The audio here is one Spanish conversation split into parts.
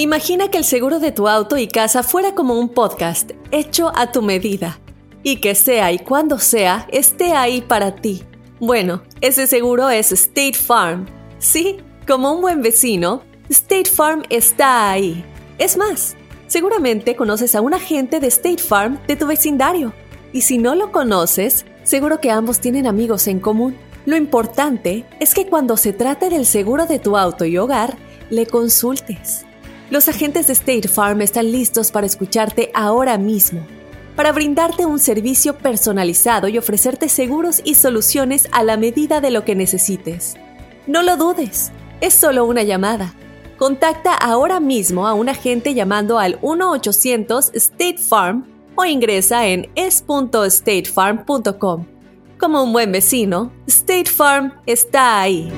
Imagina que el seguro de tu auto y casa fuera como un podcast, hecho a tu medida. Y que sea y cuando sea, esté ahí para ti. Bueno, ese seguro es State Farm. Sí, como un buen vecino, State Farm está ahí. Es más, seguramente conoces a un agente de State Farm de tu vecindario. Y si no lo conoces, seguro que ambos tienen amigos en común. Lo importante es que cuando se trate del seguro de tu auto y hogar, le consultes. Los agentes de State Farm están listos para escucharte ahora mismo, para brindarte un servicio personalizado y ofrecerte seguros y soluciones a la medida de lo que necesites. No lo dudes, es solo una llamada. Contacta ahora mismo a un agente llamando al 1-800 State Farm o ingresa en es.statefarm.com. Como un buen vecino, State Farm está ahí.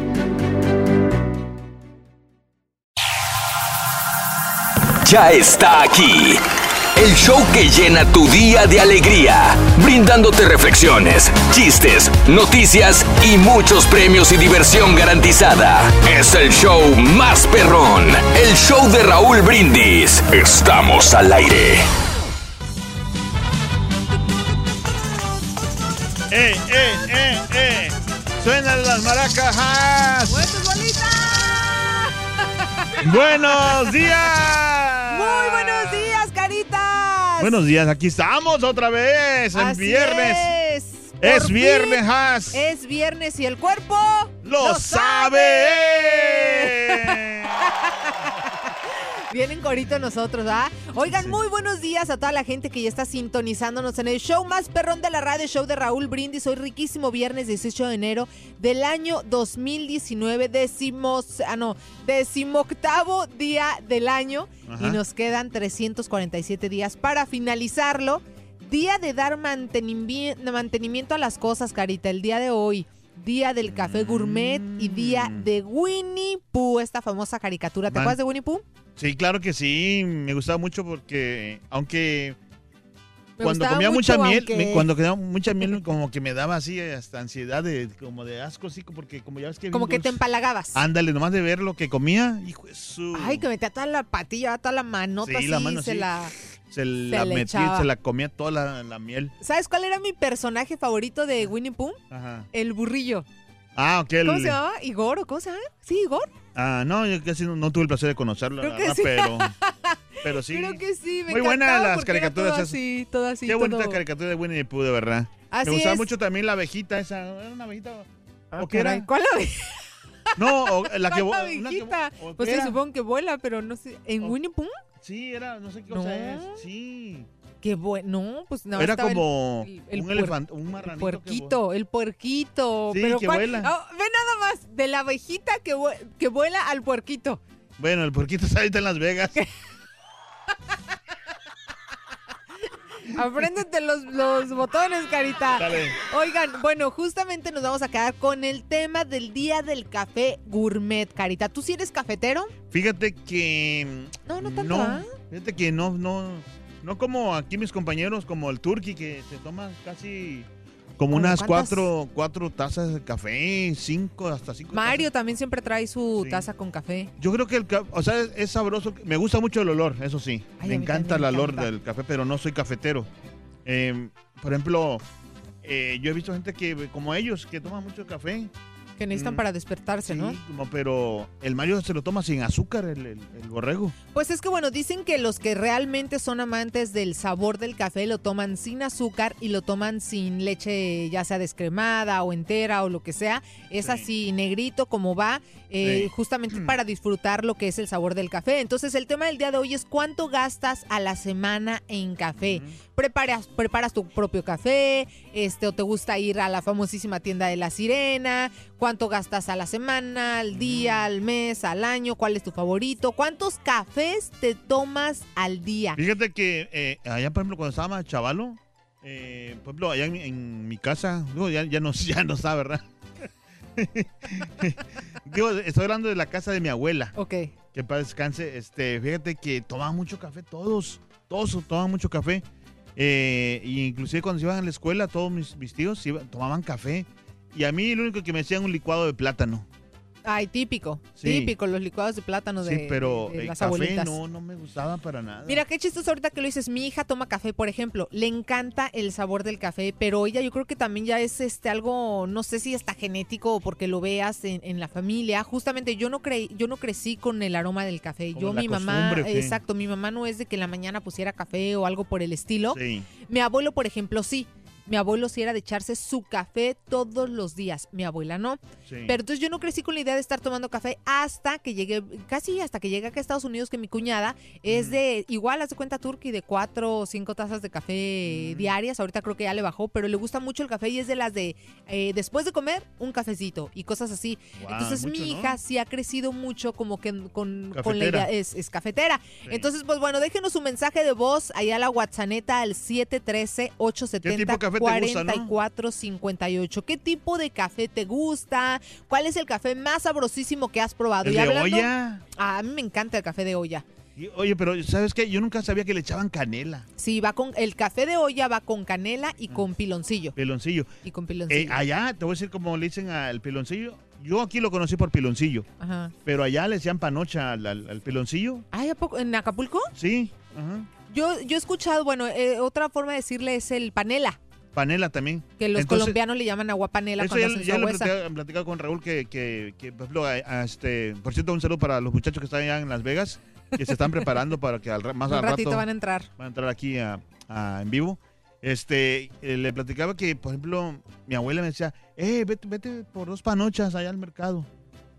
Ya está aquí. El show que llena tu día de alegría, brindándote reflexiones, chistes, noticias y muchos premios y diversión garantizada. Es el show más perrón, el show de Raúl Brindis. Estamos al aire. ¡Eh, eh, eh, eh! ¡Suenan las maracas! ¡Buenos días! Buenos días, aquí estamos otra vez en Así viernes. Es, viernes, Has. Es viernes y el cuerpo ¡Lo sabe! Vienen corito nosotros, ¿ah? Oigan, muy buenos días a toda la gente que ya está sintonizándonos en el show más perrón de la radio, show de Raúl Brindis. Hoy riquísimo viernes 18 de enero del año 2019, decimos, ah no, decimoctavo día del año Ajá. y nos quedan 347 días para finalizarlo. Día de dar mantenimi- mantenimiento a las cosas, Carita, el día de hoy. Día del café gourmet y día Mm. de Winnie Pooh, esta famosa caricatura. ¿Te Man- acuerdas de Winnie Pooh? Sí, claro que sí. Me gustaba mucho porque, aunque Me cuando comía mucho, mucha miel, aunque- me- cuando comía mucha miel, como que me daba así hasta ansiedad, de, como de asco, sí, porque como ya ves que. Como que te empalagabas. Ándale, nomás de ver lo que comía, hijo de su. Ay, que metía toda la patilla, toda la manota Sí, así, la mano se así. la... se la metía, echaba. se la comía toda la, la miel. ¿Sabes cuál era mi personaje favorito de Winnie Pooh? Ajá. El burrillo. Ah, ok. el- ¿Cómo se llamaba? ¿Igor o cómo se llama? Sí, Igor. Ah, no, yo casi no, no tuve el placer de conocerlo, Creo la que verdad, sí. pero. Pero sí. Creo que sí, me Muy buenas las caricaturas todo así, todo así, Qué bonita todo- caricatura de Winnie the Pooh, de verdad. Así Me gustaba es. mucho también la abejita esa. ¿Era una abejita? Ah, ¿O qué era? ¿Cuál abejita? No, o la que. ¿Cuál vo- una que abejita? ¿o Pues sí, supongo que vuela, pero no sé. ¿En Oh. Winnie Pooh? Sí, era, no sé qué No. cosa es. Sí. Qué bueno. No, pues no. era el- como el- el un elefante, un El marranito. que vo- puerquito, el puerquito. Sí, pero que ¿cuál? vuela. Ah, ve nada más, de la abejita que, que vuela al puerquito. Bueno, el puerquito está ahorita en Las Vegas. Apréndete los, los botones, carita. Dale. Oigan, bueno, justamente nos vamos a quedar con el tema del día del café gourmet, carita. ¿Tú sí eres cafetero? Fíjate que. No, no tanto, ¿ah? Fíjate que no, no. No como aquí mis compañeros, como el Turki, que se toma casi como ¿Cómo unas cuántas? cuatro, cuatro tazas de café, cinco, hasta cinco. Mario tazas. también siempre trae su Sí. taza con café. Yo creo que el café, o sea, es, es sabroso. Me gusta mucho el olor, eso sí. Ay, me encanta el olor encanta. del café, pero no soy cafetero. Eh, por ejemplo, eh, yo he visto gente que, como ellos, que toman mucho café. Que necesitan Mm. para despertarse, Sí, ¿no? pero el Mario se lo toma sin azúcar, el, el- el borrego. Pues es que bueno, dicen que los que realmente son amantes del sabor del café lo toman sin azúcar y lo toman sin leche ya sea descremada o entera o lo que sea. Es Sí. así negrito como va, eh, Sí. justamente para disfrutar lo que es el sabor del café. Entonces el tema del día de hoy es cuánto gastas a la semana en café. Preparas, preparas tu propio café, este, o te gusta ir a la famosísima tienda de la sirena. ¿Cuánto gastas a la semana, al día, al mes, al año? ¿Cuál es tu favorito? ¿Cuántos cafés te tomas al día? Fíjate que eh, allá, por ejemplo, cuando estaba más chavalo, eh, por ejemplo, allá en, mi- en mi casa, digo, ya, ya, no, ya no está, ¿verdad? digo, estoy hablando de la casa de mi abuela, Ok. que para descanse. Este, fíjate que tomaban mucho café, todos, todos tomaban mucho café. Eh, inclusive cuando iban a la escuela, todos mis, mis tíos tomaban café. Y a mí lo único que me hacían un licuado de plátano. Ay, típico. Sí. Típico, los licuados de plátano de, sí, pero de- de el las café abuelitas. no, no me gustaba para nada. Mira, qué chistoso ahorita que lo dices. Mi hija toma café, por ejemplo. Le encanta el sabor del café, pero ella yo creo que también ya es este algo, no sé si está genético o porque lo veas en, en la familia. Justamente yo no creí, yo no crecí con el aroma del café. Como Yo, mi mamá, exacto, mi mamá no es de que en la mañana pusiera café o algo por el estilo. Sí. Mi abuelo, por ejemplo, sí. Mi abuelo sí era de echarse su café todos los días. Mi abuela no. Sí. Pero entonces yo no crecí con la idea de estar tomando café hasta que llegué, casi hasta que llegué acá a Estados Unidos, que mi cuñada es de, igual hace cuenta turqui, de cuatro o cinco tazas de café diarias. Ahorita creo que ya le bajó, pero le gusta mucho el café y es de las de, eh, después de comer, un cafecito y cosas así. Entonces mucho, mi ¿no? hija sí ha crecido mucho como que con, con la idea, es, es cafetera. Sí. Entonces, pues bueno, déjenos un mensaje de voz allá a la WhatsApp al 713-870. Café te gusta, no? 4458. ¿Qué tipo de café te gusta? ¿Cuál es el café más sabrosísimo que has probado? El Y de hablando- olla. Ah, a mí me encanta el café de olla. Y, oye, pero ¿sabes qué? Yo nunca sabía que le echaban canela, Sí, va con el café de olla va con canela y con piloncillo. piloncillo. Y con Eh, piloncillo. allá, te voy a decir cómo le dicen al piloncillo. Yo aquí lo conocí por piloncillo, Ajá. pero allá le decían panocha al, al- al piloncillo. Ay, ¿a poco? ¿En Acapulco? Sí, ajá. Yo, yo he escuchado, bueno, eh, otra forma de decirle es el panela, Panela también. que los Entonces, colombianos le llaman agua panela Eso cuando ya, ya lo platicado, platicado con Raúl que, que, que, por ejemplo, a- a este, por cierto, un saludo para los muchachos que están allá en Las Vegas, que se están preparando para que al, más Un al ratito rato van a entrar. van a entrar aquí a- a- en vivo. Este, eh, le platicaba que, por ejemplo, mi abuela me decía, eh, vete, vete por dos panochas allá al mercado.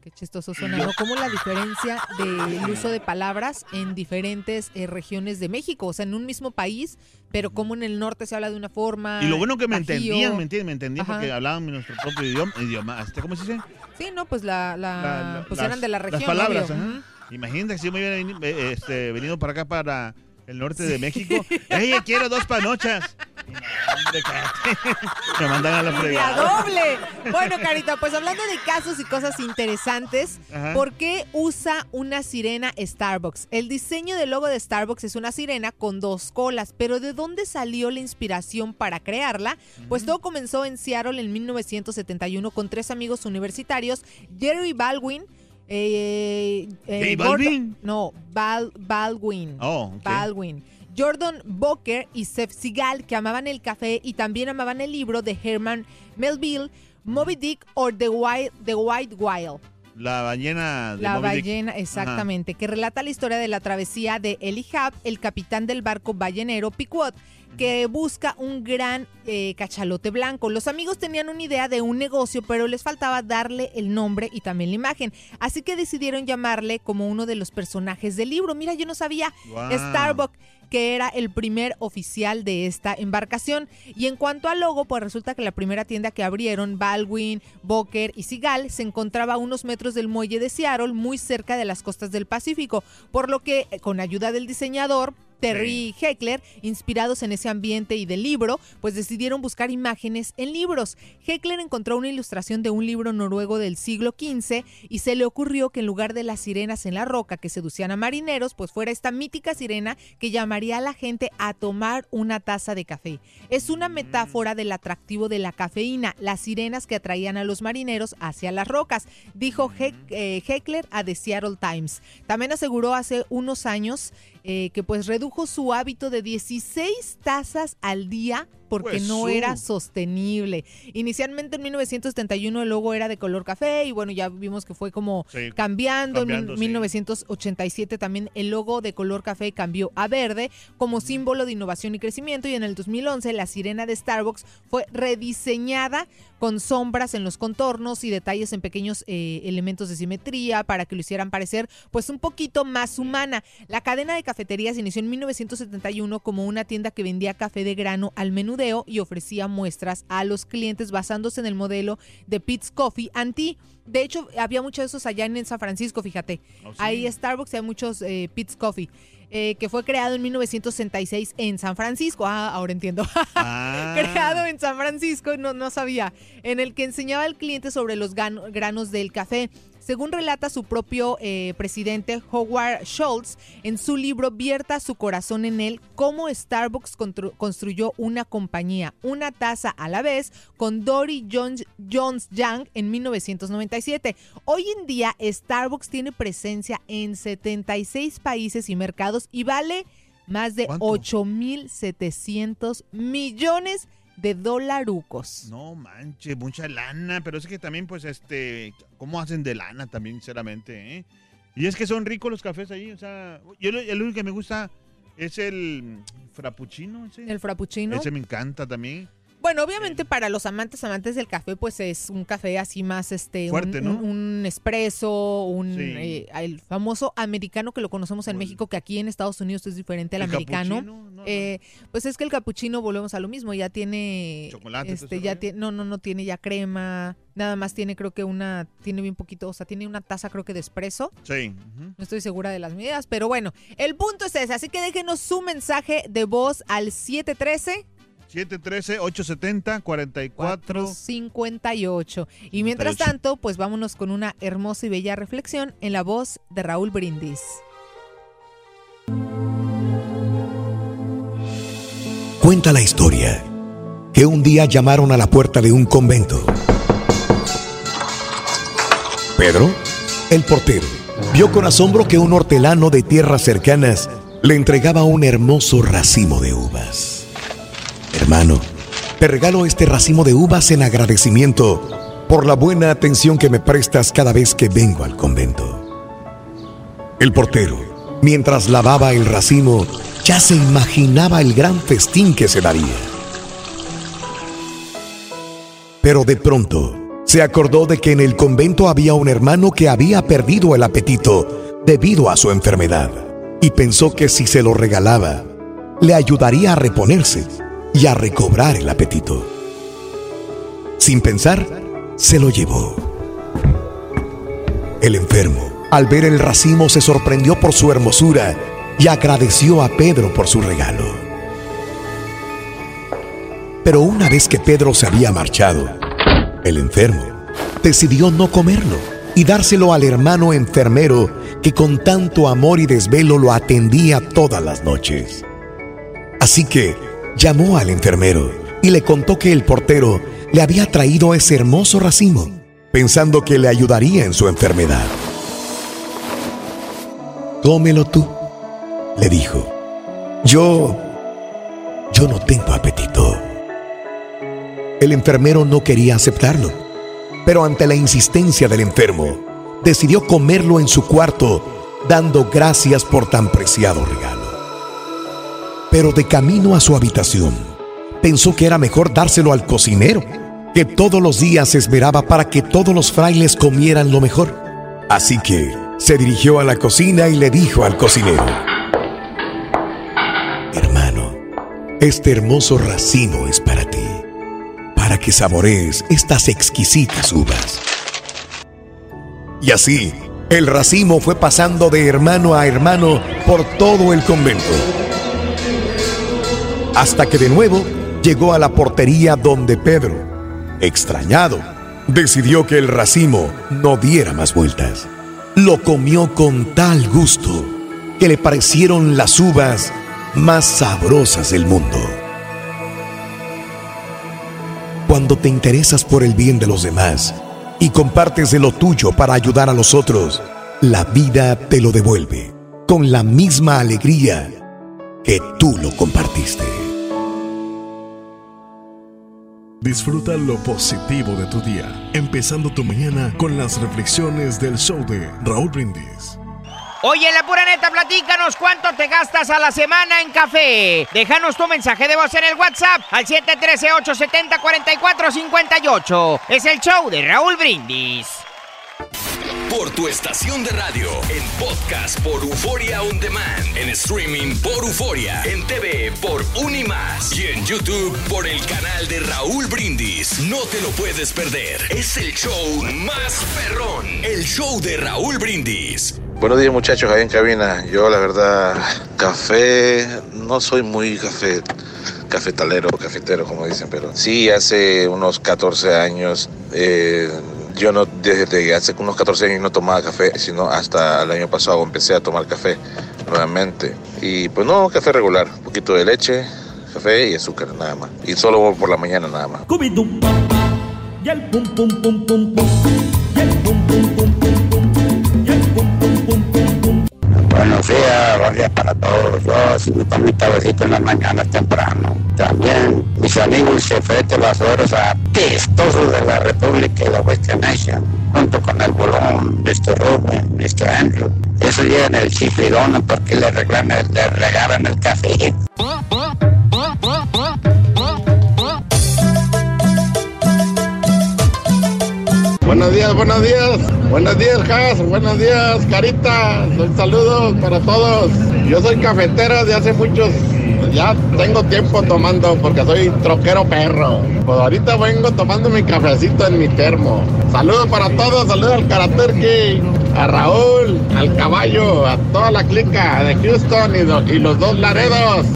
Qué chistoso suena, ¿no? Como la diferencia del uso de palabras en diferentes eh, regiones de México, o sea, en un mismo país, pero como en el norte se habla de una forma. Y lo bueno que me Bajío. entendían, ¿me entienden? Me entendían Ajá. porque hablaban nuestro propio idioma. idioma este, ¿Cómo se dice? Sí, no, pues la, la, pues las- eran de la región. Las palabras, ajá. Imagínate si yo me hubiera veni- eh, este, venido para acá, para el norte de México. ¡Ey, quiero dos panochas! Me mandan a la ¡Y a fregada. doble! Bueno, Carita, pues hablando de casos y cosas interesantes, Ajá. ¿por qué usa una sirena Starbucks? El diseño del logo de Starbucks es una sirena con dos colas, pero ¿de dónde salió la inspiración para crearla? Pues todo comenzó en Seattle en 1971 con tres amigos universitarios, Jerry Baldwin, eh, eh, ¿J Gordon- Balvin? no, Bal- Baldwin. Oh. Baldwin. Jordan Boker y Seth Seagal, que amaban el café y también amaban el libro de Herman Melville, Moby Dick o The White, The White Whale. La ballena de La Moby Dick. ballena, exactamente, que relata la historia de la travesía de Elihab, el capitán del barco ballenero Pequot, que busca un gran eh, cachalote blanco. Los amigos tenían una idea de un negocio, pero les faltaba darle el nombre y también la imagen. Así que decidieron llamarle como uno de los personajes del libro. Mira, yo no sabía. Guau. Starbucks que era el primer oficial de esta embarcación. Y en cuanto al logo, pues resulta que la primera tienda que abrieron, Baldwin, Boker y Sigal, se encontraba a unos metros del muelle de Seattle, muy cerca de las costas del Pacífico, por lo que eh, con ayuda del diseñador, Terry Heckler, inspirados en ese ambiente y del libro, pues decidieron buscar imágenes en libros. Heckler encontró una ilustración de un libro noruego del siglo XV y se le ocurrió que en lugar de las sirenas en la roca que seducían a marineros, pues fuera esta mítica sirena que llamaría a la gente a tomar una taza de café. Es una metáfora del atractivo de la cafeína, las sirenas que atraían a los marineros hacia las rocas, dijo Heck- eh, Heckler a The Seattle Times. También aseguró hace unos años eh, que pues redujo su hábito de 16 tazas al día porque Pues, no su. era sostenible. Inicialmente en 1971 el logo era de color café y bueno, ya vimos que fue como Sí, cambiando. cambiando, en sí. 1987 también el logo de color café cambió a verde como símbolo de innovación y crecimiento y en el 2011 la sirena de Starbucks fue rediseñada con sombras en los contornos y detalles en pequeños eh, elementos de simetría para que lo hicieran parecer pues un poquito más humana. La cadena de cafeterías inició en 1971 como una tienda que vendía café de grano al menudeo y ofrecía muestras a los clientes basándose en el modelo de Pete's Coffee Anti. De hecho, había muchos de esos allá en San Francisco, fíjate. ¿Oh, sí? Hay Starbucks y hay muchos eh, Pete's Coffee. eh, que fue creado en 1966 en San Francisco. Ah, ahora entiendo. Ah. creado en San Francisco, no, no sabía, en el que enseñaba al cliente sobre los granos del café. Según relata su propio eh, presidente Howard Schultz en su libro Vierta su corazón en él, cómo Starbucks constru- construyó una compañía, una taza a la vez, con Dory Jones, Jones Young en 1997. Hoy en día Starbucks tiene presencia en 76 países y mercados y vale más de ¿Cuánto? 8.700 millones de dolarucos. No manches, mucha lana, pero es que también, pues, este, ¿cómo hacen de lana también, sinceramente, eh? Y es que son ricos los cafés ahí, o sea, yo lo- el único que me gusta es el frappuccino, ese. El frappuccino. Ese me encanta también. Bueno, obviamente para los amantes amantes del café, pues es un café así más, este, Fuerte, un, ¿no? un, un espresso, un Sí. eh, el famoso americano que lo conocemos en Bueno. México, que aquí en Estados Unidos es diferente al americano. no, no. Eh, pues es que el capuchino volvemos a lo mismo, ya tiene Chocolate, este, ya tiene, no, no, no tiene ya crema, nada más tiene creo que una, tiene bien poquito, o sea, tiene una taza creo que de espresso. Sí. No estoy segura de las medidas, pero bueno, el punto es ese. Así que déjenos su mensaje de voz al 713 713-870-44. 58. Y mientras 58. tanto, pues vámonos con una hermosa y bella reflexión en la voz de Raúl Brindis. Cuenta la historia que un día llamaron a la puerta de un convento. Pedro, el portero, vio con asombro que un hortelano de tierras cercanas le entregaba un hermoso racimo de uvas. Hermano, te regalo este racimo de uvas en agradecimiento por la buena atención que me prestas cada vez que vengo al convento. El portero, mientras lavaba el racimo, ya se imaginaba el gran festín que se daría. Pero de pronto se acordó de que en el convento había un hermano que había perdido el apetito debido a su enfermedad y pensó que si se lo regalaba, le ayudaría a reponerse y a recobrar el apetito. Sin pensar, se lo llevó. El enfermo, al ver el racimo, se sorprendió por su hermosura y agradeció a Pedro por su regalo. Pero una vez que Pedro se había marchado, el enfermo decidió no comerlo y dárselo al hermano enfermero que con tanto amor y desvelo lo atendía todas las noches. Así que llamó al enfermero y le contó que el portero le había traído ese hermoso racimo, pensando que le ayudaría en su enfermedad. Tómelo tú, le dijo. Yo... yo no tengo apetito. El enfermero no quería aceptarlo, pero ante la insistencia del enfermo, decidió comerlo en su cuarto, dando gracias por tan preciado regalo. Pero de camino a su habitación, pensó que era mejor dárselo al cocinero, que todos los días esperaba para que todos los frailes comieran lo mejor. Así que se dirigió a la cocina y le dijo al cocinero, Hermano, este hermoso racimo es para ti, para que saborees estas exquisitas uvas. Y así, el racimo fue pasando de hermano a hermano por todo el convento. Hasta que de nuevo llegó a la portería donde Pedro, extrañado, decidió que el racimo no diera más vueltas. Lo comió con tal gusto que le parecieron las uvas más sabrosas del mundo. Cuando te interesas por el bien de los demás y compartes de lo tuyo para ayudar a los otros, la vida te lo devuelve con la misma alegría que tú lo compartiste. Disfruta lo positivo de tu día, empezando tu mañana con las reflexiones del show de Raúl Brindis. Oye, la pura neta, platícanos cuánto te gastas a la semana en café. Déjanos tu mensaje de voz en el WhatsApp al 713-870-4458. Es el show de Raúl Brindis. Por tu estación de radio, en podcast por Euforia On Demand, en streaming por Euforia, en TV por Unimas y en YouTube por el canal de Raúl Brindis. No te lo puedes perder. Es el show más perrón, el show de Raúl Brindis. Buenos días muchachos, ahí en cabina. Yo la verdad, café, no soy muy café, cafetalero, cafetero como dicen, pero sí hace unos 14 años, eh, yo no, desde hace unos 14 años no tomaba café, sino hasta el año pasado empecé a tomar café nuevamente. Y pues no, café regular, un poquito de leche, café y azúcar nada más. Y solo por la mañana nada más. Buenos días, buenos días para todos. Sí me tomo mi cabecito en las mañanas temprano. También mis amigos chefetes vasoros apestosos de la República y la Western Nation, junto con el bolón, Mr. Rubén, Mr. Andrew. Eso llegan el chiflidón porque le, regalan le regalan el café. Buenos días, buenos días. Buenos días, Has. Buenos días, Carita. Un saludo para todos. Yo soy cafetero de hace muchos. Ya tengo tiempo tomando porque soy troquero perro. Pues ahorita vengo tomando mi cafecito en mi termo. Saludos para todos. Saludos al Karaturki, a Raúl, al caballo, a toda la clica de Houston y, los dos Laredos.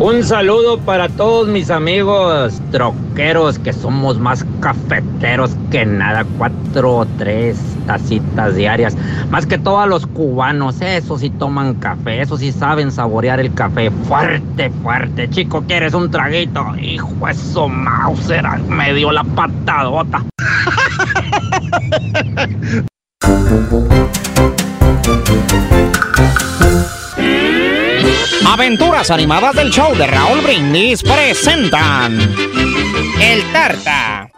Un saludo para todos mis amigos troqueros que somos más cafeteros que nada, cuatro o tres tacitas diarias. Más que todos los cubanos, esos sí toman café, esos sí saben saborear el café fuerte, fuerte. Chico, ¿quieres un traguito? Hijo, eso Mauser me dio la patadota. Aventuras animadas del show de Raúl Brindis presentan El Tarta.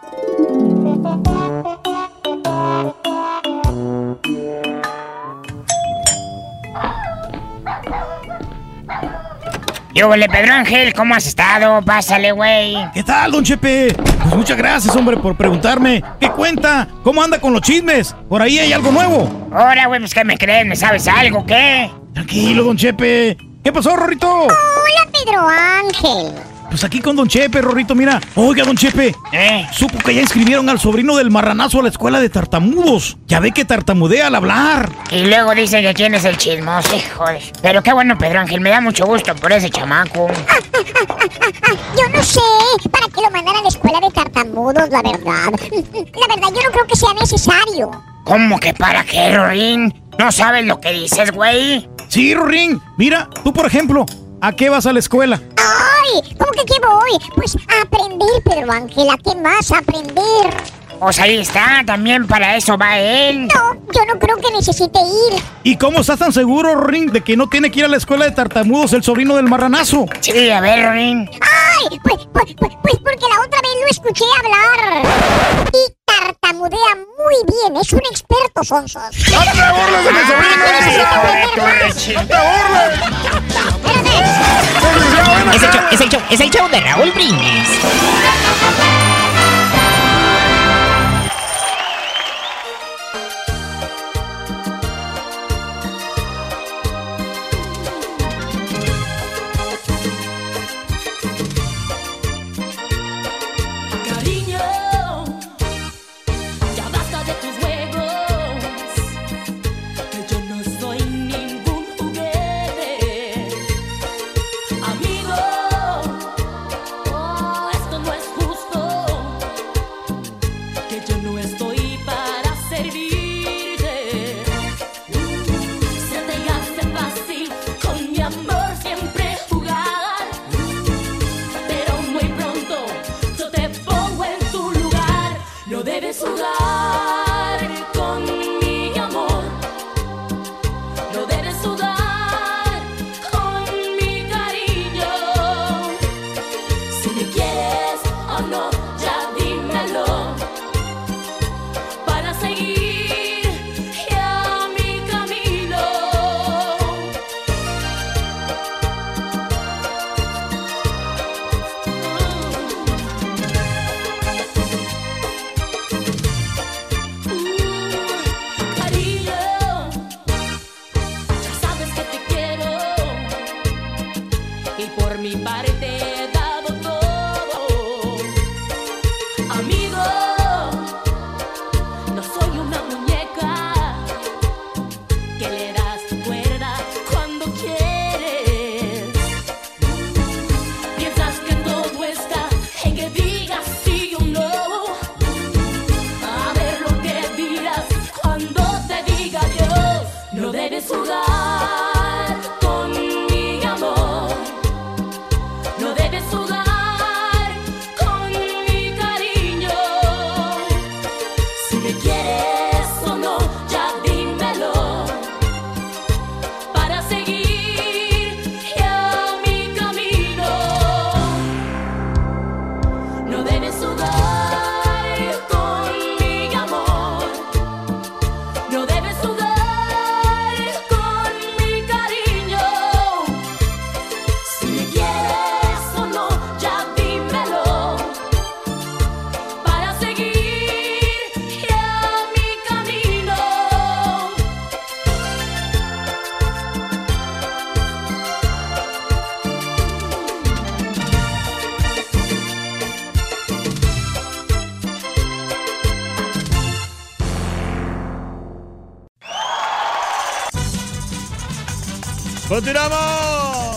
Yúbele, Pedro Ángel, ¿cómo has estado? Pásale, güey. ¿Qué tal, don Chepe? Pues muchas gracias, hombre, por preguntarme. ¿Qué cuenta? ¿Cómo anda con los chismes? ¿Por ahí hay algo nuevo? Ahora, güey, pues ¿qué me crees? ¿Me sabes algo, qué? Tranquilo, don Chepe. ¿Qué pasó, Rorrito? Hola, Pedro Ángel. Pues aquí con don Chepe, Rorrito, mira. Oiga, don Chepe. ¿Eh? Supo que ya inscribieron al sobrino del marranazo a la escuela de tartamudos. Ya ve que tartamudea al hablar. Y luego dicen que quién es el chismoso, hijo de- Pero qué bueno, Pedro Ángel, me da mucho gusto por ese chamaco. Yo no sé para qué lo mandan a la escuela de tartamudos, la verdad. La verdad, yo no creo que sea necesario. ¿Cómo que para qué, Rorín? ¿No sabes lo que dices, güey? Sí, Rorín. Mira, tú, por ejemplo, ¿a qué vas a la escuela? ¡Ay! ¿Cómo que qué voy? Pues a aprender, Pedro Ángel. ¿A qué más? A aprender. Pues ahí está, también para eso va él. No, yo no creo que necesite ir. ¿Y cómo estás tan seguro, Rorín, de que no tiene que ir a la escuela de tartamudos el sobrino del marranazo? Sí, a ver, Rorín. ¡Ay! Pues, pues, pues, pues porque la otra vez lo escuché hablar. Y tartamudea muy bien. Es un experto, Sonsos. ¡No te burles de mi sobrino! Es el show, es el show, es el show de Raúl Brindis. Continuamos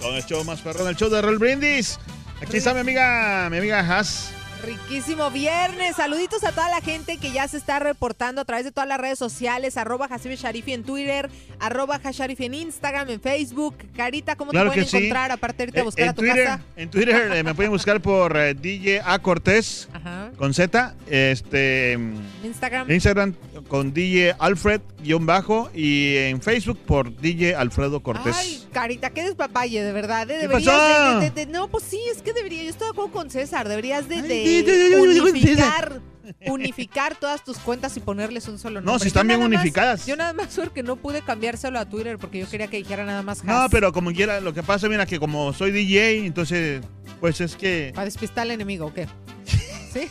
con el show más perrón, el show de Roll Brindis. Aquí está mi amiga, mi amiga Haas. Riquísimo viernes. Saluditos a toda la gente que ya se está reportando a través de todas las redes sociales. Arroba Hasib Sharifi en Twitter, arroba Hasharifi en Instagram, en Facebook. Carita, ¿cómo Claro te pueden sí. encontrar? Aparte de irte a buscar en a tu Twitter, casa. En Twitter eh, me pueden buscar por eh, DJ A Cortés Ajá. con Z. Este, Instagram. Instagram con DJ Alfred guion bajo y en Facebook por DJ Alfredo Cortés. Ay, Carita, qué despapalle, de verdad. ¿eh? De- de- de- no, pues sí, es que debería. Yo estoy de acuerdo con César. Deberías de, unificar, unificar todas tus cuentas y ponerles un solo nombre. No, si están Yo bien más- unificadas. yo nada más porque no pude cambiárselo a Twitter porque yo quería que dijera nada más No, Has. pero como quiera, lo que pasa, mira, que como soy DJ, entonces, pues es que... ¿Para despistar al enemigo o qué? ¿Sí?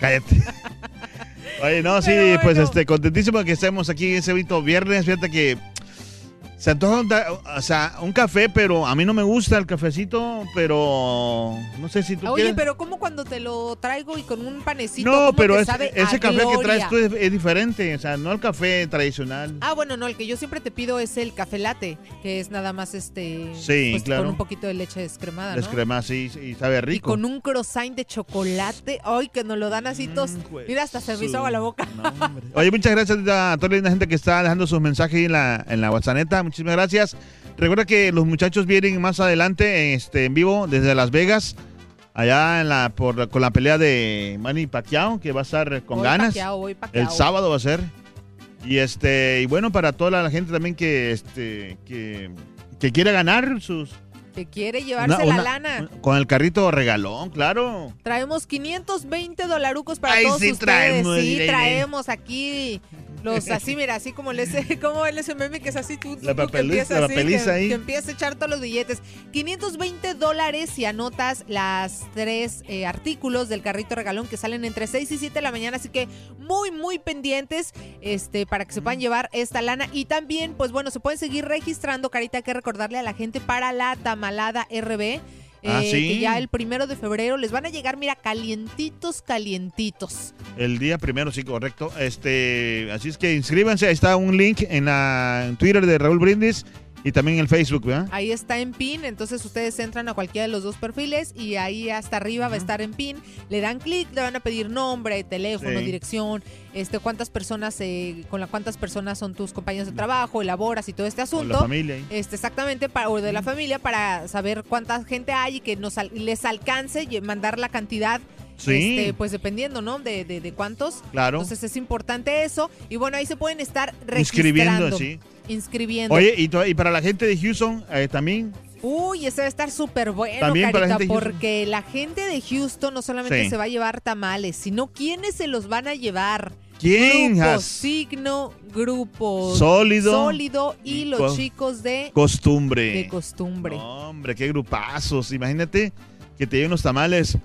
Cállate. Oye, no, sí, pues este, contentísimo que estemos aquí en ese bonito viernes. Fíjate que se antoja un, o sea, un café, pero a mí no me gusta el cafecito, pero no sé si tú Oye, quieres. pero como cuando te lo traigo y con un panecito. no, ¿cómo pero te es- sabe ese a café que gloria? traes tú es, es diferente, o sea, no el café tradicional. Ah, bueno, no, el que yo siempre te pido es el café latte, que es nada más este. Sí, pues, claro. Con un poquito de leche descremada, ¿no? Descrema así y sabe Y rico. con un croissant de chocolate. Ay, que nos lo dan así tos. Mira, hasta se me hizo agua la boca. Oye, muchas gracias a toda la gente que está dejando sus mensajes en la, en la WhatsApp. Muchísimas gracias. Recuerda que los muchachos vienen más adelante este, en vivo desde Las Vegas, allá en la, por, con la pelea de Manny Pacquiao, que va a estar con Voy ganas. Pacquiao, voy Pacquiao. El sábado va a ser. Y este y bueno, para toda la gente también que, este, que, que quiera ganar sus... Que quiere llevarse una- la lana. Con el carrito regalón, claro. Traemos 520 dolarucos para Ay, todos sí ustedes. traemos, sí, mire, traemos aquí los así, mira, así como el ese, como el ese meme que es así, tú, La tú, que empieza la así, que, ahí. que empieza a echar todos los billetes. 520 dólares si anotas las tres eh, artículos del carrito regalón que salen entre 6 y 7 de la mañana, así que muy, muy pendientes este, para que se puedan llevar esta lana. Y también, pues bueno, se pueden seguir registrando, Carita, hay que recordarle a la gente para la tamalada RB. Ah, eh, sí. Que ya el primero de febrero les van a llegar, mira, calientitos, calientitos. El día primero, sí, correcto. Este, así es que inscríbanse, ahí está un link en la en Twitter de Raúl Brindis y también en el Facebook, ¿verdad? Ahí está en PIN, entonces ustedes entran a cualquiera de los dos perfiles y ahí hasta arriba va a estar en PIN. Le dan clic, le van a pedir nombre, teléfono, Sí. dirección, este, cuántas personas, eh, con la cuántas personas son tus compañeros de trabajo, elaboras y todo este asunto. la familia ahí. Este, exactamente, para, o de la familia, para saber cuánta gente hay y que nos les alcance y mandar la cantidad. Sí. este, pues dependiendo, ¿no? De, de, de cuántos. Claro. Entonces es importante eso. Y bueno, ahí se pueden estar Inscribiendo, registrando. sí. Inscribiendo. Oye, y, para la gente de Houston eh, también. Uy, ese va a estar súper bueno, También para la Carita, Houston. porque la gente de Houston no solamente Sí. se va a llevar tamales, sino quiénes se los van a llevar. ¿Quién, Grupo Has? Signo, Grupo Sólido Sólido y, los co- chicos de Costumbre. de costumbre. Hombre, qué grupazos. Imagínate que te lleven los tamales.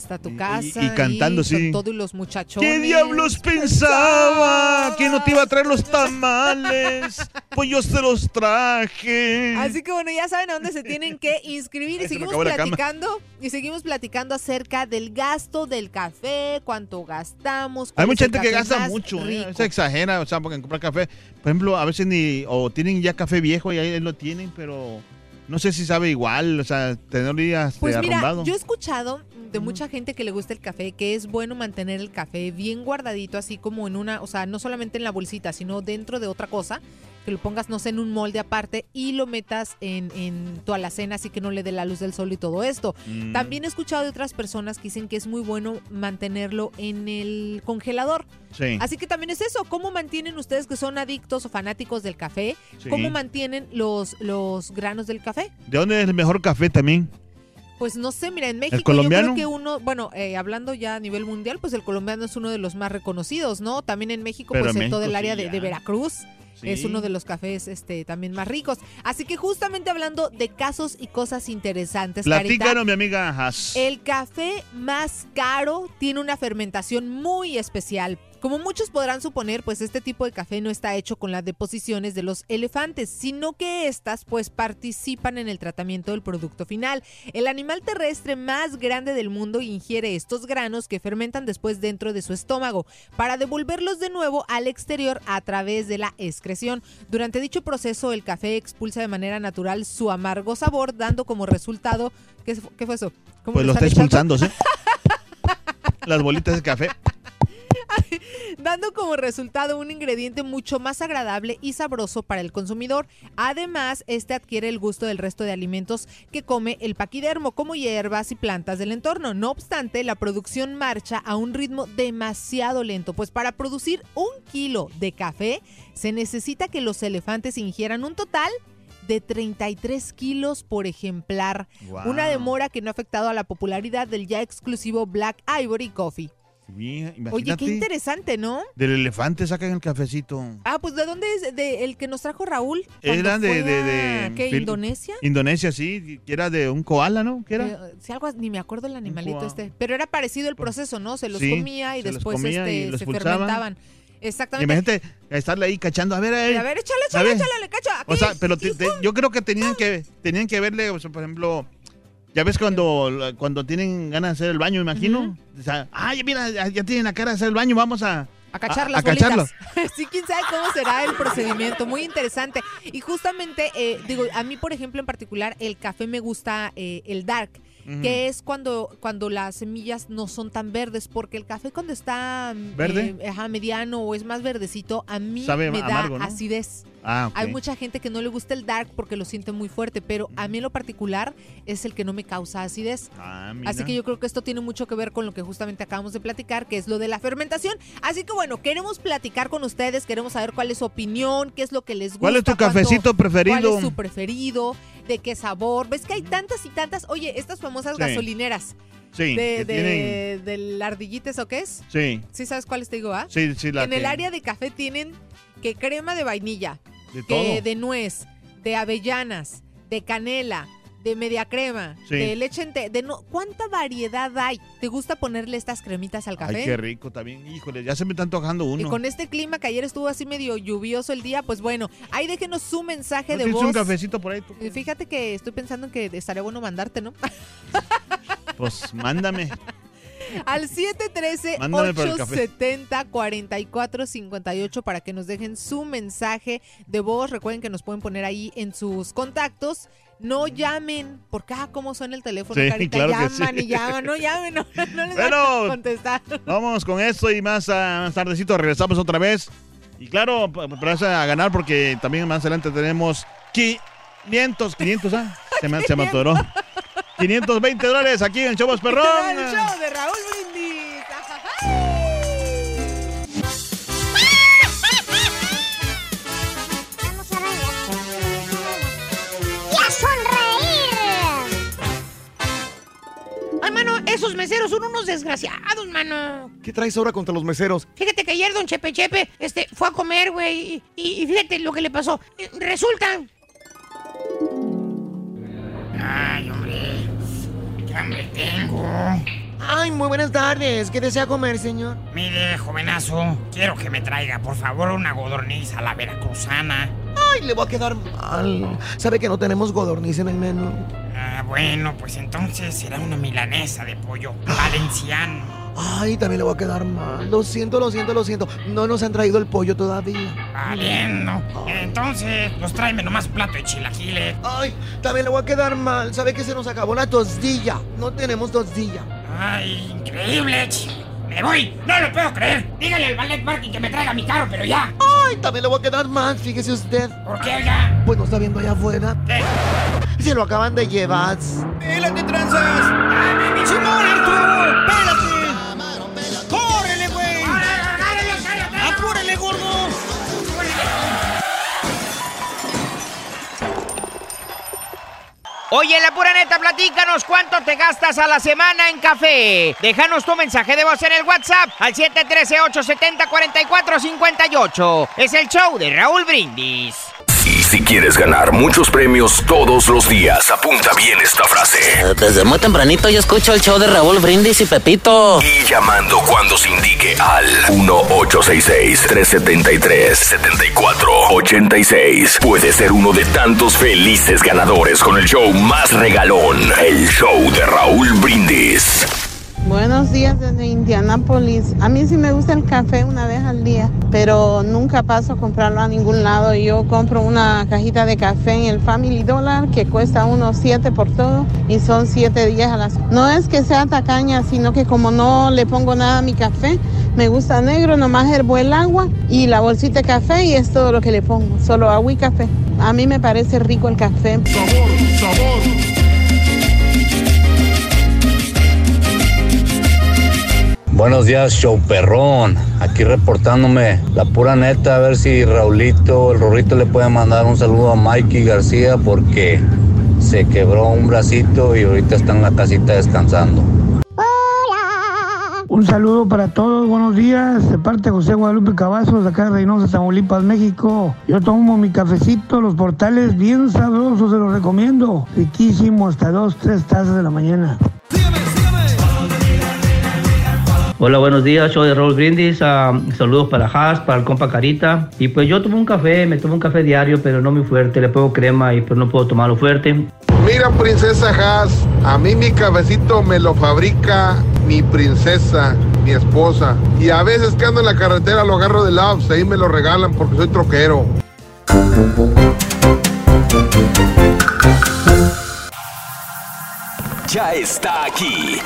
Hasta tu casa. y cantando, sí. Con todos los muchachones. ¿Qué diablos pensaba? ¿Que no te iba a traer los tamales? Pues yo se los traje. Así que bueno, ya saben a dónde se tienen que inscribir y seguimos platicando y seguimos platicando acerca del gasto del café, cuánto gastamos. Hay mucha gente que gasta mucho, ¿eh? se exagera, o sea, porque comprar café, por ejemplo, a veces ni, o tienen ya café viejo y ahí lo tienen, pero no sé si sabe igual, o sea, este, Pues mira, arrumbado. yo he escuchado de mucha gente que le gusta el café, que es bueno mantener el café bien guardadito, así como en una, o sea, no solamente en la bolsita, sino dentro de otra cosa, que lo pongas, no sé, en un molde aparte y lo metas en, en tu alacena, así que no le dé la luz del sol y todo esto. Mm. También he escuchado de otras personas que dicen que es muy bueno mantenerlo en el congelador. Sí. Así que también es eso, ¿cómo mantienen ustedes que son adictos o fanáticos del café? Sí. ¿Cómo mantienen los, los granos del café? ¿De dónde es el mejor café también? Pues no sé, mira, en México colombiano? yo creo que uno, bueno, eh, hablando ya a nivel mundial, pues el colombiano es uno de los más reconocidos, ¿no? También en México, Pero pues en en todo el México área sí, de, de. Veracruz. Sí. Es uno de los cafés este, también más ricos. Así que justamente hablando de casos y cosas interesantes, Carita, Platícanos, mi amiga el café más caro tiene una fermentación muy especial. Como muchos podrán suponer, pues este tipo de café no está hecho con las deposiciones de los elefantes, sino que estas pues participan en el tratamiento del producto final. El animal terrestre más grande del mundo ingiere estos granos que fermentan después dentro de su estómago para devolverlos de nuevo al exterior a través de la excreción. Durante dicho proceso, el café expulsa de manera natural su amargo sabor, dando como resultado... ¿Qué, qué fue eso? ¿Cómo Pues lo está expulsando, ¿sí? Las bolitas de café. dando como resultado un ingrediente mucho más agradable y sabroso para el consumidor. Además, este adquiere el gusto del resto de alimentos que come el paquidermo, como hierbas y plantas del entorno. No obstante, la producción marcha a un ritmo demasiado lento, pues para producir un kilo de café se necesita que los elefantes ingieran un total de 33 kilos por ejemplar. Wow. Una demora que no ha afectado a la popularidad del ya exclusivo Black Ivory Coffee. Mira, Oye, qué interesante, ¿no? Del elefante sacan el cafecito. Ah, pues ¿de dónde es? ¿De el que nos trajo Raúl? Era de, fue de, a- de- ¿Qué, Indonesia? Indonesia, sí, que era de un koala, ¿no? ¿Qué era? Eh, sí, algo, ni me acuerdo el animalito este. Pero era parecido el proceso, ¿no? Se los Sí, comía y después comía este, y se expulsaban. fermentaban. Exactamente. Imagínate estarle ahí cachando. A ver, a ver. a ver, échale, échale, échale, le cacho. Aquí. O sea, pero te- te- yo creo que tenían que tenían que verle, o sea, por ejemplo, ya ves cuando, cuando tienen ganas de hacer el baño, imagino. O sea, ay, mira, ya, tienen la cara de hacer el baño, vamos a... A cachar a- las a cacharlo. bolitas. sí, quién sabe cómo será el procedimiento. Muy interesante. Y justamente, eh, digo, a mí, por ejemplo, en particular, el café me gusta eh, el dark. Que es cuando, cuando las semillas no son tan verdes, porque el café cuando está ¿Verde? eh, ajá, mediano o es más verdecito, a mí Sabe me da amargo, ¿no? acidez. Ah. Hay mucha gente que no le gusta el dark porque lo siente muy fuerte, pero a mí en lo particular es el que no me causa acidez. Ah. Así que yo creo que esto tiene mucho que ver con lo que justamente acabamos de platicar, que es lo de la fermentación. Así que bueno, queremos platicar con ustedes, queremos saber cuál es su opinión, qué es lo que les gusta. ¿Cuál es tu cuánto- cafecito preferido? ¿Cuál es su preferido? ¿De qué sabor? ¿Ves que hay tantas y tantas? Oye, estas famosas Sí. gasolineras. Sí, de, de, del ardillites o qué es? Sí. ¿Sí sabes cuáles te digo, ah? Sí, sí, la en el área de café tienen que crema de vainilla, De que todo. de nuez, de avellanas, de canela, de media crema, Sí. de leche ente- de no, ¿cuánta variedad hay? ¿Te gusta ponerle estas cremitas al café? Ay, qué rico también. Híjole, ya se me está antojando Y uno. con este clima que ayer estuvo así medio lluvioso el día, pues bueno, ahí déjenos su mensaje ¿No de tienes voz. un cafecito por ahí? tú? Eh, Fíjate que estoy pensando en que estaría bueno mandarte, ¿no? Pues mándame. Al 713 Mándame por el café. 870 4458 para que nos dejen su mensaje de voz. Recuerden que nos pueden poner ahí en sus contactos. No llamen, porque ah, cómo suena el teléfono, Sí, carita. claro llaman sí. y llaman, no llamen, no, no les van a Bueno. contestar. Vamos con esto y más, ah, más tardecito regresamos otra vez. Y claro, prepárate a ganar porque también más adelante tenemos 500, 500, ¿ah? Se me, se me atoró. 520 dólares aquí en Chavos Perrón. El show de Raúl Brindis. ¡Y a sonreír! Ay, mano, esos meseros son unos desgraciados, mano. ¿Qué traes ahora contra los meseros? Fíjate que ayer don Chepe Chepe este, fue a comer, güey, y, y- y fíjate lo que le pasó. Eh, Resulta... Ay, hombre, qué hambre tengo. Ay, muy buenas tardes. ¿Qué desea comer, señor? Mire, jovenazo, quiero que me traiga, por favor, una godorniz a la veracruzana. Ay, le va a quedar mal. ¿Sabe que no tenemos godorniz en el menú? Ah, bueno, pues entonces será una milanesa de pollo valenciano. Ay, también le va a quedar mal. Lo siento, lo siento, lo siento. No nos han traído el pollo todavía. Valiendo. Entonces, pues tráeme nomás un plato de chilaquiles. Ay, también le va a quedar mal. ¿Sabe que se nos acabó la tostilla? No tenemos tostilla. Ay, increíble. ch- Me voy, no lo puedo creer. Dígale al ballet parking que me traiga mi carro, pero ya. Ay, también le va a quedar mal, fíjese usted. ¿Por qué, oiga? Pues no está viendo allá afuera. ¿Qué? Se lo acaban de llevar. ¡Mira qué tranzas! ¡Simón, Arturo! ¡Espérate! Oye, la pura neta, platícanos cuánto te gastas a la semana en café. Déjanos tu mensaje de voz en el WhatsApp al 713-870-4458. Es el show de Raúl Brindis. Si quieres ganar muchos premios todos los días, apunta bien esta frase. Desde muy tempranito yo escucho el show de Raúl Brindis y Pepito. Y llamando cuando se indique al 1-866-373-7486. Puede ser uno de tantos felices ganadores con el show más regalón, el show de Raúl Brindis. Buenos días desde Indianápolis. A mí sí me gusta el café una vez al día, pero nunca paso a comprarlo a ningún lado. Yo compro una cajita de café en el Family Dollar que cuesta unos 7 por todo y son 7 días a las... No es que sea tacaña, sino que como no le pongo nada a mi café, me gusta negro, nomás hervo el agua y la bolsita de café y es todo lo que le pongo, solo agua y café. A mí me parece rico el café. Sabor, sabor. Buenos días, show perrón. Aquí reportándome la pura neta, a ver si Raulito, el Rorrito le puede mandar un saludo a Mikey García porque se quebró un bracito y ahorita está en la casita descansando. Un saludo para todos, buenos días, de parte de José Guadalupe Cavazos, de acá de Reynosa, Tamaulipas, México. Yo tomo mi cafecito, los portales bien sabrosos, se los recomiendo. Riquísimo, hasta dos, tres tazas de la mañana. Hola, buenos días, show de Raúl Brindis. ah, saludos para Haas, para el compa Carita. Y pues yo tomo un café, me tomo un café diario, pero no muy fuerte. Le pongo crema y pues no puedo tomarlo fuerte. Mira, princesa Haas, a mí mi cafecito me lo fabrica mi princesa, mi esposa. Y a veces que ando en la carretera lo agarro de lados, ahí me lo regalan porque soy troquero. Ya está aquí.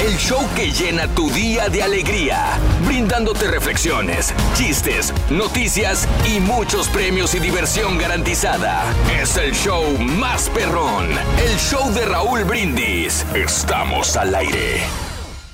El show que llena tu día de alegría, brindándote reflexiones, chistes, noticias y muchos premios y diversión garantizada. Es el show más perrón, el show de Raúl Brindis. Estamos al aire.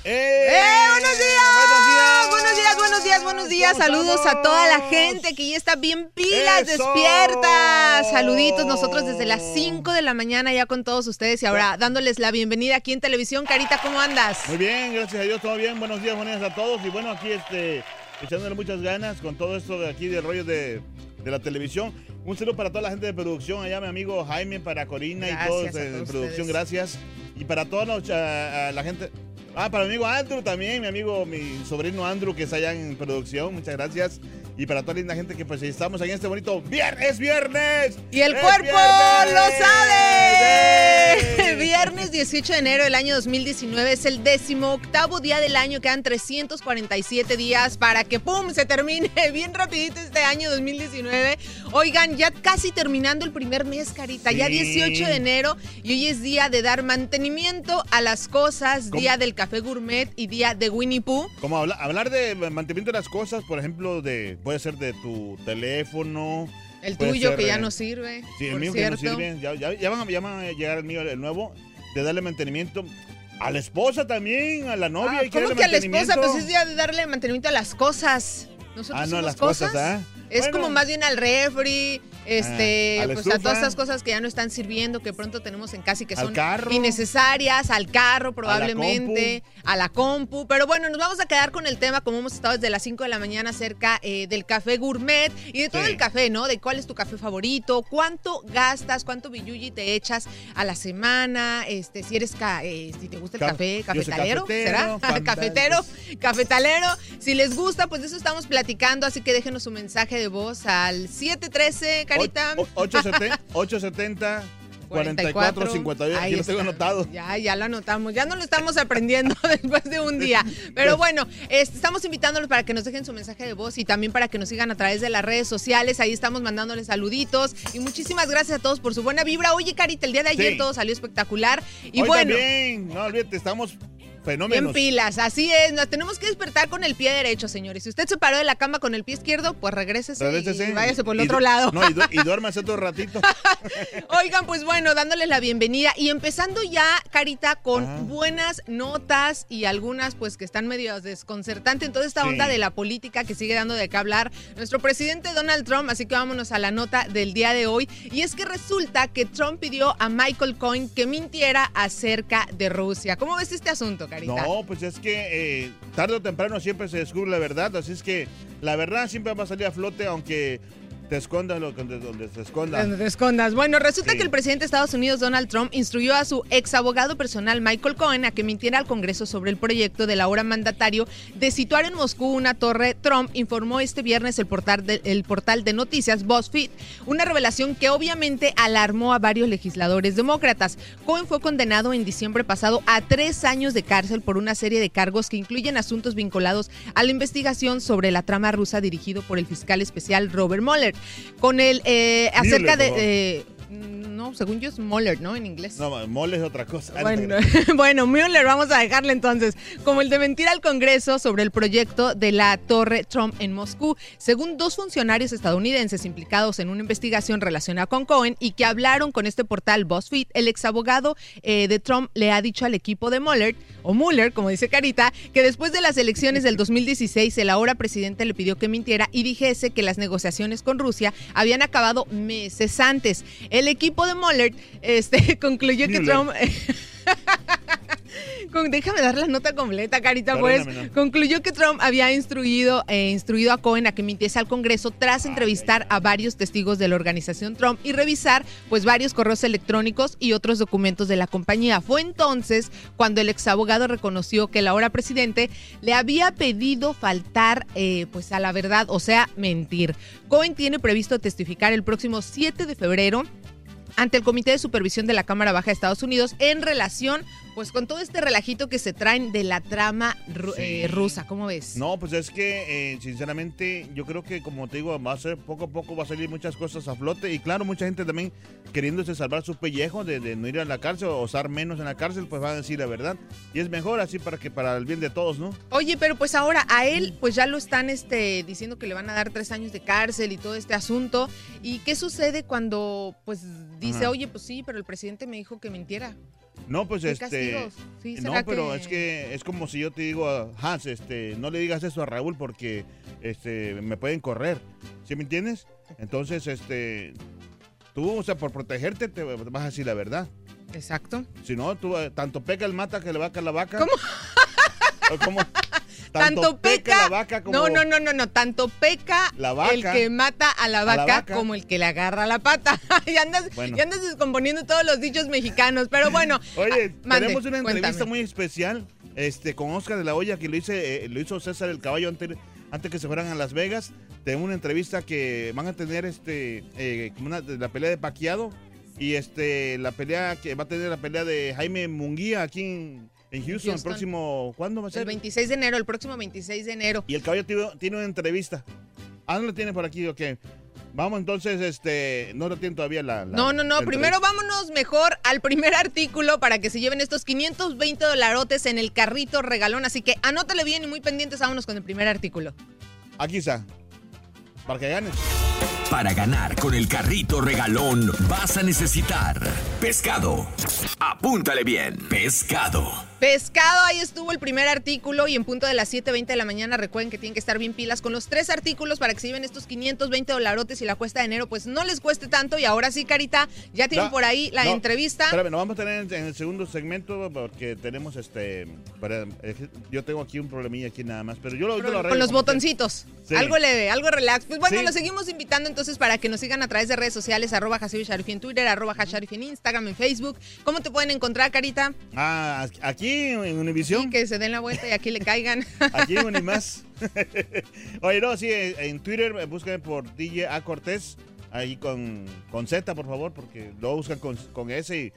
¡Eh! ¡Buenos días! Buenos días, buenos días, buenos días. Saludos a toda la gente que ya está bien pilas, ¡Eso! despierta. Saluditos nosotros desde las 5 de la mañana ya con todos ustedes y ahora dándoles la bienvenida aquí en televisión. Carita, ¿cómo andas? Muy bien, gracias a Dios, todo bien. Buenos días, buenos días a todos. Y bueno, aquí este, echándole muchas ganas con todo esto de aquí del rollo de, de la televisión. Un saludo para toda la gente de producción, allá mi amigo Jaime, para Corina y todos de producción, gracias. Y para toda la gente... Ah, para mi amigo Andrew también, mi amigo, mi sobrino Andrew que está allá en producción, muchas gracias. Y para toda la linda gente que pues estamos ahí en este bonito viernes, es viernes. Y el ¡Es cuerpo viernes! lo sabe. Viernes 18 de enero del año 2019 es el décimo octavo día del año. Quedan 347 días para que ¡pum! se termine bien rapidito este año 2019. Oigan, ya casi terminando el primer mes, Carita. Ya Sí. 18 de enero y hoy es día de dar mantenimiento a las cosas, ¿Cómo? día del café gourmet y día de Winnie Pooh. Como habla- hablar de mantenimiento de las cosas, por ejemplo, de puede ser de tu teléfono. El tuyo ser, que ya no sirve. Sí, el mío que ya no cierto. sirve. Ya, ya- ya van, a- ya van a llegar el mío, el nuevo, de darle mantenimiento. A la esposa también, a la novia. Ah, hay que ¿Cómo darle que a la esposa? Pues es día de darle mantenimiento a las cosas. Nosotros Ah, no, a somos las cosas, ¿ah? Es Bueno. como más bien al refri, este, Ah, a pues a todas estas cosas que ya no están sirviendo, que pronto tenemos en casa y que son carro. innecesarias, al carro probablemente, a la, compu. Pero bueno, nos vamos a quedar con el tema, como hemos estado desde las 5 de la mañana, acerca eh, del café gourmet y de todo Sí. el café, ¿no? De cuál es tu café favorito, cuánto gastas, cuánto billuyi te echas a la semana, este, si eres, ca- eh, si te gusta el Ca- café, cafetalero, cafetero, ¿será? cafetero, cafetalero. Si les gusta, pues de eso estamos platicando, así que déjenos su mensaje de voz al 713, Carita. O- 870, 870 44 58. Ahí Aquí lo tengo anotado. Ya, ya lo anotamos. Ya no lo estamos aprendiendo después de un día. Pero bueno, este, estamos invitándolos para que nos dejen su mensaje de voz y también para que nos sigan a través de las redes sociales. Ahí estamos mandándoles saluditos. Y muchísimas gracias a todos por su buena vibra. Oye, Carita, el día de ayer Sí. todo salió espectacular. Y Hoy bueno. también, no olvídate, estamos Fenómenos. pilas, así es. Nos tenemos que despertar con el pie derecho, señores. Si usted se paró de la cama con el pie izquierdo, pues regrésese, Regrésese y váyase por el y otro lado. No, y, du- y duérmase otro ratito. Oigan, pues bueno, dándoles la bienvenida y empezando ya, Carita, con Ah. buenas notas y algunas pues que están medio desconcertantes en toda esta Sí. onda de la política que sigue dando de qué hablar nuestro presidente Donald Trump, así que vámonos a la nota del día de hoy. Y es que resulta que Trump pidió a Michael Cohen que mintiera acerca de Rusia. ¿Cómo ves este asunto, Carita? No, pues es que eh, tarde o temprano siempre se descubre la verdad, así es que la verdad siempre va a salir a flote, aunque te escondas lo, donde, donde te escondas. Donde te escondas. Bueno, resulta Sí. que el presidente de Estados Unidos, Donald Trump, instruyó a su ex abogado personal, Michael Cohen, a que mintiera al Congreso sobre el proyecto del ahora mandatario de situar en Moscú una torre Trump, informó este viernes el portal de, el portal de noticias BuzzFeed. Una revelación que obviamente alarmó a varios legisladores demócratas. Cohen fue condenado en diciembre pasado a tres años de cárcel por una serie de cargos que incluyen asuntos vinculados a la investigación sobre la trama rusa dirigido por el fiscal especial Robert Mueller. Con el eh, acerca de no, según yo es Mueller, ¿no? En inglés. No, mole es otra cosa. Bueno, bueno, Mueller, vamos a dejarle entonces. Como el de mentir al Congreso sobre el proyecto de la Torre Trump en Moscú, según dos funcionarios estadounidenses implicados en una investigación relacionada con Cohen y que hablaron con este portal BuzzFeed, el exabogado eh, de Trump le ha dicho al equipo de Mueller, o Mueller, como dice Carita, que después de las elecciones del 2016, el ahora presidente le pidió que mintiera y dijese que las negociaciones con Rusia habían acabado meses antes. El equipo de Mueller este, concluyó que. Trump... Con- déjame dar la nota completa, Carita, pues. No. Concluyó que Trump había instruido, eh, instruido a Cohen a que mintiese al Congreso tras entrevistar a varios testigos de la organización Trump y revisar pues varios correos electrónicos y otros documentos de la compañía. Fue entonces cuando el exabogado reconoció que el ahora presidente le había pedido faltar eh, pues a la verdad, o sea, mentir. Cohen tiene previsto testificar el próximo 7 de febrero ante el Comité de Supervisión de la Cámara Baja de Estados Unidos en relación pues con todo este relajito que se traen de la trama ru- eh, rusa. ¿Cómo ves? No, pues es que, eh, sinceramente, yo creo que, como te digo, va a ser poco a poco, va a salir muchas cosas a flote. Y claro, mucha gente también queriéndose salvar su pellejo de, de no ir a la cárcel o usar menos en la cárcel, pues van a decir la verdad. Y es mejor así para que para el bien de todos, ¿no? Oye, pero pues ahora a él pues ya lo están este, diciendo que le van a dar tres años de cárcel y todo este asunto. ¿Y qué sucede cuando pues dice, Ajá. oye, pues sí, pero el presidente me dijo que mintiera? No, pues ¿Qué este. Sí, no, ¿será pero que- es que es como si yo te digo a Hans, este, no le digas eso a Raúl porque este, me pueden correr. ¿Sí me entiendes? Entonces, este. Tú, o sea, por protegerte, te vas a decir la verdad. Exacto. Si no, tú, eh, tanto peca el mata que le vaca la vaca. ¿Cómo? ¿O cómo? Tanto, peca, la vaca como. No, no, no, no, no. Tanto peca La vaca. el que mata a la A la vaca, como el que le agarra la pata. y, andas, Bueno. y andas descomponiendo todos los dichos mexicanos. Pero bueno. Oye, ah, mande, tenemos una entrevista cuéntame. muy especial este, con Oscar de la Hoya que lo, hice, eh, lo hizo César el Caballo antes, antes que se fueran a Las Vegas. Tenemos una entrevista que van a tener este, eh, una, la pelea de Paquiado y este, la pelea que va a tener la pelea de Jaime Munguía aquí en, en Houston, el próximo, ¿cuándo va a ser? El 26 de enero, el próximo 26 de enero. Y el caballo tiene, tiene una entrevista. Ah, no la tiene por aquí, ok. Vamos entonces, este, no lo tiene todavía la... la- No, no, no. Primero vámonos mejor al primer artículo para que se lleven estos 520 dolarotes en el carrito regalón. Así que anótale bien y muy pendientes. Vámonos con el primer artículo. Aquí está. Para que ganes. Para ganar con el carrito regalón vas a necesitar pescado. Apúntale bien, pescado. Pescado, ahí estuvo el primer artículo y en punto de las 7.20 de la mañana recuerden que tienen que estar bien pilas con los tres artículos para que se lleven estos 520 dolarotes y la cuesta de enero pues no les cueste tanto y ahora sí, Carita, ya tienen No, por ahí la no, entrevista. Espérame, nos vamos a tener en, el segundo segmento porque tenemos este. para- que yo tengo aquí un problemilla aquí nada más, pero yo lo, yo lo arreglo con los botoncitos. Sí. Algo leve, algo relax. Pues bueno, Sí. los seguimos invitando entonces para que nos sigan a través de redes sociales, arroba Sharifi en Twitter, arroba Hasharifi en Instagram, en Facebook. ¿Cómo te pueden encontrar, Carita? Ah, aquí en Univisión. Sí, que se den la vuelta y aquí le caigan. Aquí en Unimás. Oye, no, sí, en Twitter eh, busquen por DJ A Cortés, ahí con, con Z, por favor, porque lo buscan con, con S y,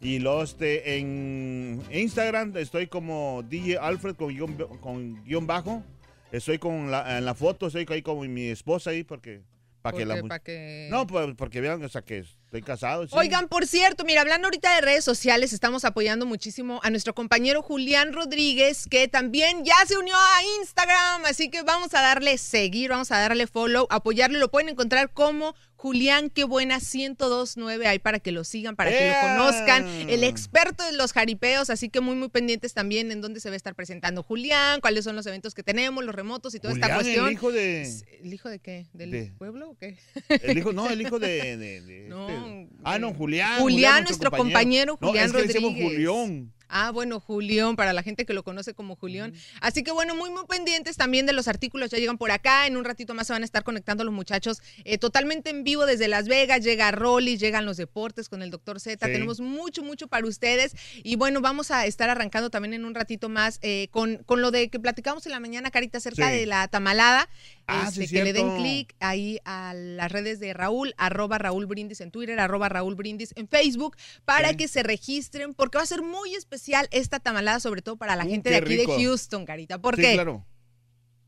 y luego este, en Instagram estoy como DJ Alfred con guion, con guion bajo. Estoy con la, en la foto, estoy ahí con mi esposa ahí porque... Para que la pa' que- No, pues, porque vean, o sea, que estoy casado. sí. Oigan, por cierto, mira, hablando ahorita de redes sociales, estamos apoyando muchísimo a nuestro compañero Julián Rodríguez, que también ya se unió a Instagram, así que vamos a darle seguir, vamos a darle follow, apoyarle, lo pueden encontrar como Julián, qué buena 1029 ahí para que lo sigan, para que lo conozcan, el experto de los jaripeos, así que muy, muy pendientes también en dónde se va a estar presentando Julián, cuáles son los eventos que tenemos, los remotos y toda esta cuestión. el hijo de... ¿El hijo de qué? ¿Del de- pueblo o qué? El hijo, no, el hijo de... de- de No, este- ah, no, Julián. Julián, nuestro compañero No, Julián es que le decimos Rodríguez. Julián. Ah, bueno, Julián, para la gente que lo conoce como Julián. Así que bueno, muy, muy pendientes también de los artículos. Ya llegan por acá. En un ratito más se van a estar conectando los muchachos eh, totalmente en vivo desde Las Vegas. Llega Rolly, llegan los deportes con el doctor Z. Sí. Tenemos mucho, mucho para ustedes. Y bueno, vamos a estar arrancando también en un ratito más eh, con, con lo de que platicamos en la mañana, Carita, acerca Sí. de la tamalada. Ah, Este, sí, que le den clic ahí a las redes de Raúl, arroba Raúl Brindis en Twitter, arroba Raúl Brindis en Facebook, para Sí. que se registren, porque va a ser muy especial esta tamalada, sobre todo para la Uh, gente de aquí rico. de Houston, Carita. ¿Por Sí, qué? claro.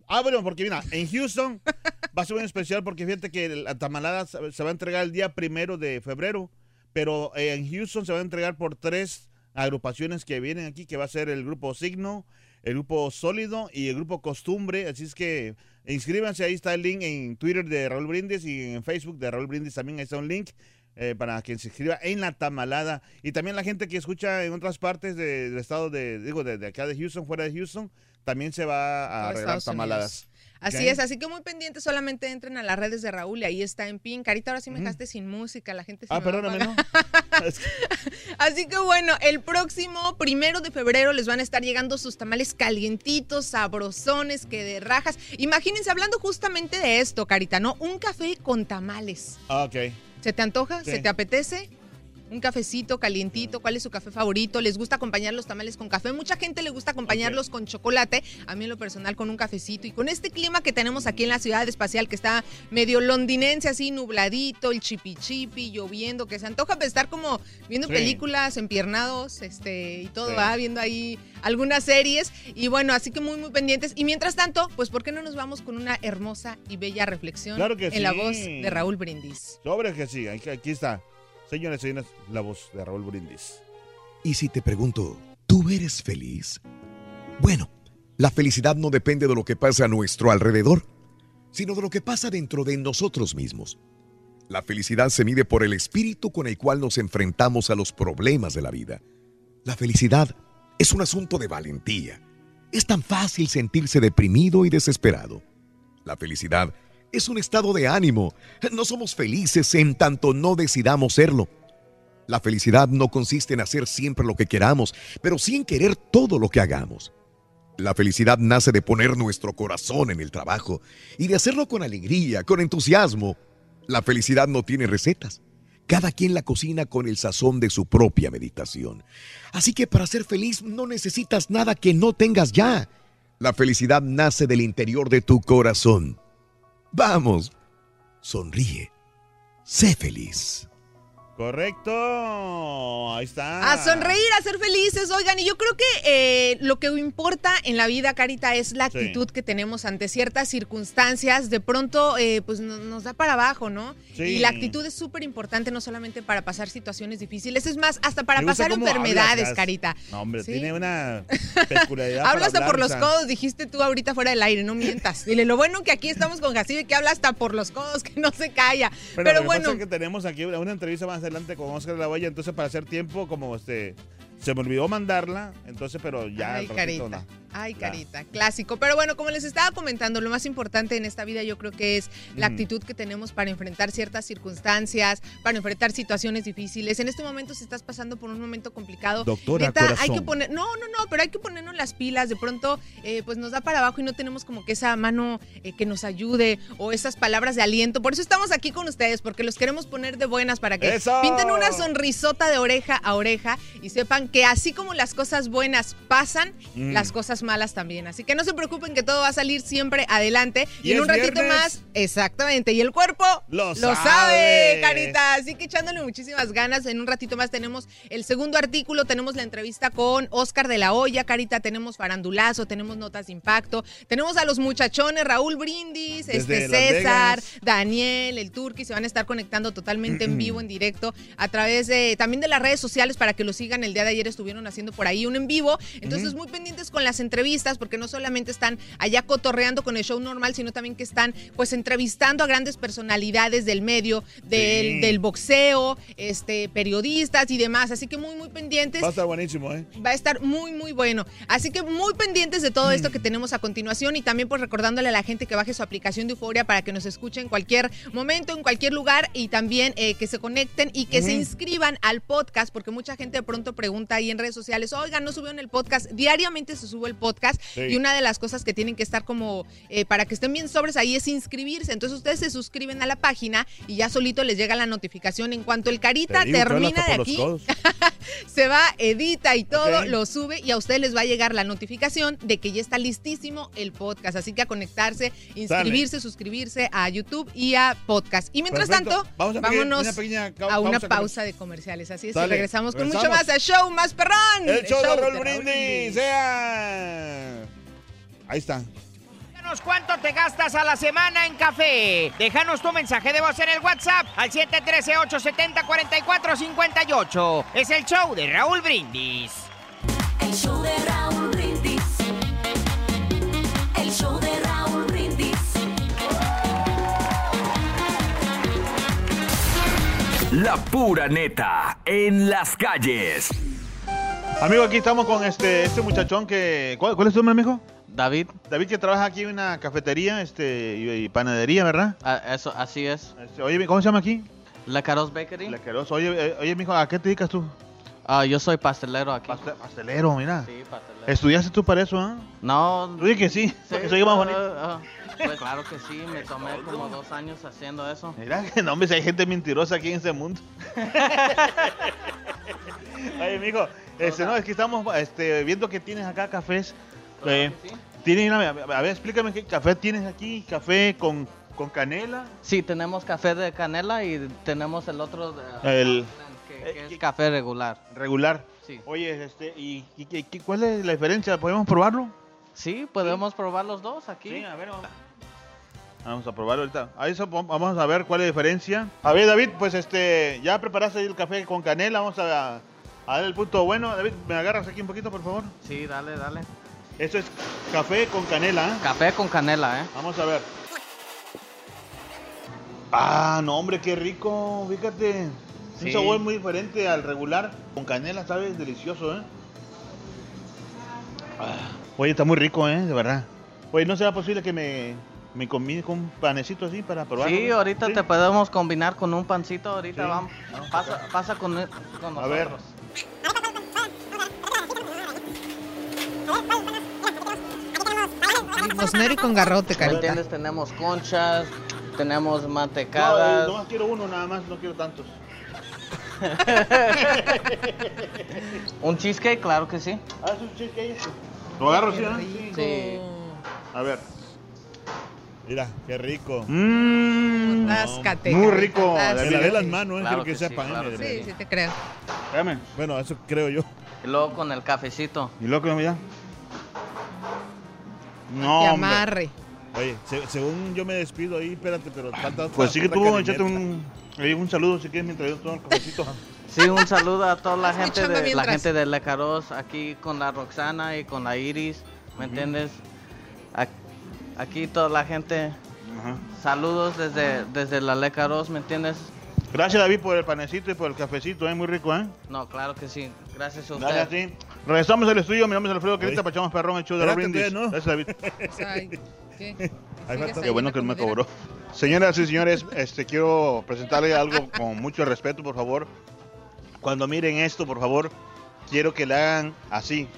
Ah, bueno, porque mira, en Houston va a ser muy especial porque fíjate que la tamalada se se va a entregar el día primero de febrero, pero eh, en Houston se va a entregar por tres agrupaciones que vienen aquí, que va a ser el grupo Signo, el grupo Sólido y el grupo Costumbre. Así es que inscríbanse, ahí está el link en Twitter de Raúl Brindis y en Facebook de Raúl Brindis también ahí está un link. eh, para quien se inscriba en la tamalada y también la gente que escucha en otras partes de- del estado de digo de, de acá de Houston fuera de Houston también se va a Estados tamaladas. Así es, así que muy pendientes, solamente entren a las redes de Raúl y ahí está en pin. Carita, ahora sí me dejaste sin música, la gente se Ah, me va a perdóname. ¿no? Así que bueno, el próximo primero de febrero les van a estar llegando sus tamales calientitos, sabrosones, que de rajas. Imagínense, hablando justamente de esto, Carita, ¿no? Un café con tamales. Ah, ok. ¿Se te antoja? Sí. ¿Se te apetece? Un cafecito calientito, ¿cuál es su café favorito? ¿Les gusta acompañar los tamales con café? Mucha gente le gusta acompañarlos con chocolate, a mí en lo personal con un cafecito y con este clima que tenemos aquí en la ciudad espacial que está medio londinense, así nubladito, el chipi chipi, lloviendo, que se antoja de estar como viendo Sí. películas, empiernados, este, y todo, Sí. va viendo ahí algunas series y bueno, así que muy muy pendientes y mientras tanto, pues ¿por qué no nos vamos con una hermosa y bella reflexión Claro que en la voz de Raúl Brindis? Sobre que sí, aquí está. Señores señores, la voz de Raúl Brindis. Y si te pregunto, ¿tú eres feliz? Bueno, la felicidad no depende de lo que pasa a nuestro alrededor, sino de lo que pasa dentro de nosotros mismos. La felicidad se mide por el espíritu con el cual nos enfrentamos a los problemas de la vida. La felicidad es un asunto de valentía. Es tan fácil sentirse deprimido y desesperado. La felicidad es un estado de ánimo. No somos felices en tanto no decidamos serlo. La felicidad no consiste en hacer siempre lo que queramos, pero sí en querer todo lo que hagamos. La felicidad nace de poner nuestro corazón en el trabajo y de hacerlo con alegría, con entusiasmo. La felicidad no tiene recetas. Cada quien la cocina con el sazón de su propia meditación. Así que para ser feliz no necesitas nada que no tengas ya. La felicidad nace del interior de tu corazón. Vamos, sonríe, sé feliz. Correcto. Ahí está. A sonreír, a ser felices, oigan, y yo creo que eh, lo que importa en la vida, Carita, es la Sí. actitud que tenemos ante ciertas circunstancias. De pronto, eh, pues no- nos da para abajo, ¿no? Sí. Y la actitud es súper importante, no solamente para pasar situaciones difíciles, es más, hasta para pasar enfermedades, hablas, Carita. No, hombre, Sí. tiene una peculiaridad. Habla hasta por los codos, dijiste tú ahorita fuera del aire, no mientas. Dile, lo bueno que aquí estamos con Jacibe, que habla hasta por los codos, que no se calla. Pero, Pero, bueno, es que tenemos aquí una una entrevista más adelante con Oscar de la Hoya, entonces para hacer tiempo, como este, se me olvidó mandarla, entonces, pero ya. Ay, ratito. Ay, carita, clásico. Pero bueno, como les estaba comentando, lo más importante en esta vida yo creo que es la actitud que tenemos para enfrentar ciertas circunstancias, para enfrentar situaciones difíciles. En este momento, si estás pasando por un momento complicado, Doctora, neta, hay que poner, no, no, no, pero hay que ponernos las pilas. De pronto, eh, pues nos da para abajo y no tenemos como que esa mano eh, que nos ayude o esas palabras de aliento. Por eso estamos aquí con ustedes, porque los queremos poner de buenas para que ¡Eso! pinten una sonrisota de oreja a oreja y sepan que así como las cosas buenas pasan, Mm. las cosas malas también. Así que no se preocupen que todo va a salir siempre adelante. Y, Y en un ratito viernes. más, exactamente. Y el cuerpo Lo sabe, sabe. carita. Así que echándole muchísimas ganas. En un ratito más tenemos el segundo artículo, tenemos la entrevista con Oscar de la Hoya, carita. Tenemos farandulazo, tenemos notas de impacto, tenemos a los muchachones, Raúl Brindis, Desde este César. Daniel, el Turqui, se van a estar conectando totalmente en vivo, en directo, a través de también de las redes sociales para que lo sigan. El día de ayer estuvieron haciendo por ahí un en vivo. Entonces, muy pendientes con las entrevistas, porque no solamente están allá cotorreando con el show normal, sino también que están pues entrevistando a grandes personalidades del medio, del, Sí. del boxeo, este, periodistas y demás. Así que muy, muy pendientes. Va a estar buenísimo, ¿eh? Va a estar muy, muy bueno. Así que muy pendientes de todo esto que tenemos a continuación y también pues recordándole a la gente que baje su aplicación de Euforia para que nos escuche en cualquier momento, en cualquier lugar y también eh, que se conecten y que se inscriban al podcast porque mucha gente de pronto pregunta ahí en redes sociales, oigan, no subieron el podcast. Diariamente se sube el podcast Sí. y una de las cosas que tienen que estar como eh, para que estén bien sobres ahí es inscribirse. Entonces ustedes se suscriben a la página y ya solito les llega la notificación. En cuanto el carita Te digo termina de aquí, se va, edita y todo, lo sube y a ustedes les va a llegar la notificación de que ya está listísimo el podcast. Así que a conectarse, inscribirse, suscribirse a YouTube y a podcast. Y mientras Perfecto. tanto, Vamos a vámonos una pequeña a una pausa pausa de comerciales. Así es, y regresamos con mucho más a Show Más Perrón. El show de Raúl Brindis, sea. Ahí está. Díganos cuánto te gastas a la semana en café. Déjanos tu mensaje de voz en el WhatsApp al 713-870-4458. Es el show de Raúl Brindis. El show de Raúl Brindis. El show de Raúl Brindis. La pura neta en las calles. Amigo, aquí estamos con este, este muchachón que. ¿Cuál, cuál es tu nombre, amigo? David. David que trabaja aquí en una cafetería este, y, y panadería, ¿verdad? Ah, eso, así es. Este, oye, ¿cómo se llama aquí? La Caros Bakery. La Caros. Oye, eh, oye, mijo, ¿a qué te dedicas tú? Ah, yo soy pastelero aquí. pastelero, mira. Sí, pastelero. ¿Estudiaste tú para eso, ah? No. Oye, que sí, se oye más bonito. ah, ah, pues claro que sí, me tomé como dos años haciendo eso. Mira, que no, hombre, si hay gente mentirosa aquí en este mundo. Oye, mijo, este, no, es que estamos este, viendo que tienes acá cafés. Eh, tiene una- a ver, explícame qué café tienes aquí. Café con, con canela. Sí, tenemos café de canela y tenemos el otro de- El que, que es café regular. regular. Sí. Oye, este, ¿y, y cuál es la diferencia? ¿Podemos probarlo? Sí, podemos probar los dos aquí. Sí, a ver, Vamos a probarlo ahorita. Ahí eso, vamos a ver cuál es la diferencia. A ver, David, pues este, ya preparaste el café con canela. Vamos a, a dar el punto bueno. David, ¿me agarras aquí un poquito, por favor? Sí, dale, dale. Esto es café con canela, ¿eh? Café con canela, ¿eh? Vamos a ver. Ah, no, hombre, qué rico. Fíjate. Sí. Un sabor muy diferente al regular. Con canela, ¿sabes? Delicioso, ¿eh? Ah, Oye, está muy rico, ¿eh? De verdad. Oye, ¿no será posible que me, me combine con un panecito así para probarlo? Sí, ahorita Sí. te podemos combinar con un pancito. Ahorita Sí. vamos. Pasa, pasa con, con A ver. Y con garrote, ¿Me carita. entiendes? Tenemos conchas, tenemos No, mantecadas. nomás quiero uno nada más, no quiero tantos. un cheesecake, claro que sí. Ah, es un cheesecake. Lo agarro, sí, ¿eh? Sí. A ver. Mira, qué rico. Atáscate, Muy rico. Me lavé las manos, eh, Claro que, que sí, claro eh, que Sí, sí te creo. Espérame. Bueno, eso creo yo. Y luego con el cafecito. ¿Y loco, mira? No, Que amarre. Oye, se- según yo me despido ahí, espérate, pero falta otra- Pues sigue otra tú, échate un, un saludo si quieres mientras yo tomo el cafecito. Sí, un saludo a toda la gente de la mientras. gente de Lecaros, aquí con la Roxana y con la Iris, ¿me entiendes? Aquí toda la gente. Saludos desde, desde la Lecaros, ¿me entiendes? Gracias David por el panecito y por el cafecito, ¿eh? muy rico, ¿eh? No, claro que sí. Gracias a usted. Gracias a ti. Regresamos al estudio, mi nombre es Alfredo Querita, Pachamos Perrón, el show de Espérate, brindis. ¿no? Gracias David. Ay, ¿qué? Qué bueno en que la me cobró. Señoras y señores, este, quiero presentarle algo con mucho respeto, por favor. Cuando miren esto, por favor, quiero que le hagan así.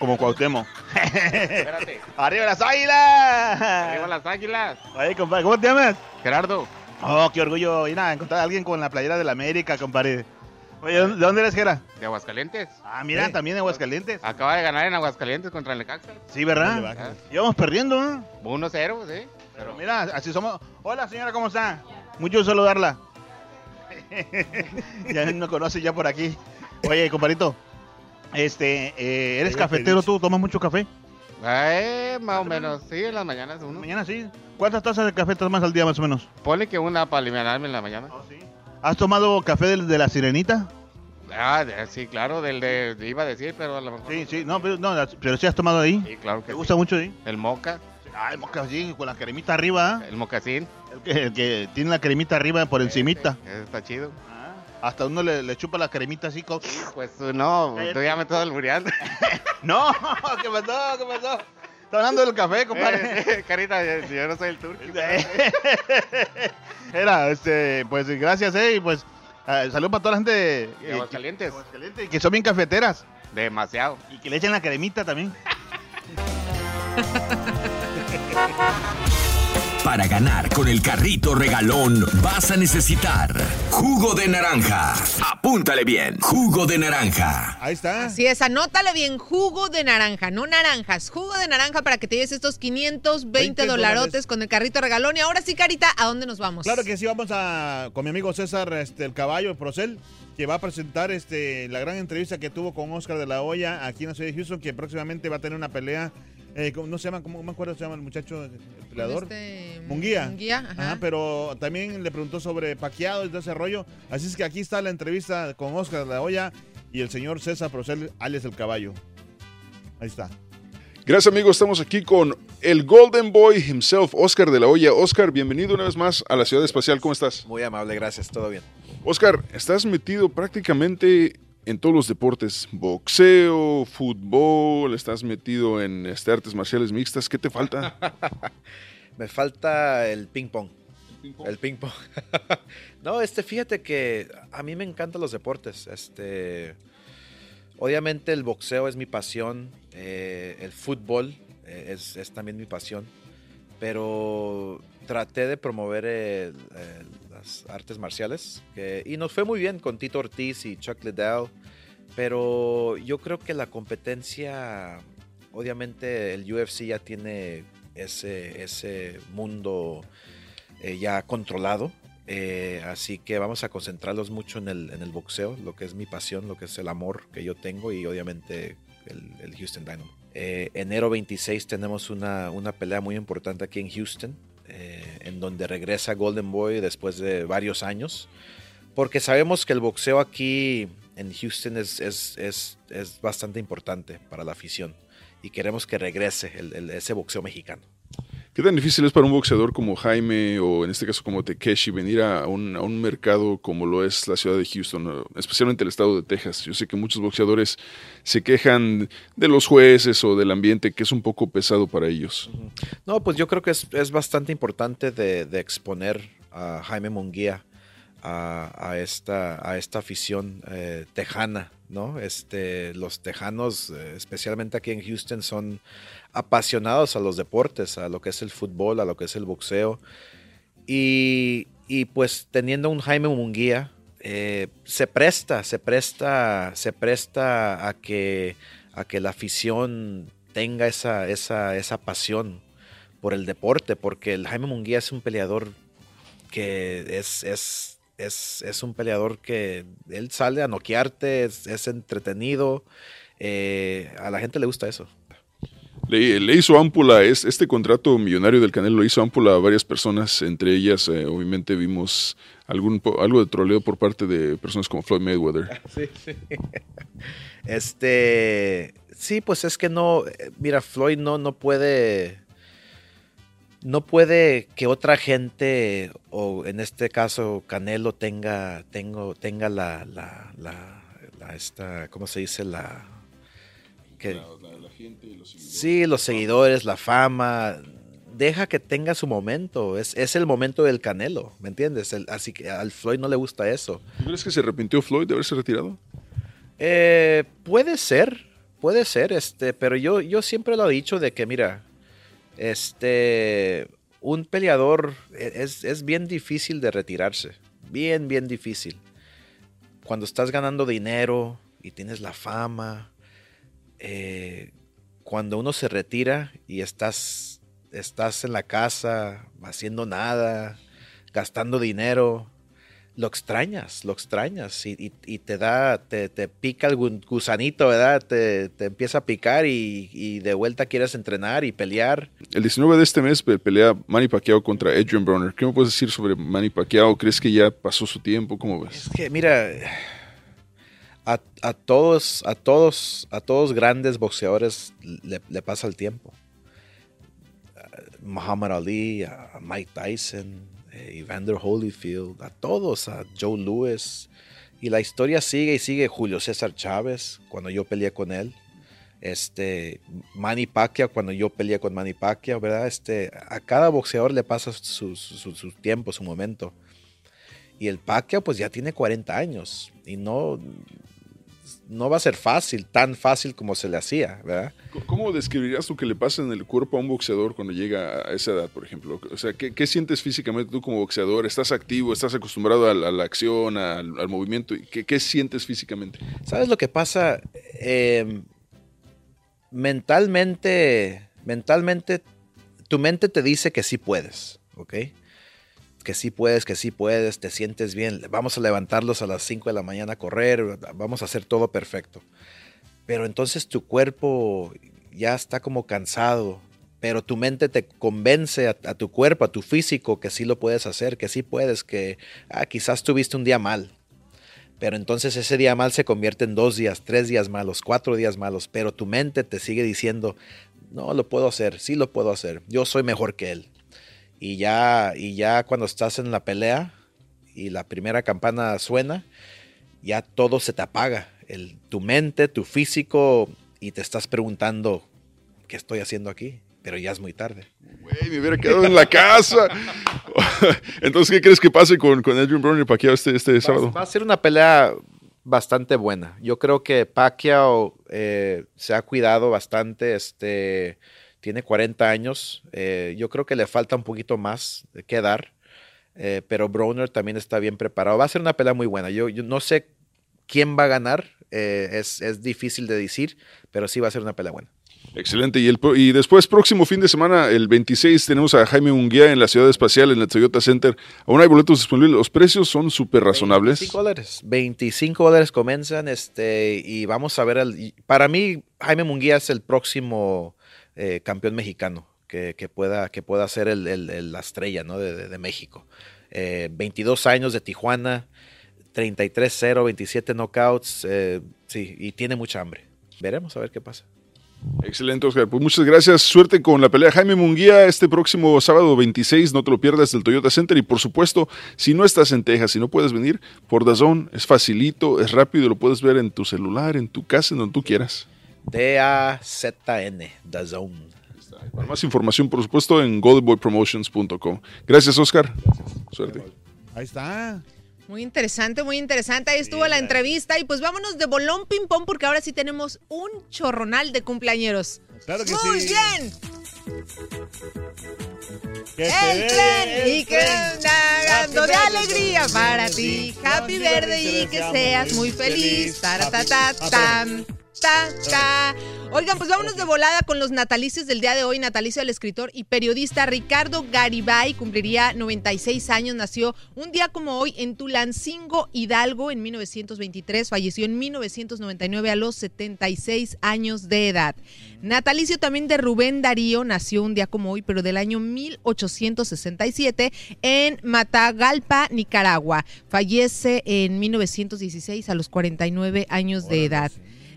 Como Cuauhtémoc. Espérate. ¡Arriba las águilas! Arriba las águilas. Ahí, compadre, ¿cómo te llamas? Gerardo. Oh, qué orgullo. Ir a encontrar a alguien con la playera de la América, compadre. Oye, ¿de dónde eres, Gera? De Aguascalientes. Ah, mira, también de Aguascalientes. Acaba de ganar en Aguascalientes contra el Necaxa. Sí, ¿verdad? Ah, Íbamos perdiendo, ¿eh? 1-0, sí. Pero mira, así somos. Hola, señora, ¿cómo está? Mucho saludarla. ya me conoce ya por aquí. Oye, compadrito, este, eh, ¿eres cafetero tú? ¿Tomas mucho café? Eh, más o menos, sí, en las mañanas uno. Mañana sí. ¿Cuántas tazas de café tomas al día más o menos? Ponle que una para aliviarme en la mañana. ¿Has tomado café de, de la sirenita? Ah, de- sí, claro, del de, iba a decir, pero a lo mejor. Sí, sí, no, pero, no, pero sí has tomado ahí. Sí, claro que ¿Te sí. gusta mucho ahí? El moca. Ah, el mocasín con la cremita arriba. ¿ah? El mocasín. El que, el que tiene la cremita arriba por encimita. Ese está chido. Hasta uno le, le chupa la cremita así como... Pues no, tú ya me estás albureando. no, ¿qué pasó? ¿Qué pasó? Está hablando del café, compadre. Eh, Carita, yo, yo no soy el turco. Era, este, pues gracias, eh, y pues eh, saludos para toda la gente De eh, Aguascalientes. que, que son bien cafeteras Demasiado. y que le echen la cremita también. Para ganar con el carrito regalón vas a necesitar jugo de naranja. Apúntale bien, jugo de naranja. Ahí está. Así es, anótale bien, jugo de naranja, no naranjas, jugo de naranja para que te lleves estos 520 20 dolarotes con el carrito regalón. Y ahora sí, Carita, ¿a dónde nos vamos? Claro que sí, vamos a con mi amigo César este, el Caballo Procel, que va a presentar este, la gran entrevista que tuvo con Oscar de la Hoya aquí en la ciudad de Houston, que próximamente va a tener una pelea. Eh, ¿cómo- no se llama, ¿cómo me acuerdo se llama el muchacho, el peleador? este, Munguía. Munguía, ajá. pero también le preguntó sobre paqueado y todo ese rollo. Así es que aquí está la entrevista con Oscar de la Hoya y el señor César Procel, alias el Caballo. Ahí está. Gracias amigos, estamos aquí con el Golden Boy himself, Oscar de la Hoya. Oscar, bienvenido una vez más a la Ciudad Espacial, ¿cómo estás? Muy amable, gracias, todo bien. Oscar, estás metido prácticamente en todos los deportes, boxeo, fútbol, estás metido en este, artes marciales mixtas, ¿qué te falta? Me falta el ping pong. El ping pong. no, este, fíjate que a mí me encantan los deportes. Este, obviamente el boxeo es mi pasión, eh, el fútbol eh, es, es también mi pasión, pero traté de promover el- el- artes marciales y nos fue muy bien con Tito Ortiz y Chuck Liddell, pero yo creo que la competencia, obviamente el UFC ya tiene ese, ese mundo eh, ya controlado. eh, así que vamos a concentrarlos mucho en el, en el boxeo, lo que es mi pasión, lo que es el amor que yo tengo y obviamente el, el Houston Dynamo. Eh, enero 26 tenemos una, una pelea muy importante aquí en Houston, eh, en donde regresa Golden Boy después de varios años, porque sabemos que el boxeo aquí en Houston es, es, es, bastante importante para la afición y queremos que regrese ese boxeo mexicano. ¿Qué tan difícil es para un boxeador como Jaime o en este caso como Takeshi venir a un, mercado como lo es la ciudad de Houston, especialmente el estado de Texas? Yo sé que muchos boxeadores se quejan de los jueces o del ambiente que es un poco pesado para ellos. No, pues yo creo que es, es bastante importante de, exponer a Jaime Munguía a, a esta, a esta afición eh, tejana, ¿no? Este, los tejanos, eh, especialmente aquí en Houston, son apasionados a los deportes, a lo que es el fútbol, a lo que es el boxeo. Y, pues teniendo un Jaime Munguía, eh, se presta, se presta, se presta a que, a que la afición tenga esa, esa, esa pasión por el deporte, porque el Jaime Munguía es un peleador que es, es, es, es un peleador que él sale a noquearte, es, es entretenido, eh, a la gente le gusta eso. Le, le hizo ámpula, es- este contrato millonario del Canelo le hizo ámpula a varias personas, entre ellas eh, obviamente vimos algún, po- algo de troleo por parte de personas como Floyd Mayweather. Sí, sí. Este, sí, pues es que no, mira, Floyd no, no puede, no puede que otra gente, o en este caso Canelo, tenga, tengo, tenga la, la, la, la esta, ¿cómo se dice? La, que, sí, los seguidores, la fama, deja que tenga su momento, es, es el momento del Canelo, ¿me entiendes? El- así que al Floyd no le gusta eso. ¿Tú crees que se arrepintió Floyd de haberse retirado? Eh, puede ser, puede ser, este, pero yo, yo siempre lo he dicho de que, mira, este, un peleador e- es, es bien difícil de retirarse, bien, bien difícil. Cuando estás ganando dinero y tienes la fama, eh, cuando uno se retira y estás, estás en la casa haciendo nada, gastando dinero, lo extrañas, lo extrañas y, y- y te da, te, te pica el gu- gusanito, ¿verdad? Te, te empieza a picar y, y de vuelta quieres entrenar y pelear. El 19 de este mes pe- pelea Manny Pacquiao contra Adrian Broner. ¿Qué me puedes decir sobre Manny Pacquiao? ¿Crees que ya pasó su tiempo? ¿Cómo ves? Es que, mira, a, todos, a todos, a todos grandes boxeadores le, pasa el tiempo. Muhammad Ali, a Mike Tyson, eh, Evander Holyfield, a todos, a Joe Lewis. Y la historia sigue y sigue. Julio César Chávez, cuando yo peleé con él. Este, Manny Pacquiao, cuando yo peleé con Manny Pacquiao, ¿verdad? Este, a cada boxeador le pasa su- su- su tiempo, su momento. Y el Pacquiao, pues ya tiene 40 años. Y no, no va a ser fácil, tan fácil como se le hacía, ¿verdad? ¿Cómo describirías tú que le pasa en el cuerpo a un boxeador cuando llega a esa edad, por ejemplo? O sea, ¿qué, qué sientes físicamente tú como boxeador? ¿Estás activo? ¿Estás acostumbrado a, la- a la acción, al, al movimiento? ¿Y ¿Qué, qué sientes físicamente? ¿Sabes lo que pasa? Eh, mentalmente, mentalmente, tu mente te dice que sí puedes, ¿ok? Que sí puedes, que sí puedes, te sientes bien. Vamos a levantarlos a las 5 de la mañana a correr, vamos a hacer todo perfecto. Pero entonces tu cuerpo ya está como cansado, pero tu mente te convence a, a tu cuerpo, a tu físico, que sí lo puedes hacer, que sí puedes, que ah, quizás tuviste un día mal, pero entonces ese día mal se convierte en dos días, tres días malos, cuatro días malos, pero tu mente te sigue diciendo, no, lo puedo hacer, sí lo puedo hacer, yo soy mejor que él. Y ya, y ya cuando estás en la pelea y la primera campana suena, ya todo se te apaga, el, tu mente, tu físico, y te estás preguntando, ¿qué estoy haciendo aquí? Pero ya es muy tarde. Güey, me hubiera quedado en la casa. Entonces, ¿qué crees que pase con, con Adrian Broner y Pacquiao este, este sábado? Va a ser una pelea bastante buena. Yo creo que Pacquiao eh, se ha cuidado bastante. Este, tiene 40 años. Eh, yo creo que le falta un poquito más que dar. Eh, pero Broner también está bien preparado. Va a ser una pelea muy buena. Yo, yo no sé quién va a ganar. eh, es, es difícil de decir, pero sí va a ser una pelea buena. Excelente. Y, el, y después, próximo fin de semana, el 26, tenemos a Jaime Munguía en la Ciudad Espacial, en el Toyota Center. Aún hay boletos disponibles. Los precios son súper razonables. 25 dólares. 25 dólares comienzan este, y vamos a ver. al- y para mí, Jaime Munguía es el próximo eh, campeón mexicano que, pueda, que pueda ser el- la estrella de México. Eh, 22 años de Tijuana, 33-0, 27 knockouts. eh, sí, y tiene mucha hambre. Veremos a ver qué pasa. Excelente, Oscar. Pues muchas gracias. Suerte con la pelea. Jaime Munguía, este próximo sábado 26, no te lo pierdas del Toyota Center. Y por supuesto, si no estás en Texas, si no puedes venir, por Dazón es facilito, es rápido, lo puedes ver en tu celular, en tu casa, en donde tú quieras. D-A-Z-N, The Zone. Para más información, por supuesto, en goldenboypromotions.com. Gracias, Oscar. Suerte. Ahí está. Muy interesante, muy interesante. Ahí estuvo la entrevista y pues vámonos de bolón ping pong porque ahora sí tenemos un chorronal de cumpleañeros. Claro que Muy sí. bien. Que El tren y que tren. nadando de alegría para ti. Happy birthday y que seas muy feliz. Taratata, tam, ta, ta. Oigan, pues vámonos de volada con los natalicios del día de hoy. Natalicio del escritor y periodista Ricardo Garibay cumpliría 96 años. Nació un día como hoy en Tulancingo, Hidalgo, en 1923. Falleció en 1999 a los 76 años de edad. Natalicio también de Rubén Darío. Nació un día como hoy, pero del año 1867 en Matagalpa, Nicaragua. Fallece en 1916 a los 49 años de edad.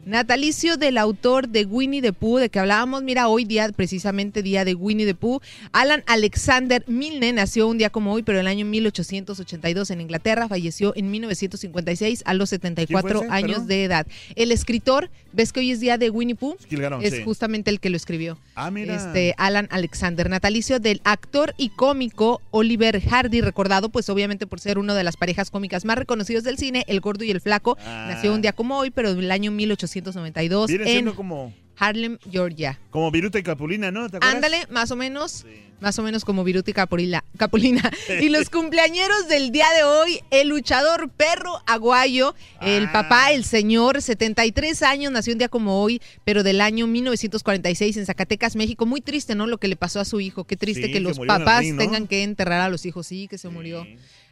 Natalicio del autor de Winnie the Pooh, de que hablábamos, mira, hoy día, precisamente día de Winnie the Pooh. Alan Alexander Milne nació un día como hoy, pero en el año 1882 en Inglaterra, falleció en 1956 a los 74 ¿Quién fue ese? años Perdón. de edad. El escritor, ¿ves que hoy es día de Winnie Pooh? Es sí. justamente el que lo escribió. Ah, mira. Este, Alan Alexander, natalicio del actor y cómico Oliver Hardy, recordado pues obviamente por ser una de las parejas cómicas más reconocidos del cine, El Gordo y el Flaco. Ah. Nació un día como hoy, pero en el año 1892 Viene en siendo como, Harlem, Georgia. como Viruta y Capulina, ¿no? ¿Te acuerdas? Ándale, más o menos, más o menos como Viruta y Capulina. Capulina. Y los cumpleañeros del día de hoy, el luchador perro aguayo, el Ah. papá, el señor, 73 años, nació un día como hoy, pero del año 1946 en Zacatecas, México. Muy triste, ¿no? Lo que le pasó a su hijo. Qué triste Sí, que los papás ring, ¿no? tengan que enterrar a los hijos. Sí, que se murió.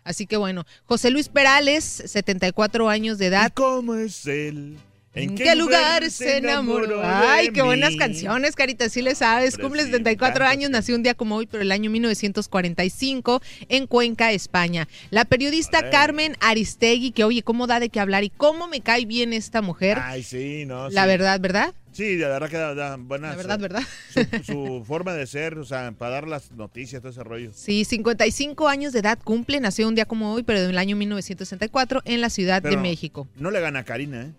Así que bueno, José Luis Perales, 74 años de edad. ¿Cómo es él? ¿En qué lugar se enamoró? Ay, qué buenas canciones, Carita, sí le sabes. Cumple sí, 74 me años, nació un día como hoy, pero el año 1945 en Cuenca, España. La periodista. Carmen Aristegui, que oye, cómo da de qué hablar y cómo me cae bien esta mujer. Ay, sí, no. La sí. verdad, ¿verdad? Sí, la verdad que da, da buenas. La verdad, ¿verdad? Su, su forma de ser, o sea, para dar las noticias, todo ese rollo. Sí, 55 años de edad cumple, nació un día como hoy, pero en el año 1964 en la Ciudad de México. No le gana a Karina, ¿eh?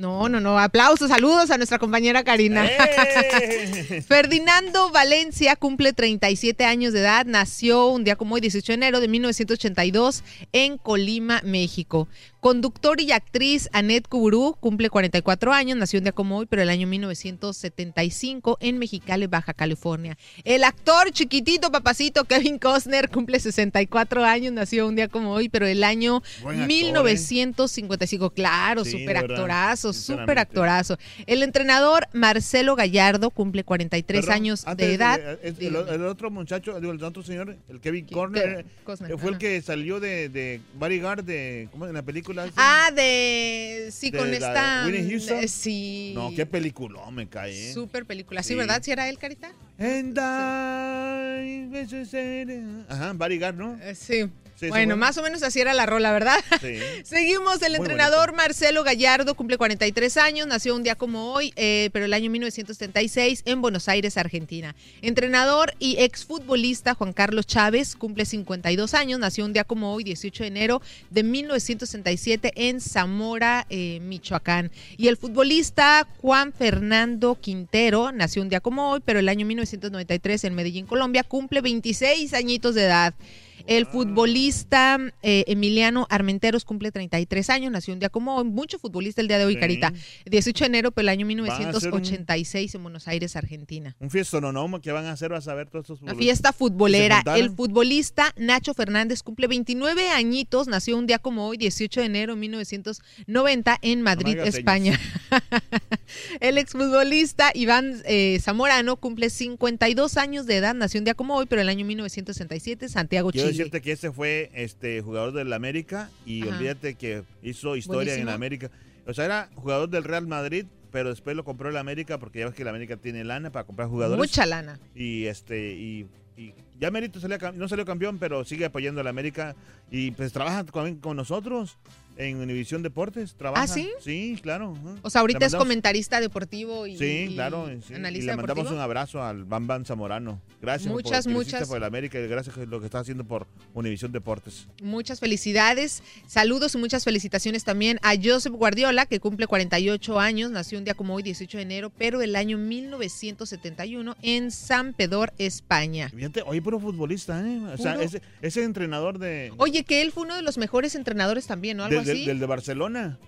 No, no, no. Aplausos, saludos a nuestra compañera Karina. ¡Eh! Ferdinando Valencia cumple 37 años de edad. Nació un día como hoy, 18 de enero de 1982, en Colima, México. Conductor y actriz Annette Kuburú cumple 44 años. Nació un día como hoy, pero el año 1975 en Mexicali, Baja California. El actor chiquitito, papacito Kevin Costner cumple 64 años. Nació un día como hoy, pero el año Buen actor, ¿eh? 1955. Claro, Sí, actorazo, súper actorazo. El entrenador Marcelo Gallardo cumple 43 Perdón, años de edad. es- el, el otro muchacho, el otro señor, el Kevin Costner, eh, fue el que salió de, de Bodyguard de, ¿cómo en la película? Esa? Ah, de. Sí, De con esta. Houston. eh, Sí. No, qué peliculón me cae, ¿eh? Súper película. Sí, Sí. ¿verdad? ¿Sí era él, Carita? And I. Ajá, Bodyguard, ¿no? Eh, Sí. Sí, bueno, más o menos así era la rola, ¿verdad? Sí. Seguimos, el Muy entrenador Marcelo Gallardo cumple 43 años, nació un día como hoy, eh, pero el año 1976 en Buenos Aires, Argentina. Entrenador y exfutbolista Juan Carlos Chávez cumple 52 años, nació un día como hoy, 18 de enero de 1967 en Zamora, eh, Michoacán. Y el futbolista Juan Fernando Quintero nació un día como hoy, pero el año 1993 en Medellín, Colombia, cumple 26 añitos de edad. El futbolista eh, Emiliano Armenteros cumple 33 años, nació un día como hoy, mucho futbolista el día de hoy, Sí. Carita. 18 de enero, pero el año Van a hacer un- 1986 en Buenos Aires, Argentina. Un fiestón que van a hacer, vas a ver todos estos futbolistas. fiesta futbolera. El futbolista Nacho Fernández cumple 29 añitos, nació un día como hoy, 18 de enero de 1990 en Madrid, España. El exfutbolista Iván eh, Zamorano cumple 52 años de edad, nació un día como hoy, pero el año 1967 Santiago, Chile. Decirte que este fue este jugador del América y Ajá. olvídate que hizo historia en Buenísimo. América. O sea, era jugador del Real Madrid, pero después lo compró el América porque ya ves que el América tiene lana para comprar jugadores. Mucha lana. Y este y, y ya Mérito salió no salió campeón, pero sigue apoyando al América y pues trabaja con, con nosotros en Univisión Deportes. Trabaja. ¿Ah, sí? Sí, claro. O sea, ahorita es comentarista deportivo y, Sí, claro. sí. Y le mandamos deportivo. un abrazo al Bam Bam Zamorano. Gracias Muchas, por, muchas. por el América y gracias por lo que está haciendo por Univisión Deportes. Muchas felicidades, saludos y muchas felicitaciones también a Joseph Guardiola, que cumple 48 años, nació un día como hoy, 18 de enero, pero el año 1971 en San Pedro, España. Fíjate, oye, puro futbolista, ¿eh? O sea, ese, ese entrenador de, Oye, que él fue uno de los mejores entrenadores también, ¿no? Algo del, del- del de Barcelona.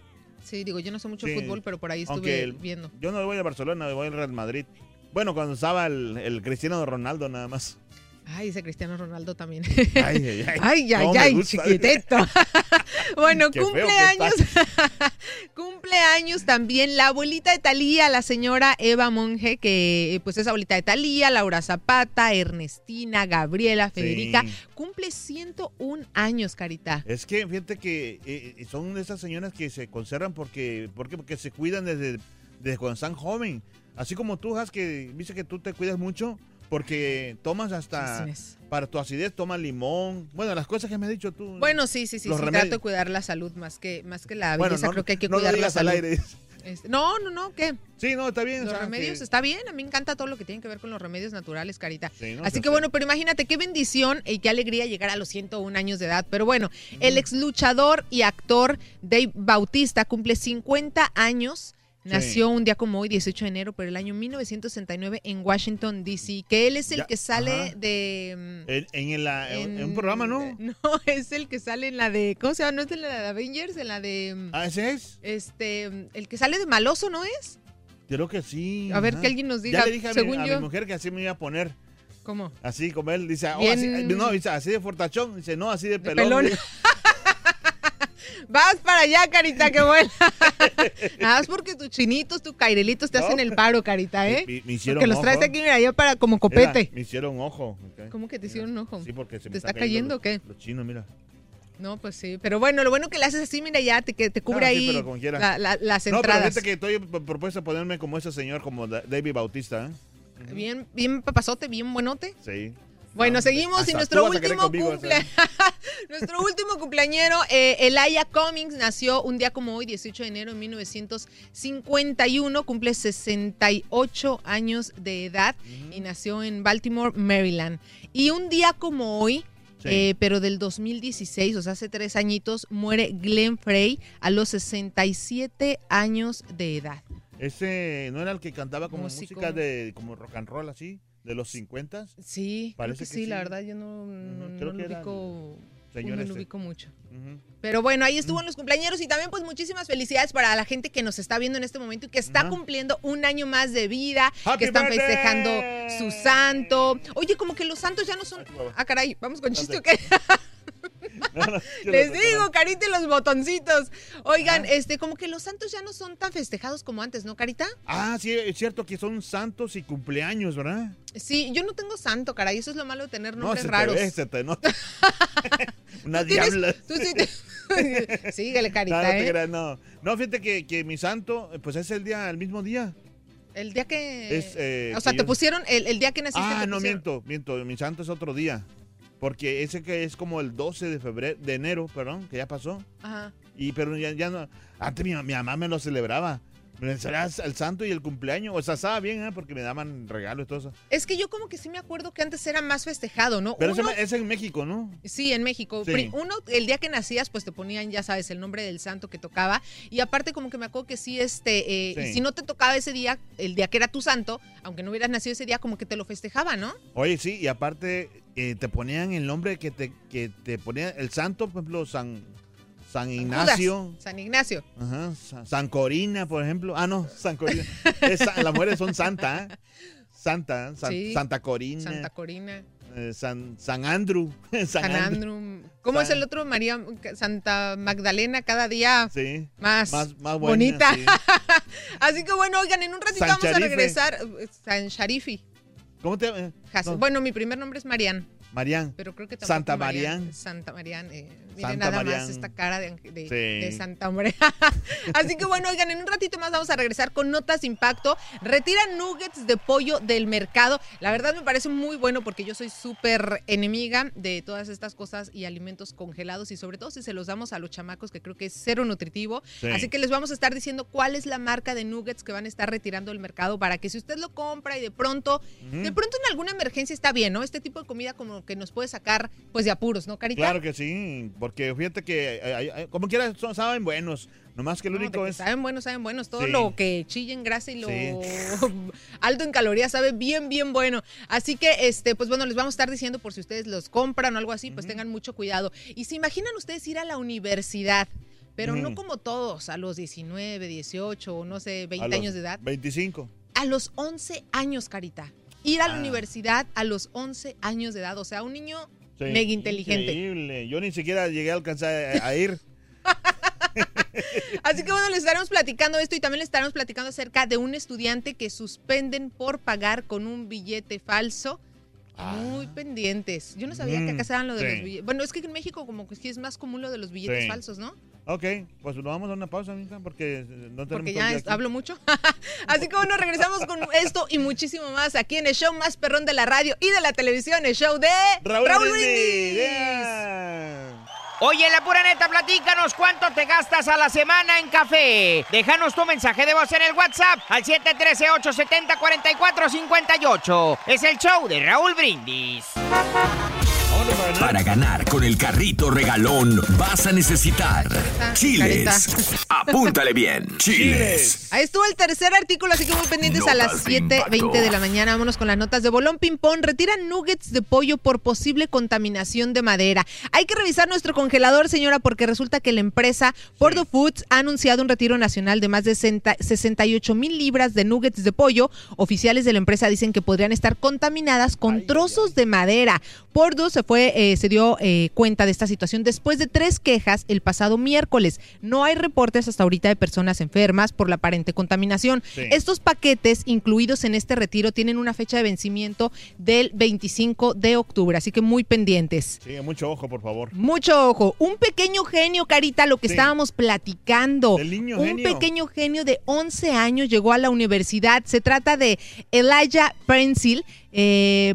Sí, digo, yo no sé mucho Sí. fútbol, pero por ahí estuve Aunque el- viendo. Yo no voy a Barcelona, voy al Real Madrid. Bueno, cuando estaba el, el Cristiano Ronaldo nada más. Ay, ese Cristiano Ronaldo también. Ay, ay, ay. Ay, ay, ay, chiquitito. bueno, Qué cumpleaños. cumpleaños también la abuelita de Talía, la señora Eva Monge, que eh, pues es abuelita de Talía, Laura Zapata, Ernestina, Gabriela, Federica. Sí. Cumple 101 años, Carita. Es que fíjate que eh, son de esas señoras que se conservan porque, porque, porque se cuidan desde, desde cuando están joven. Así como tú, Has, que dice que tú te cuidas mucho porque tomas hasta para tu acidez, tomas limón. Bueno, las cosas que me has dicho tú. Bueno, sí, sí, sí, sí, trato de cuidar la salud más que, más que la Bueno, belleza. no- Creo que hay que no cuidar la digas al salud. aire. Este, no, no, no, ¿qué? Sí, no, está bien. Los remedios que- está bien, a mí me encanta todo lo que tiene que ver con los remedios naturales, Carita. Sí, no, Así que sé. bueno, pero imagínate qué bendición y qué alegría llegar a los 101 años de edad. Pero bueno, el ex luchador y actor Dave Bautista cumple 50 años. Sí. Nació un día como hoy, 18 de enero, pero el año 1969 en Washington, D.C., que él es el Ya, que sale ajá. de... En, en la- en en- un programa, ¿no? No, es el que sale en la de... ¿Cómo se llama? ¿No es en la de Avengers? En la de... mm, Ah, ese es. Este, mm, el que sale de maloso, ¿no es? Creo que sí. A ver, ajá. que alguien nos diga, Ya le dije a, mi, mujer que así me iba a poner. ¿Cómo? Así como él dice, oh, así, no, dice, así de fortachón, dice, no, así de pelón. pelón. Vas para allá, Carita, que vuela. Nada más porque tus chinitos, tus cairelitos te No. hacen el paro, Carita, ¿eh? Me- me hicieron porque los traes ojo. aquí, mira, ya para como copete. Mira, me hicieron ojo. ¿Cómo que te hicieron un ojo? Sí, porque se me ¿Te está cayendo o qué? Los chinos, mira. No, pues sí. Pero bueno, lo bueno que le haces así, mira, ya te, que te cubre Ah, sí, ahí la- la- las No, pero entradas. que estoy propuesto a ponerme como ese señor, como Da- David Bautista, ¿eh? Bien, bien papazote, bien buenote. Sí. Bueno, No, seguimos y nuestro último conmigo, cumple... nuestro último cumpleañero, eh, Elia Cummings, nació un día como hoy, 18 de enero de 1951, cumple 68 años de edad y nació en Baltimore, Maryland. Y un día como hoy, Sí. eh, pero del 2016, o sea, hace tres añitos, muere Glenn Frey a los 67 años de edad. Ese no era el que cantaba como Músico. música de como rock and roll así, de los 50 Sí, Parece que que sí, la sí. verdad yo no, no, creo no que lo ubico, no lo este. ubico mucho. Pero bueno, ahí estuvo en los cumpleaños y también pues muchísimas felicidades para la gente que nos está viendo en este momento y que está cumpliendo un año más de vida, Happy que están birthday. festejando su santo. Oye, como que los santos ya no son... Ah, caray, vamos con chiste o qué? Les digo, Carita y los botoncitos. Oigan, este, como que los santos ya no son tan festejados como antes, ¿no, Carita? Ah, sí, es cierto que son santos y cumpleaños, ¿verdad? Sí, yo no tengo santo, caray, eso es lo malo de tener No, nombres se raros. te ve, se te nota. Una ¿Tienes- diabla. tú sí te- Síguele, Carita, No, no te creas, no. No, fíjate que, que mi santo, pues es el día, el mismo día. El día que... Es, eh, o sea, que te yo- pusieron, el, el día que naciste Ah, no, pusieron- miento, miento. Mi santo es otro día. Porque ese que es como el 12 de febrero, de enero, perdón, que ya pasó. Ajá. Y pero ya, ya no. Antes mi, mi mamá me lo celebraba. Me celebraba el santo y el cumpleaños. O sea, estaba bien, ¿eh? Porque me daban regalos y todo eso. Es que yo como que sí me acuerdo que antes era más festejado, ¿no? Pero Uno- es en México, ¿no? Sí, en México. Sí. Uno, el día que nacías, pues te ponían, ya sabes, el nombre del santo que tocaba. Y aparte, como que me acuerdo que sí, este, eh, Sí. y si no te tocaba ese día, el día que era tu santo, aunque no hubieras nacido ese día, como que te lo festejaba, ¿no? Oye, sí, y aparte eh, te ponían el nombre que te, que te ponían el santo, por ejemplo, San, San Ignacio. Judas, San Ignacio. Ajá, Sa- San Corina, por ejemplo. Ah, no, San Corina. Es las mujeres son santa, ¿eh? Santa, San- Sí. Santa Corina. Santa Corina. eh, San, San Andrew. San, San Andrew. Andrew. ¿Cómo es el otro? María Santa Magdalena, cada día Sí. más, Más, más buena, bonita. sí. Así que bueno, oigan, en un ratito vamos a regresar. eh, San Sharifi. ¿Cómo te llamas? Has- Bueno, mi primer nombre es Marian. Marián. Pero creo que tampoco Santa Marian-. Santa Marian. eh, miren Santa nada más esta cara de, de- Sí. de Santa Hombre. Así que bueno, oigan, en un ratito más vamos a regresar con notas impacto. Retiran nuggets de pollo del mercado. La verdad me parece muy bueno porque yo soy súper enemiga de todas estas cosas y alimentos congelados y sobre todo si se los damos a los chamacos que creo que es cero nutritivo. Sí. Así que les vamos a estar diciendo cuál es la marca de nuggets que van a estar retirando del mercado para que si usted lo compra y de pronto, de pronto en alguna emergencia está bien, ¿no? Este tipo de comida como que nos puede sacar pues de apuros, ¿no, Carita? Claro que sí, porque fíjate que eh, como quiera son- saben buenos, nomás que el No, único es Saben buenos, saben buenos. Todo Sí. lo que chille en grasa y lo Sí. alto en calorías sabe bien, bien bueno. Así que, este, pues bueno, les vamos a estar diciendo por si ustedes los compran o algo así, pues tengan mucho cuidado. Y se imaginan ustedes ir a la universidad, pero no como todos, a los 19, 18 o no sé, 20 a los años de edad. 25. A los 11 años, Carita. Ir a la Ah. universidad a los 11 años de edad. O sea, un niño Sí, mega inteligente. Increíble. Yo ni siquiera llegué a alcanzar a, a ir. Así que bueno, les estaremos platicando esto y también les estaremos platicando acerca de un estudiante que suspenden por pagar con un billete falso. Muy pendientes. Yo no sabía que Ah. Mm, acá se daban lo de sí. los billetes. Bueno, es que en México como que sí es más común lo de los billetes Sí. falsos, ¿no? Ok, pues nos vamos a una pausa, mija, porque no tenemos Porque ya es- hablo mucho. Así que bueno, regresamos con esto y muchísimo más aquí en el show más perrón de la radio y de la televisión, el show de Raúl Brindis, Brindis. Oye, la pura neta, platícanos cuánto te gastas a la semana en café. Déjanos tu mensaje de voz en el WhatsApp al 713-870-4458. Es el show de Raúl Brindis. Para ganar con el carrito regalón vas a necesitar chiles. Apúntale bien. Chiles. Ahí estuvo el tercer artículo, así que muy pendientes a las Notas de 7.20 impacto. de la mañana. Vámonos con las notas de Bolón Ping-Pong. Retiran nuggets de pollo por posible contaminación de madera. Hay que revisar nuestro congelador, señora, porque resulta que la empresa Pordo Foods ha anunciado un retiro nacional de más de 60 68 mil libras de nuggets de pollo. Oficiales de la empresa dicen que podrían estar contaminadas con trozos de madera. Pordo se fue, eh, se dio eh, cuenta de esta situación después de tres quejas el pasado miércoles. No hay reportes hasta ahorita de personas enfermas por la aparente contaminación. Sí. Estos paquetes incluidos en este retiro tienen una fecha de vencimiento del 25 de octubre, así que muy pendientes. Sí, mucho ojo, por favor. Mucho ojo. Un pequeño genio, Carita, lo que Sí. estábamos platicando. Del niño Un genio. pequeño genio de 11 años llegó a la universidad. Se trata de Elijah Prensil. Eh,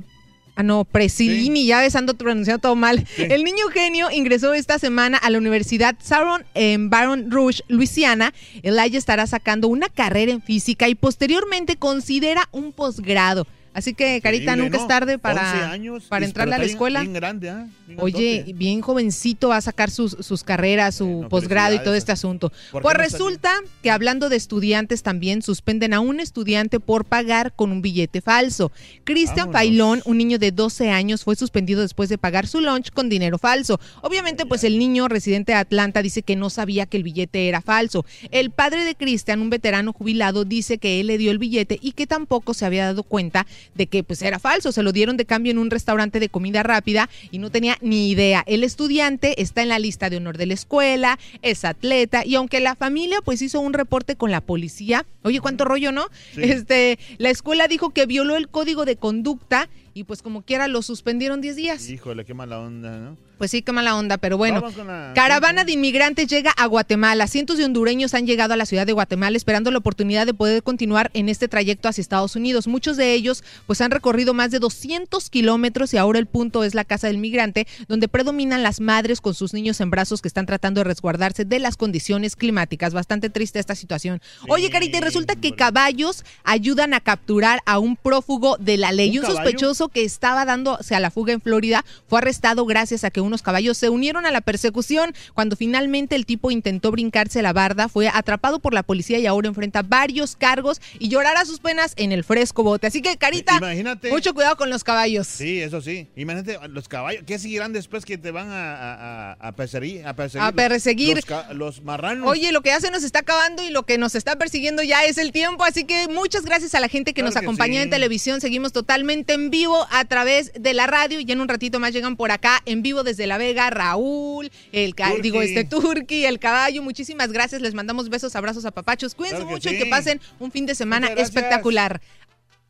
Ah, no, Presilini, ya ves, ando pronunciando todo mal. El niño genio ingresó esta semana a la Universidad Saron en Baton Rouge, Luisiana. Elijah estará sacando una carrera en física y posteriormente considera un posgrado. Así que, Carita, nunca ¿no? es tarde 11 para, años, para entrarle a la escuela. Bien, bien grande, ¿ah? Bien Oye, bien jovencito va a sacar sus, sus carreras, su posgrado y todo este asunto. ¿Por qué Pues no resulta que hablando de estudiantes también suspenden a un estudiante por pagar con un billete falso. Cristian. Failón, un niño de 12 años, fue suspendido después de pagar su lunch con dinero falso. Obviamente, pues el niño residente de Atlanta dice que no sabía que el billete era falso. El padre de Cristian, un veterano jubilado, dice que él le dio el billete y que tampoco se había dado cuenta de que pues era falso. Se lo dieron de cambio en un restaurante de comida rápida y no tenía ni idea. El estudiante está en la lista de honor de la escuela, es atleta y aunque la familia pues hizo un reporte con la policía, oye, cuánto rollo, ¿no? Sí. Este, la escuela dijo que violó el código de conducta y pues como quiera lo suspendieron 10 días. Híjole, qué mala onda, ¿no? Pues sí, qué mala onda, pero bueno. La- Caravana de inmigrantes llega a Guatemala. Cientos de hondureños han llegado a la ciudad de Guatemala esperando la oportunidad de poder continuar en este trayecto hacia Estados Unidos. Muchos de ellos pues han recorrido más de 200 kilómetros y ahora el punto es la casa del migrante, donde predominan las madres con sus niños en brazos que están tratando de resguardarse de las condiciones climáticas. Bastante triste esta situación. Oye, Carita, y resulta que caballos ayudan a capturar a un prófugo de la ley. ¿Un Un, sospechoso que estaba dándose a la fuga en Florida fue arrestado gracias a que unos caballos se unieron a la persecución. Cuando finalmente el tipo intentó brincarse la barda, fue atrapado por la policía y ahora enfrenta varios cargos y llorará sus penas en el fresco bote. Así que, Carita, Imagínate. mucho cuidado con los caballos. Sí, eso sí. Imagínate, los caballos, ¿qué seguirán después que te van a, a, a- a perseguir? A perseguir. A perseguir. Los, marranos. Oye, lo que ya se nos está acabando y lo que nos está persiguiendo ya es el tiempo, así que muchas gracias a la gente que Claro nos que acompaña sí. en televisión. Seguimos totalmente en vivo a través de la radio y en un ratito más llegan por acá en vivo desde La Vega Raúl, el Turqui. digo este Turqui, el caballo. Muchísimas gracias, les mandamos besos, abrazos a papachos. Cuídense Claro mucho y que pasen un fin de semana gracias. espectacular.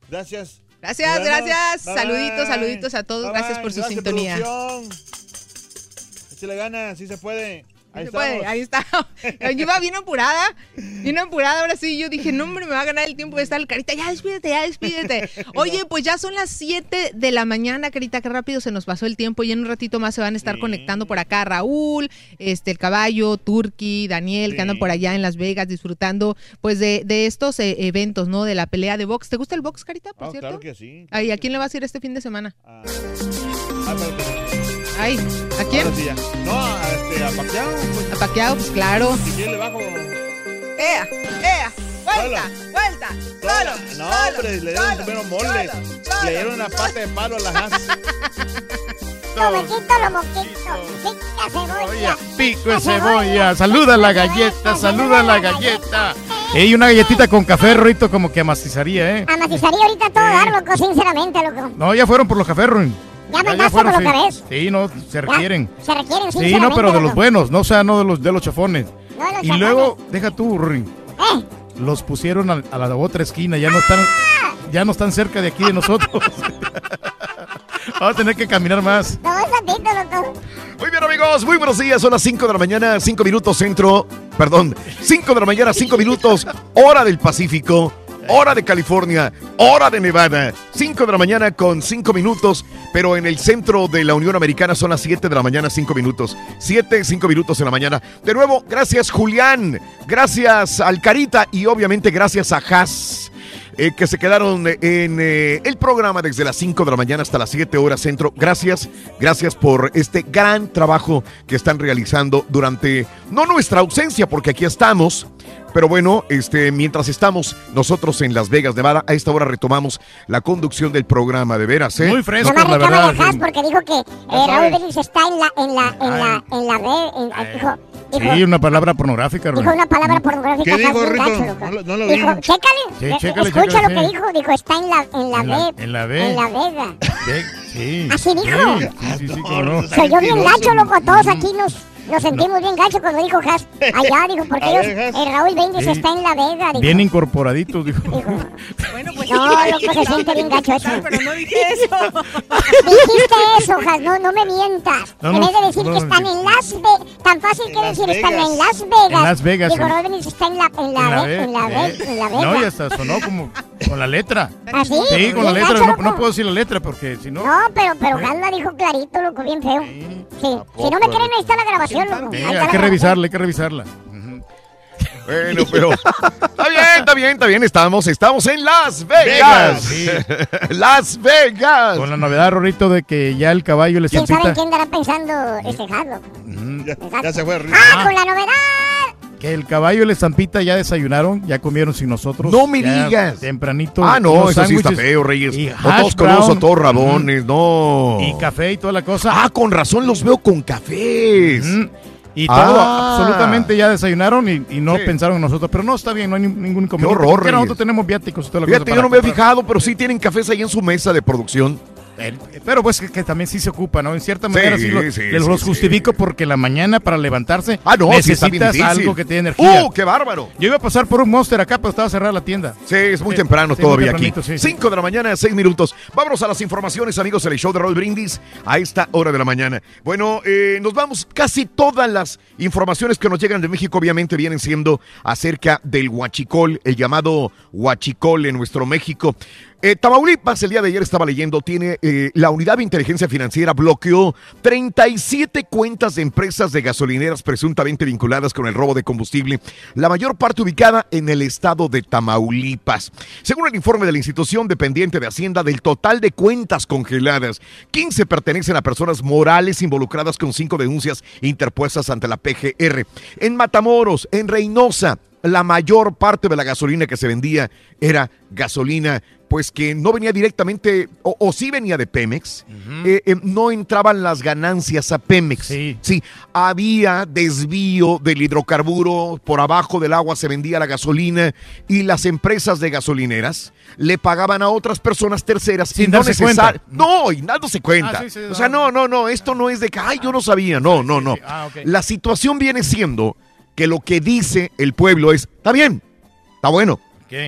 Gracias. Gracias, gracias. Bye, saluditos, bye. saluditos a todos. Bye, gracias por su Gracias, sintonía. producción. Échale ganas, sí se puede. Ahí Se puede, estamos. ahí está. Yo iba bien apurada, bien apurada. Ahora sí, yo dije, no, hombre, me va a ganar el tiempo de estar el Carita. Ya despídete, ya despídete. Oye, pues ya son las 7 de la mañana, Carita. Qué rápido se nos pasó el tiempo. Y en un ratito más se van a estar conectando por acá Raúl, este, el caballo, Turki, Daniel, que andan por allá en Las Vegas disfrutando pues de, de estos eh, eventos, ¿no? De la pelea de box. ¿Te gusta el box, Carita, por Ah, cierto? claro que sí. Ay, ¿a quién le vas a ir este fin de semana? Ah, espérate. Ay, ¿a quién? Ahora sí ya. No, a, este, a Pacquiao, pues, A Paquiao, pues claro. si quiere le bajo. ¡Ea! ¡Ea! ¡Vuelta! ¡Vuelta! ¡Solo! No, solo, hombre, le dieron solo, primero mole. solo, solo. Le dieron una pata de palo a las as. Lo moquito, lo moquito. Pica cebolla. Pico de cebolla. Saluda la galleta, saluda a la galleta. Y una galletita con café, Rito, como que amacizaría, ¿eh? Amacizaría ahorita todo dar, loco, sinceramente, loco. No, ya fueron por los cafés, Ruin. Ya mandaste por sí. cafés. Sí, no, se requieren. Se requieren, Sí, sinceramente. no, pero de los buenos, no o sea, no de los de los chafones. No de los Y chafones. luego, deja tú, Ruin. Eh, Los pusieron a, a la otra esquina, ya no están, ya no están cerca de aquí de nosotros. Vamos a tener que caminar más. todo. Muy bien, amigos, muy buenos días. Son las 5 de la mañana, 5 minutos centro. Perdón, 5 de la mañana, 5 minutos, hora del Pacífico, hora de California, hora de Nevada. 5 de la mañana con 5 minutos, pero en el centro de la Unión Americana son las 7 de la mañana, 5 minutos. 7, 5 minutos en la mañana. De nuevo, gracias, Julián. Gracias, Alcarita. Y obviamente, gracias a Haas eh, que se quedaron en eh, el programa desde las 5 de la mañana hasta las 7 horas centro. Gracias, gracias por este gran trabajo que están realizando durante, no nuestra ausencia, porque aquí estamos, pero bueno, este, mientras estamos nosotros en Las Vegas, Nevada, a esta hora retomamos la conducción del programa, de veras, ¿eh? Muy fresco, Nomás la verdad. Porque dijo que eh, Raúl. Brindis está en la, en la, en la, en la red. en- Ay. dijo, Dijo, Sí, una palabra pornográfica, dijo Rolly. una palabra pornográfica. ¿Qué dijo, Rito? gacho, loco. No no lo dijo, vi. chécale. Sí, eh, chécale, Escucha chécale, lo que sí. dijo. Dijo, está en la, en la En la- B. en la B. En la Vega. Ve- Sí. Así dijo. Sí, sí, sí, no. Se oyó bien gacho, loco. A todos aquí nos, nos sentimos bien gacho cuando dijo Has. Allá, dijo, porque ellos, ver, el Raúl Brindis Sí. está en la Vega. Dijo. Bien incorporaditos, dijo. No, loco, se siente bien gacho eso. Pero no dije eso. Dijiste eso, Has, no, no me mientas. No, en vez de decir no, que no, están en Las Vegas, tan fácil que decir están Vegas. en Las Vegas. En Las Vegas, Digo, sí. Raúl está en la, en la, En la Ve- B, en la, Ve- eh. en la Vega. No, y hasta sonó como con la letra. ¿Ah, sí? Sí, con la letra. gacho, No, puedo decir la letra porque si no. No, pero, pero. Has la dijo clarito, loco, bien feo. Sí. Si no me creen, ahí está la grabación, Sí, está hay que revisarla, hay que revisarla. Bueno, pero está bien, está bien, está bien. Estamos, estamos en Las Vegas. Vegas, Las Vegas. Con la novedad, Rorrito, de que ya el caballo le ¿Quién sabe en qué andará pensando este Has, loco? Ya, se fue ¡Ah, con la novedad! Que el caballo y la estampita ya desayunaron, ya comieron sin nosotros. No me digas. Tempranito. Ah, no, eso sí está feo, Reyes. y todos con oso, todos rabones, no. Y café y toda la cosa. Ah, con razón los veo con cafés. Y todo, Ah. absolutamente ya desayunaron y, y no pensaron en nosotros. Pero no está bien, no hay ni- ningún inconveniente. horror, porque Reyes. nosotros tenemos viáticos y toda la Fíjate, cosa yo no me he fijado, pero sí tienen cafés ahí en su mesa de producción. El- pero pues que, que también sí se ocupa, ¿no? En cierta manera sí, Sí, lo- sí, los justifico porque la mañana para levantarse Ah, no, necesitas algo que te dé energía. ¡Uh, qué bárbaro! Yo iba a pasar por un Monster acá, pero estaba cerrada la tienda. Sí, es muy temprano muy todavía aquí. tempranito, sí, sí. 5 de la mañana, 6 minutos. Vámonos a las informaciones, amigos, en el show de Roll Brindis a esta hora de la mañana. Bueno, eh, nos vamos. Casi todas las informaciones que nos llegan de México, obviamente, vienen siendo acerca del huachicol, el llamado huachicol en nuestro México. Eh, Tamaulipas, el día de ayer estaba leyendo, tiene eh, la unidad de inteligencia financiera bloqueó 37 cuentas de empresas de gasolineras presuntamente vinculadas con el robo de combustible, la mayor parte ubicada en el estado de Tamaulipas. Según el informe de la institución dependiente de Hacienda, del total de cuentas congeladas, 15 pertenecen a personas morales involucradas con cinco denuncias interpuestas ante la PGR. En Matamoros, en Reynosa, la mayor parte de la gasolina que se vendía era gasolina pues que no venía directamente, o, o sí venía de Pemex, eh, eh, no entraban las ganancias a Pemex. Sí. había desvío del hidrocarburo, por abajo del agua se vendía la gasolina y las empresas de gasolineras le pagaban a otras personas terceras Sin y no necesar-. No, y dándose cuenta. Ah, sí, sí, o sea, no, no, no, esto no es de que, ay, yo no sabía, no, no, no. Ah. La situación viene siendo que lo que dice el pueblo es, está bien, está bueno.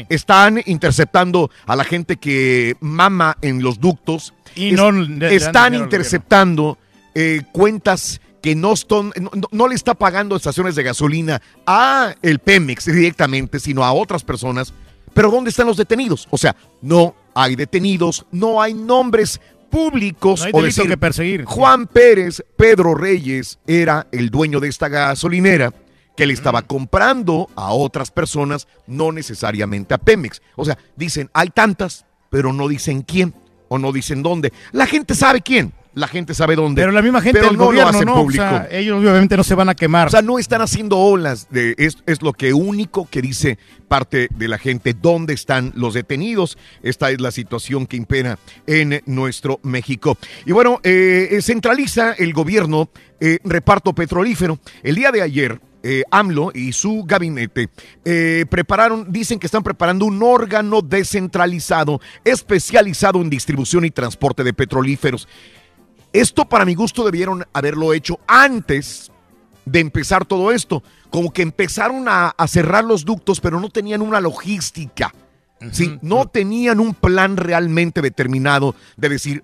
Están interceptando a la gente que mama en los ductos. Y no le- están interceptando eh, cuentas que no, están, no, le está pagando estaciones de gasolina a el Pemex directamente, sino a otras personas. Pero ¿dónde están los detenidos? O sea, no hay detenidos, no hay nombres públicos No hay o decir, que perseguir. Juan Pérez, Pedro Reyes era el dueño de esta gasolinera que le estaba comprando a otras personas, no necesariamente a Pemex. O sea, dicen, hay tantas, pero no dicen quién o no dicen dónde. La gente sabe quién, la gente sabe dónde. Pero la misma gente pero no gobierno, lo hacen ¿no? O público. sea, ellos obviamente no se van a quemar. O sea, no están haciendo olas. De, es, es lo que único que dice parte de la gente. ¿Dónde están los detenidos? Esta es la situación que impera en nuestro México. Y bueno, eh, eh, centraliza el gobierno eh, reparto petrolífero. El día de ayer. Eh, AMLO y su gabinete eh, prepararon, dicen que están preparando un órgano descentralizado especializado en distribución y transporte de petrolíferos. Esto para mi gusto debieron haberlo hecho antes de empezar todo esto. Como que empezaron a, a cerrar los ductos, pero no tenían una logística. ¿sí? No tenían un plan realmente determinado de decir,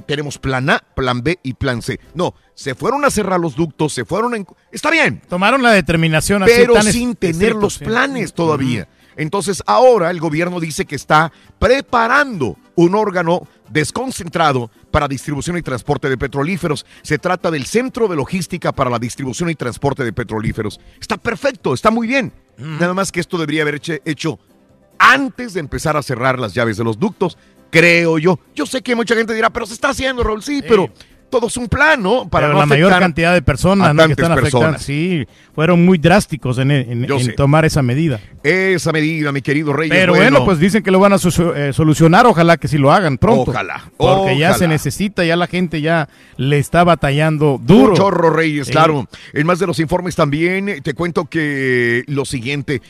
tenemos plan A, plan B y plan C. No, se fueron a cerrar los ductos, se fueron en... Está bien. Tomaron la determinación así Pero tan sin tener estricto, los sí. planes todavía. Entonces ahora el gobierno dice que está preparando un órgano desconcentrado para distribución y transporte de petrolíferos. Se trata del Centro de Logística para la Distribución y Transporte de Petrolíferos. Está perfecto, está muy bien. Nada más que esto debería haber hecho antes de empezar a cerrar las llaves de los ductos, creo yo. Yo sé que mucha gente dirá, pero se está haciendo, Raúl, sí, pero todo es un plan, ¿no? Para Pero no la mayor cantidad de personas ¿no? que están personas. sí, fueron muy drásticos en, tomar esa medida. Esa medida, mi querido Reyes. Pero bueno, pues dicen que lo van a eh, solucionar, ojalá que sí lo hagan pronto. Ojalá, Porque ya se necesita, ya la gente ya le está batallando duro. Un chorro, Reyes, Sí. claro. En más de los informes también te cuento que lo siguiente.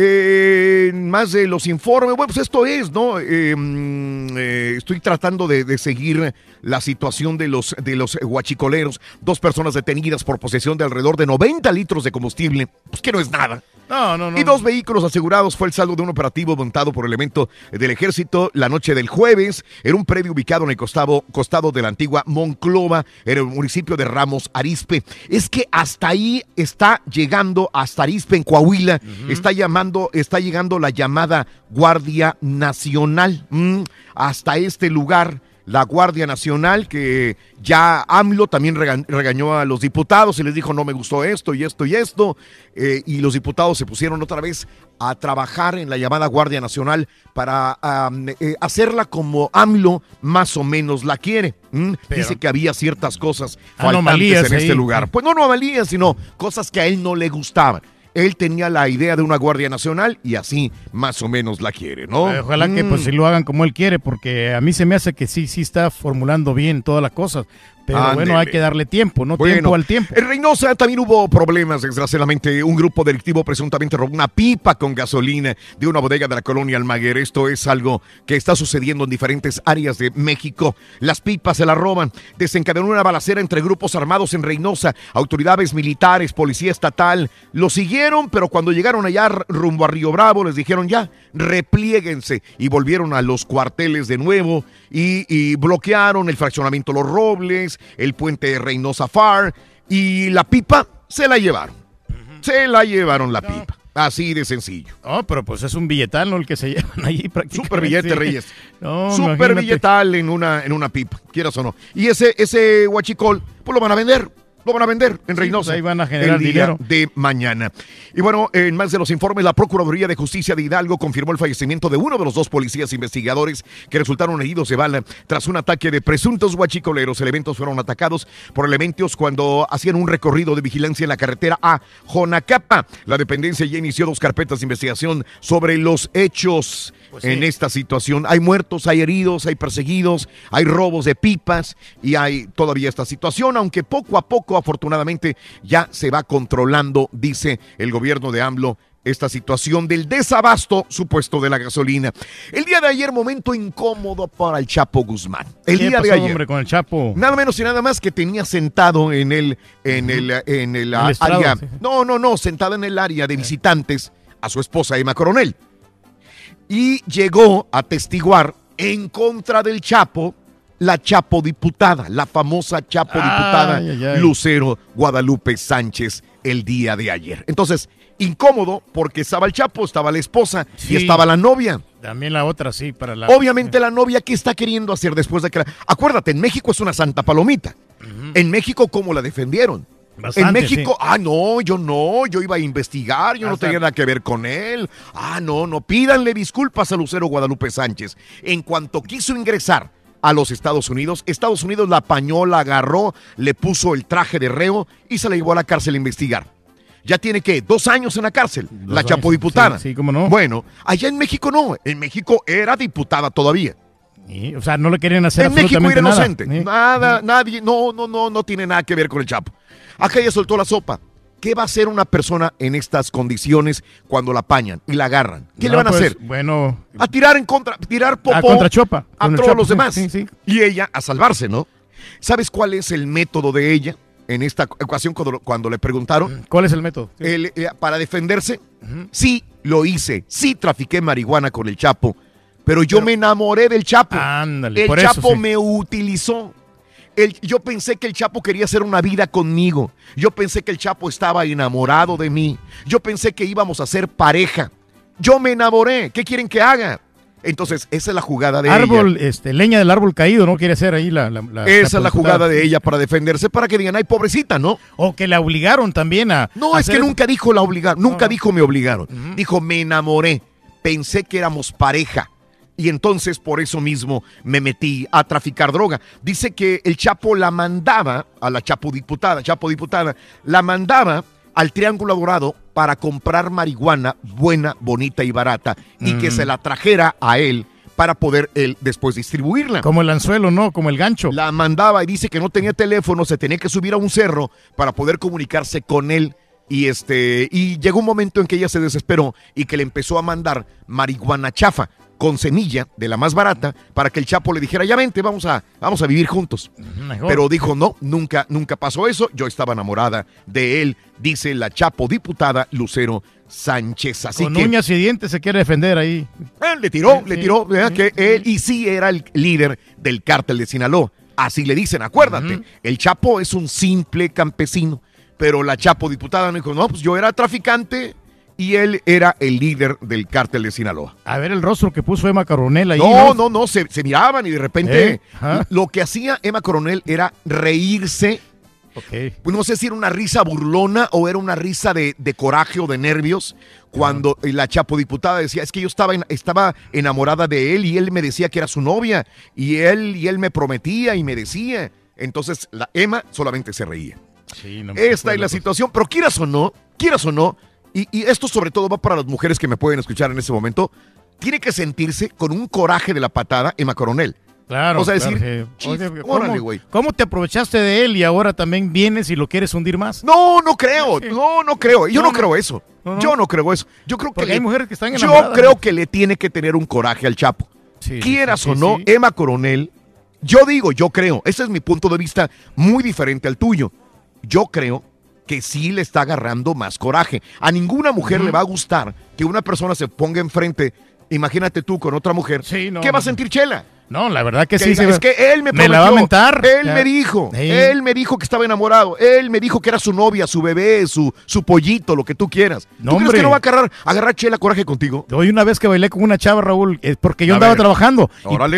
Eh, más de los informes, bueno, pues esto es, ¿no? Mm, eh, estoy tratando de, de seguir la situación de los, de los guachicoleros. Dos personas detenidas por posesión de alrededor de 90 litros de combustible, pues que no es nada. No, no, no. Y dos vehículos asegurados fue el saldo de un operativo montado por elemento del ejército la noche del jueves en un predio ubicado en el costado, costado de la antigua Monclova, en el municipio de Ramos Arispe. Es que hasta ahí está llegando, hasta Arispe, en Coahuila, está llamando, está llegando la llamada Guardia Nacional. Mm, hasta este lugar la Guardia Nacional, que ya AMLO también rega- regañó a los diputados y les dijo no me gustó esto y esto y esto, eh, y los diputados se pusieron otra vez a trabajar en la llamada Guardia Nacional para eh, hacerla como AMLO más o menos la quiere. Dice que había ciertas cosas faltantes Anomalías en este lugar. Pues no anomalías, sino cosas que a él no le gustaban. Él tenía la idea de una Guardia Nacional y así más o menos la quiere, ¿no? Eh, Ojalá que pues Mm. si lo hagan como él quiere, porque a mí se me hace que sí, sí está formulando bien todas las cosas. Pero bueno, hay que darle tiempo, ¿no? Bueno, tiempo al tiempo. En Reynosa también hubo problemas, desgraciadamente. Un grupo delictivo presuntamente robó una pipa con gasolina de una bodega de la colonia Almaguer. Esto es algo que está sucediendo en diferentes áreas de México. Las pipas se las roban. Desencadenó una balacera entre grupos armados en Reynosa. Autoridades militares, policía estatal, lo siguieron, pero cuando llegaron allá rumbo a Río Bravo, les dijeron ya, replieguense. Y volvieron a los cuarteles de nuevo y, y bloquearon el fraccionamiento Los Robles, el puente de Reynosa Far y la pipa se la llevaron. Se la llevaron la pipa. Así de sencillo. No, pero pues es un billetal, ¿no? El que se llevan allí prácticamente. Super billete, Reyes. No, Super imagínate. billetal en una, en una pipa, quieras o no. Y ese, ese huachicol, pues lo van a vender. Lo van a vender en Reynosa. pues ahí van a generar el día dinero. de mañana. Y bueno, en más de los informes, la Procuraduría de Justicia de Hidalgo confirmó el fallecimiento de uno de los dos policías investigadores que resultaron heridos de bala tras un ataque de presuntos huachicoleros. Elementos fueron atacados por elementos cuando hacían un recorrido de vigilancia en la carretera a Jonacapa. La dependencia ya inició dos carpetas de investigación sobre los hechos Pues en esta situación. Hay muertos, hay heridos, hay perseguidos, hay robos de pipas y hay todavía esta situación, aunque poco a poco, afortunadamente, ya se va controlando, dice el gobierno de AMLO. Esta situación del desabasto supuesto de la gasolina. El día de ayer, momento incómodo para el Chapo Guzmán. El ¿Qué día de ayer. hombre, con el Chapo? Nada menos y nada más que tenía sentado en el, en el, en el, El estrado, área. sí. No, no, no, sentado en el área de visitantes a su esposa Emma Coronel. Y llegó a testiguar en contra del Chapo la Chapo diputada, la famosa Chapo diputada Ay, ay, ay. Lucero Guadalupe Sánchez el día de ayer. Entonces, incómodo porque estaba el Chapo, estaba la esposa Sí. y estaba la novia. También la otra, sí, para la... Obviamente la novia, ¿qué está queriendo hacer después de que la... Acuérdate, en México es una santa palomita. En México, ¿cómo la defendieron? Bastante, en México, sí. ah, no, yo no, yo iba a investigar, yo no tenía nada que ver con él. Ah, no, no, pídanle disculpas a Lucero Guadalupe Sánchez. En cuanto quiso ingresar a los Estados Unidos, Estados Unidos la apañó, la agarró, le puso el traje de reo y se la llevó a la cárcel a investigar. Ya tiene que dos años en la cárcel, la años, Chapo diputada. sí, sí, cómo no. Bueno, allá en México no, en México era diputada todavía. O sea, no le querían hacer En México absolutamente era nada. inocente. Sí. Nada, nadie, no, no, no, no tiene nada que ver con el Chapo. Acá ya soltó la sopa. ¿Qué va a hacer una persona en estas condiciones cuando la apañan y la agarran? ¿Qué No, le van a pues, hacer? Bueno, A tirar en contra, tirar popó a contrachopa. a con el todos los demás. Sí, sí. Y ella a salvarse, ¿no? ¿Sabes cuál es el método de ella en esta ocasión cuando, cuando le preguntaron? ¿Cuál es el método? Sí. El, eh, para defenderse, sí, lo hice, sí trafiqué marihuana con el Chapo, pero yo me enamoré del Chapo. Ándale, el por Chapo me utilizó. El- yo pensé que el Chapo quería hacer una vida conmigo. Yo pensé que el Chapo estaba enamorado de mí. Yo pensé que íbamos a ser pareja. Yo me enamoré. ¿Qué quieren que haga? Entonces, esa es la jugada de árbol, ella. este, leña del árbol caído, ¿no? Quiere ser ahí la... la- la- Esa es la jugada de ella para defenderse, para que digan, ay, pobrecita, ¿no? O que la obligaron también a... No, a es que nunca dijo la obligaron, nunca dijo me obligaron. Dijo me enamoré, pensé que éramos pareja. Y entonces por eso mismo me metí a traficar droga. Dice que el Chapo la mandaba a la Chapo diputada, Chapo diputada, la mandaba al Triángulo Dorado para comprar marihuana buena, bonita y barata y que Mm. se la trajera a él para poder él después distribuirla. Como el anzuelo, ¿no? Como el gancho. La mandaba y dice que no tenía teléfono, se tenía que subir a un cerro para poder comunicarse con él. Y este, y llegó un momento en que ella se desesperó y que le empezó a mandar marihuana chafa con semilla de la más barata para que el Chapo le dijera, ya vente, vamos a, vamos a vivir juntos. mejor. Pero dijo, no, nunca, nunca pasó eso. Yo estaba enamorada de él, dice la Chapo diputada Lucero Sánchez. Así Con que uñas y dientes se quiere defender ahí. él le tiró, Sí, le sí, tiró, ¿verdad? sí, que él y sí era el líder del cártel de Sinaloa. Así le dicen, acuérdate. El Chapo es un simple campesino, pero la Chapo diputada no dijo, no, pues yo era traficante y él era el líder del cártel de Sinaloa. A ver el rostro que puso Emma Coronel ahí. No, no, no, se, se miraban y de repente ¿Eh? Lo que hacía Emma Coronel era reírse. Pues no sé si era una risa burlona o era una risa de, de coraje o de nervios. Cuando la Chapo diputada decía, es que yo estaba, en- estaba enamorada de él y él me decía que era su novia y él, y él me prometía y me decía. Entonces la Emma solamente se reía. Sí, no me Esta es la situación, pero quieras o no, quieras o no, y, y esto sobre todo va para las mujeres que me pueden escuchar en este momento, tiene que sentirse con un coraje de la patada Emma Coronel. Claro. O sea, claro, decir, sí. "Chis, Oye, órale, ¿cómo, güey. ¿Cómo te aprovechaste de él y ahora también vienes y lo quieres hundir más? No, no creo, no, no creo, yo no, No, no. creo eso. No. Yo no creo eso. Yo creo que le- hay mujeres que están Yo creo que le tiene que tener un coraje al Chapo. Sí, Quieras sí, o no. Emma Coronel, yo digo, yo creo, ese es mi punto de vista muy diferente al tuyo. Yo creo que sí le está agarrando más coraje. A ninguna mujer le va a gustar que una persona se ponga enfrente, imagínate tú con otra mujer, no, ¿qué va a sentir Chela? No, la verdad que, Que sí. diga, se- es que él me Me la va a prometió, mentar. Él Ya. me dijo. Sí. Él me dijo que estaba enamorado. Él me dijo que era su novia, su bebé, su, su pollito, lo que tú quieras. No, ¿Tú crees hombre. que no va a agarrar, agarrar chela coraje contigo? Hoy una vez que bailé con una chava, Raúl, es porque yo A andaba ver. trabajando.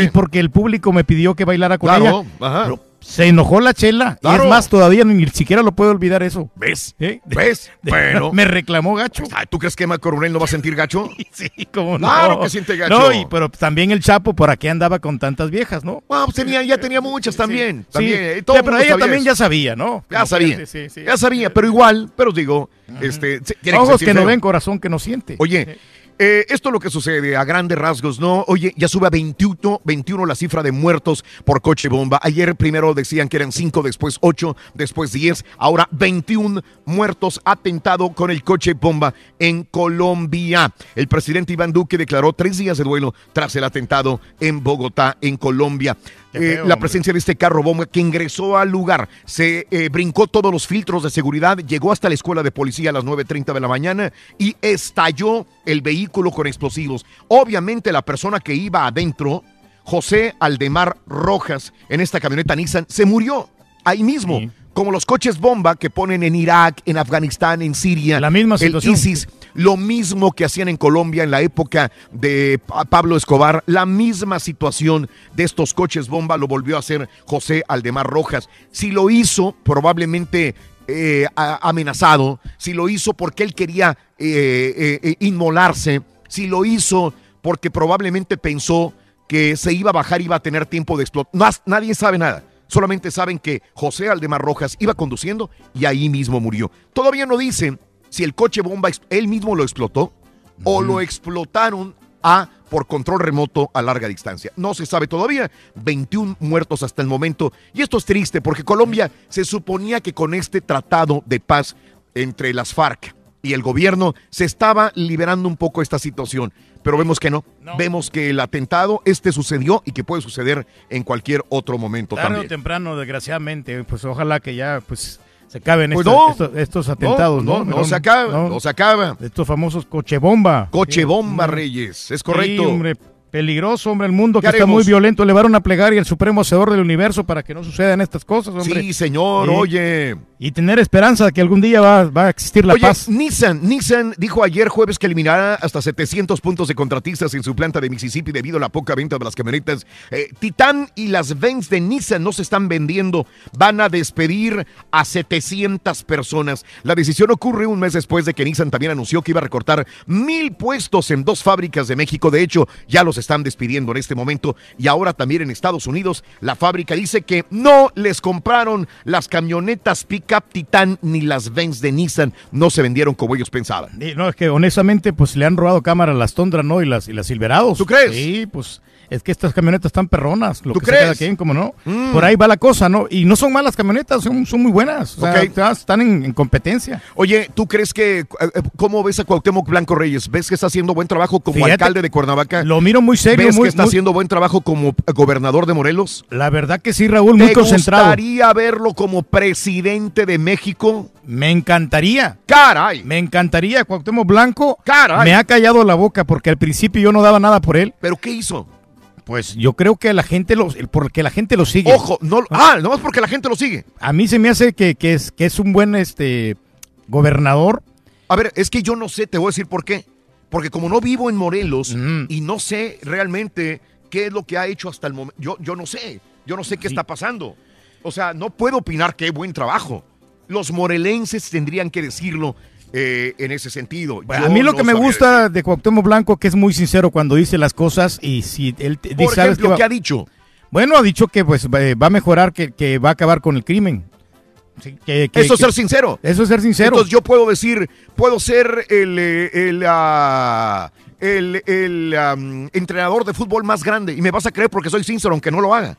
y- porque el público me pidió que bailara con Claro, ella. ajá. Pero se enojó la chela. Y es más, todavía ni siquiera lo puedo olvidar eso. ¿Ves? ¿Eh? ¿Ves? Bueno. Me reclamó gacho. Ay, ¿Tú crees que Emma Coronel no va a sentir gacho? Sí, cómo no. Claro que siente gacho. No, y, pero también el Chapo por aquí andaba con tantas viejas, ¿no? Ah, pues tenía, ya tenía muchas también. Sí. también eh, Sí, todo el pero ella también eso. ya sabía, ¿no? Ya Como sabía. sí. Ya sabía, pero igual, pero digo, este, tiene Ojos que no ven, corazón que no siente. Oye, eh, esto es lo que sucede a grandes rasgos, ¿no? Oye, ya sube a 21, 21 la cifra de muertos por coche bomba. Ayer primero decían que eran 5, después 8, después 10, ahora 21 muertos atentado con el coche bomba en Colombia. El presidente Iván Duque declaró tres días de duelo tras el atentado en Bogotá, en Colombia. Eh, feo, la presencia de este carro bomba que ingresó al lugar, se eh, brincó todos los filtros de seguridad, llegó hasta la escuela de policía a las 9.30 de la mañana y estalló el vehículo con explosivos. Obviamente la persona que iba adentro, José Aldemar Rojas, en esta camioneta Nissan, se murió ahí mismo. Como los coches bomba que ponen en Irak, en Afganistán, en Siria, La misma el situación. ISIS, lo mismo que hacían en Colombia en la época de Pa- Pablo Escobar, la misma situación de estos coches bomba lo volvió a hacer José Aldemar Rojas. Si lo hizo, probablemente eh, amenazado, si lo hizo porque él quería eh, eh, inmolarse, si lo hizo porque probablemente pensó que se iba a bajar, iba a tener tiempo de explotar. nadie sabe nada. Solamente saben que José Aldemar Rojas iba conduciendo y ahí mismo murió. Todavía no dicen si el coche bomba él mismo lo explotó o lo explotaron a por control remoto a larga distancia. No se sabe todavía. 21 muertos hasta el momento. Y esto es triste porque Colombia se suponía que con este tratado de paz entre las FARC y el gobierno se estaba liberando un poco esta situación. Pero vemos que no. Vemos que el atentado este sucedió y que puede suceder en cualquier otro momento Tarde o también. temprano, desgraciadamente, pues ojalá que ya pues se acaben Pues estos, no. estos, estos atentados, ¿no? no, no se acaba, no se acaba. Estos famosos coche bomba. Coche bomba, Mm. Reyes. Es correcto. Sí, hombre, peligroso, hombre, el mundo que ¿Qué está muy violento. Elevar una plegaria al supremo hacedor del universo para que no sucedan estas cosas, hombre. Sí, señor, oye. y tener esperanza de que algún día va, va a existir la Oye, paz. Nissan, Nissan dijo ayer jueves que eliminará hasta 700 puntos de contratistas en su planta de Mississippi debido a la poca venta de las camionetas. Eh, Titan y las Vans de Nissan no se están vendiendo. Van a despedir a 700 personas. La decisión ocurre un mes después de que Nissan también anunció que iba a recortar mil puestos en dos fábricas de México. De hecho, ya los están despidiendo en este momento. Y ahora también en Estados Unidos, la fábrica dice que no les compraron las camionetas pickup Titan ni las Vans de Nissan. No se vendieron como ellos pensaban. No, es que honestamente, pues le han robado cámara a las Tondra, ¿no? Y las, y las Silverados. ¿Tú crees? Sí, pues es que estas camionetas están perronas. Lo ¿Tú que crees? cada quien, como no. Mm. Por ahí va la cosa, ¿no? Y no son malas camionetas, son, son muy buenas. O sea, Ok. están en, en competencia. Oye, ¿tú crees que, eh, eh, cómo ves a Cuauhtémoc Blanco Reyes? ¿Ves que está haciendo buen trabajo como Fíjate, alcalde de Cuernavaca? Lo miro muy serio, ¿Ves muy- que está muy- haciendo buen trabajo como eh, gobernador de Morelos? La verdad que sí, Raúl, muy ¿Te concentrado. gustaría verlo como presidente de México? Me encantaría. Caray. Me encantaría. Cuauhtémoc Blanco Caray. me ha callado la boca porque al principio yo no daba nada por él. ¿Pero qué hizo? Pues yo creo que la gente lo, porque la gente lo sigue. Ojo, no, ah, nomás porque la gente lo sigue. A mí se me hace que, que es, que es un buen este gobernador. A ver, es que yo no sé, te voy a decir por qué. Porque como no vivo en Morelos y no sé realmente qué es lo que ha hecho hasta el momento, yo, yo no sé, yo no sé qué está pasando. O sea, no puedo opinar qué buen trabajo. Los morelenses tendrían que decirlo eh, en ese sentido. Yo a mí lo no que me gusta de Cuauhtémoc Blanco que es muy sincero cuando dice las cosas y si él Por ¿sabes ejemplo, va- ¿qué ha dicho? Bueno, ha dicho que pues va va a mejorar, que, que va a acabar con el crimen. Sí, que- que- Eso es que- ser sincero. Eso es ser sincero. Entonces yo puedo decir, puedo ser el, eh, el, ah, el, el, entrenador de fútbol más grande y me vas a creer porque soy sincero aunque no lo haga.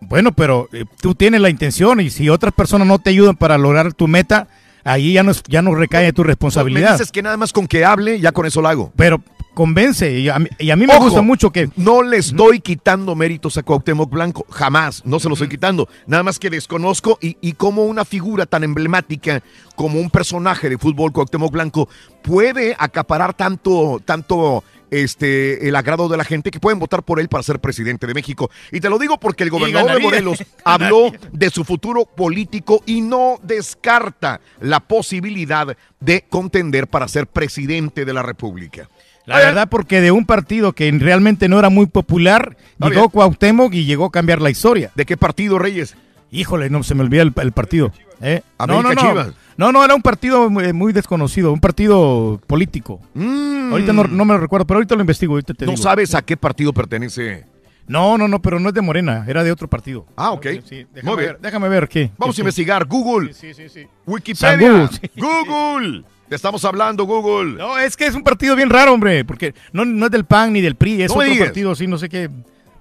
Bueno, pero eh, tú tienes la intención y si otras personas no te ayudan para lograr tu meta, ahí ya no, es- ya no recae tu Me responsabilidad. dices que nada más con que hable, ya con eso lo hago. Pero convence y a mí, y a mí me Ojo, gusta mucho que... No le estoy quitando méritos a Cuauhtémoc Blanco, jamás, no se los estoy quitando. Nada más que desconozco y, y como una figura tan emblemática como un personaje de fútbol Cuauhtémoc Blanco puede acaparar tanto, tanto este, el agrado de la gente que pueden votar por él para ser presidente de México. Y te lo digo porque el gobernador de. Morelos habló de su futuro político y no descarta la posibilidad de contender para ser presidente de la República. La verdad, porque de un partido que realmente no era muy popular, Está llegó bien. Cuauhtémoc y llegó a cambiar la historia. ¿De qué partido, Reyes? Híjole, no se me olvida el, el partido. ¿eh? No, no, no. Chivas. No, no, era un partido muy, muy desconocido, un partido político. Ahorita no, no me lo recuerdo, pero ahorita lo investigo. Ahorita te Mm. ¿No digo. sabes a qué partido pertenece? No, no, no, pero no es de Morena, era de otro partido. Ah, ok. Sí, déjame ver, déjame ver qué. Vamos qué- a investigar. Google. Sí, sí, sí. Wikipedia. Google. Te estamos hablando, Google. No, es que es un partido bien raro, hombre, porque no, no es del PAN ni del PRI, es No otro digas. partido, sí, no sé qué,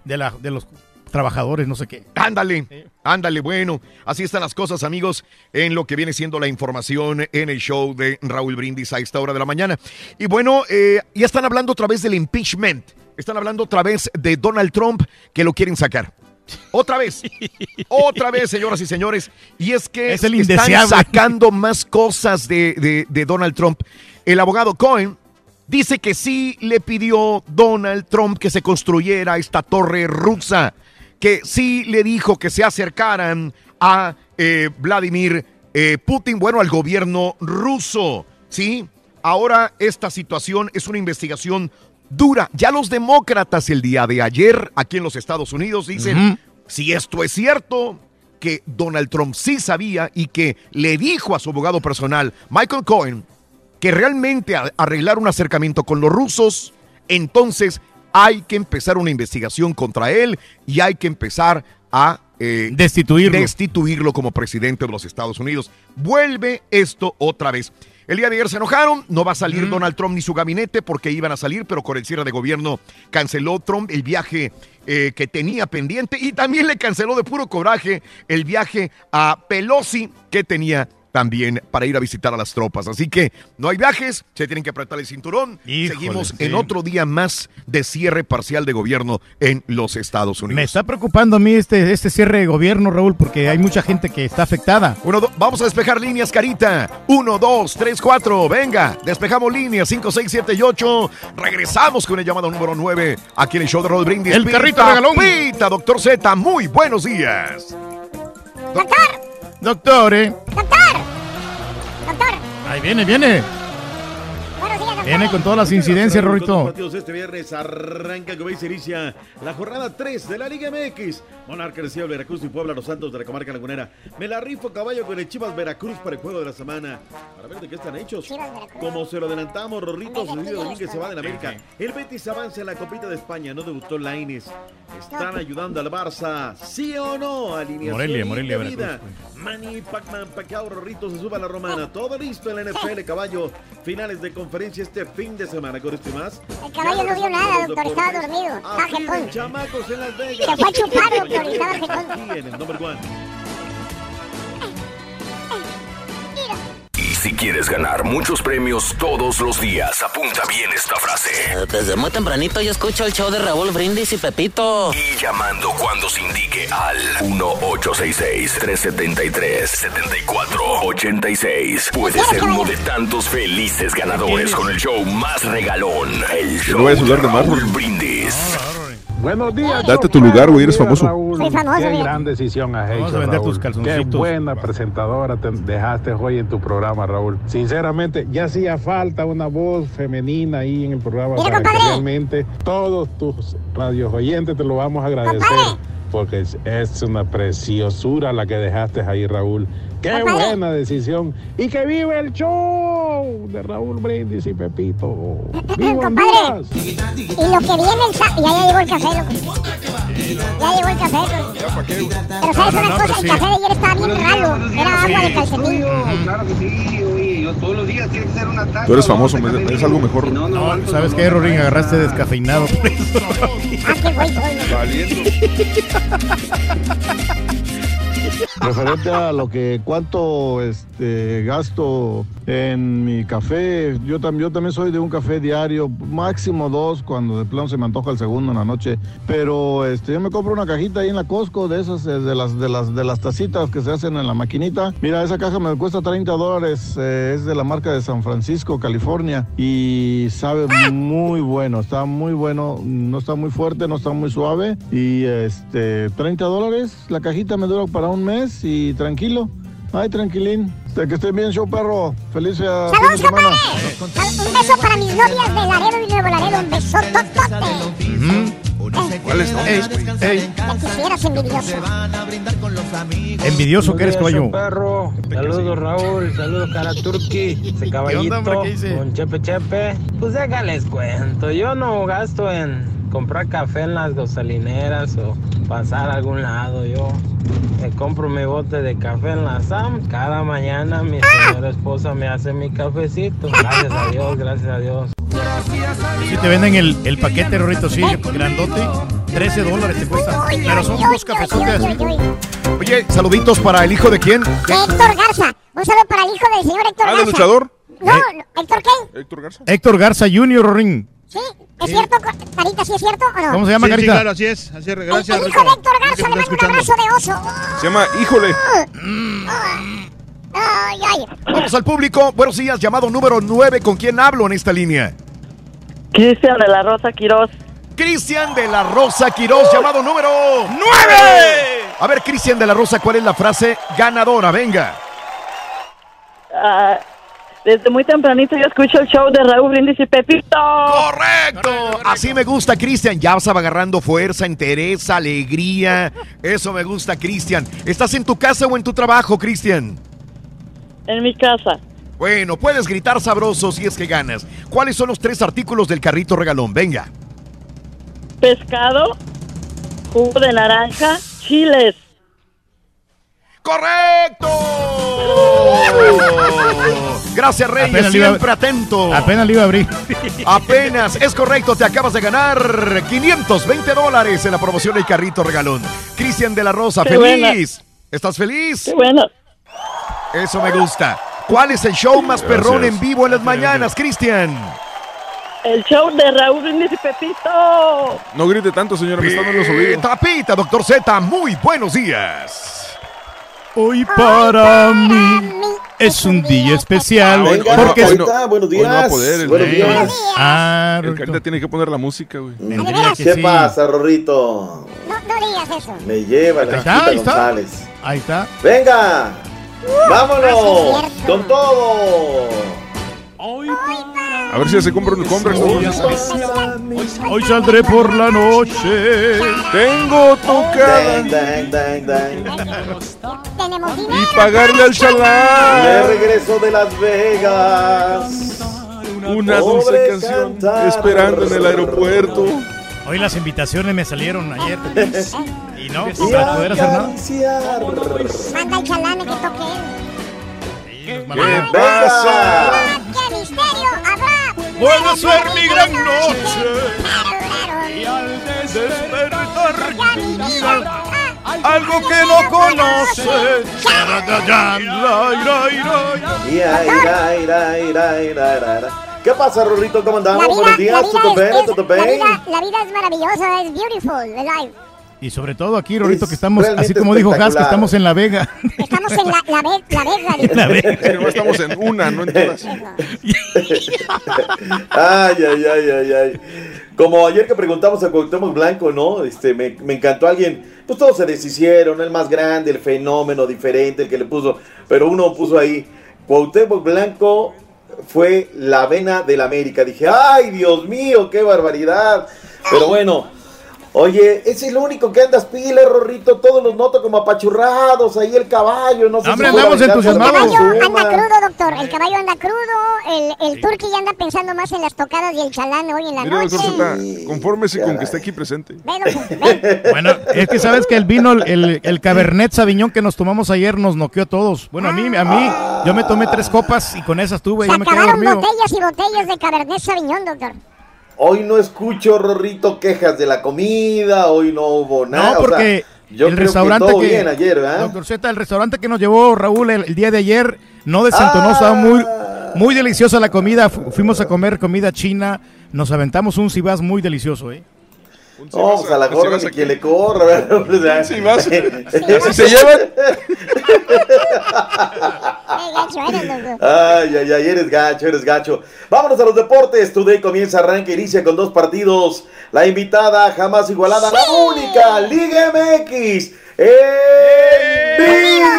de, la, de los trabajadores, no sé qué. Ándale, ándale, bueno. Así están las cosas, amigos, en lo que viene siendo la información en el show de Raúl Brindis a esta hora de la mañana. Y bueno, eh, ya están hablando otra vez del impeachment. Están hablando otra vez de Donald Trump que lo quieren sacar. Otra vez, otra vez, señoras y señores. Y es que Es el están sacando más cosas de, de- de Donald Trump. El abogado Cohen dice que sí le pidió Donald Trump que se construyera esta torre rusa, que sí le dijo que se acercaran a eh, Vladimir eh, Putin, bueno, al gobierno ruso, ¿sí? Ahora esta situación es una investigación dura. Ya los demócratas el día de ayer aquí en los Estados Unidos dicen, si esto es cierto, que Donald Trump sí sabía y que le dijo a su abogado personal, Michael Cohen, que realmente arreglar un acercamiento con los rusos, entonces hay que empezar una investigación contra él y hay que empezar a eh, Destituirlo. destituirlo como presidente de los Estados Unidos. Vuelve esto otra vez. El día de ayer se enojaron, no va a salir Donald Trump ni su gabinete porque iban a salir, pero con el cierre de gobierno canceló Trump el viaje eh, que tenía pendiente y también le canceló de puro coraje el viaje a Pelosi que tenía también para ir a visitar a las tropas. Así que no hay viajes, se tienen que apretar el cinturón. Híjole, Seguimos sí. en otro día más de cierre parcial de gobierno en los Estados Unidos. Me está preocupando a mí este, este cierre de gobierno, Raúl, porque hay mucha gente que está afectada. Uno, do- vamos a despejar líneas, Carita. Uno, dos, tres, cuatro. Venga, despejamos líneas. Cinco, seis, siete y ocho. Regresamos con el llamado número nueve. Aquí en el show de Rod Brindis. El carrito regalón. Pita, doctor Z. Muy buenos días. Doctor, Doctor, ¿eh? Doctor. Doctor. Ahí viene, viene. Viene con todas las incidencias, Rorito. partidos este viernes arranca como se inicia la jornada 3 de la Liga MX. Monarca recibe al Veracruz y Puebla los Santos de la comarca lagunera. Me la rifo caballo con el Chivas Veracruz para el juego de la semana. Para ver de qué están hechos. Como se lo adelantamos, Rorrito Domínguez se va de América. El Betis avanza en la Copita de España. No debutó Laines. Están ayudando al Barça. ¿Sí o no? Alineación Morelia, Morelia. Veracruz, Manny Pacman, Pacquiao, Rorrito se sube a la romana. Todo listo en la NFL, caballo. Finales de conferencia este fin de semana. ¿Con esto y más? El caballo no vio nada, doctor, estaba dormido. Estaba Afilen, jetón. chamacos en Las Vegas. Se fue a chupar, doctor, estaba jetón. Aquí en el number one. Si quieres ganar muchos premios todos los días, apunta bien esta frase. Desde muy tempranito yo escucho el show de Raúl Brindis y Pepito. Y llamando cuando se indique al 1-866-373-7486. Puede ser uno de tantos felices ganadores con el show más regalón. El show de Raúl. Brindis. Buenos días. Date tu lugar, güey, eres famoso. Raúl. Soy famoso, Qué gran decisión has Vamos hecho, a vender tus Raúl. Qué calzoncitos. buena presentadora te dejaste hoy en tu programa, Raúl. Sinceramente, ya hacía falta una voz femenina ahí en el programa Mira, para que compadre. realmente todos tus radios oyentes te lo vamos a agradecer. Porque es, es una preciosura la que dejaste ahí, Raúl. Qué buena decisión. Y que vive el show de Raúl Brindis y Pepito. ¡Viva Compadre. Honduras! Y lo que viene el sa- Ya, ya llegó el café, loco. Ya llegó el café. loco. Pero sabes No, no, una no, cosa, el sí. café de ayer estaba bien raro. Era agua de calcetín. Claro que sí, oye, yo todos los días tiene que ser una taza. Tú eres famoso, es algo mejor. No, no, No, ¿sabes qué, Rorín? Agarraste descafeinado. Ah, qué güey soy. Valiendo. Referente a lo que cuánto este, gasto en mi café, yo, tam- yo también soy de un café diario, máximo dos, cuando de plano se me antoja el segundo en la noche. Pero este, yo me compro una cajita ahí en la Costco de esas, eh, de las, de las, de las tacitas que se hacen en la maquinita. Mira, esa caja me cuesta 30 dólares, eh, es de la marca de San Francisco, California, y sabe muy bueno, está muy bueno, no está muy fuerte, no está muy suave, y este, 30 dólares, la cajita me dura para un mes y tranquilo. Ay, tranquilín. De que estén bien, show perro. Feliz eh, fin de ¡Saludos, semana. compadre! Sal- Un beso para mis novias de Laredo y Nuevo Laredo. Un beso totote. ¿Cuál es? Ey, ey, envidioso. envidioso que eres, caballo. perro. Saludos, Raúl. Saludos, cara turqui. Ese ¿Qué caballito onda, hombre? ¿Qué dice? con Chepe Chepe. Pues déjales cuento. Yo no gasto en comprar café en las gasolineras o pasar a algún lado. Yo me compro mi bote de café en la SAM. Cada mañana mi señora esposa me hace mi cafecito. Gracias a Dios, gracias a Dios. Si te venden el, el paquete, Rorito, sí, grandote, 13 dólares te cuesta. Pero son unos cafezotes. Oye, saluditos para el hijo de quién? De Héctor Garza. Un saludo para el hijo del señor Héctor ¿Ah, Garza. del luchador? No, no, ¿Héctor qué? Héctor Garza. Héctor Garza Jr., Rorín. Sí, ¿es cierto, Carita? ¿Sí es cierto o no? ¿Cómo se llama, Sí, sí, Carita? claro, así es. Así es. El, Gracias, el Rico. hijo de Héctor Garza le por manda un abrazo de oso. Se llama Híjole. Ay, ay. Vamos al público. Buenos días, llamado número 9. ¿Con quién hablo en esta línea? Cristian de la Rosa Quiroz. Cristian de la Rosa Quiroz, llamado número 9. A ver, Cristian de la Rosa, ¿cuál es la frase ganadora? Venga. Ah, desde muy tempranito yo escucho el show de Raúl Brindis y Pepito. ¡Correcto! Así me gusta, Cristian. Ya vas agarrando fuerza, entereza, alegría. Eso me gusta, Cristian. ¿Estás en tu casa o en tu trabajo, Cristian? En mi casa. Bueno, puedes gritar sabroso si es que ganas. ¿Cuáles son los tres artículos del carrito regalón? Venga. Pescado, jugo de naranja, chiles. ¡Correcto! Gracias, Reyes. Apenas a- Siempre atento. Apenas le iba a abrir. Apenas, es correcto, te acabas de ganar 520 dólares en la promoción del carrito regalón. Cristian de la Rosa, Qué buena. feliz. ¿Estás feliz? Qué bueno. Eso me gusta. ¿Cuál es el show más Gracias. perrón en vivo en las mañanas, Cristian? El show de Raúl Brindis y Pepito. No grite tanto, señora, me están dando los oídos. Tapita, doctor Z, muy buenos días. Hoy para mí es un día especial. Hoy- hoy no- porque hoy no- hoy no va a poder, el- Buenos el- días. Ah, El carita tiene que poner la música, güey. ¿Qué sí. pasa, Rorrito? No, no digas eso. Me lleva la Ahí está, ahí está. González. Ahí está. ¡Venga! Ah, sí, ¡Vámonos! cierto. ¡Con todo! A ver si ya se compra un compra. Hoy saldré por la noche. Tengo tocada. Y pagarle al Me chalán. regreso de Las Vegas. Una dulce canción esperando en el aeropuerto. Hoy las invitaciones me salieron ayer. Y no, para poder hacer nada. Manda el chalán que toque. ¿Qué pasa? Puede ser mi gran noche. Y al despertar Ah, algo que no conoces. ¿Qué pasa, Rorrito? ¿Cómo andamos? Buenos días, ¿todo es- bien? ¿Todo la bien? vida- la vida es maravillosa, es beautiful. Y sobre todo aquí, Rorito, que estamos, así como dijo Gas, que estamos en La Vega. Estamos en la, la, ve- la Vega. La Vega. Sí, no estamos en una, no en todas. Ay, ay, ay, ay, ay. Como ayer que preguntamos a Cuauhtémoc Blanco, ¿no? Este, me, me encantó alguien. Pues todos se deshicieron, el más grande, el fenómeno diferente, el que le puso. Pero uno puso ahí, Cuauhtémoc Blanco fue la vena del América. Dije, ay, Dios mío, qué barbaridad. Pero bueno, oye, es el único que andas pila, Rorrito. Todos los noto como apachurrados. Ahí el caballo, no sé Hombre, si andamos de El entusiasmados. caballo anda crudo, doctor. El caballo anda crudo. El, el turqui ya anda pensando más en las tocadas y el chalán hoy en la Mire, noche. doctor Z, confórmese con que esté aquí presente. Ve, doctor, ve. Bueno, es que sabes que el vino, el, el Cabernet Sauvignon que nos tomamos ayer nos noqueó a todos. Bueno, a mí, a mí, yo me tomé tres copas y con esas tuve, Se ya me quedé acabaron botellas y botellas de Cabernet Sauvignon, doctor. Hoy no escucho, Rorrito, quejas de la comida, hoy no hubo nada. No, o sea, porque yo el creo restaurante que todo que, bien ayer, ¿verdad? Doctor Z, el restaurante que nos llevó Raúl el, el día de ayer no desentonó, estaba muy, muy deliciosa la comida. Fu- fuimos a comer comida china, nos aventamos un cibás muy delicioso, ¿eh? No, pues a la gorra ni quien le corra, ¿verdad? O sea, Sí, vas. si se llevan. Ay, ay, ay, eres gacho, eres gacho. Vámonos a los deportes. Today comienza, arranca, inicia con dos partidos. La invitada jamás igualada, la única, Liga MX. ¡En Vivo,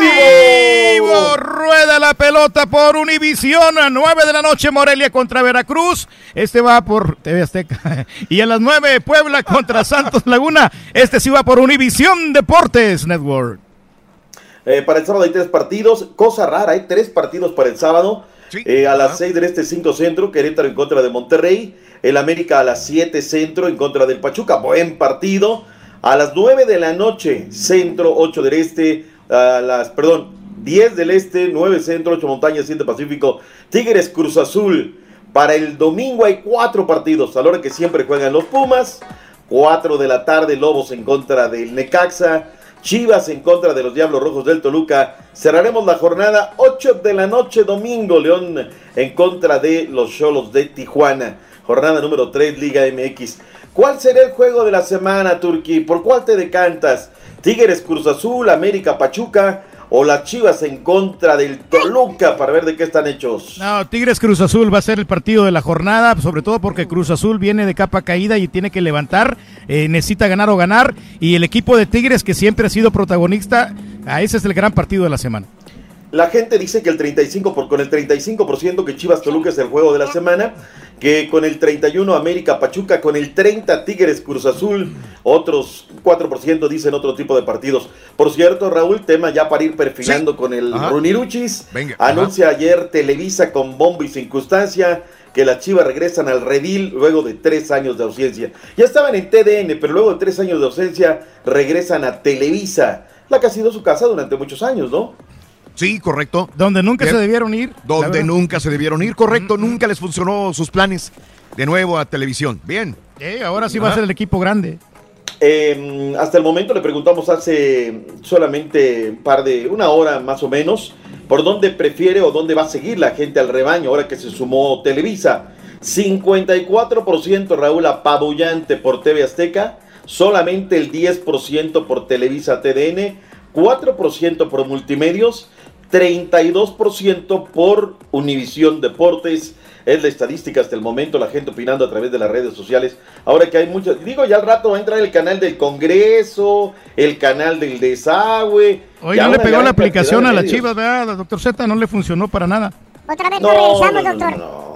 rueda la pelota por Univisión a 9 de la noche Morelia contra Veracruz. Este va por TV Azteca. Y a las 9 Puebla contra Santos Laguna. Este sí va por Univisión Deportes Network. Eh, para el sábado hay tres partidos. Cosa rara, hay tres partidos para el sábado. Eh, a las 6 del este 5 centro, Querétaro en contra de Monterrey. El América a las 7 centro en contra del Pachuca. Buen partido. A las 9 de la noche, centro, 8 del este. A las, perdón, 10 del este, 9 centro, 8 montañas, 7 pacífico. Tigres Cruz Azul. Para el domingo hay cuatro partidos. A la hora que siempre juegan los Pumas. 4 de la tarde, Lobos en contra del Necaxa. Chivas en contra de los Diablos Rojos del Toluca. Cerraremos la jornada 8 de la noche domingo. León en contra de los Cholos de Tijuana. Jornada número 3 Liga MX. ¿Cuál será el juego de la semana, Turquí? ¿Por cuál te decantas? ¿Tigres Cruz Azul, América Pachuca o las Chivas en contra del Toluca para ver de qué están hechos? No, Tigres Cruz Azul va a ser el partido de la jornada, sobre todo porque Cruz Azul viene de capa caída y tiene que levantar, eh, necesita ganar o ganar, y el equipo de Tigres que siempre ha sido protagonista, a ese es el gran partido de la semana. La gente dice que el 35 por, con el 35% que Chivas Toluca es el juego de la semana, que con el 31 América Pachuca, con el 30 Tigres Cruz Azul, otros 4% dicen otro tipo de partidos. Por cierto, Raúl, tema ya para ir perfilando con el Ajá. Runiruchis, Venga, anuncia ayer Televisa con bombo y circunstancia que las Chivas regresan al redil luego de tres años de ausencia. Ya estaban en TDN, pero luego de tres años de ausencia regresan a Televisa, la que ha sido su casa durante muchos años, ¿no? Sí, correcto. Donde nunca Bien. se debieron ir. Donde nunca se debieron ir, correcto. Nunca les funcionó sus planes. De nuevo a televisión. Bien. Eh, ahora sí va a ser el equipo grande. Eh, hasta el momento le preguntamos hace solamente un par de, una hora más o menos, por dónde prefiere o dónde va a seguir la gente al rebaño ahora que se sumó Televisa. 54% Raúl apabullante por TV Azteca, solamente el 10% por Televisa TDN, 4% por Multimedios, 32% por Univisión Deportes. Es la estadística hasta el momento, la gente opinando a través de las redes sociales. Ahora que hay muchos, digo, ya al rato va a entrar el canal del Congreso, el canal del desagüe. Hoy no le pegó la aplicación a de la medios. Chivas, ¿verdad? Doctor Z no le funcionó para nada. Otra vez No, no, regresamos, no, no, doctor. no,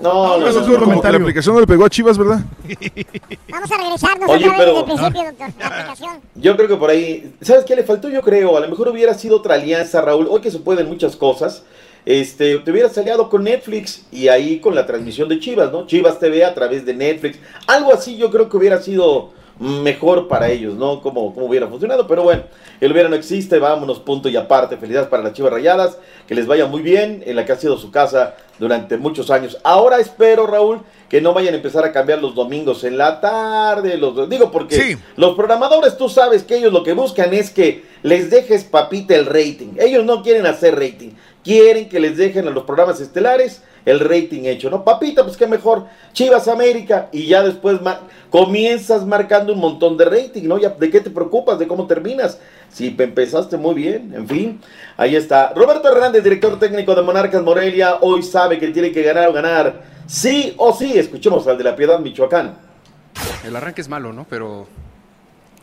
no. No, no, eso no, es no, como que la aplicación no le pegó a Chivas, ¿verdad? Vamos a regresarnos Oye, otra vez pero- desde el principio, doctor. La aplicación. Yo creo que por ahí, ¿sabes qué le faltó? Yo creo, a lo mejor hubiera sido otra alianza, Raúl. Hoy que se pueden muchas cosas. Este, te hubieras aliado con Netflix y ahí con la transmisión de Chivas, ¿no? Chivas TV a través de Netflix. Algo así yo creo que hubiera sido mejor para ellos, ¿no? Como, como hubiera funcionado, pero bueno, el hubiera no existe, vámonos, punto y aparte. Felicidades para las Chivas Rayadas, que les vaya muy bien en la que ha sido su casa durante muchos años. Ahora espero, Raúl, que no vayan a empezar a cambiar los domingos en la tarde, los digo porque los programadores, tú sabes que ellos lo que buscan es que les dejes papita el rating. Ellos no quieren hacer rating, quieren que les dejen a los programas estelares el rating hecho, ¿no? Papita, pues qué mejor, Chivas América, y ya después comienzas marcando un montón de rating, ¿no? Ya, ¿De qué te preocupas? ¿De cómo terminas? Si pe- empezaste muy bien, en fin, ahí está. Roberto Hernández, director técnico de Monarcas Morelia, hoy sabe que tiene que ganar o ganar, sí o sí, escuchemos al de la Piedad, Michoacán. El arranque es malo, ¿no? Pero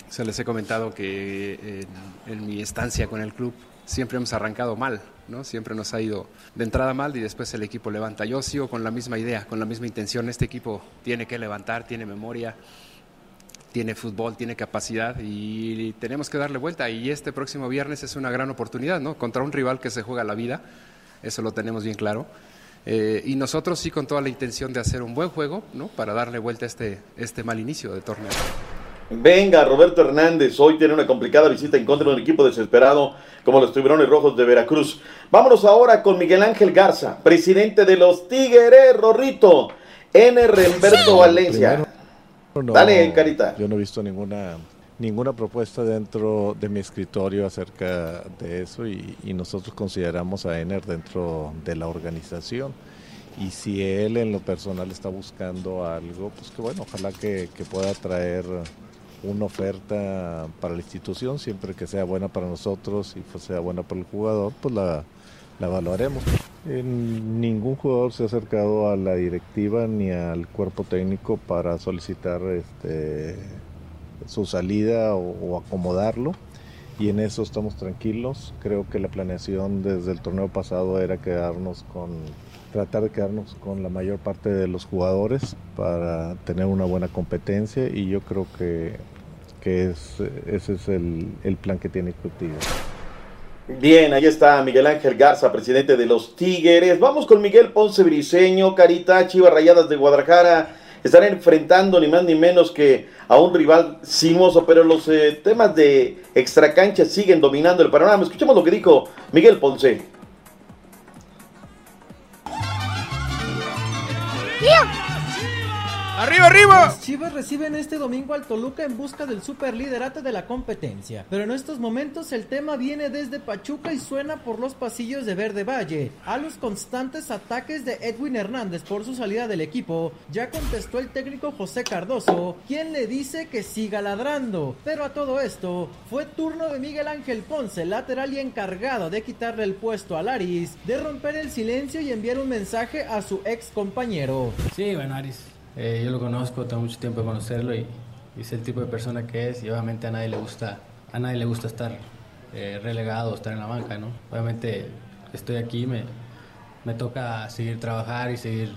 se les he comentado que en mi estancia con el club siempre hemos arrancado mal, Siempre nos ha ido de entrada mal y después el equipo levanta. Yo sigo con la misma idea, con la misma intención. Este equipo tiene que levantar, tiene memoria, tiene fútbol, tiene capacidad y tenemos que darle vuelta. Y este próximo viernes es una gran oportunidad, ¿no? Contra un rival que se juega la vida, eso lo tenemos bien claro. Eh, y nosotros sí con toda la intención de hacer un buen juego, ¿no? Para darle vuelta a este, este mal inicio de torneo. Venga, Roberto Hernández, hoy tiene una complicada visita en contra de un equipo desesperado como los Tiburones Rojos de Veracruz. Vámonos ahora con Miguel Ángel Garza, presidente de los Tigres, Rorrito, N. Remberto Valencia. No, Dale, Carita. Yo no he visto ninguna ninguna propuesta dentro de mi escritorio acerca de eso y, y nosotros consideramos a Ener dentro de la organización. Y si él en lo personal está buscando algo, pues que bueno, ojalá que, que pueda traer una oferta para la institución, siempre que sea buena para nosotros y pues sea buena para el jugador, pues la, la evaluaremos. Eh, ningún jugador se ha acercado a la directiva ni al cuerpo técnico para solicitar este, su salida o, o acomodarlo y en eso estamos tranquilos. Creo que la planeación desde el torneo pasado era quedarnos con tratar de quedarnos con la mayor parte de los jugadores para tener una buena competencia y yo creo que, que es, ese es el, el plan que tiene Curtido. Bien, ahí está Miguel Ángel Garza, presidente de los Tigres. Vamos con Miguel Ponce Briseño, Carita, Chivas Rayadas de Guadalajara. Estarán enfrentando ni más ni menos que a un rival sinuoso, pero los eh, temas de extracancha siguen dominando el panorama. Escuchemos lo que dijo Miguel Ponce. ¡Arriba, arriba! Las Chivas reciben este domingo al Toluca en busca del superliderato de la competencia. Pero en estos momentos el tema viene desde Pachuca y suena por los pasillos de Verde Valle. A los constantes ataques de Edwin Hernández por su salida del equipo, ya contestó el técnico José Cardoso, quien le dice que siga ladrando. Pero a todo esto, fue turno de Miguel Ángel Ponce, lateral y encargado de quitarle el puesto a Laris, de romper el silencio y enviar un mensaje a su ex compañero. Sí, bueno, Aris, eh, yo lo conozco, tengo mucho tiempo de conocerlo y, y sé el tipo de persona que es y obviamente a nadie le gusta, a nadie le gusta estar eh, relegado, estar en la banca, ¿no? Obviamente estoy aquí, me, me toca seguir trabajar y seguir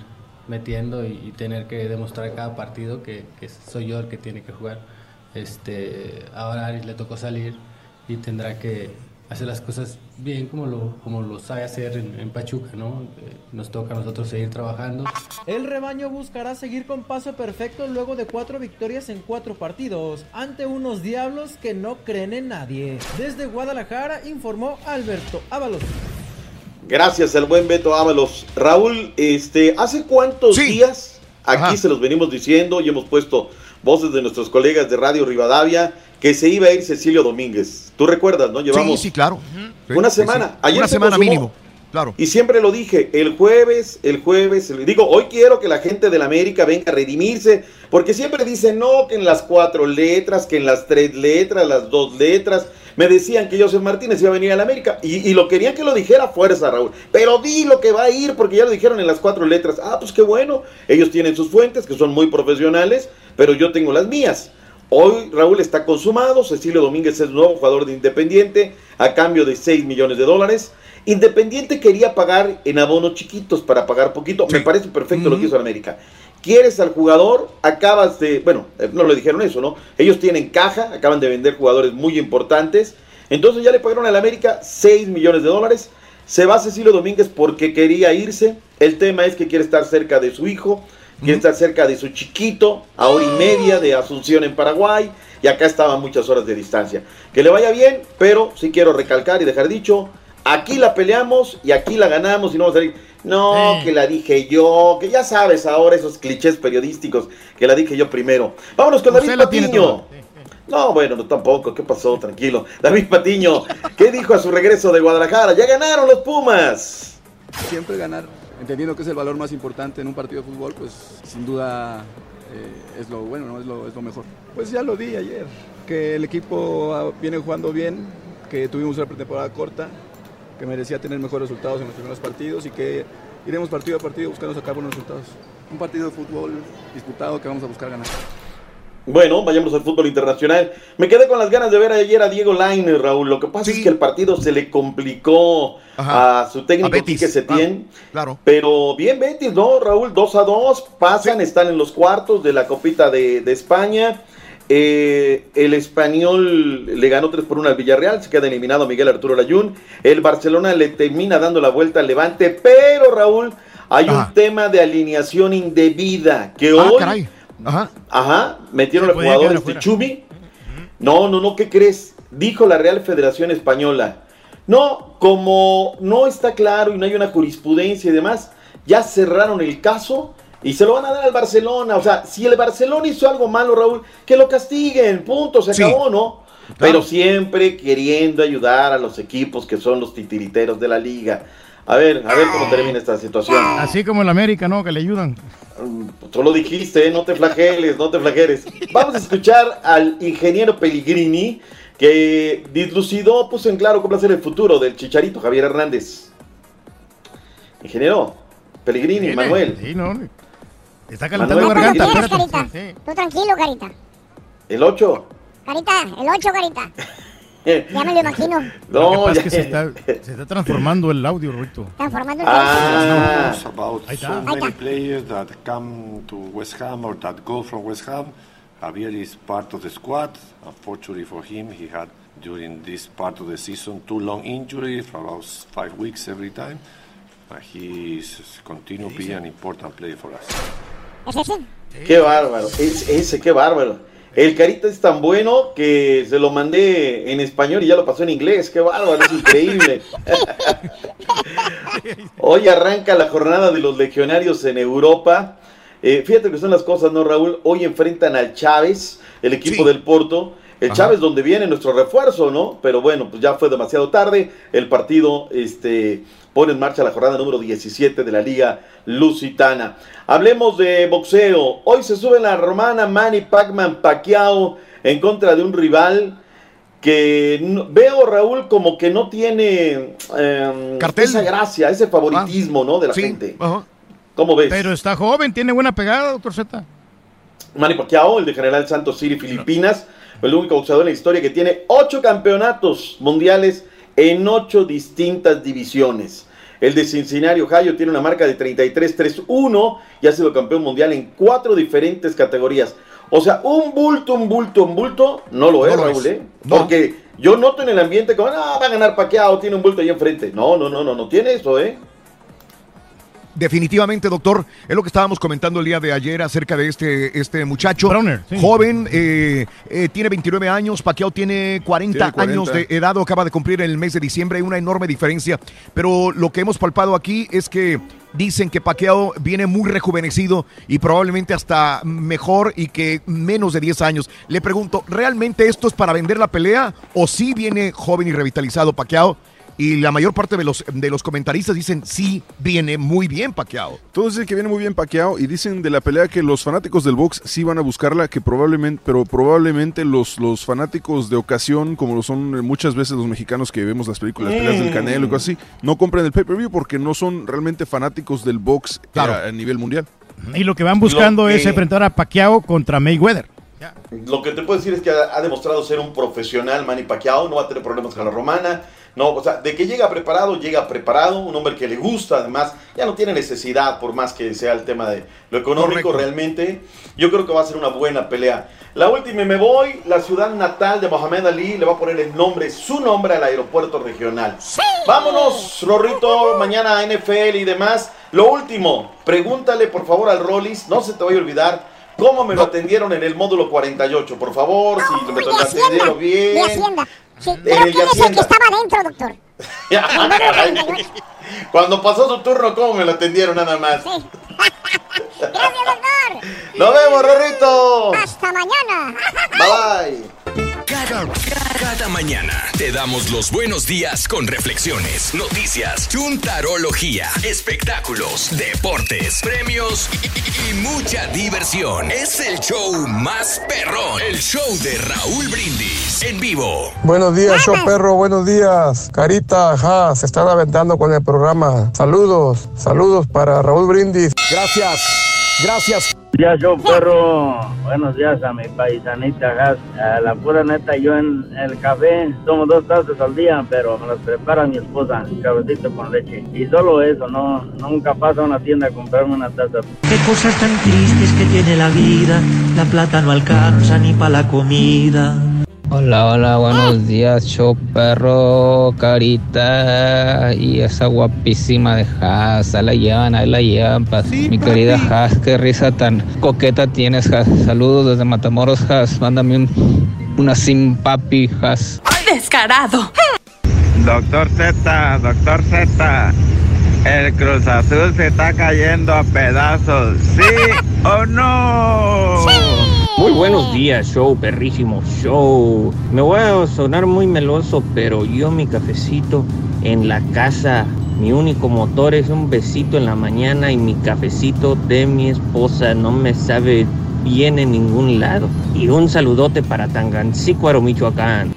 metiendo y, y tener que demostrar cada partido que, que soy yo el que tiene que jugar. Este, ahora a Aris le tocó salir y tendrá que hacer las cosas bien como lo, como lo sabe hacer en, en Pachuca, ¿no? Eh, nos toca a nosotros seguir trabajando. El rebaño buscará seguir con paso perfecto luego de cuatro victorias en cuatro partidos ante unos diablos que no creen en nadie. Desde Guadalajara informó Alberto Ábalos. Gracias al buen Beto Ábalos. Raúl, este, ¿hace cuántos días aquí Ajá. se los venimos diciendo y hemos puesto voces de nuestros colegas de Radio Rivadavia que se iba a ir Cecilio Domínguez? ¿Tú recuerdas, no? Llevamos Sí, sí, claro. Sí, una sí, semana. sí. Ayer Una se semana consumó. mínimo. Claro. Y siempre lo dije, el jueves, el jueves, el- digo, hoy quiero que la gente de la América venga a redimirse, porque siempre dicen, no, que en las cuatro letras, que en las tres letras, las dos letras, me decían que José Martínez iba a venir a la América, y, y lo querían que lo dijera a fuerza, Raúl, pero di lo que va a ir, porque ya lo dijeron en las cuatro letras, ah, pues qué bueno, ellos tienen sus fuentes, que son muy profesionales, pero yo tengo las mías. Hoy Raúl está consumado, Cecilio Domínguez es nuevo jugador de Independiente a cambio de 6 millones de dólares Independiente quería pagar en abonos chiquitos para pagar poquito. Me parece perfecto lo que hizo América. Quieres al jugador, acabas de, bueno, eh, no le dijeron eso, ¿no? Ellos tienen caja, acaban de vender jugadores muy importantes. Entonces ya le pagaron al América 6 millones de dólares. Se va Cecilio Domínguez porque quería irse. El tema es que quiere estar cerca de su hijo, quiere estar cerca de su chiquito, a hora y media de Asunción en Paraguay. Y acá estaban muchas horas de distancia. Que le vaya bien, pero sí quiero recalcar y dejar dicho, aquí la peleamos y aquí la ganamos y no vamos a salir. No, que la dije yo, que ya sabes ahora esos clichés periodísticos, que la dije yo primero. Vámonos con David Patiño. No, bueno, no tampoco. ¿Qué pasó? Tranquilo. David Patiño, ¿qué dijo a su regreso de Guadalajara? Ya ganaron los Pumas. Siempre ganar, entendiendo que es el valor más importante en un partido de fútbol, pues sin duda eh, es lo bueno, ¿no? es, lo, es lo mejor. Pues ya lo di ayer, que el equipo ah, viene jugando bien, que tuvimos una pretemporada corta, que merecía tener mejores resultados en los primeros partidos y que iremos partido a partido buscando sacar buenos resultados. Un partido de fútbol disputado que vamos a buscar ganar. Bueno, vayamos al fútbol internacional. Me quedé con las ganas de ver ayer a Diego Lainez, Raúl. Lo que pasa es que el partido se le complicó a su técnico Betis, Quique Setién. Claro. Pero bien Betis, ¿no, Raúl? 2 a 2, pasan, están en los cuartos de la Copita de, de España. Eh, el español le ganó 3 por 1 al Villarreal, se queda eliminado Miguel Arturo Layún. El Barcelona le termina dando la vuelta al Levante, pero Raúl, hay un tema de alineación indebida que Ah, hoy caray. Ajá. Ajá, metieron Se al podía jugador quedar este afuera. Chumi. No, no, no, ¿qué crees? Dijo la Real Federación Española. No, como no está claro y no hay una jurisprudencia y demás, ya cerraron el caso y se lo van a dar al Barcelona. O sea, si el Barcelona hizo algo malo, Raúl, que lo castiguen, punto, se acabó, ¿no? Pero siempre queriendo ayudar a los equipos que son los titiriteros de la liga. A ver, a ver cómo termina esta situación. Así como el América, ¿no? Que le ayudan. Tú lo dijiste, ¿eh? no te flageles, no te flageles. Vamos a escuchar al ingeniero Pellegrini que dislucidó, puso en claro cómo va a ser el futuro del Chicharito Javier Hernández. Ingeniero Pellegrini. Manuel. Sí, no. Está calentando Manuel, garganta. Pellegrini. espérate. Carita. Tú tranquilo, Carita. El 8. Carita, el 8, Carita. Ya me lo imagino. Lo que No, pasa es ya- que se está, se está transformando el audio, Rito. Transformando el Ah. It's about Ahí está. so many players that come to West Ham or that go from West Ham. Javier is part of the squad. Unfortunately for him, he had during this part of the season two long injuries for about five weeks every time. But he is continue being an important player for us. ¿Es ese? Qué bárbaro. Es- ese, qué bárbaro. El carita es tan bueno que se lo mandé en español y ya lo pasó en inglés. Qué bárbaro, es increíble. Hoy arranca la jornada de los legionarios en Europa. Eh, fíjate que son las cosas, ¿no, Raúl? Hoy enfrentan al Chávez, el equipo del Porto. El Ajá. Chávez donde viene nuestro refuerzo, ¿no? Pero bueno, pues ya fue demasiado tarde. El partido este, pone en marcha la jornada número 17 de la Liga Lusitana. Hablemos de boxeo. Hoy se sube la romana Manny Pacman Pacquiao en contra de un rival que no- veo, Raúl, como que no tiene eh, esa gracia, ese favoritismo, ¿no? De la gente. ¿Cómo ves? Pero está joven, tiene buena pegada, doctor Z. Manny Pacquiao, el de General Santos City, Filipinas, el único boxeador en la historia que tiene ocho campeonatos mundiales en ocho distintas divisiones. El de Cincinnati, Ohio, tiene una marca de 33-3-1 y ha sido campeón mundial en cuatro diferentes categorías. O sea, un bulto, un bulto, un bulto, no lo es, No lo Raúl, es. ¿eh? Porque yo noto en el ambiente como, ah, va a ganar Pacquiao, tiene un bulto ahí enfrente. No, no, no, no, no tiene eso, ¿eh? Definitivamente, doctor, es lo que estábamos comentando el día de ayer acerca de este, este muchacho. sí. Joven, eh, eh, tiene 29 años, Pacquiao tiene 40, Tiene 40. años de edad, acaba de cumplir en el mes de diciembre, hay una enorme diferencia. Pero lo que hemos palpado aquí es que dicen que Pacquiao viene muy rejuvenecido y probablemente hasta mejor y que menos de 10 años. Le pregunto, ¿realmente esto es para vender la pelea o sí viene joven y revitalizado Pacquiao? Y la mayor parte de los, de los comentaristas dicen, sí, viene muy bien Pacquiao. Todos dicen que viene muy bien Pacquiao y dicen de la pelea que los fanáticos del box sí van a buscarla, que probablemente, pero probablemente los, los fanáticos de ocasión, como lo son muchas veces los mexicanos que vemos las películas, las peleas del Mm. Canelo y cosas así, no compren el pay-per-view porque no son realmente fanáticos del box eh, a, a nivel mundial. Y lo que van buscando es enfrentar a Pacquiao contra Mayweather. Lo que te puedo decir es que ha, ha demostrado ser un profesional Manny Pacquiao, no va a tener problemas con la romana. No, o sea, de que llega preparado, llega preparado, un hombre que le gusta, además, ya no tiene necesidad, por más que sea el tema de lo económico Correcto. realmente. Yo creo que va a ser una buena pelea. La última y me voy, la ciudad natal de Mohamed Ali le va a poner el nombre, su nombre al aeropuerto regional. Vámonos, Rorrito, mañana NFL y demás. Lo último, pregúntale por favor al Rollis, no se te vaya a olvidar cómo me lo atendieron en el módulo 48, por favor, si me lo atendieron bien. Sí, pero ¿quién es el que estaba adentro, doctor? Cuando pasó su turno, ¿cómo me lo atendieron nada más? Gracias, doctor. ¡Nos vemos, Rorrito! Hasta mañana. Bye bye. Cada, cada mañana te damos los buenos días con reflexiones, noticias, chuntarología, espectáculos, deportes, premios y, y- y mucha diversión. Es el show más perrón, el show de Raúl Brindis en vivo. Buenos días, show perro, buenos días. Carita, ajá, se están aventando con el programa. Saludos, saludos para Raúl Brindis. Gracias, gracias. Días, yo perro. Buenos días a mi paisanita. A la pura neta, yo en el café tomo dos tazas al día, pero me las prepara mi esposa, cafecito con leche. Y solo eso, no nunca paso a una tienda a comprarme una taza. Qué cosas tan tristes que tiene la vida, la plata no alcanza ni para la comida. Hola, hola, buenos días, show perro, carita y esa guapísima de Haas, ahí la llevan, ahí la llevan, pa- mi querida Haas, qué risa tan coqueta tienes, Haas, saludos desde Matamoros, Haas, mándame un, una simpapi, Haas. Descarado. Doctor Z, doctor Z, el Cruz Azul se está cayendo a pedazos, ¿sí o no? Muy buenos días, show, perrísimo show. Me voy a sonar muy meloso, pero yo mi cafecito en la casa, mi único motor es un besito en la mañana y mi cafecito de mi esposa no me sabe bien en ningún lado. Y un saludote para Tangancícuaro, Michoacán.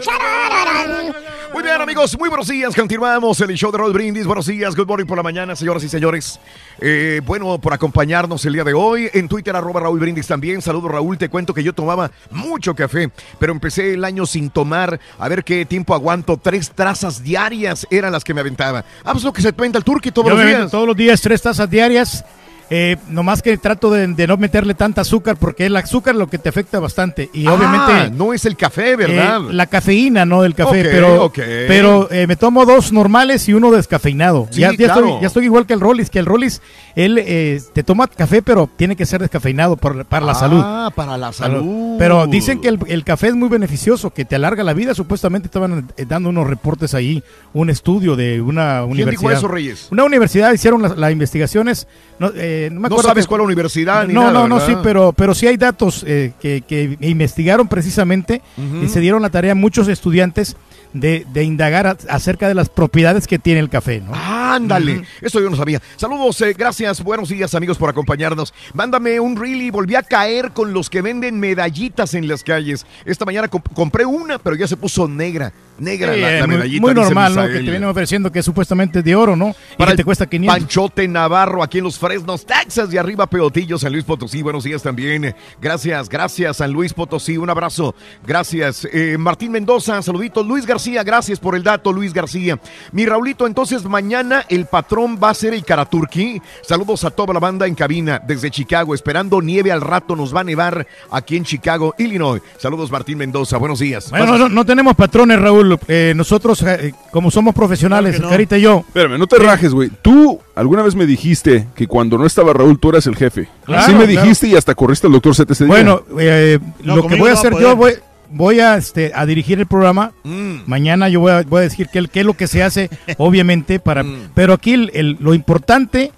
Charararán. Muy bien, amigos, muy buenos días. Continuamos el show de Roll Brindis. Buenos días, good morning por la mañana, señoras y señores. Eh, bueno, por acompañarnos el día de hoy. En Twitter, arroba Raúl Brindis también. Saludos, Raúl. Te cuento que yo tomaba mucho café, pero empecé el año sin tomar. A ver qué tiempo aguanto. Tres trazas diarias eran las que me aventaba. Ah, pues lo que se cuenta el turqui todos Yo los me días. todos los días tres tazas diarias. Eh, nomás que trato de, de no meterle tanta azúcar porque el azúcar es lo que te afecta bastante. Y Ah, obviamente. no es el café, ¿verdad? Eh, la cafeína, no del café. Pero pero eh, me tomo dos normales y uno descafeinado. Sí, ya, ya claro. estoy, ya estoy igual que el Rollis, que el Rollis, él eh, te toma café, pero tiene que ser descafeinado por- para la salud. Ah, para la salud. Pero dicen que el, el café es muy beneficioso, que te alarga la vida. Supuestamente estaban eh, dando unos reportes ahí, un estudio de una ¿Quién universidad. dijo eso, Reyes? Una universidad hicieron las las investigaciones. No, eh, no me No acuerdo sabes qué- cuál universidad ni no, nada, no, no, ¿verdad? sí, pero, pero sí hay datos eh, que, que investigaron precisamente y se dieron la tarea a muchos estudiantes de, de indagar a- acerca de las propiedades que tiene el café, ¿no? Ándale, eso yo no sabía. Saludos, eh, gracias, buenos días amigos por acompañarnos. Mándame un reel y volví a caer con los que venden medallitas en las calles. Esta mañana comp- compré una, pero ya se puso negra, negra Sí, la, la eh, muy- medallita. muy normal, ¿no? Que te vienen ofreciendo que es supuestamente de oro, ¿no? Y Para que te cuesta 500. Panchote Navarro, aquí en los Fresnos, Texas, y arriba Peotillo, San Luis Potosí. Buenos días también. Gracias, gracias, San Luis Potosí. Un abrazo. Gracias. Eh, Martín Mendoza, saludito. Luis García, gracias por el dato, Luis García. Mi Raulito, entonces mañana el patrón va a ser el Karaturki. Saludos a toda la banda en cabina desde Chicago, esperando nieve al rato. Nos va a nevar aquí en Chicago, Illinois. Saludos, Martín Mendoza. Buenos días. Bueno, no, no tenemos patrones, Raúl. Eh, nosotros, eh, como somos profesionales, Carita y yo. Espérame, no te rajes, güey. Tú alguna vez me dijiste que cuando no estaba Raúl tú eras el jefe. Claro, sí me claro. dijiste y hasta corriste al doctor Z ese día. Bueno, eh, No, lo que voy a no hacer yo, voy, voy a, este, a dirigir el programa. Mm. Mañana yo voy a, voy a decir qué, qué es lo que se hace, obviamente, para... Mm. Pero aquí el- el- lo importante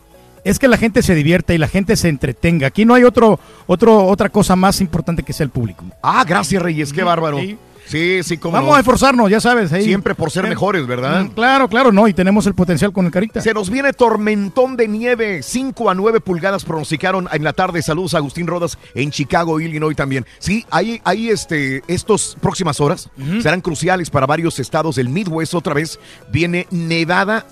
es que la gente se divierta y la gente se entretenga. Aquí no hay otro, otro, otra cosa más importante que sea el público. Ah, gracias, Reyes. Qué bárbaro. Sí, sí, cómo Vamos no. a esforzarnos, ya sabes. ahí. Siempre por ser Eh, mejores, ¿verdad? mm, Claro, claro, no. Y tenemos el potencial con el Carita. Se nos viene tormentón de nieve, 5 a 9 pulgadas pronosticaron en la tarde. Saludos a Agustín Rodas en Chicago, Illinois también. Sí, ahí, ahí este, estos próximas horas serán cruciales para varios estados del Midwest. Otra vez viene nevada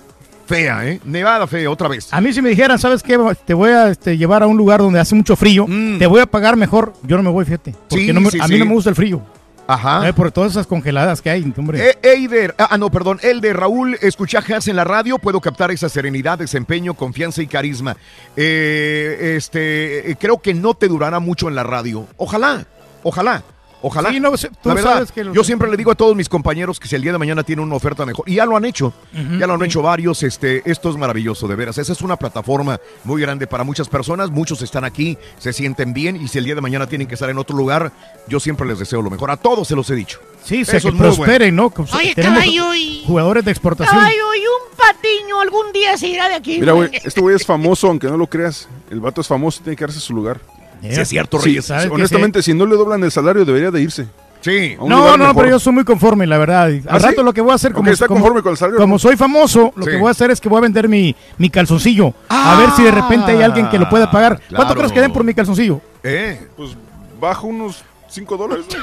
fea, ¿eh? Nevada fea, otra vez. A mí si me dijeran, ¿sabes qué? Te voy a este, llevar a un lugar donde hace mucho frío, te voy a pagar mejor. Yo no me voy, fíjate. Porque Mm. Sí, no me- sí, a mí sí. no me gusta el frío. Ajá. Eh, por todas esas congeladas que hay, hombre. Eh, Eider, ah, ah, no, perdón, el de Raúl, escuché a Haas en la radio, puedo captar esa serenidad, desempeño, confianza y carisma. Eh, este, creo que no te durará mucho en la radio. Ojalá, ojalá. Ojalá. Sí, no, sé, tú la verdad, sabes que lo- yo siempre le digo a todos mis compañeros que si el día de mañana tienen una oferta mejor, y ya lo han hecho, ya lo han sí. hecho varios, este, esto es maravilloso, de veras. Esa es una plataforma muy grande para muchas personas, muchos están aquí, se sienten bien, y si el día de mañana tienen que estar en otro lugar, yo siempre les deseo lo mejor. A todos se los he dicho. Sí, se Eso que es bueno. ¿no? Que Oye, tenemos caballo, y- jugadores de exportación. Caballo y un patiño algún día se irá de aquí. Mira, güey, este güey es famoso, aunque no lo creas. El vato es famoso, tiene que darse su lugar. Sí, es cierto, Sí, Reyes. sí, honestamente, si no le doblan el salario, debería de irse. Sí. No, no, mejor. pero yo soy muy conforme, la verdad. Al ¿Ah, sí? rato lo que voy a hacer, como, está como- conforme con el salario, como ¿no? soy famoso, lo Sí. que voy a hacer es que voy a vender mi, mi calzoncillo. a ver si de repente hay alguien que lo pueda pagar. ¿Cuánto claro. crees que den por mi calzoncillo? Eh. Pues bajo unos 5 dólares.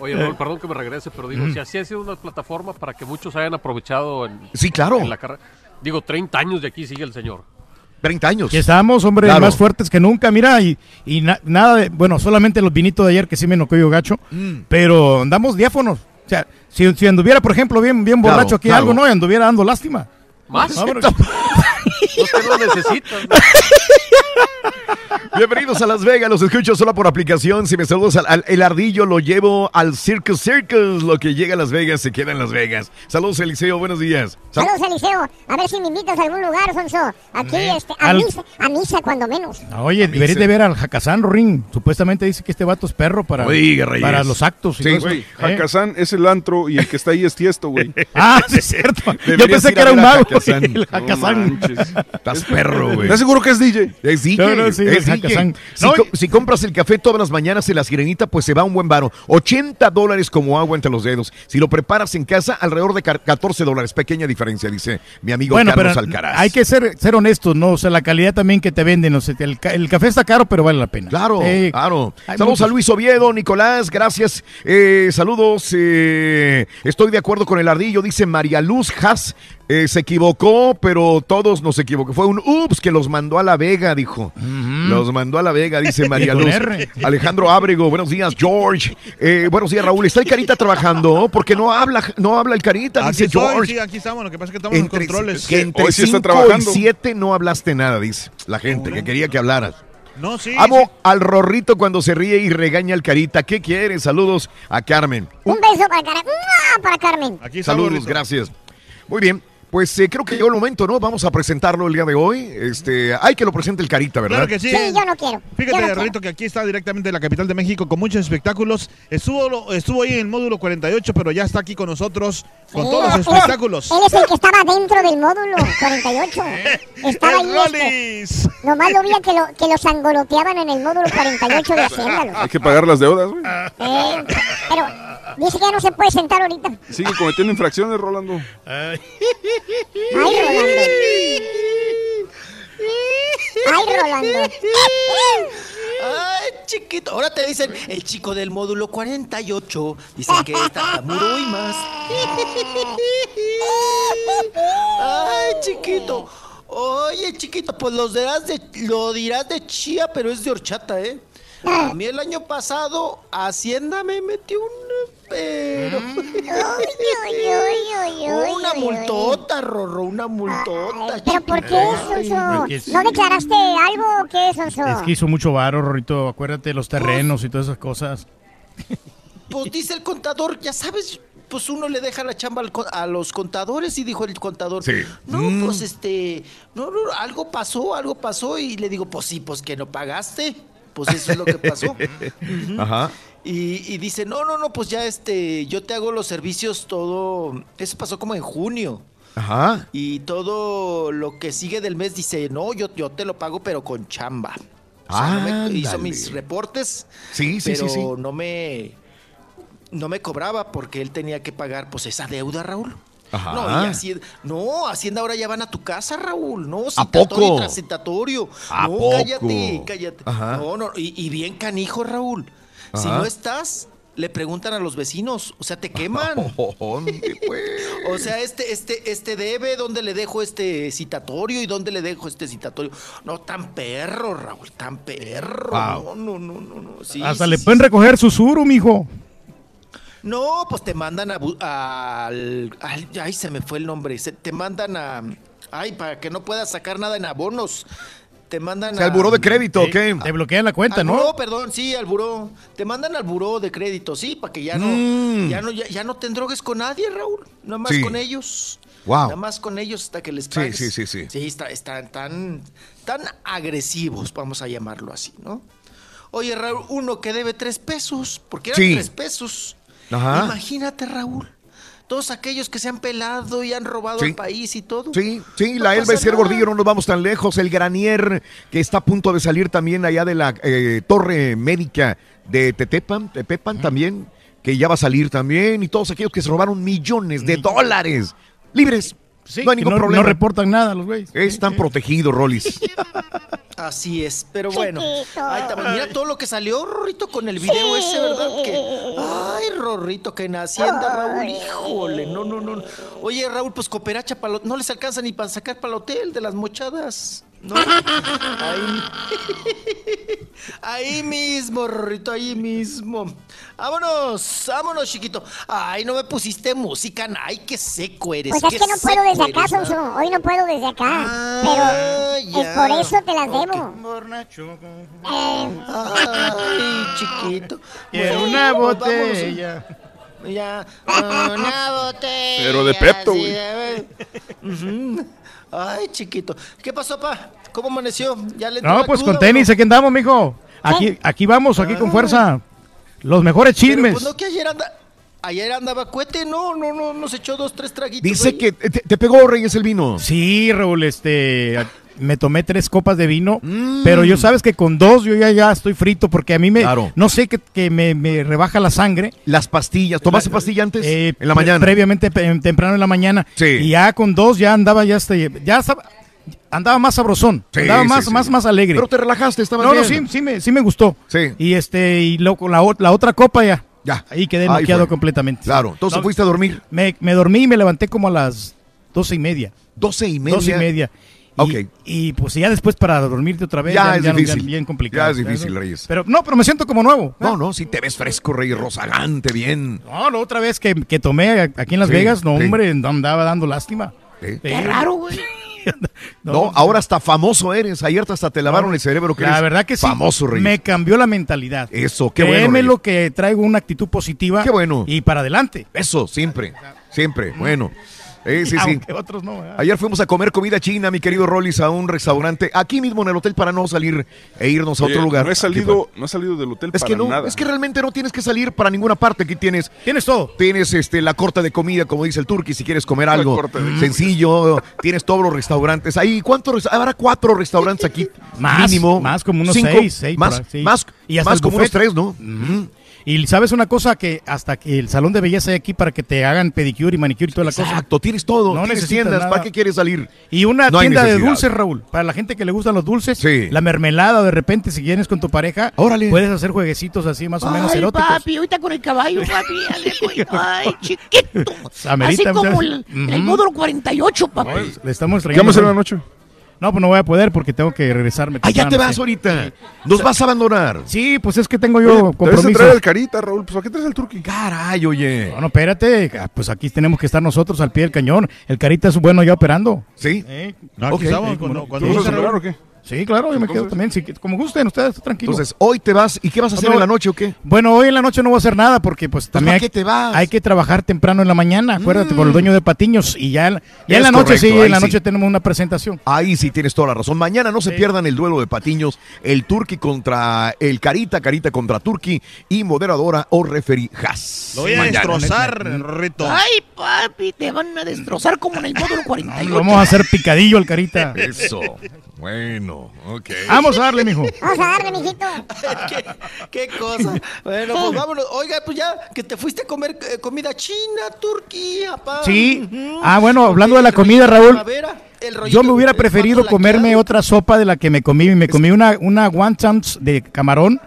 Oye, Raúl, perdón que me regrese, pero digo, si así ha sido una plataforma para que muchos hayan aprovechado en, Sí, claro. en la carrera. Digo, 30 años de aquí sigue el señor. 30 años. Aquí estamos, hombre, Claro. más fuertes que nunca, mira, y, y na- nada de, bueno, solamente los vinitos de ayer que sí me enojó yo gacho, Mm. pero andamos diáfonos. O sea, si, si anduviera, por ejemplo, bien, bien Claro, borracho aquí claro. algo, ¿no? Y anduviera dando lástima. ¿Más? No, pero- Usted lo necesita. Bienvenidos a Las Vegas, los escucho solo por aplicación. Si me saludas al, al- el ardillo, lo llevo al Circus Circus. Lo que llega a Las Vegas se queda en Las Vegas. Saludos, Eliseo, buenos días. Sal- Saludos, Eliseo. A ver si me invitas a algún lugar, Sonso. Aquí, este, a, Al- misa, a misa, cuando menos. Oye, deberías de ver al Hakazán Ring. Supuestamente dice que este vato es perro para, Oiga, para los actos. Y Sí, güey. ¿Eh? Hakazán es el antro y el que está ahí es tiesto, güey. Ah, sí, es cierto. Yo pensé que era un mago. Hakazán. El No. Estás perro, güey. ¿Estás seguro que es DJ? Es DJ. No, no, sí, es DJ. Si, No, co- si compras el café todas las mañanas en la sirenita, pues se va un buen varo. 80 dólares como agua entre los dedos. Si lo preparas en casa, alrededor de car- 14 dólares. Pequeña diferencia, dice mi amigo Bueno, Carlos pero Alcaraz. hay que ser, ser honestos, ¿no? O sea, la calidad también que te venden. O sea, el, el café está caro, pero vale la pena. Claro, Eh, claro. Saludos muchos- a Luis Oviedo, Nicolás, gracias. Eh, saludos. eh, estoy de acuerdo con el ardillo, dice María Luz Haas. Eh, se equivocó, pero todos nos equivocó. Fue un ups que los mandó a la Vega, dijo. Los mandó a la Vega, dice María Luz. Alejandro Ábrego, buenos días, George. Eh, buenos días, Raúl. ¿Está el Carita trabajando? Porque no habla, no habla el Carita, Aquí dice estoy, George. sí, aquí estamos. Lo que pasa es que estamos en controles. que entre Hoy sí está 5 y trabajando. 7 no hablaste nada, dice la gente, que quería que hablaras. No, sí. Amo al Rorrito cuando se ríe y regaña al Carita. ¿Qué quiere? Saludos a Carmen. Un beso para, ¡Mua! para Carmen. Aquí Saludos, gracias. Muy bien. Pues eh, creo que llegó el momento, ¿no? Vamos a presentarlo el día de hoy. Este, hay que lo presente el Carita, ¿verdad? Claro que sí. Sí, yo no quiero. Fíjate, no quiero. Que aquí está directamente de la capital de México con muchos espectáculos. Estuvo, lo- estuvo ahí en el módulo 48, pero ya está aquí con nosotros con Sí, todos los espectáculos. Él es el que estaba dentro del módulo 48. Estaba ¡El ahí. Este, nomás lo vi que lo, que lo sangoloteaban en el módulo 48 de Hacienda. Hay que pagar las deudas, güey. Eh, pero dice que ya no se puede sentar ahorita. Sigue cometiendo infracciones, Rolando. Ay, Rolando. Ay, Rolando. Ay, chiquito. Ahora te dicen el chico del módulo 48. Dicen que está muro y más. Ay, chiquito. Oye, chiquito, pues los dirás de, lo dirás de chía, pero es de horchata, ¿eh? A mí el año pasado Hacienda me metió una... Pero... una multota, Rorro, una multota. ¿Pero por qué, Sonso? ¿No declaraste algo o qué, Sonso? Es que hizo mucho varo, Rorrito. Acuérdate de los terrenos y todas esas cosas. Pues dice el contador, ya sabes, pues uno le deja la chamba al a los contadores y dijo el contador, Sí. no, Mm. pues este, no, no, algo pasó, algo pasó y le digo, pues sí, pues que no pagaste, pues eso es lo que pasó. Ajá. Y, y dice, no, no, no, pues ya este, yo te hago los servicios todo, eso pasó como en junio. Ajá. Y todo lo que sigue del mes dice, no, yo, yo te lo pago, pero con chamba. O sea, no me- hizo mis reportes, Sí, sí, pero sí, sí. no me no me cobraba porque él tenía que pagar pues esa deuda, Raúl. Ajá. No, y Hacienda, no, Hacienda ahora ya van a tu casa, Raúl. No, ¿A citatorio poco? y tras citatorio. ¿A no, poco? cállate, cállate. Ajá. No, no, y, y bien canijo, Raúl. Si no estás, le preguntan a los vecinos, o sea, te queman. ¿Dónde, pues? O sea, este, este, este debe, ¿dónde le dejo este citatorio y dónde le dejo este citatorio? No, tan perro, Raúl, tan perro. Wow. No, no, no, no, no. Sí, Hasta sí, le sí, pueden sí. recoger susuro, mijo. No, pues te mandan a, al, al- Ay, se me fue el nombre. Se- te mandan a... Ay, para que no puedas sacar nada en abonos. Te mandan O sea, a... el buró de crédito, ¿o qué? Te bloquean la cuenta, al ¿no? buró, perdón, sí, al buró. Te mandan al buró de crédito, sí, para que ya no, Mm. ya no, ya, ya no te endrogues con nadie, Raúl. Nada más Sí. con ellos. Wow. Nada más con ellos hasta que les Sí, pagues. sí, sí, sí. Sí, está- están tan, tan agresivos, vamos a llamarlo así, ¿no? Oye, Raúl, uno que debe tres pesos, porque eran Sí. tres pesos. Ajá. Imagínate, Raúl. Todos aquellos que se han pelado y han robado Sí. el país y todo. Sí, sí, No la Elba nada. Gordillo, no nos vamos tan lejos. El Granier, que está a punto de salir también allá de la eh, torre médica de Tetepan, Tepepan también, que ya va a salir también. Y todos aquellos que se robaron millones de dólares libres. No hay ningún no, problema. no reportan nada los güeyes. Están protegidos, Rolis. Así es, pero bueno. Ay, también, mira todo lo que salió, Rorrito, con el video ese, ¿verdad? Que, ay, Rorrito, que en Hacienda, Raúl, híjole, no, no, no. Oye, Raúl, pues cooperacha para no les alcanza ni para sacar para el hotel de las mochadas. No, ahí, ahí mismo, Rorrito, ahí mismo. Vámonos, vámonos, chiquito. Ay, no me pusiste música, ay, qué seco eres. Pues es que no puedo desde acá, eres, Sonso. ¿no? Hoy no puedo desde acá. Ah, pero es ya. por eso te las debo. Ay, chiquito. Quiero Bueno, una vámonos. botella. Ya, una botella. Pero de Pepto, güey. Ay, chiquito. ¿Qué pasó, pa? ¿Cómo amaneció? ¿Ya le No, la pues cruda con tenis, no? aquí andamos, mijo. Aquí, aquí vamos, aquí con fuerza. Los mejores Pero, chismes. pues no que ayer anda... Ayer andaba cohete, no, no, no, nos echó dos, tres traguitos. Dice que te, te pegó, Reyes, el vino. Sí, Raúl, este, me tomé tres copas de vino, Mm. pero yo sabes que con dos yo ya, ya estoy frito porque a mí me, Claro. no sé, que, que me, me rebaja la sangre. Las pastillas. ¿Tomaste La- pastilla antes? Eh, en la mañana. Previamente, temprano en la mañana. Sí. Y ya con dos ya andaba, ya, este, ya estaba, andaba más sabrosón, Sí, andaba más, sí. más, más alegre. Pero te relajaste, estabas no, no, sí, sí me, sí me gustó. Sí. Y este, y luego la, o- la otra copa ya. Ya. Ahí quedé Ahí noqueado fue. completamente. Claro. Entonces No, fuiste a dormir. Me, me dormí y me levanté como a las doce y media. Doce y media. Doce y media. Y, Ok. y pues ya después para dormirte otra vez. Ya es difícil. bien complicado. Ya es difícil, Reyes. Pero no, pero me siento como nuevo. No, no, si te ves fresco, Reyes, rozagante, bien. No, la otra vez que, que tomé aquí en Las Sí, Vegas, no, sí. hombre, andaba dando lástima. Qué raro, güey. No, ahora hasta famoso eres. Ayer hasta te lavaron el cerebro. Que La eres verdad que sí. Famoso, Reyes. Me cambió la mentalidad. Eso, qué bueno. Créeme lo que traigo una actitud positiva. Qué bueno. Y para adelante. Eso, siempre. Siempre. Bueno. Eh, sí, sí. Aunque otros no. ¿verdad? Ayer fuimos a comer comida china, mi querido Rollis, a un restaurante aquí mismo en el hotel para no salir e irnos a otro Oye, lugar. No he salido, no he salido del hotel Es para que no, nada. es que realmente no tienes que salir para ninguna parte. Aquí tienes. Tienes todo. Tienes este la corta de comida, como dice el turqui, si quieres comer La algo corta de- sencillo. tienes todos los restaurantes. Ahí, ¿cuántos? Habrá cuatro restaurantes aquí. Más, mínimo. más como unos Cinco, seis, seis más, sí. más, Y hasta más el como unos tres, ¿no? Ujú. Y sabes una cosa que hasta que el salón de belleza hay aquí para que te hagan pedicure y manicure y toda la cosa. Exacto, tienes todo. No tienes necesitas tiendas. nada. ¿Para qué quieres salir? Y una No tienda de dulces, Raúl. Para la gente que le gustan los dulces, Sí. la mermelada de repente si vienes con tu pareja, Órale. puedes hacer jueguecitos así más o menos Ay, eróticos. papi, ahorita con el caballo, papi. Ay, chiquito. Así como el, el módulo 48, papi. Le estamos ¿Qué trayendo. vamos a hacer noche? No, pues no voy a poder porque tengo que regresarme. Ah, ya te vas sí. ahorita. Nos vas a abandonar. Sí, pues es que tengo yo Oye, Debes traer el carita, Raúl. Pues ¿a qué traes el turqui? Caray, oye. No, no, espérate. Ah, Pues aquí tenemos que estar nosotros al pie del cañón. El carita es bueno ya operando. ¿Sí? Eh, No, aquí estamos. ¿tú cuando ¿Tú vas a o qué? Sí, claro, yo me quedo también. sí, como gusten ustedes, tranquilo. Entonces, hoy te vas. ¿Y qué vas a hacer No, en la noche o qué? Bueno, hoy en la noche no voy a hacer nada porque pues también ¿para hay, qué te vas? hay que trabajar temprano en la mañana, acuérdate, por el dueño de Patiños. Y ya, ya en la noche correcto, sí, en la sí. noche tenemos una presentación. Ahí sí tienes toda la razón. Mañana no se pierdan el duelo de patiños, el Turqui contra el Carita, Carita contra Turqui y moderadora o referee Haas. Lo voy a Mañana. destrozar, Rito. Ay, papi, te van a destrozar como en el módulo 48. Vamos a hacer picadillo al carita. Eso. Bueno, ok. Vamos a darle, mijo. Vamos a darle, mijito. ¿Qué, qué cosa. Bueno, pues vámonos. Oiga, pues ya que te fuiste a comer eh, comida china, Turquía, papá. Sí. Ah, bueno, hablando de la comida, Raúl. Yo me hubiera preferido comerme otra sopa de la que me comí. Me comí una, una wontons de camarón.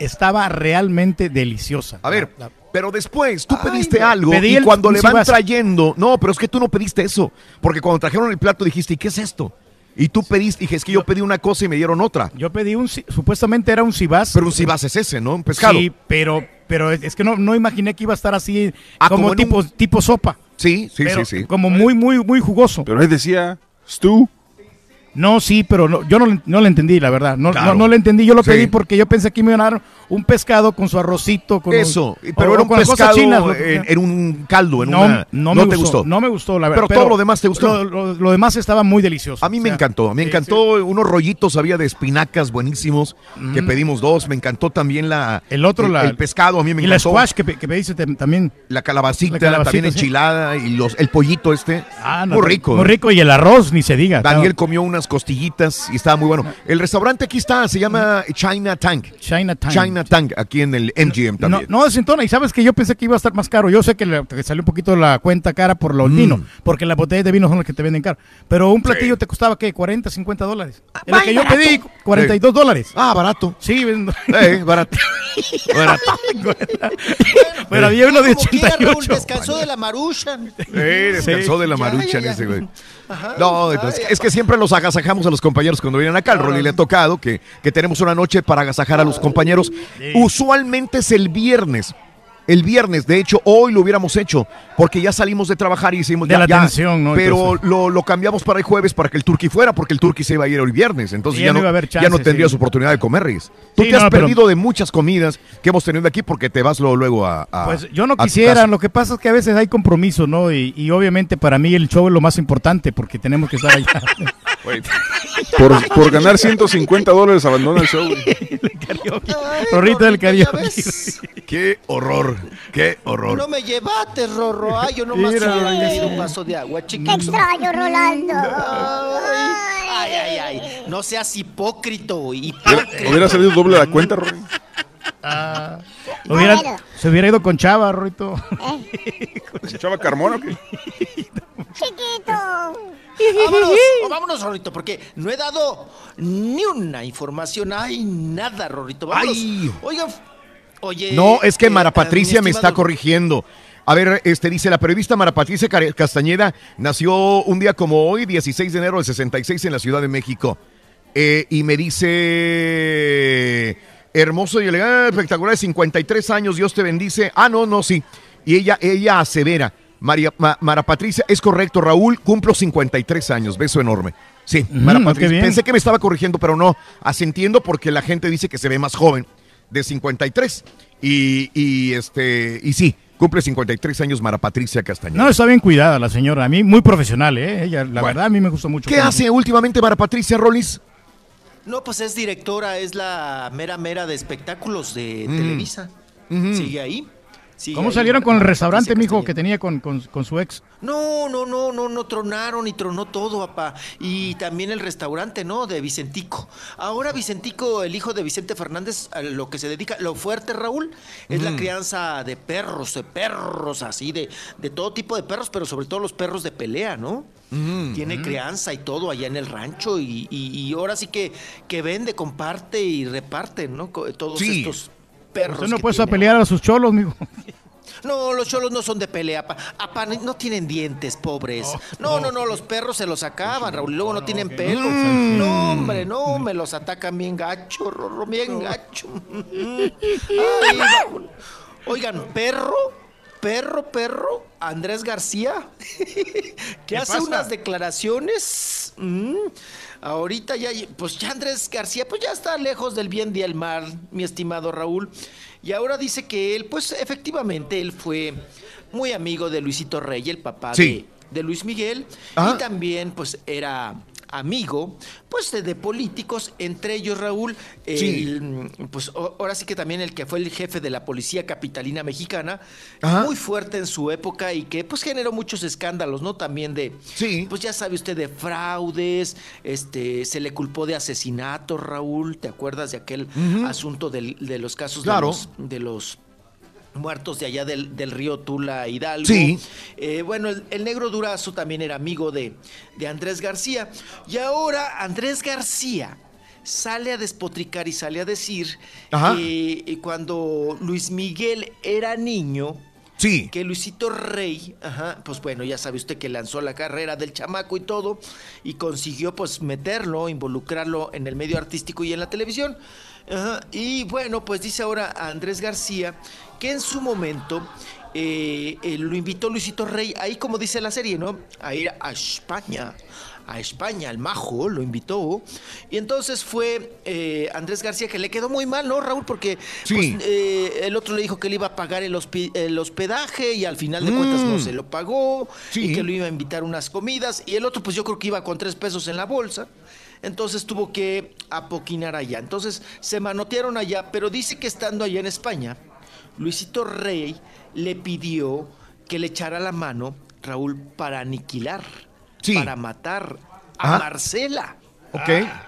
Estaba realmente deliciosa. A ver, pero después tú pediste no. algo Pedí y el- cuando le van trayendo, no, pero es que tú no pediste eso, porque cuando trajeron el plato dijiste, ¿y qué es esto? Y tú pediste, dije, es que yo pedí una cosa y me dieron otra. Yo pedí un, supuestamente era un cibás. Pero un cibás es ese, ¿no? Un pescado. Sí, pero, pero es que no, no imaginé que iba a estar así Ah, como, tipo, tipo sopa. Sí, sí, Pero sí, sí. Como muy, muy, muy jugoso. Pero ahí decía, Stu. No, sí, pero no, yo no, le- no le entendí, la verdad. No, Claro. no, no le entendí. Yo lo Sí. pedí porque yo pensé que me iban a dar un pescado con su arrocito. Con Eso, pero o era un pescado chinas, en, en un caldo, en no, una... no, me te gustó, gustó. No me gustó, la verdad. Pero todo lo demás te gustó. Lo, lo- lo demás estaba muy delicioso. A mí me O sea, encantó, me sí, encantó unos rollitos había de espinacas buenísimos que Mm. pedimos dos, me encantó también la El otro, el, la- el pescado, a mí me y la encantó. squash que, que pediste tam- también. La calabacita, La calabacita, también sí. enchilada y los el pollito este. Ah, no, muy rico. Muy ¿eh? rico y el arroz, ni se diga. Daniel comió unas costillitas y estaba muy bueno. El restaurante aquí está, se llama China Tank. China Tank. China Tank, aquí en el MGM No, también. no desentona. Y sabes que yo pensé que iba a estar más caro. Yo sé que, le, que salió un poquito la cuenta cara por los Mm. vinos, porque las botellas de vino son las que te venden caro. Pero un platillo te costaba, ¿qué? 40, 50 dólares. En el que yo barato. pedí 42 dólares. Ah, barato. Sí, ven- Eh, barato. barato. Pero había uno de Como quiera, Raúl, 88. descansó de la marucha. Eh, descansó de la marucha ese, güey. Ajá. No, es que siempre los agasajamos a los compañeros cuando vienen acá. Al Rolly le ha tocado que, que tenemos una noche para agasajar a los compañeros. Usualmente es el viernes. El viernes, de hecho, hoy lo hubiéramos hecho porque ya salimos de trabajar y hicimos De ya, la ya. tensión, ¿no? Pero lo, lo cambiamos para el jueves para que el turqui fuera porque el turqui se iba a ir el viernes. Entonces ya, ya no ya tendrías sí. oportunidad de comer, Reyes. Tú Sí, te has no, pero- perdido de muchas comidas que hemos tenido aquí porque te vas luego, luego a, a- Pues yo no quisiera, lo que pasa es que a veces hay compromiso, ¿no? Y, y obviamente para mí el show es lo más importante porque tenemos que estar allá. Por, por ganar 150 dólares abandona el show. Güey. Rorrito del karaoke. ves. Qué horror, qué horror. No me llevaste, Rorro. Ay, yo nomás Mira, hubiera un vaso de agua, Te chiquito. extraño, Rolando. Ay, ay, ay. No seas hipócrito. hipócrita. Hubiera salido doble la cuenta, Rory. Hubiera- bueno. se hubiera ido con Chava, Rorrito. ¿Chava Carmona o qué? Chiquito. Vámonos, vámonos, Rorrito, porque no he dado ni una información. Ay, nada, Rorrito. Vámonos. Ay. Oigan, oye. No, es que eh, Mara Patricia me está corrigiendo. A ver, este dice, la periodista Mara Patricia Castañeda nació un día como hoy, 16 de enero del 66 en la Ciudad de México. Eh, y me dice, hermoso y elegante, espectacular, 53 años, Dios te bendice. Ah, no, no, sí. Y ella, ella asevera, María, Ma- Mara Patricia, es correcto, Raúl, cumplo 53 años, beso enorme. Sí, Mara Mm, qué Patricia. Pensé que me estaba corrigiendo, pero no, asentiendo porque la gente dice que se ve más joven, de 53. Y, y este, y sí, cumple 53 años Mara Patricia Castañeda. No, está bien cuidada la señora. A mí muy profesional, ¿eh? Ella, la verdad, a mí me gusta mucho. ¿Qué hace últimamente Mara Patricia Rollins? No, pues es directora, es la mera mera de espectáculos de Mm. Televisa. Sigue ahí. ¿Cómo ahí, salieron con el restaurante, mijo, que tenía con, con, con su ex? No, no, no, no, no tronaron y tronó todo, papá. Y también el restaurante, ¿no? De Vicentico. Ahora Vicentico, el hijo de Vicente Fernández, a lo que se dedica, lo fuerte, Raúl, es la Mm. crianza de perros, de perros así, de, de todo tipo de perros, pero sobre todo los perros de pelea, ¿no? Mm. Tiene crianza y todo allá en el rancho y, y- y ahora sí que, que vende, comparte y reparte, ¿no? Todos Sí. estos perros. Usted no que puede a pelear a sus cholos, mijo. No, los cholos no son de pelea. Apa, no tienen dientes, pobres. Oh, no, no, no, los perros se los acaban, Raúl, y luego no tienen pelo. Mm. No, hombre, no, me los atacan bien gacho, Rorro, bien gacho. Ay, Raúl. Oigan, perro, perro, perro, Andrés García, que hace pasa? unas declaraciones. mm, ahorita ya, pues ya Andrés García, pues ya está lejos del bien y el mal, mi estimado Raúl. Y ahora dice que él, pues efectivamente, él fue muy amigo de Luisito Rey, el papá Sí. de, de Luis Miguel. Ah. Y también, pues, era amigo, pues, de, de políticos, entre ellos Raúl, Sí. el, pues o- ahora sí que también el que fue el jefe de la policía capitalina mexicana, Ajá. muy fuerte en su época y que pues generó muchos escándalos, ¿no? También de, Sí. pues ya sabe usted, de fraudes, este, se le culpó de asesinato, Raúl, ¿te acuerdas de aquel asunto del- de los casos Claro. de los, de los muertos de allá del, del río Tula Hidalgo. Sí. Eh, bueno, el, el negro Durazo también era amigo de, de Andrés García. Y ahora Andrés García sale a despotricar y sale a decir que eh, cuando Luis Miguel era niño, Sí. que Luisito Rey, ajá, pues bueno, ya sabe usted que lanzó la carrera del chamaco y todo, y consiguió pues meterlo, involucrarlo en el medio artístico y en la televisión. Ajá, y bueno, pues dice ahora a Andrés García que en su momento eh, eh, lo invitó Luisito Rey, ahí como dice la serie, ¿no? A ir a España. A España, al majo, lo invitó. Y entonces fue eh, Andrés García, que le quedó muy mal, ¿no, Raúl? Porque Sí. pues, eh, el otro le dijo que le iba a pagar el, hospi- el hospedaje y al final de cuentas no Mm. se lo pagó Sí. y que lo iba a invitar unas comidas y el otro pues yo creo que iba con tres pesos en la bolsa. Entonces tuvo que apoquinar allá. Entonces se manotearon allá, pero dice que estando allá en España, Luisito Rey le pidió que le echara la mano, Raúl, para aniquilar, para matar a. Marcela.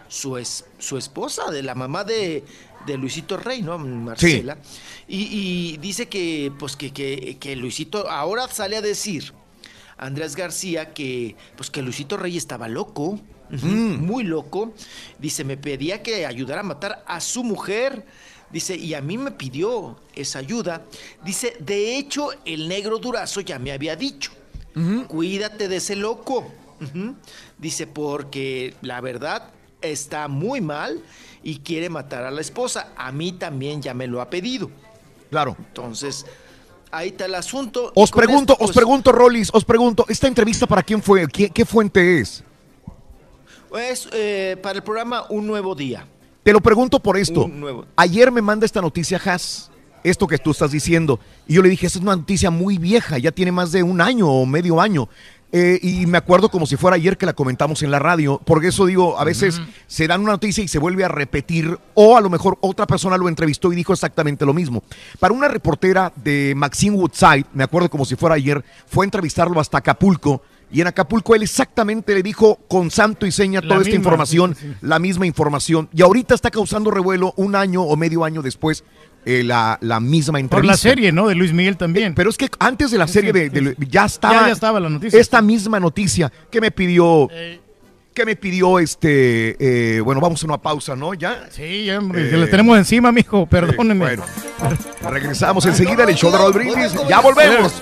Su, es- su esposa, de la mamá de, de Luisito Rey, ¿no? Marcela. Y, y dice que, pues, que, que, que Luisito ahora sale a decir, Andrés García, que, pues, que Luisito Rey estaba loco, ujú, muy loco. Dice, me pedía que ayudara a matar a su mujer. Dice, y a mí me pidió esa ayuda. Dice, de hecho, el negro Durazo ya me había dicho, cuídate de ese loco. Dice, porque la verdad está muy mal y quiere matar a la esposa. A mí también ya me lo ha pedido. Claro. Entonces, ahí está el asunto. Os pregunto, esto, os pues, pregunto, Rolis, os pregunto, ¿esta entrevista para quién fue? ¿Qué, qué fuente es? Es eh, para el programa Un Nuevo Día. Te lo pregunto por esto. Ayer me manda esta noticia Haas, esto que tú estás diciendo, y yo le dije, esa es una noticia muy vieja, ya tiene más de un año o medio año. Eh, y me acuerdo como si fuera ayer que la comentamos en la radio, porque eso digo, a veces se dan una noticia y se vuelve a repetir, o a lo mejor otra persona lo entrevistó y dijo exactamente lo mismo. Para una reportera de Maxine Woodside, me acuerdo como si fuera ayer, fue a entrevistarlo hasta Acapulco, y en Acapulco él exactamente le dijo con santo y seña La toda esta misma, información, sí, sí. la misma información, y ahorita está causando revuelo un año o medio año después. eh, la, la misma entrevista. Por la serie, ¿no? De Luis Miguel también. Pero es que antes de la serie de, de- ya estaba Ya- ya estaba la noticia. esta misma noticia que me pidió que me pidió este eh, bueno vamos a una pausa no ya Sí, ya, hombre, Eh, que la tenemos encima, mijo, perdóneme. bueno. regresamos enseguida en el show de Raúl Brindis ya volvemos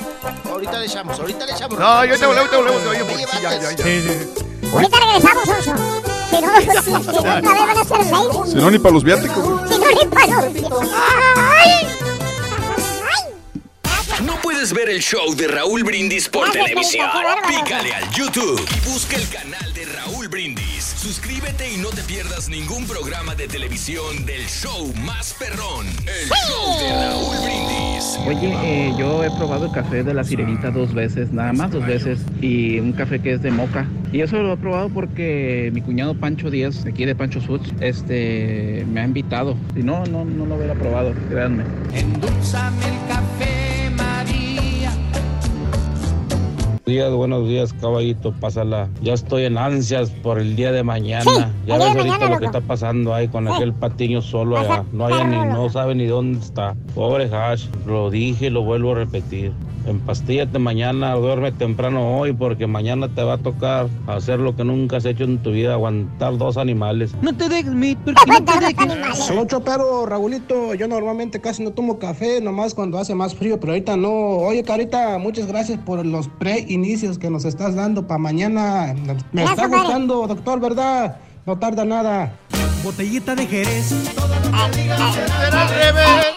Ahorita le echamos, ahorita le echamos. No, yo te volvemos, te volvemos, sí, ya, ya, ya. Ahorita regresamos, Oso. Si no, si, si no, otra vez van a ser seis. Si no, ni para los viáticos. Si no, ni para los- ¡Ay! ¿No puedes ver el show de Raúl Brindis por televisión? Pícale al YouTube y busca el canal de Raúl Brindis. Suscríbete y no te pierdas ningún programa de televisión del show más perrón. El show de Raúl Brindis. Oye, eh, yo he probado el café de la sirenita dos veces, nada más dos veces, y un café que es de moca. Y eso lo he probado porque mi cuñado Pancho Díaz, de aquí de Pancho Foods, este, me ha invitado. Si no, no, no lo hubiera probado, créanme. Endulzame el café, María. Días, buenos días, caballito, pásala. Ya estoy en ansias por el día de mañana. Sí, ya ves ahorita mañana, lo que está pasando ahí con Sí. aquel patiño solo Ajá, allá. No haya ni, no sabe ni dónde está. Pobre Hash, lo dije y lo vuelvo a repetir. Empastíllate mañana, duerme temprano hoy porque mañana te va a tocar hacer lo que nunca has hecho en tu vida, aguantar dos animales. No te dejes, mi Solo pero Raulito, yo normalmente casi no tomo café, nomás cuando hace más frío, pero ahorita no. Oye, Carita, muchas gracias por los pre-inicios que nos estás dando para mañana. Me Gracias, está gustando, doctor, ¿verdad? No tarda nada. Botellita de Jerez.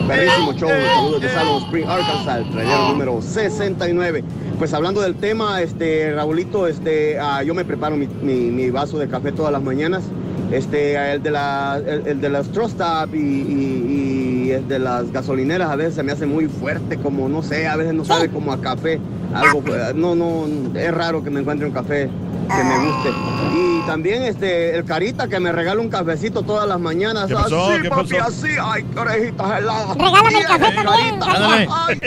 Perrísimo show, saludos de Salvo Spring, Arkansas, el trailero número 69. Pues hablando del tema, este, Raulito, este, ah, yo me preparo mi, mi- mi vaso de café todas las mañanas. Este, el de la, el, el de las Trust y, y- y el de las gasolineras a veces se me hace muy fuerte, como no sé, a veces no sabe como a café. Algo, no, no, es raro que me encuentre un café que me guste. Y también este, el Carita que me regala un cafecito todas las mañanas. ¿Qué pasó? Así, ¿Qué papi, pasó? así, ay, qué orejitas heladas. Regálame el café también.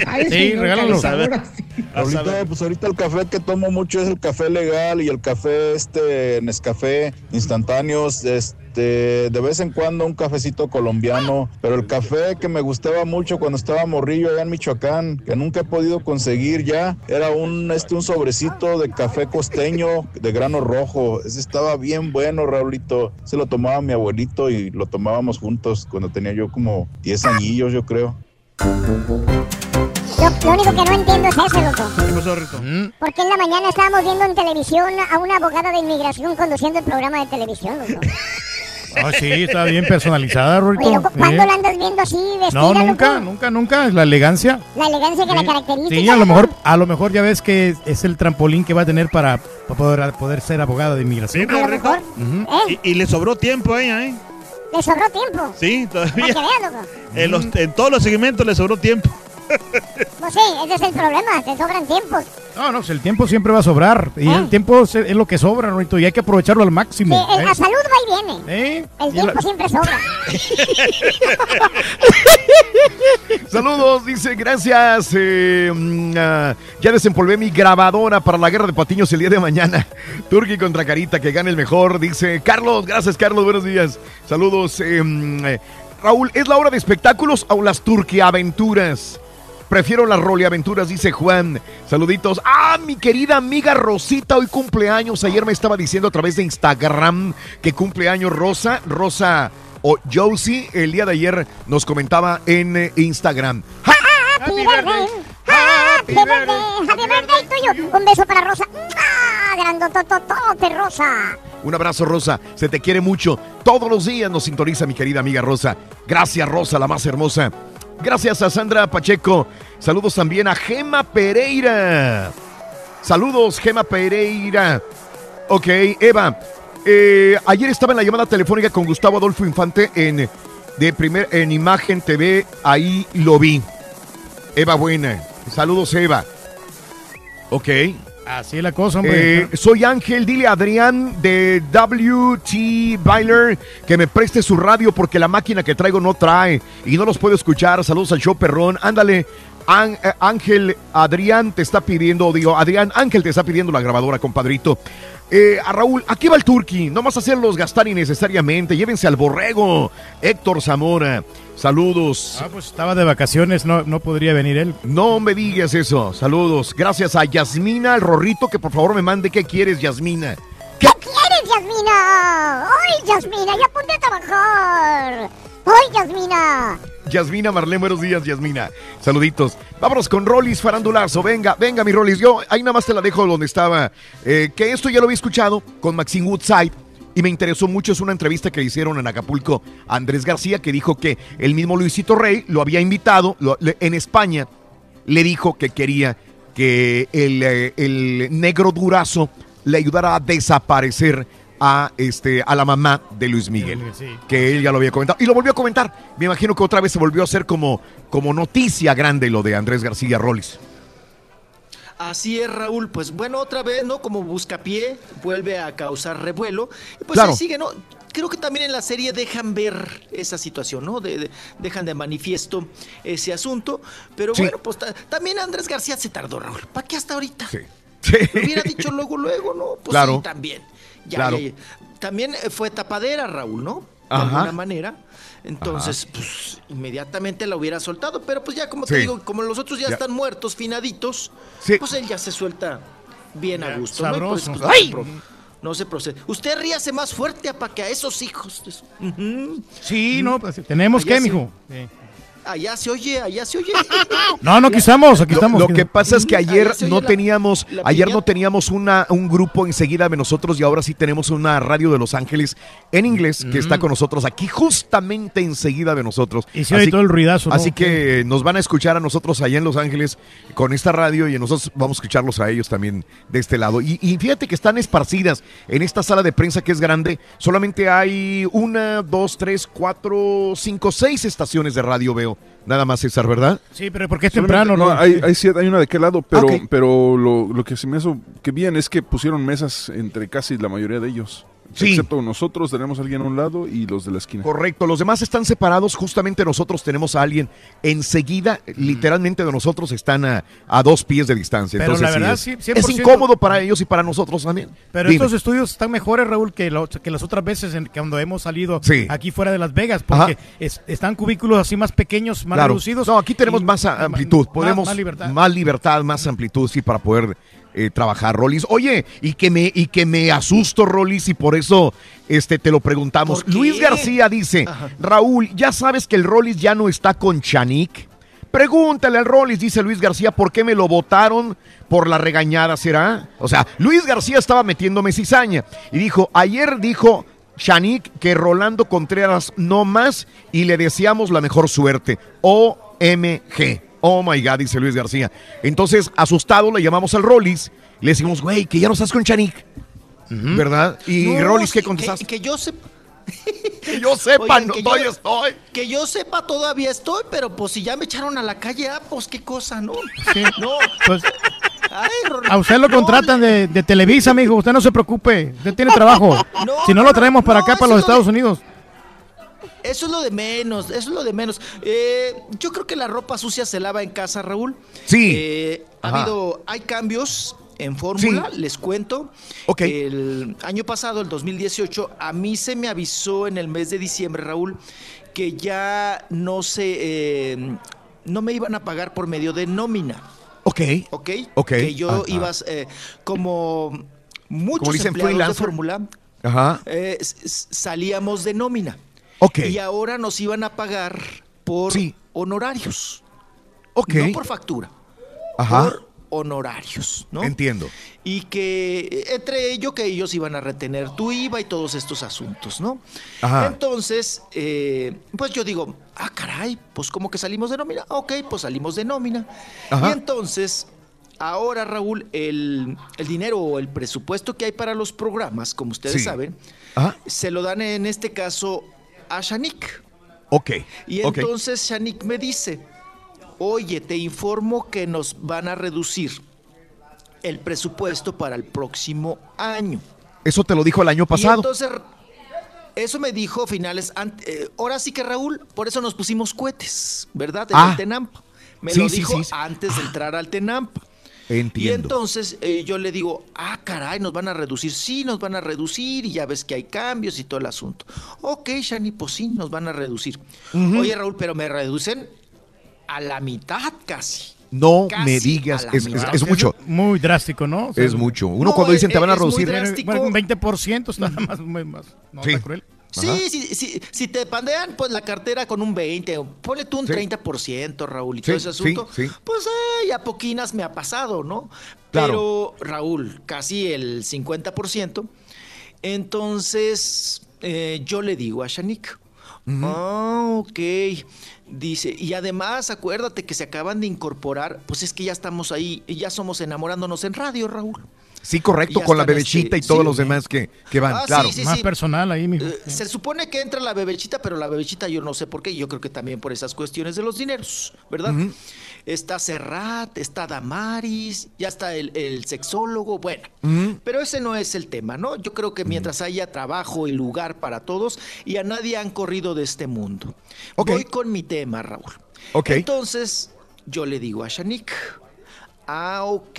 Ay, Sí, señor, regálalo. sí. Ahorita, pues ahorita el café que tomo mucho es el café legal y el café este Nescafé instantáneos, este de vez en cuando un cafecito colombiano, pero el café que me gustaba mucho cuando estaba morrillo allá en Michoacán, que nunca he podido conseguir ya, era un este un sobrecito de café costeño de grano rojo. Ese estaba bien bueno, Raulito. Se lo tomaba mi abuelito y lo tomábamos juntos cuando tenía yo como 10 añillos, yo creo. Lo, lo único que no entiendo es eso, loco. ¿Qué pasó, Rito? Porque en la mañana estábamos viendo en televisión a una abogada de inmigración conduciendo el programa de televisión, loco. Ah, sí, está bien personalizada, Rorito. Oye, loco, ¿cuándo Sí. la andas viendo así vestida, No, nunca, loco? nunca, nunca. Es la elegancia. La elegancia que la caracteriza. Sí, a lo mejor, a lo mejor ya ves que es el trampolín que va a tener para, para poder, poder ser abogada de inmigración. Sí, pero Rito, ¿Eh? y, y le sobró tiempo a ella, ¿eh? Le sobró tiempo. Sí, Para todavía. que vean, loco. En, los- en todos los segmentos le sobró tiempo. Pues sí, ese es el problema, te sobran tiempos. No, no, pues el tiempo siempre va a sobrar. Y ¿Eh? el tiempo es, es lo que sobra, Rorito, y hay que aprovecharlo al Sí, máximo. el- ¿eh? la salud va y viene. ¿Eh? El tiempo la- siempre sobra. Saludos, dice, gracias. eh, ah, ya desempolvé mi grabadora para la guerra de patiños el día de mañana. Turki contra Carita, que gane el mejor. Dice Carlos, gracias Carlos, buenos días. Saludos. eh, mm, eh, Raúl, ¿es la hora de espectáculos o las turquiaventuras? Prefiero las roleaventuras, dice Juan. Saluditos. Ah, mi querida amiga Rosita, hoy cumpleaños. Ayer me estaba diciendo a través de Instagram que cumpleaños Rosa. Rosa o Josie, el día de ayer nos comentaba en Instagram. Happy birthday. Happy birthday. Happy birthday tuyo. Un beso para Rosa. Grandotototote, Rosa. Un abrazo, Rosa. Se te quiere mucho. Todos los días nos sintoniza mi querida amiga Rosa. Gracias, Rosa, la más hermosa. Gracias a Sandra Pacheco. Saludos también a Gema Pereira. Saludos, Gema Pereira. Ok, Eva. eh, ayer estaba en la llamada telefónica con Gustavo Adolfo Infante en, de primer, en Imagen TV. Ahí lo vi. Eva Buena. Saludos, Eva. Ok. Así es la cosa, hombre. Eh, soy Ángel, dile a Adrián de WT Bailer que me preste su radio porque la máquina que traigo no trae y no los puedo escuchar. Saludos al show perrón. Ándale, Án- eh, Ángel, Adrián te está pidiendo, digo, Adrián, Ángel te está pidiendo la grabadora, compadrito. Eh, a Raúl, aquí va el Turqui, no a hacerlos gastar innecesariamente, llévense al borrego. Héctor Zamora, saludos. Ah, pues estaba de vacaciones, no, no podría venir él. No me digas eso. Saludos. Gracias a Yasmina, el Rorrito, que por favor me mande qué quieres, Yasmina. ¿Qué quieres, Yasmina? ¡Ay, Yasmina! ¡Ya ponte a trabajar! ¡Ay, Yasmina! Yasmina Marlene, buenos días, Yasmina. Saluditos. Vámonos con Rolis Farandulazo. Venga, venga, mi Rolis. Yo ahí nada más te la dejo donde estaba. Eh, que esto ya lo había escuchado con Maxine Woodside. Y me interesó mucho, es una entrevista que le hicieron en Acapulco a Andrés García, que dijo que el mismo Luisito Rey lo había invitado lo- le- en España. Le dijo que quería que el, eh, el negro durazo le ayudara a desaparecer a, este, a la mamá de Luis Miguel que él ya lo había comentado. Y lo volvió a comentar. Me imagino que otra vez se volvió a hacer como, como noticia grande lo de Andrés García Rollis. Así es, Raúl. Pues bueno, otra vez, ¿no? Como buscapié, vuelve a causar revuelo. Y pues Claro. ahí sigue, ¿no? Creo que también en la serie dejan ver esa situación, ¿no? De, de- dejan de manifiesto ese asunto. Pero Sí. bueno, pues ta- también Andrés García se tardó, Raúl. ¿Para qué hasta ahorita? Sí. Lo hubiera dicho luego, luego, ¿no? Pues Claro. sí, también. Ya, Claro. ya, ya. También eh, fue tapadera, Raúl, ¿no? De Ajá. alguna manera. Entonces, pues, inmediatamente la hubiera soltado. Pero pues ya, como te digo, como los otros ya, Ya. están muertos, finaditos, Sí. pues él ya se suelta bien a gusto. eso, sabroso. pues, no pro- no se procede. Usted ríase más fuerte para que a esos hijos. Sí, no, pues tenemos Allá que, sí. Allá se oye, allá se oye. No, no, aquí estamos, aquí estamos. lo que pasa es que ayer no la- teníamos, la ayer no teníamos una, un grupo enseguida de nosotros y ahora sí tenemos una radio de Los Ángeles en inglés que está con nosotros aquí justamente enseguida de nosotros. Y se oye todo el ruidazo, ¿no? Así que nos van a escuchar a nosotros allá en Los Ángeles con esta radio y nosotros vamos a escucharlos a ellos también de este lado. Y, y fíjate que están esparcidas en esta sala de prensa que es grande. Solamente hay una, dos, tres, cuatro, cinco, seis estaciones de radio veo. Nada más, César, ¿verdad? Sí, pero porque es temprano, ¿no? hay, hay, siete- hay una de qué lado, pero, Ah, pero lo, lo que se me hizo que bien es que pusieron mesas entre casi la mayoría de ellos. Sí. Excepto nosotros tenemos a alguien a un lado y los de la esquina. Correcto, los demás están separados, justamente nosotros tenemos a alguien enseguida, literalmente de nosotros están a, a dos pies de distancia. Pero Entonces, la verdad, sí, es, es 100%. incómodo para ellos y para nosotros también. Pero Dime. estos estudios están mejores, Raúl, que, lo- que las otras veces en, que cuando hemos salido Sí. aquí fuera de Las Vegas, porque es- están cubículos así más pequeños, más Claro. reducidos. No, aquí tenemos y- más amplitud, más- podemos más libertad. más libertad, más amplitud, sí, para poder eh, trabajar, Rolis. Oye, y que me y que me asusto, Rolis, y por eso este te lo preguntamos. Luis García dice, Raúl, ya sabes que el Rolis ya no está con Chanik. Pregúntale al Rolis, dice Luis García, ¿por qué me lo votaron por la regañada, será? O sea, Luis García estaba metiéndome cizaña y dijo, ayer dijo Shanik que Rolando Contreras no más y le deseamos la mejor suerte. OMG. Oh my God, dice Luis García. Entonces, asustado, le llamamos al Rolis, le decimos, güey, que ya no estás con Shanik. ¿Verdad? Y No, Rolis, ¿qué sí, contestaste? Que, que yo sepa. Que yo sepa, Oigan, no, que todavía yo- estoy. Que yo sepa, todavía estoy, pero pues si ya me echaron a la calle, ah, pues qué cosa, ¿no? No. Pues, Ay, a usted lo contratan de, de Televisa, amigo. Usted no se preocupe. Usted tiene trabajo. si no lo traemos para acá, para los Estados Unidos. Eso es lo de menos, eso es lo de menos. Eh, yo creo que la ropa sucia se lava en casa, Raúl. Sí. Eh, ha habido, hay cambios en fórmula, les cuento. El año pasado, el 2018, a mí se me avisó en el mes de diciembre, Raúl, que ya no se, eh, no me iban a pagar por medio de nómina. Ok. ¿Ok? Ok. Que yo Ajá. iba, eh, como muchos Como dicen empleados de fórmula, eh, salíamos de nómina. Ok. Y ahora nos iban a pagar por honorarios. Ok. No por factura. Ajá. Por honorarios, ¿no? Entiendo. Y que eh, entre ello que ellos iban a retener tu IVA y todos estos asuntos, ¿no? Ajá. Entonces, eh, pues yo digo, ah, caray, pues como que salimos de nómina. Ok, pues salimos de nómina. Ajá. Y entonces, ahora, Raúl, el, el dinero o el presupuesto que hay para los programas, como ustedes Sí. saben, Ajá. se lo dan en este caso a Shanik. Ok. Y entonces Shanik me dice, oye, te informo que nos van a reducir el presupuesto para el próximo año. Eso te lo dijo el año Y pasado. entonces, eso me dijo finales, eh, ahora sí que Raúl, por eso nos pusimos cohetes, ¿verdad? En Ah. el Tenampa. Me Sí, lo dijo sí, sí. antes de entrar al Tenampa. Y Entiendo. entonces eh, yo le digo, ah, caray, nos van a reducir. Sí, nos van a reducir y ya ves que hay cambios y todo el asunto. Ok, Shani, pues sí, nos van a reducir. Oye, Raúl, pero me reducen a la mitad casi. no casi me digas, es, es- mucho. Muy drástico, ¿no? O sea, Es mucho. Uno No, cuando dicen te es- van a es muy reducir. drástico. Bueno, un 20% está más, más, más- no, Sí. está cruel. Sí, sí, sí, si te pandean pues la cartera con un 20, o ponle tú un Sí. 30%, Raúl, y Sí, todo ese asunto, sí. pues eh, a poquinas me ha pasado, ¿no? Claro. Pero, Raúl, casi el 50%. Entonces, eh, yo le digo a Shanik, ah, ok, dice, y además acuérdate que se acaban de incorporar, pues es que ya estamos ahí, y ya somos enamorándonos en radio, Raúl. Sí, correcto, con la están, bebechita este, y todos sí. los demás que, que van, Ah, claro. sí, Más sí. personal ahí, mijo. Eh, se supone que entra la bebechita, pero la bebechita yo no sé por qué. Yo creo que también por esas cuestiones de los dineros, ¿verdad? Está Serrat, está Damaris, ya está el, el sexólogo, bueno. Pero ese no es el tema, ¿no? Yo creo que mientras haya trabajo y lugar para todos y a nadie han corrido de este mundo. Voy con mi tema, Raúl. Ok. Entonces, yo le digo a Shanik, ah, ok,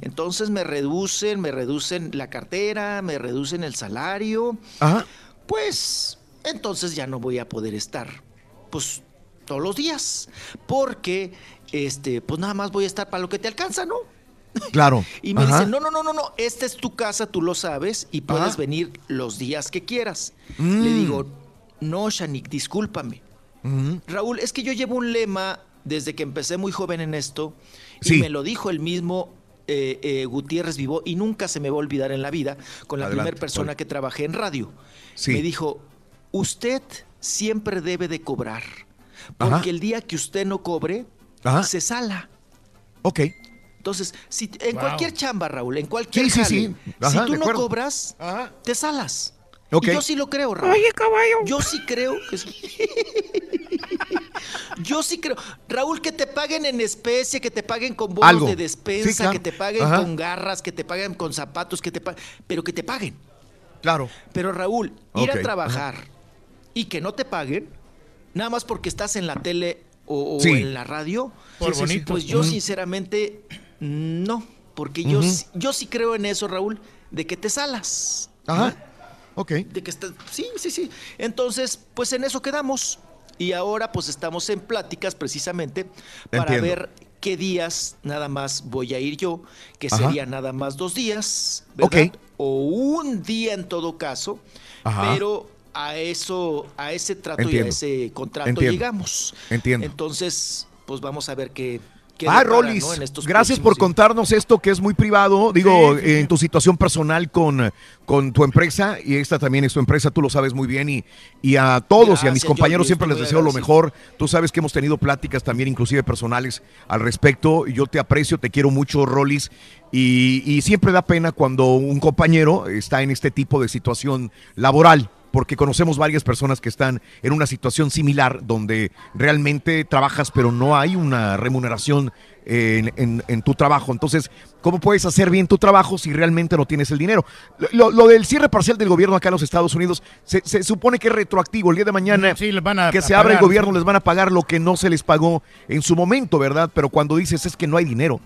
entonces me reducen, me reducen la cartera, me reducen el salario. Ajá. Pues entonces ya no voy a poder estar, pues todos los días, porque, este, pues nada más voy a estar para lo que te alcanza, ¿no? Claro. Y me Ajá. dicen, no, no, no, no, no, esta es tu casa, tú lo sabes y puedes Ajá. venir los días que quieras. Mm. Le digo, no, Shanik, discúlpame. Raúl, es que yo llevo un lema desde que empecé muy joven en esto Sí. y me lo dijo el mismo eh, eh, Gutiérrez Vivó y nunca se me va a olvidar en la vida con la primera persona que trabajé en radio. Sí. Me dijo, usted siempre debe de cobrar Ajá. porque el día que usted no cobre, Ajá. se sala. Ok. Entonces, si, en Wow. cualquier chamba, Raúl, en cualquier Sí, sí, jale, sí. Ajá, si tú no acuerdo. cobras, te salas. Ok. Y yo sí lo creo, Raúl. Oye, caballo. Yo sí creo que sí. Yo sí creo. Raúl, que te paguen en especie, que te paguen con bonos Algo. de despensa, Sí, claro. que te paguen Ajá. con garras, que te paguen con zapatos, que te paguen, pero que te paguen. Claro. Pero Raúl, ir a trabajar y que no te paguen, nada más porque estás en la tele o, o Sí. en la radio, Por bonito. pues yo sinceramente no, porque yo, sí- yo sí creo en eso, Raúl, de que te salas. Ajá. Ok. De que estás, sí, sí, sí. Entonces, pues en eso quedamos. Y ahora pues estamos en pláticas precisamente para Entiendo. ver qué días nada más voy a ir yo, que Ajá. sería nada más dos días, ¿verdad? O un día en todo caso, Ajá. pero a eso, a ese trato y a ese contrato Entiendo. llegamos. Entiendo. Entonces, pues vamos a ver qué, qué Ah, Rolis, ¿no? en estos gracias por contarnos esto que es muy privado, digo, Sí, sí, sí. en tu situación personal con, con tu empresa, y esta también es tu empresa, tú lo sabes muy bien, y, y a todos y a mis compañeros siempre les deseo lo mejor. Tú sabes que hemos tenido pláticas también, inclusive personales, al respecto, y yo te aprecio, te quiero mucho, Rolis, y, y siempre da pena cuando un compañero está en este tipo de situación laboral porque conocemos varias personas que están en una situación similar donde realmente trabajas pero no hay una remuneración en, en- en tu trabajo. Entonces, ¿cómo puedes hacer bien tu trabajo si realmente no tienes el dinero? Lo, lo del cierre parcial del gobierno acá en los Estados Unidos se, se supone que es retroactivo. El día de mañana Sí, les van a- que se abra el gobierno les van a pagar lo que no se les pagó en su momento, ¿verdad? Pero cuando dices es que no hay dinero.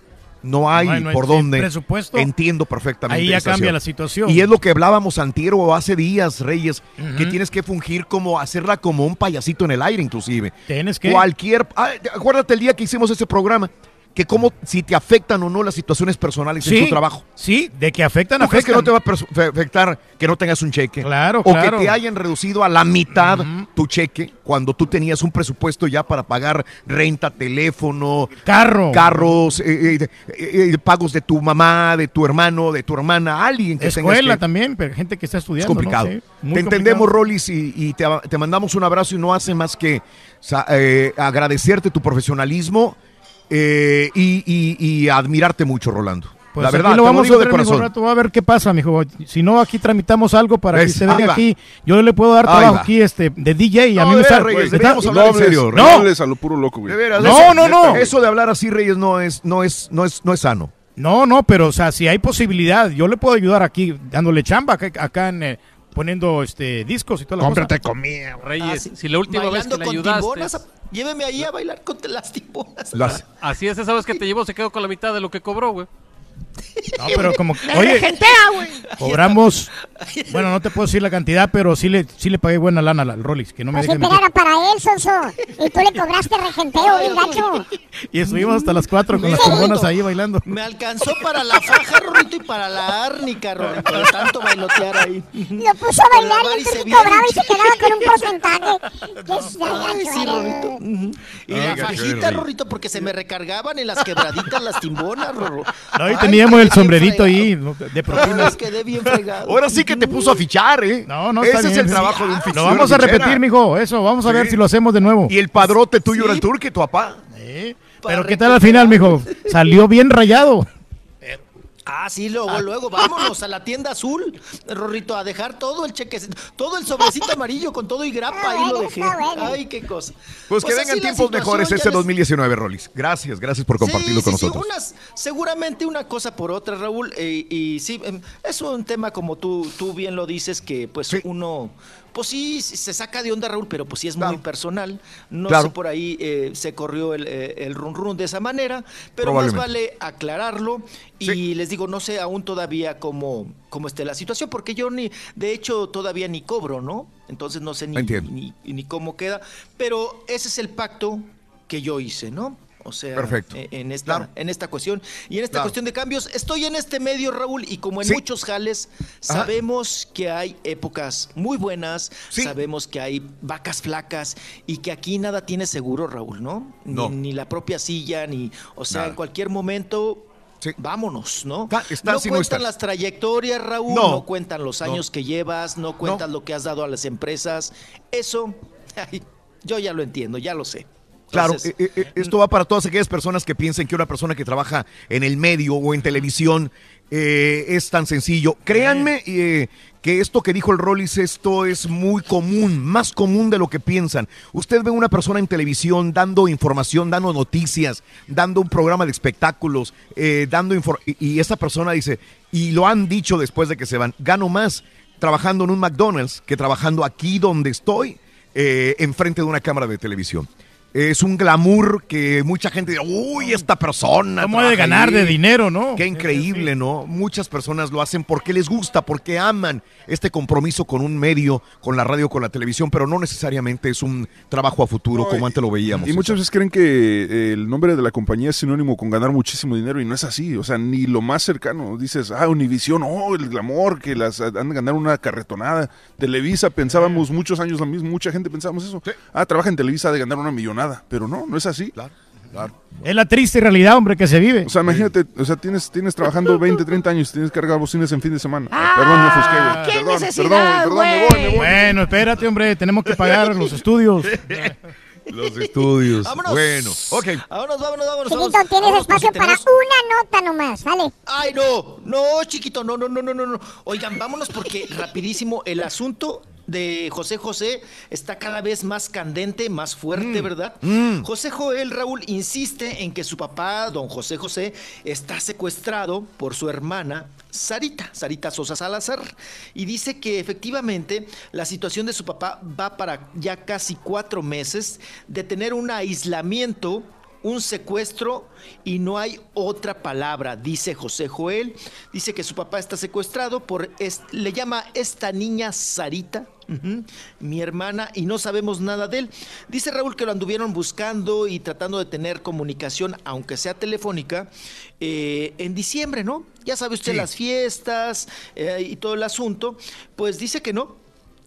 No hay, No hay- no hay- por dónde. presupuesto. Entiendo perfectamente. Ahí ya cambia la situación. Y es lo que hablábamos antier o hace días, Reyes, que tienes que fungir como, hacerla como un payasito en el aire, inclusive. Tienes que. Cualquier. ah, acuérdate el día que hicimos ese programa, que cómo, si te afectan o no las situaciones personales en Sí, tu trabajo. Sí, de que afectan, ¿Tú crees que afectan. no te va a afectar que no tengas un cheque? Claro, O claro. que te hayan reducido a la mitad tu cheque cuando tú tenías un presupuesto ya para pagar renta, teléfono, Carro. carros, eh, eh, eh, pagos de tu mamá, de tu hermano, de tu hermana, alguien que Escuela que- también, pero gente que está es estudiando. ¿no? complicado. Sí, te entendemos. Rolis, y, y te, te mandamos un abrazo y no hace más que agradecerte tu profesionalismo eh, y, y- y admirarte mucho, Rolando. Pues la aquí verdad, lo te vamos digo a de ver, mijo, corazón. rato, a ver qué pasa, mijo. Si no, aquí tramitamos algo para que se venga aquí. Yo le puedo dar trabajo aquí este, de DJ y a No, mí me de veras, Reyes, me está- hablar en serio, No Reyes. hables a lo puro loco, güey. De veras, No, no, no. Eso de hablar así, Reyes, no es, no es, no es, no es sano. No, no, pero o sea, si hay posibilidad, yo le puedo ayudar aquí dándole chamba acá, acá en, eh, poniendo este discos y toda la Cómprate cosa. comida. Reyes, Ah, sí. si la última vez que le ayudaste. Lléveme ahí a bailar con las timbonas. Las- Así es, esa vez que te llevó se quedó con la mitad de lo que cobró, güey. No, pero como, oye, regentea, güey. cobramos, bueno, no te puedo decir la cantidad, pero sí le, sí le pagué buena lana al Rolex, que no me Pues mentir. era para él, Sonso. Y tú le cobraste regenteo, bien gacho. Y estuvimos hasta las 4 con las Rorrito, ahí bailando. Me alcanzó para la faja, Rorrito, y para la árnica, Rorrito, de tanto bailotear ahí. Lo puso a bailar y cobraba y se quedaba con un porcentaje. Qué Ay, sí, eres. Rorrito. Ujú. Y Ay, la fajita. Rorrito, porque se me recargaban en las quebraditas las timbonas, Rorro. No, y Ay, el sombrerito ahí de propinas. Ay, quedé bien fregado. Ahora sí que te puso a fichar, ¿eh? No, no, Ese está es bien. el trabajo de un Lo fichero. vamos a repetir, mijo, eso, vamos a ver si lo hacemos de nuevo. Y el padrote tuyo Sí. era el turque, tu papá. Pero ¿qué tal al final, mijo? Salió bien rayado. Ah, sí, luego, luego, vámonos a la tienda azul, Rorrito, a dejar todo el chequecito, todo el sobrecito amarillo con todo y grapa, Ah, ahí lo dejé. Ay, qué cosa. Pues, que así vengan tiempos mejores este les- 2019, Rolis. Gracias, gracias por compartirlo Sí, con sí, sí, nosotros. unas- seguramente una cosa por otra, Raúl. eh, y sí, em, es un tema como tú, tú bien lo dices, que pues uno, pues sí, se saca de onda, Raúl, pero pues sí es muy personal. No Claro. sé, por ahí eh, se corrió el, eh, el run run de esa manera, pero más vale aclararlo. Y les digo, no sé aún todavía cómo, cómo esté la situación, porque yo ni, de hecho, todavía ni cobro, ¿no? Entonces no sé ni, ni cómo queda. Pero ese es el pacto que yo hice, ¿no? O sea, Perfecto. eh, en esta, Claro. en esta cuestión. Y en esta Claro. cuestión de cambios, estoy en este medio, Raúl, y como en Sí. muchos jales, Ajá. sabemos que hay épocas muy buenas, Sí. sabemos que hay vacas flacas y que aquí nada tiene seguro, Raúl, ¿no? Ni- No. Ni, la propia silla, ni, o sea, Nada. en cualquier momento. Sí. Vámonos, ¿no? No cuentan las trayectorias, Raúl, No. no, cuentan los años que llevas, no cuentan lo que has dado a las empresas. Eso, ay, yo ya lo entiendo, ya lo sé. Claro, Entonces, eh, eh, esto va para todas aquellas personas que piensen que una persona que trabaja en el medio o en televisión eh, es tan sencillo. Créanme eh, que esto que dijo el Rollis, esto es muy común, más común de lo que piensan. Usted ve una persona en televisión dando información, dando noticias, dando un programa de espectáculos, dando y, esa persona dice, y lo han dicho después de que se van, gano más trabajando en un McDonald's que trabajando aquí donde estoy, enfrente de una cámara de televisión. Es un glamour que mucha gente dice, uy, esta persona. ¿Cómo ha de ganar ahí". de dinero, no? Qué increíble, ¿no? Muchas personas lo hacen porque les gusta, porque aman este compromiso con un medio, con la radio, con la televisión, pero no necesariamente es un trabajo a futuro como antes lo veíamos. Y muchas veces creen que eh, el nombre de la compañía es sinónimo con ganar muchísimo dinero y no es así. O sea, ni lo más cercano. Dices, ah, Univisión, oh, el glamour, que las han de ganar una carretonada. Televisa, pensábamos muchos años lo mismo, mucha gente pensábamos eso. Ah, trabaja en Televisa de ganar una millonada. Pero no, no es así. Claro, claro. Es la triste realidad, hombre, que se vive. O sea, imagínate, o sea, tienes, tienes trabajando 20, 30 años, tienes que cargar bocinas en fin de semana. Ah, perdón, me ofusqué, güey. ¡Qué Perdón, necesidad, perdón, perdón, me voy, me voy. Bueno, espérate, hombre, tenemos que pagar los estudios. Los estudios. Vámonos. Bueno, ok. Vámonos, vámonos, vámonos. Chiquito, vámonos. tienes Vámonos, espacio para tenemos- una nota nomás, ¿vale? Ay, no, no, chiquito, no, no, no, no, no, no. Oigan, vámonos porque rapidísimo el asunto de José José está cada vez más candente, más fuerte, ¿verdad? José Joel Raúl insiste en que su papá, don José José, está secuestrado por su hermana Sarita, Sarita Sosa Salazar, y dice que efectivamente la situación de su papá va para ya casi cuatro meses de tener un aislamiento un secuestro y no hay otra palabra, dice José Joel. Dice que su papá está secuestrado por, es- le llama esta niña Sarita, mi hermana, y no sabemos nada de él. Dice Raúl que lo anduvieron buscando y tratando de tener comunicación, aunque sea telefónica, eh, en diciembre, ¿no? Ya sabe usted Sí. las fiestas eh, y todo el asunto. Pues dice que no,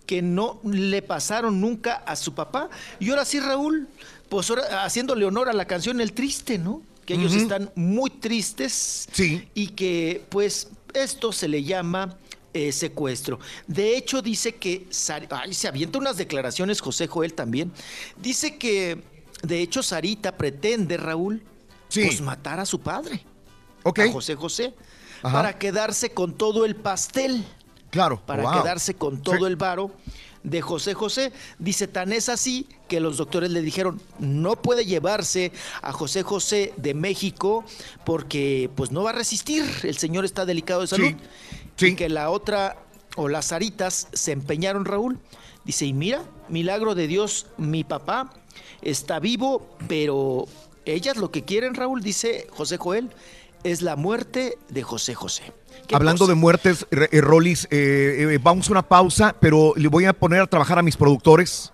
que no le pasaron nunca a su papá. Y ahora sí, Raúl, pues ahora haciéndole honor a la canción El Triste, ¿no? Que ellos están muy tristes. Sí. Y que, pues, esto se le llama eh, secuestro. De hecho, dice que. Ay, se avienta unas declaraciones, José Joel también. Dice que, de hecho, Sarita pretende, Raúl, pues matar a su padre. A José José. Ajá. Para quedarse con todo el pastel Claro. para wow. quedarse con todo el varo de José José. Dice, tan es así que los doctores le dijeron, no puede llevarse a José José de México porque pues no va a resistir, el señor está delicado de salud. Y que la otra o las aritas se empeñaron, Raúl. Dice, y mira, milagro de Dios, mi papá está vivo, pero ellas lo que quieren, Raúl, dice José Joel, es la muerte de José José. ¿Qué Hablando cosa? de muertes, Re- eh, Rolis, eh, eh, vamos a una pausa, pero le voy a poner a trabajar a mis productores.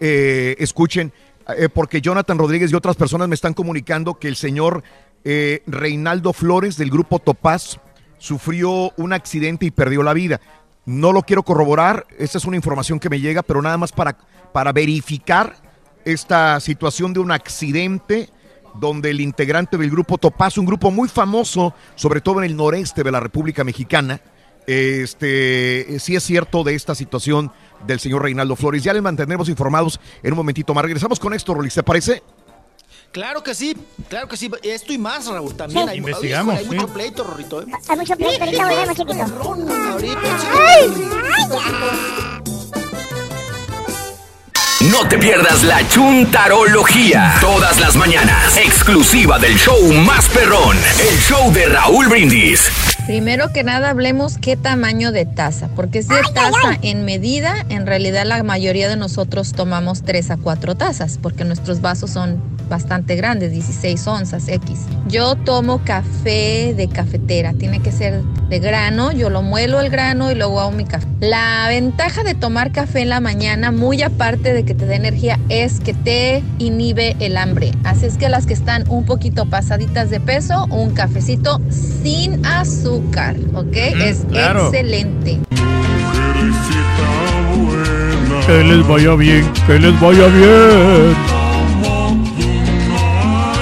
Eh, escuchen, eh, porque Jonathan Rodríguez y otras personas me están comunicando que el señor eh, Reinaldo Flores del grupo Topaz sufrió un accidente y perdió la vida. No lo quiero corroborar, esa es una información que me llega, pero nada más para, para verificar esta situación de un accidente donde el integrante del grupo Topaz, un grupo muy famoso, sobre todo en el noreste de la República Mexicana, este, sí es cierto de esta situación del señor Reinaldo Flores. Ya le mantendremos informados en un momentito más. Regresamos con esto, Rolis, ¿te parece? Claro que sí, claro que sí. Esto y más, Raúl, también. Sí. Hay, Investigamos, Hay sí. mucho pleito, Rorrito. ¿eh? Hay mucho pleito, ahorita volvemos, chiquito. Ahorita, Ay, chiquito. ay, No te pierdas la chuntarología. Todas las mañanas. Exclusiva del show más perrón. El show de Raúl Brindis. Primero que nada hablemos qué tamaño de taza, porque si es taza en medida, en realidad la mayoría de nosotros tomamos 3 a 4 tazas, porque nuestros vasos son bastante grandes, 16 onzas X. Yo tomo café de cafetera, tiene que ser de grano, yo lo muelo el grano y luego hago mi café. La ventaja de tomar café en la mañana, muy aparte de que te dé energía, es que te inhibe el hambre. Así es que las que están un poquito pasaditas de peso, un cafecito sin azúcar, ¿ok? es claro. excelente. Que les vaya bien, que les vaya bien.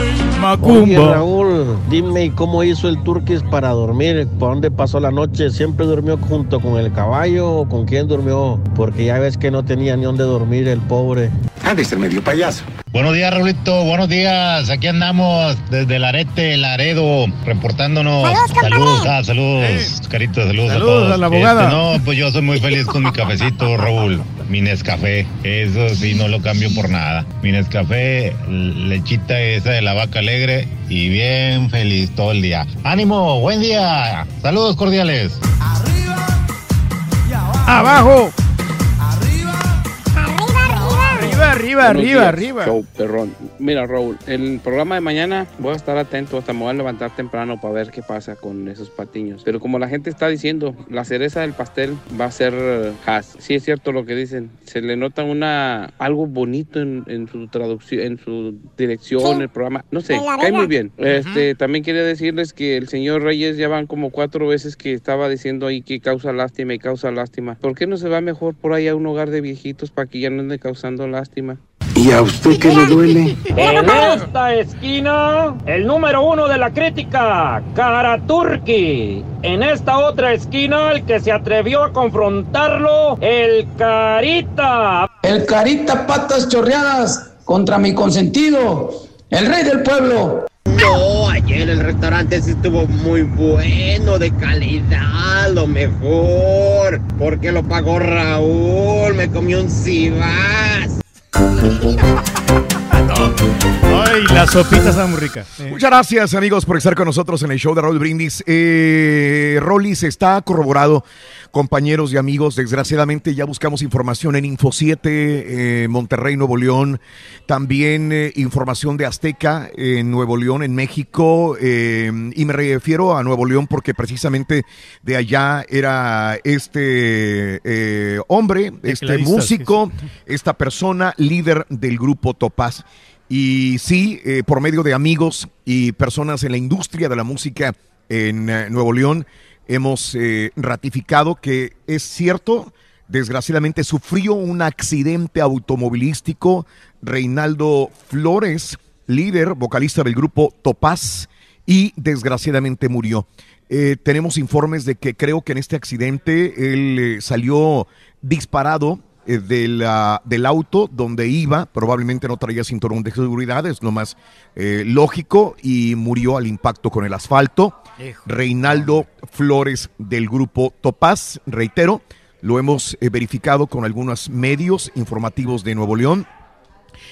Oye, Macumba. Raúl, dime ¿y cómo hizo el turquís para dormir, por dónde pasó la noche, siempre durmió junto con el caballo o con quién durmió, porque ya ves que no tenía ni dónde dormir el pobre. Ha de ser medio payaso. Buenos días, Raulito. Buenos días. Aquí andamos desde Larete, Laredo, reportándonos. Saludos, ah, saludos, Carito, saludos, Saludos a todos. a la abogada. Este, no, pues yo soy muy feliz con mi cafecito, Raúl. Mi Nescafé. Eso sí, no lo cambio por nada. Mi Nescafé, lechita esa de la vaca alegre y bien feliz todo el día. ¡Ánimo! ¡Buen día! Saludos cordiales. abajo. Arriba, arriba, arriba, arriba. Show perrón. Mira, Raúl, el programa de mañana voy a estar atento, hasta me voy a levantar temprano para ver qué pasa con esos patiños. Pero como la gente está diciendo, la cereza del pastel va a ser eh, Haas. Sí es cierto lo que dicen. Se le nota una algo bonito en, en su traducción, en su dirección, Sí. el programa. No sé, cae muy bien. Este, también quería decirles que el señor Reyes ya van como cuatro veces que estaba diciendo ahí que causa lástima y causa lástima. ¿Por qué no se va mejor por ahí a un hogar de viejitos para que ya no ande causando lástima? ¿Y a usted qué le duele? En esta esquina, el número uno de la crítica, Karaturki. En esta otra esquina, el que se atrevió a confrontarlo, el Carita. El carita patas chorreadas contra mi consentido, el rey del pueblo. No, ayer el restaurante sí estuvo muy bueno, de calidad, lo mejor. Porque lo pagó Raúl, me comió un cibas. Ay, la sopita está muy rica. Muchas gracias, amigos, por estar con nosotros en el show de Raúl Brindis. Eh, Rolis está corroborado, compañeros y amigos. Desgraciadamente ya buscamos información en Info 7, eh, Monterrey, Nuevo León. También eh, información de Azteca en Nuevo León, en México. eh, y me refiero a Nuevo León porque precisamente de allá era este eh, hombre, este músico, esta persona, líder del grupo Topaz. Y sí, eh, por medio de amigos y personas en la industria de la música en eh, Nuevo León, hemos eh, ratificado que es cierto, desgraciadamente sufrió un accidente automovilístico Reinaldo Flores, líder, vocalista del grupo Topaz, y desgraciadamente murió. Eh, tenemos informes de que creo que en este accidente él eh, salió disparado eh, de la- del auto donde iba, probablemente no traía cinturón de seguridad, es lo más eh, lógico, y murió al impacto con el asfalto. Reinaldo Flores del grupo Topaz, reitero, lo hemos eh, verificado con algunos medios informativos de Nuevo León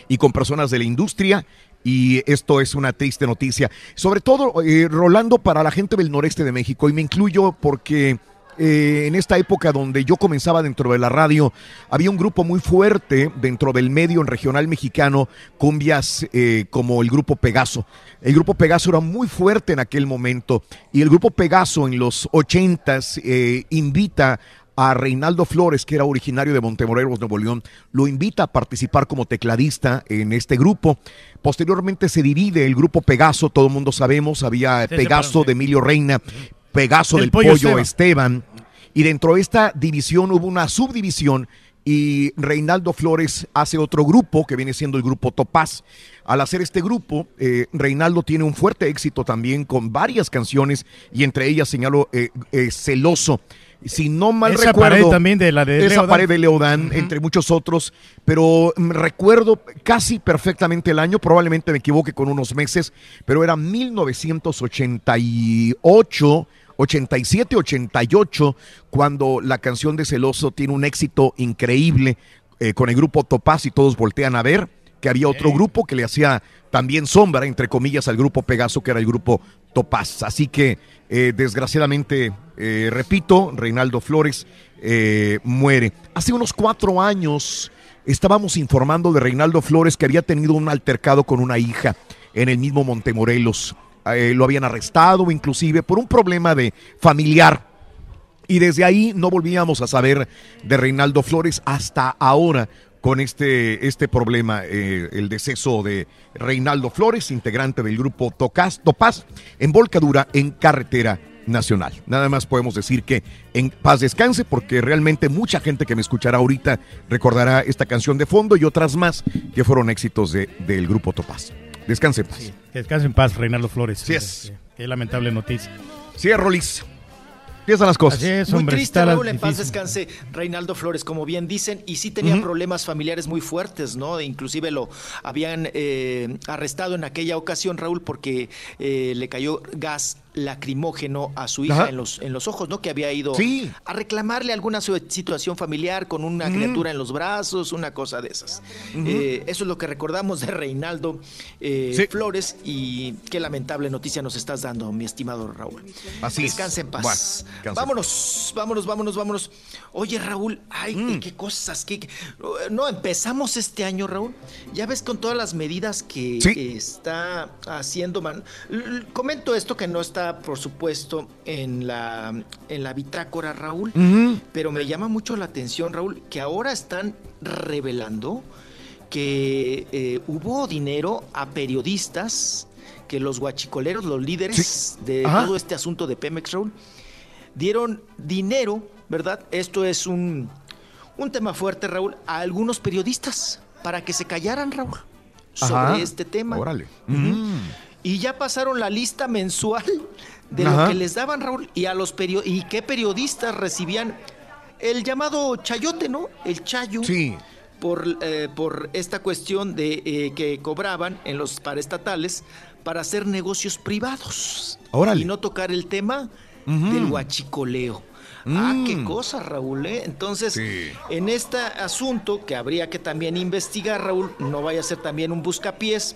y con personas de la industria. Y esto es una triste noticia. Sobre todo, eh, Rolando, para la gente del noreste de México, y me incluyo porque eh, en esta época donde yo comenzaba dentro de la radio, había un grupo muy fuerte dentro del medio en regional mexicano, cumbias eh, como el grupo Pegaso. El grupo Pegaso era muy fuerte en aquel momento y el grupo Pegaso en los ochentas eh, invita a Reinaldo Flores, que era originario de Montemorelos, Nuevo León, lo invita a participar como tecladista en este grupo. Posteriormente se divide el grupo Pegaso, todo el mundo sabemos, había Pegaso de Emilio Reina, Pegaso El del Pollo Pollo, Esteban. Esteban. Y dentro de esta división hubo una subdivisión y Reinaldo Flores hace otro grupo que viene siendo el grupo Topaz. Al hacer este grupo, eh, Reinaldo tiene un fuerte éxito también con varias canciones y entre ellas señalo eh, eh, Celoso. Si no mal Esa recuerdo, pared también de la de esa Leodán. pared de Leodán, entre muchos otros, pero mm, recuerdo casi perfectamente el año, probablemente me equivoque con unos meses, pero era 1988. 87, 88, cuando la canción de Celoso tiene un éxito increíble eh, con el grupo Topaz y todos voltean a ver que había otro grupo que le hacía también sombra, entre comillas, al grupo Pegaso, que era el grupo Topaz. Así que, eh, desgraciadamente, eh, repito, Reinaldo Flores eh, muere. Hace unos cuatro años estábamos informando de Reinaldo Flores que había tenido un altercado con una hija en el mismo Montemorelos. Eh, lo habían arrestado inclusive por un problema de familiar. Y desde ahí no volvíamos a saber de Reinaldo Flores hasta ahora con este, este problema, eh, el deceso de Reinaldo Flores, integrante del grupo Tocas, Topaz, en volcadura en carretera nacional. Nada más podemos decir que en paz descanse, porque realmente mucha gente que me escuchará ahorita recordará esta canción de fondo y otras más que fueron éxitos de, del grupo Topaz. Descanse en paz. Descanse en paz, Reinaldo Flores. Sí es. Qué lamentable noticia. Sí, es, Rolis. Empiezan las cosas. Así es, Muy hombre, triste, Raúl, en paz descanse Reinaldo Flores, como bien dicen, y sí tenía problemas familiares muy fuertes, ¿no? Inclusive lo habían eh, arrestado en aquella ocasión, Raúl, porque eh, le cayó gas lacrimógeno a su hija Ajá. en los, en los ojos, ¿no? Que había ido Sí. a reclamarle alguna situación familiar con una Ujú. criatura en los brazos, una cosa de esas. Eh, eso es lo que recordamos de Reinaldo eh, Sí. Flores y qué lamentable noticia nos estás dando, mi estimado Raúl. Así es. Descanse en paz. Bueno, vámonos, vámonos, vámonos, vámonos. Oye, Raúl, ay, Mm. qué cosas, qué, No, empezamos este año, Raúl. Ya ves con todas las medidas que Sí. está haciendo man. Comento esto que no está, por supuesto, en la, en la bitácora, Raúl. Pero me llama mucho la atención, Raúl, que ahora están revelando que eh, hubo dinero a periodistas, que los guachicoleros, los líderes de Ajá. todo este asunto de Pemex, Raúl, dieron dinero, ¿verdad? Esto es un, un tema fuerte, Raúl, a algunos periodistas para que se callaran, Raúl, sobre Ajá. este tema. Órale. Mm. Y ya pasaron la lista mensual de Ajá. lo que les daban, Raúl, y a los perio y qué periodistas recibían el llamado chayote, ¿no? El chayo. Sí. Por, eh, por esta cuestión de eh, que cobraban en los paraestatales para hacer negocios privados. Órale. Y no tocar el tema del huachicoleo. Ah, qué Mm. cosa, Raúl, ¿eh? Entonces, Sí. en este asunto que habría que también investigar, Raúl, no vaya a ser también un buscapiés,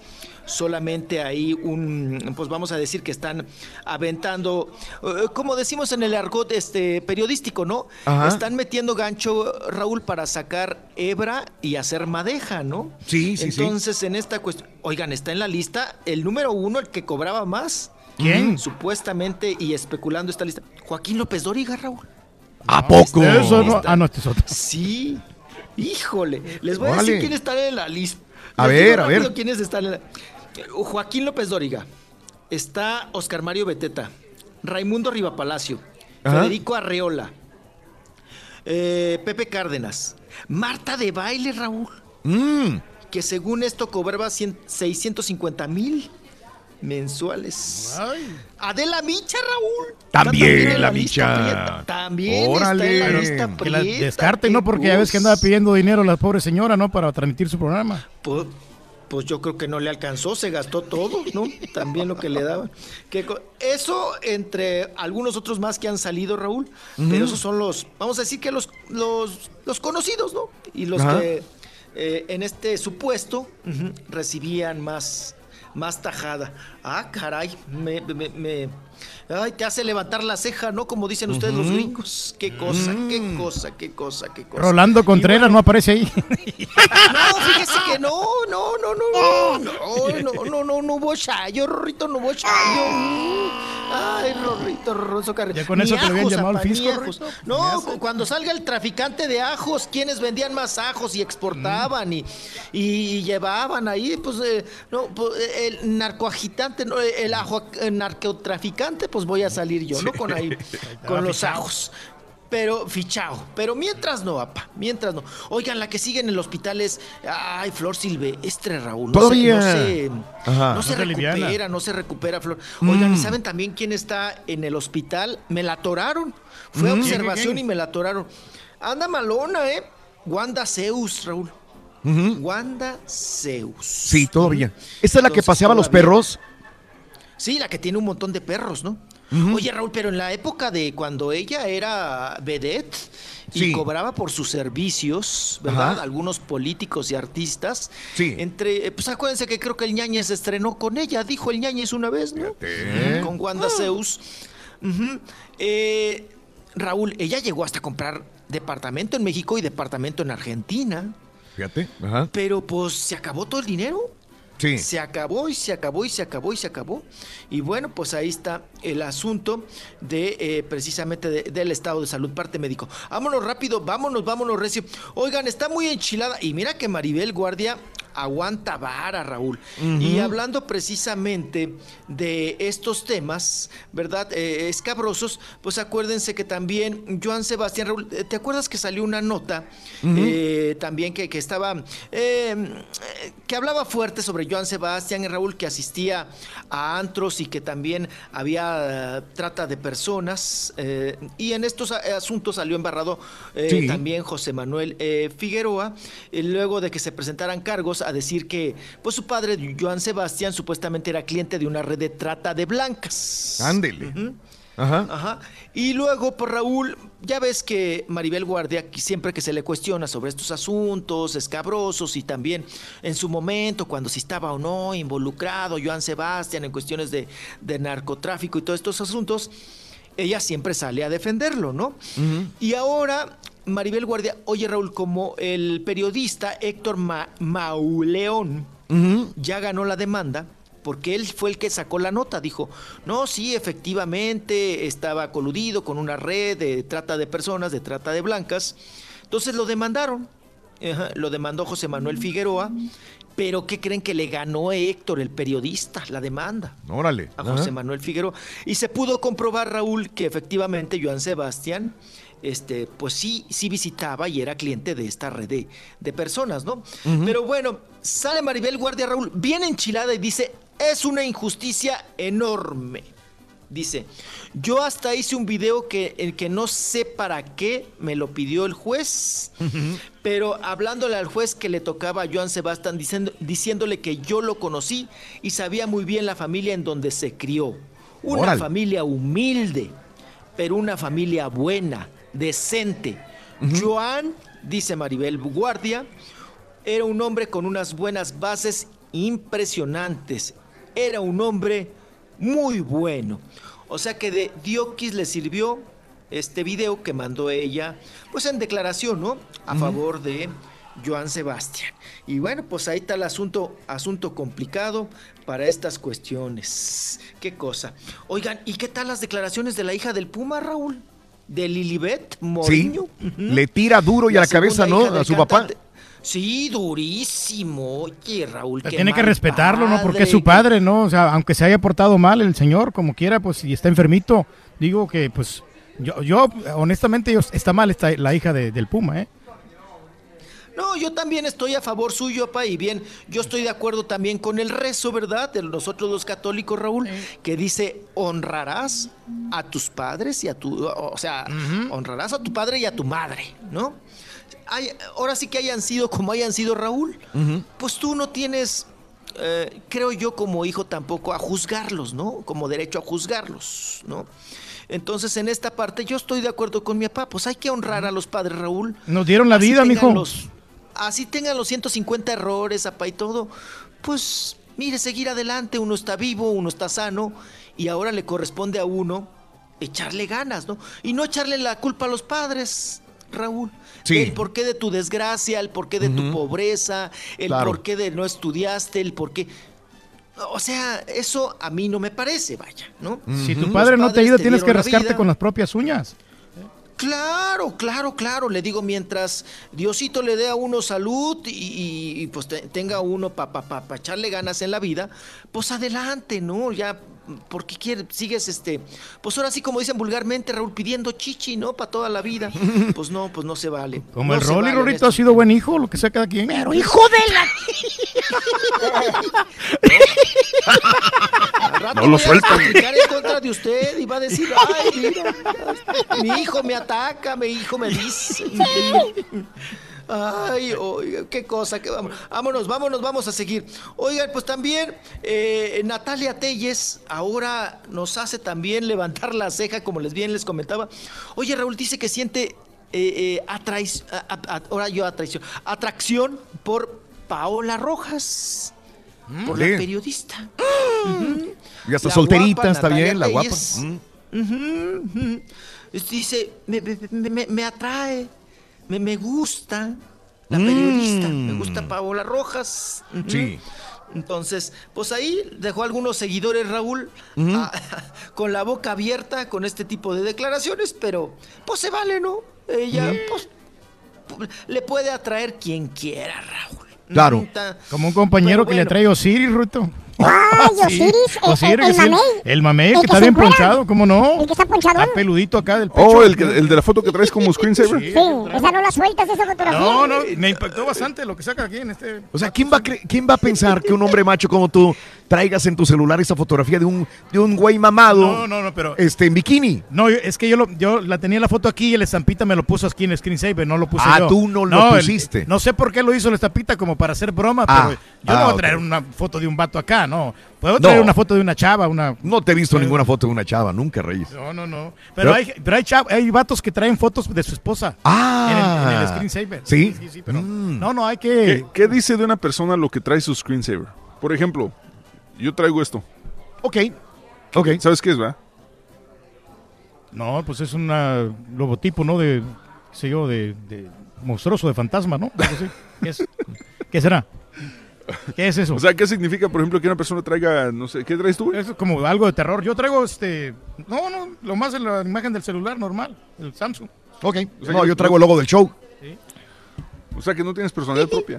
solamente ahí un, pues vamos a decir que están aventando, eh, como decimos en el argot este, periodístico, ¿no? Ajá. Están metiendo gancho, Raúl, para sacar hebra y hacer madeja, ¿no? Sí, sí, sí. Entonces, en esta cuestión, oigan, está en la lista el número uno, el que cobraba más. ¿Quién? Supuestamente y especulando esta lista. Joaquín López Dóriga, Raúl. ¿A poco? Eso no. Ah, no, este es otro. Sí. Híjole, les voy a decir quiénes están en la lista. A ver, a ver. quiénes están en la... Joaquín López Dóriga. Está Oscar Mario Beteta. Raimundo Rivapalacio. Ajá. Federico Arreola. eh, Pepe Cárdenas. Marta de baile, Raúl. Mm. Que según esto cobraba 100 650 mil mensuales. Adela Micha, Raúl. También en la Micha. prieta. También Órale. está en la lista Que la prieta, descarte, ¿no? Porque ya ves que andaba pidiendo dinero la pobre señora, ¿no? Para transmitir su programa. Pues, pues yo creo que no le alcanzó, se gastó todo, ¿no? También lo que le daban. Que eso entre algunos otros más que han salido, Raúl, pero esos son los, vamos a decir que los, los, los conocidos, ¿no? Y los Ajá. que eh, en este supuesto recibían más, más tajada. Ah, caray, me, me- me- ay, te hace levantar la ceja, ¿no? Como dicen ustedes los gringos. Qué cosa, Mm. qué cosa, qué cosa, qué cosa. Rolando Contreras no aparece ahí. No, fíjese que no, no, no, no, no, no, no, no, no, no hubo chayo, Rorrito, no hubo chayo. Mm. Ay, Rorrito, Rorroso Carrillo. Ya con eso te lo habían llamado apa, fisco. No, cu- cuando salga el traficante de ajos, quienes vendían más ajos y exportaban y, y llevaban ahí, pues, eh, no, pues, eh, el narcoagitante, no, eh, el ajo, el narcotraficante, pues voy a salir yo, ¿no? Con ahí, con los fichado. ajos. Pero fichado. Pero mientras no, apa. Mientras no. Oigan, la que sigue en el hospital es. Ay, Flor Silvestre, Raúl. No Todavía. Se, no se, Ajá. no se No se recupera, no se recupera, Flor. Oigan, ¿y Mm. saben también quién está en el hospital? Me la atoraron. Fue Mm. observación y me la atoraron. Anda malona, ¿eh? Wanda Zeus, Raúl. Wanda Zeus. Sí, todavía. ¿Esta es la que paseaba a los perros? Sí, la que tiene un montón de perros, ¿no? Oye, Raúl, pero en la época de cuando ella era vedette y Sí. cobraba por sus servicios, ¿verdad? Ajá. Algunos políticos y artistas. Sí. Entre, eh, pues acuérdense que creo que el Ñañez estrenó con ella, dijo el Ñañez una vez, ¿no? Fíjate. Con Wanda Zeus. Ujú. Eh, Raúl, ella llegó hasta comprar departamento en México y departamento en Argentina, Fíjate. Ajá. pero pues se acabó todo el dinero. Se acabó y se acabó y se acabó y se acabó. Y bueno, pues ahí está el asunto de eh, precisamente de- del estado de salud, parte médico. Vámonos rápido, vámonos, vámonos recio. Oigan, está muy enchilada. Y mira que Maribel Guardia aguanta vara, Raúl. Y hablando precisamente de estos temas, ¿verdad? Eh, escabrosos, pues acuérdense que también Joan Sebastián, Raúl, eh, ¿te acuerdas que salió una nota eh, también que, que estaba, eh, eh, que hablaba fuerte sobre Joan Sebastián y Raúl, que asistía a antros y que también había eh, trata de personas? y en estos asuntos salió embarrado Sí. también José Manuel Figueroa, luego de que se presentaran cargos a decir que pues su padre, Joan Sebastián, supuestamente era cliente de una red de trata de blancas. Ándele. Ajá. Ajá. Y luego, pues Raúl, ya ves que Maribel Guardia, siempre que se le cuestiona sobre estos asuntos escabrosos y también en su momento, cuando si estaba o no involucrado Joan Sebastián en cuestiones de, de narcotráfico y todos estos asuntos, ella siempre sale a defenderlo, ¿no? Y ahora Maribel Guardia, oye Raúl, como el periodista Héctor Ma- Mauleón ya ganó la demanda, porque él fue el que sacó la nota, dijo, no, sí, efectivamente estaba coludido con una red de trata de personas, de trata de blancas, entonces lo demandaron, Ajá, lo demandó José Manuel Figueroa, pero ¿qué creen que le ganó Héctor, el periodista, la demanda? Órale. a José Ajá. Manuel Figueroa. Y se pudo comprobar, Raúl, que efectivamente Joan Sebastián, este, pues sí, sí visitaba y era cliente de esta red de, de personas, ¿no? Pero bueno, sale Maribel Guardia, Raúl, bien enchilada y dice, es una injusticia enorme. Dice, yo hasta hice un video que, el que no sé para qué me lo pidió el juez, pero hablándole al juez que le tocaba a Joan Sebastián, diciendo, diciéndole que yo lo conocí y sabía muy bien la familia en donde se crió. Una familia humilde, pero una familia buena, decente. Joan, dice Maribel Guardia, era un hombre con unas buenas bases impresionantes. Era un hombre muy bueno. O sea que de Diokis le sirvió este video que mandó ella, pues en declaración, ¿no? A favor de Joan Sebastián. Y bueno, pues ahí está el asunto, asunto complicado para estas cuestiones. Qué cosa. Oigan, ¿y qué tal las declaraciones de la hija del Puma, Raúl? De Lilibet Sí. Moriño. Le tira duro y a la cabeza, ¿no? A su papá. Sí, durísimo. Oye, Raúl, qué Tiene que respetarlo, ¿no? Porque es su padre. ¿no? O sea, aunque se haya portado mal el señor, como quiera, pues si está enfermito, digo que, pues, yo, yo honestamente, yo, está mal esta, la hija de- del Puma, ¿eh? No, yo también estoy a favor suyo, papá, y bien, yo estoy de acuerdo también con el rezo, ¿verdad? De nosotros los católicos, Raúl, que dice, honrarás a tus padres y a tu, o sea, honrarás a tu padre y a tu madre, ¿no? Ahora sí que hayan sido como hayan sido, Raúl, pues tú no tienes, eh, creo yo como hijo tampoco, a juzgarlos, ¿no? Como derecho a juzgarlos, ¿no? Entonces, en esta parte yo estoy de acuerdo con mi papá, pues hay que honrar a los padres, Raúl. Nos dieron la Así vida, mijo. los- así tengan los 150 errores, apa, y todo, pues mire, seguir adelante, uno está vivo, uno está sano, y ahora le corresponde a uno echarle ganas, ¿no? Y no echarle la culpa a los padres, Raúl. Sí. El porqué de tu desgracia, el porqué de tu pobreza, el Claro. porqué de no estudiaste, el porqué... O sea, eso a mí no me parece, vaya, ¿no? Si tu padre no te ayuda, tienes que rascarte vida. con las propias uñas. Claro, claro, claro. Le digo, mientras Diosito le dé a uno salud y, y- y, pues te- tenga uno para pa, pa- pa echarle ganas en la vida, pues adelante, ¿no? Ya, porque quieres, sigues este, pues ahora sí como dicen vulgarmente, Raúl, pidiendo chichi, ¿no? Para toda la vida. Pues no, pues no se vale. Como No el Rolly, vale Rorito ha sido buen hijo, lo que sea cada quien. Pero hijo de la... No lo voy a suelta. despotricar en contra de usted y va a decir, ay, mira, mi hijo me ataca, mi hijo me dice. Ay, oiga, qué cosa, que vamos. Vámonos, vámonos, vamos a seguir. Oigan, pues también eh, Natalia Telles ahora nos hace también levantar la ceja, como les bien les comentaba. Oye, Raúl dice que siente eh, eh, a- a- ahora yo atracción, atracción por Paola Rojas, por Sí. la periodista. Ya está La solterita, guapa está Natalia bien, la guapa. Mm. Dice, me, me- me- me atrae, me, me gusta la periodista, me gusta Paola Rojas. Mm. Sí. Entonces, pues ahí dejó algunos seguidores, Raúl, con la boca abierta con este tipo de declaraciones, pero pues se vale, ¿no? Ella, pues, pu- le puede atraer quien quiera, Raúl. Claro. Como un compañero que le trae Osiris, Ruto. Ay, Osiris, el- Osiris, el- mamey. El mamey, El que que está bien encuera. ponchado, ¿cómo no? El que está ponchado. Está peludito acá del pecho. Oh, el, que- el de la foto que traes como screensaver. Sí, esa no la sueltas, esa fotografía. No, no, me impactó bastante lo que saca aquí en este... O sea, ¿quién va, a cre- ¿quién va a pensar que un hombre macho como tú traigas en tu celular esa fotografía de un, de un güey mamado No, no, no, pero... este, en bikini? No, yo- es que yo, lo- yo la tenía la foto aquí y el estampita me lo puso aquí en el screensaver, no lo puse Ah, yo. tú no lo el- pusiste. no sé por qué lo hizo el estampita como para hacer broma, Ah, pero yo ah, no voy a traer una foto de un vato acá, no. Puedo traer No. una foto de una chava, una... No te he visto ninguna foto de una chava, nunca, Reyes. No, no, no. Pero, Pero- hay, pero hay, chav- hay vatos que traen fotos de su esposa. Ah. En el, en el screensaver. ¿Sí? Sí, sí, pero... Mm. No, no, hay que... ¿Qué, qué dice de una persona lo que trae su screensaver? Por ejemplo, yo traigo esto. Ok. Ok. ¿Sabes qué es, va? No, pues es un logotipo, ¿no? De, qué sé yo, de, de monstruoso, de fantasma, ¿no? ¿Qué, es? ¿Qué será? ¿Qué es eso? O sea, ¿qué significa, por ejemplo, que una persona traiga, no sé, ¿qué traes tú? güey? Es como algo de terror. Yo traigo este. No, no, lo más en la imagen del celular normal, el Samsung. Ok. O sea, no, yo- yo traigo el logo del show. O sea, que no tienes personalidad propia.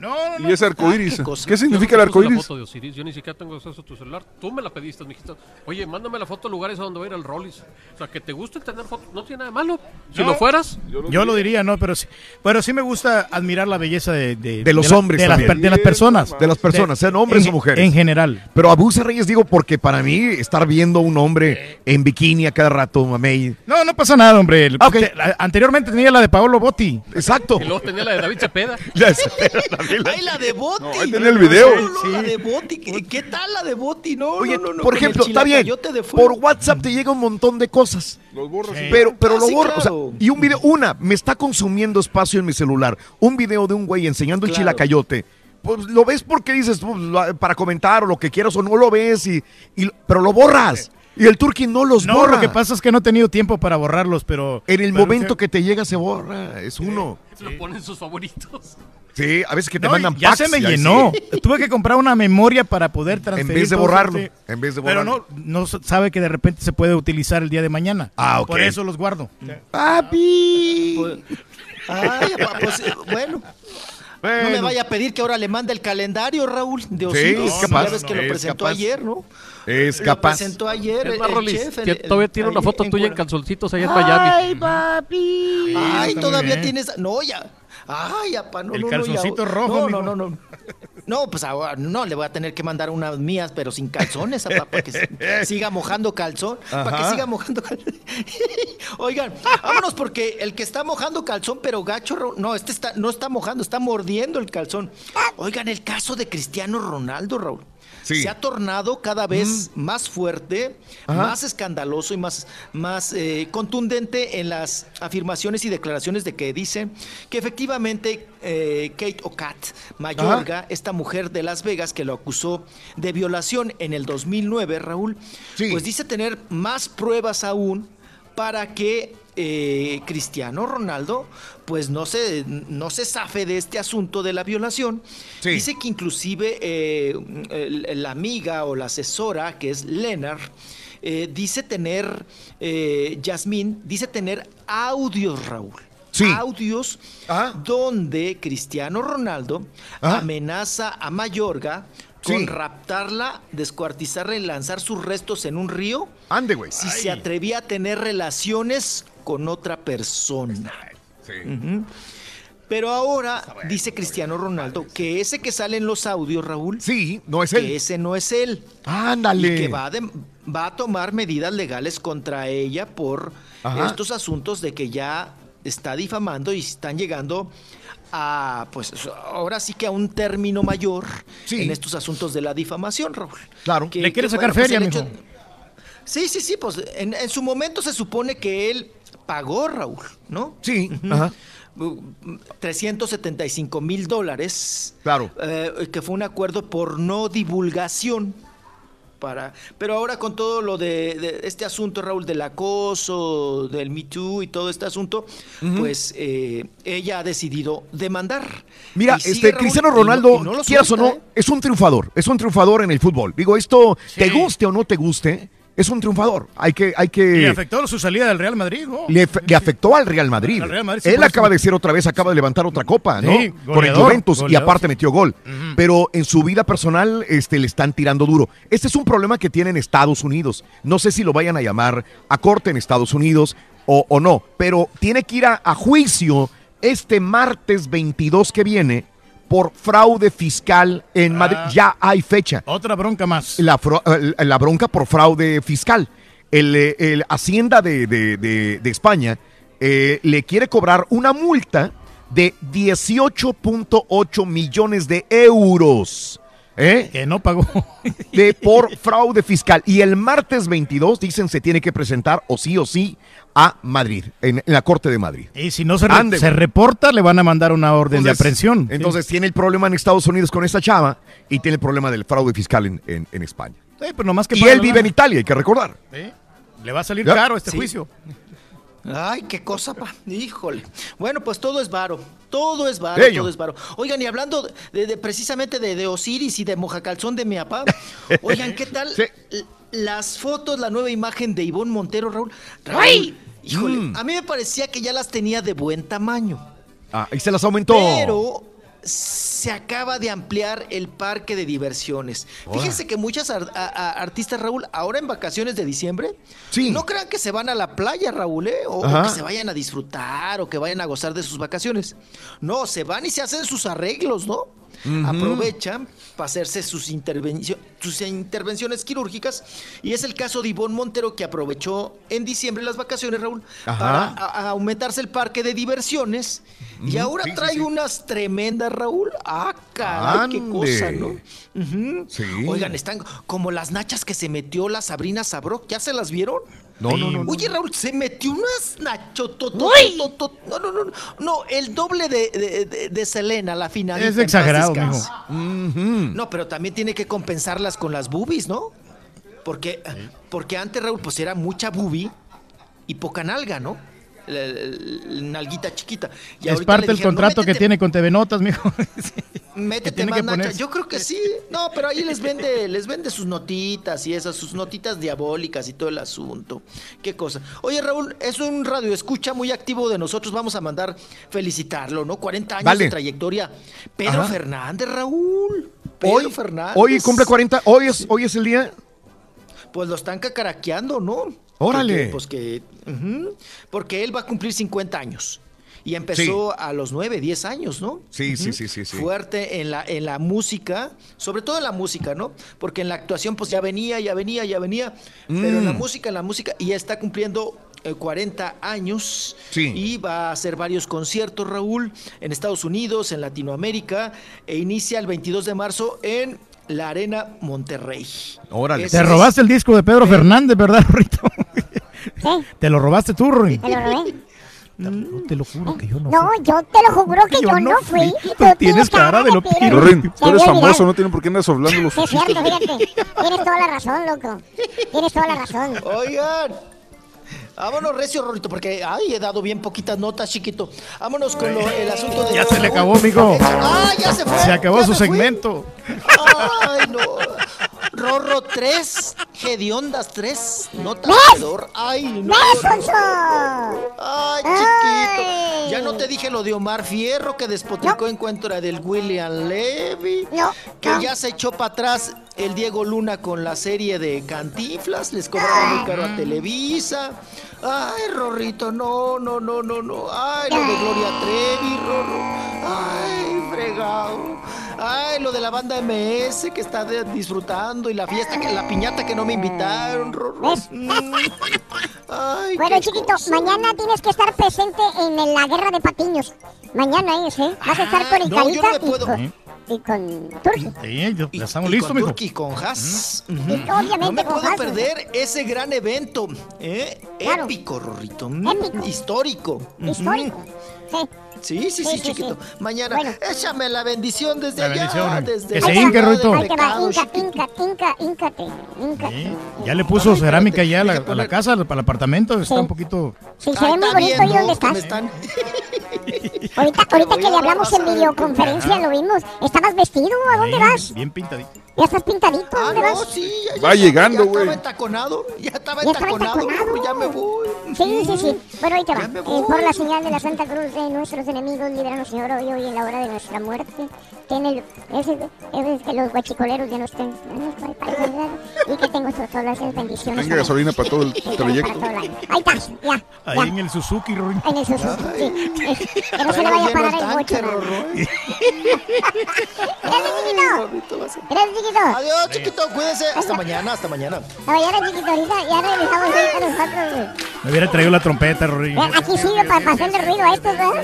No, no, Y es arcoíris. ¿Qué ¿Qué, cosa? significa el la arcoíris? foto de Osiris, Yo ni siquiera tengo acceso a tu celular. Tú me la pediste, me dijiste, oye, mándame la foto de lugares a donde va a ir el Rollis. O sea, que te guste tener fotos, no tiene nada de malo. Si No. lo fueras, Yo lo diría, no, pero sí, pero sí me gusta admirar la belleza de, de, De los la- hombres de, las, de las personas. De las personas, sean hombres en- o mujeres. En general. Pero abusa Reyes, digo, porque para mí estar viendo un hombre en bikini a cada rato, mamey. No, no pasa nada, hombre. Ah, ok. te- la- anteriormente tenía la de Paolo Botti. Exacto. y luego tenía la de David Cepeda. Ay, la de Boti. No, ahí tenía el video. No, la de Boti. ¿Qué, qué tal la de Boti? No, Oye, no, no, no, por el ejemplo, está bien. Por WhatsApp te llega un montón de cosas. Los borras. y- Pero, pero Ah, lo sí, borro. o sea, claro. y un video, una, me está consumiendo espacio en mi celular. Un video de un güey enseñando el Claro. chilacayote. Pues lo ves porque dices, pues, para comentar o lo que quieras, o no lo ves, y, y- pero lo borras. Y el turqui no los No, borra. lo que pasa es que no he tenido tiempo para borrarlos, pero... en el pero momento sí- que te llega se borra. Es uno. Se lo ponen sus favoritos. Sí, a veces que te No, mandan ya packs se me llenó. sí. Tuve que comprar una memoria para poder transferir. En vez de borrarlo. sí. En vez de Pero borrarlo. no, no sabe que de repente se puede utilizar el día de mañana. Ah, ok. Por eso los guardo. Papi. Pues, Ay, pues, eh, bueno. No me vaya a pedir que ahora le mande el calendario, Raúl, de Osiris. es capaz, Ya ves que no, lo es presentó capaz. ayer, ¿no? Es Lo capaz. presentó ayer Es el, más, el chef. el- todavía tiene una foto en tuya en calzoncitos allá en Miami. Ay, papi. Ay, todavía tienes. No, ya. Ay, apa, no, El no, no, calzoncito rojo, No, no, no, no. No, pues ahora no, le voy a tener que mandar unas mías, pero sin calzones, apa, para que siga mojando calzón. Para que siga mojando calzón. Oigan, vámonos porque el que está mojando calzón, pero gacho, no, este está, no está mojando, está mordiendo el calzón. Oigan, el caso de Cristiano Ronaldo, Raúl. Sí. Se ha tornado cada vez más fuerte, Ajá. más escandaloso y más, más eh, contundente en las afirmaciones y declaraciones de que dice que efectivamente eh, Kate Ocat Mayorga, esta mujer de Las Vegas que lo acusó de violación en el 2009, Raúl, Sí. pues dice tener más pruebas aún para que eh, Cristiano Ronaldo pues no se, no se zafe de este asunto de la violación. Sí. Dice que inclusive eh, la amiga o la asesora, que es Leonard, eh, dice tener, eh, Yasmín, dice tener audios, Raúl. Sí. Audios Ajá. donde Cristiano Ronaldo Ajá. amenaza a Mayorga Sí. con raptarla, descuartizarla y lanzar sus restos en un río Ande, güey. si se atrevía a tener relaciones con otra persona. Ujú. Pero ahora dice Cristiano Ronaldo que ese que sale en los audios, Raúl, Sí, no es que él. ese no es él. Ándale. Y que va, va a tomar medidas legales contra ella por Ajá. estos asuntos de que ya está difamando y están llegando a, pues ahora sí que a un término mayor Sí. en estos asuntos de la difamación, Raúl. Claro. Que- Le quiere que, sacar pues, feria, el mijo. hecho- Sí, sí, sí, pues en, en su momento se supone que él pagó, Raúl, ¿no? Sí, Ujú. ajá. Uh, 375 mil dólares. Claro. eh, que fue un acuerdo por no divulgación. Para, pero ahora con todo lo de, de este asunto, Raúl, del acoso, del Me Too y todo este asunto, pues eh, ella ha decidido demandar. Mira, Y este Raúl, Cristiano y no- Ronaldo, y no quieras o no, ¿eh? es un triunfador, es un triunfador en el fútbol. Digo, esto, te guste o no te guste, Es un triunfador. Hay que, hay que. Le afectó su salida del Real Madrid, ¿no? Le, le afectó al Real Madrid. Al Real Madrid, sí, Él acaba de ser otra vez, acaba de levantar otra copa, ¿no? Sí, Con el goleador, Juventus y aparte metió gol. Pero en su vida personal este, le están tirando duro. Este es un problema que tiene en Estados Unidos. No sé si lo vayan a llamar a corte en Estados Unidos o, o no, pero tiene que ir a, a juicio este martes 22 que viene por fraude fiscal en Madrid. Ah. Ya hay fecha. Otra bronca más. La, eh, la bronca por fraude fiscal. El, eh, el Hacienda de, de- de- de España eh, le quiere cobrar una multa de 18.8 millones de euros. ¿Eh? Que no pagó. De, por fraude fiscal. Y el martes 22, dicen, se tiene que presentar o sí o sí a Madrid, en, en la Corte de Madrid. Y si no se, re- se reporta, le van a mandar una orden de aprehensión. Entonces tiene el problema en Estados Unidos con esta chava y tiene el problema del fraude fiscal en, en- en España. Sí, pero nomás que y él vive en. Italia, hay que recordar. Le va a salir Ya. caro este Sí. juicio. Ay, qué cosa, pa. Híjole. Bueno, pues todo es varo. Todo es varo, todo es varo. Oigan, y hablando de, de- precisamente de, de Osiris y de Mojacalzón de mi papá, oigan, ¿qué tal las fotos, la nueva imagen de Ivonne Montero, Raúl? Raúl, ¡Ay! Híjole, Mm. a mí me parecía que ya las tenía de buen tamaño. Ah, y se las aumentó. Pero se acaba de ampliar el parque de diversiones. Fíjense que muchas ar- artistas, Raúl, ahora en vacaciones de diciembre, no crean que se van a la playa, Raúl, ¿eh? o, o que se vayan a disfrutar o que vayan a gozar de sus vacaciones. No, se van y se hacen sus arreglos, ¿no? Ujú. Aprovechan para hacerse sus, intervencio- sus intervenciones quirúrgicas. Y es el caso de Ivonne Montero que aprovechó en diciembre las vacaciones, Raúl, Ajá. para aumentarse el parque de diversiones. Y ahora sí, trae sí. unas tremendas, Raúl. Ah, caray, qué cosa, ¿no? Sí. Oigan, están como las nachas que se metió la Sabrina Sabrok. ¿Ya se las vieron? No, no, no, no. Oye, Raúl, se metió unas nacho. ¡Uy! No, no, no, no. No, el doble de, de, de- de Selena, la final. Es exagerado, mijo. No, pero también tiene que compensarlas con las boobies, ¿no? Porque, porque antes, Raúl, pues era mucha boobie y poca nalga, ¿no? La, nalguita chiquita. Y es parte del dijeron, "No, contrato que métete- tiene con TV Notas, mijo. Métete tiene más nacha. Yo creo que sí. No, pero ahí les vende, les vende sus notitas y esas, sus notitas diabólicas y todo el asunto. Qué cosa. Oye, Raúl, es un radio escucha muy activo de nosotros. Vamos a mandar felicitarlo, ¿no? 40 años Vale. de trayectoria. Pedro Ajá. Fernández, Raúl. Pedro Hoy, Fernández. hoy cumple 40, hoy es, hoy es el día. Pues lo están cacaraqueando, ¿no? Órale. Que- que, pues que. porque él va a cumplir 50 años. Y empezó a los 9, 10 años, ¿no? Sí, sí, sí, sí, sí. Fuerte en la, en la música, sobre todo en la música, ¿no? Porque en la actuación, pues ya venía, ya venía, ya venía. Pero en la Mm. música, en la música, y ya está cumpliendo eh, 40 años. Sí. Y va a hacer varios conciertos, Raúl, en Estados Unidos, en Latinoamérica. E inicia el 22 de marzo en la Arena Monterrey. Órale. Ese Te es- robaste el disco de Pedro Fernández, ¿verdad, Rito? ¿Qué? Te lo robaste tú, Rory. ¿Te lo robé? No, te lo juro que yo no. No, yo te lo juro que yo, no fui. Tú tienes cara de lo piro. Rorín, Se tú eres famoso, no tienen por qué andas hablando los Sí, es cierto, fíjate. Tienes toda la razón, loco. Tienes toda la razón. Oigan. Vámonos, recio, Rorito, porque ay, he dado bien poquitas notas, chiquito. Vámonos con lo- el asunto de. Ya se le acabó, mijo. Ah, ya se fue. Se acabó su fui. segmento. Ay, no. Rorro 3, Gediondas 3, nota alrededor. Ay, no. ¡Ves, Sonso! Ay, chiquito. Ya no te dije lo de Omar Fierro que despotricó en contra del William Levy. No. Que ya se echó para atrás el Diego Luna con la serie de Cantinflas. Les cobraba muy caro a Televisa. Ay, Rorrito, no, no, no, no, no. Ay, lo de Gloria Trevi, Rorro. Ay, fregado. Ay, lo de la banda MS que está de- disfrutando y la fiesta, que, la piñata que no me invitaron. Mm. Ay, Bueno, qué chiquito, cosa. mañana tienes que estar presente en la guerra de patiños. Mañana es, ¿eh? Vas a estar con el Ah, no, yo Carita no y, con, y con Turki. Sí, ya- ya estamos y listos, con mijo. Turki y con Haas. Y Ujú. obviamente no me con puedo Haas, perder ese gran evento. ¿eh? Claro. Épico, Rorrito. Mm, Épico. Histórico. Histórico. Sí, sí, sí, Sí, sí, chiquito. sí. Mañana, Bueno. échame la bendición desde La allá. bendición, desde que la se hinque. Ahí te va, Ya le puso Ay, cerámica ya a la, la casa, al- para el apartamento. Está Sí. un poquito. Sí, se Ay, ve muy está bonito bien, ahí donde ¿no? ¿Cómo estás. están? Ahorita, ahorita que le hablamos en videoconferencia, lo vimos. ¿Estabas vestido? ¿A dónde vas? Bien pintadito. ¿Ya estás pintadito? ¿A Ah, ¿Dónde no, vas? sí, ya, Va llegando, ya güey. estaba entaconado, ya estaba Ya entaconado, entaconado. ya me voy. Sí, sí, sí. Bueno, ahí te va. Eh, por la señal de la Santa Cruz de nuestros enemigos, líbranos, Señor, hoy, hoy en la hora de nuestra muerte. Que en el, es, es que los guachicoleros ya no estén. Y que tengo todas las bendiciones. Tenga gasolina para todo el trayecto. Ahí está, ya. Ahí en el Suzuki, Rorín. En el Suzuki, sí. Se le vaya a parar el bocho. Gracias, chiquito. Gracias, chiquito. Adiós, chiquito, cuídese. Hasta mañana, hasta mañana. No, ya era chiquito, ahorita ya regresamos ahorita nosotros, güey. Me hubiera traído la trompeta. Eh, Aquí sirve para hacerle ruido a estos, ¿verdad?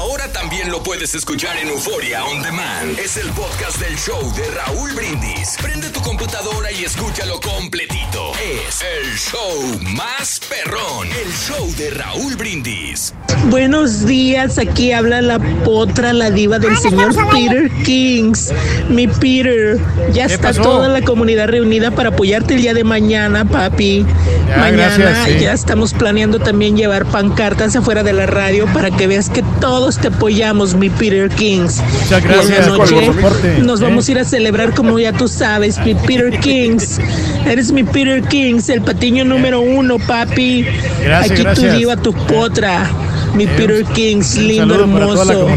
Ahora también lo puedes escuchar en Euforia On Demand. Es el podcast del show de Raúl Brindis. Prende tu computadora y escúchalo completito. Es el show más perrón. El show de Raúl Brindis. Buenos días, aquí habla la potra, la diva del señor Peter Kings. Mi Peter, ya ¿Qué está pasó? toda la comunidad reunida para apoyarte el día de mañana, papi. Ya, mañana gracias, sí. ya estamos planeando también llevar pancartas afuera de la radio para que veas que todos te apoyamos, mi Peter Kings. Muchas gracias por noche nos ¿eh? vamos a ir a celebrar como ya tú sabes, mi Peter Kings. Eres mi Peter Kings, el patiño número uno, papi. Gracias, Aquí gracias. tu diva, tu potra. Mi Eh, Peter Kings, lindo, hermoso.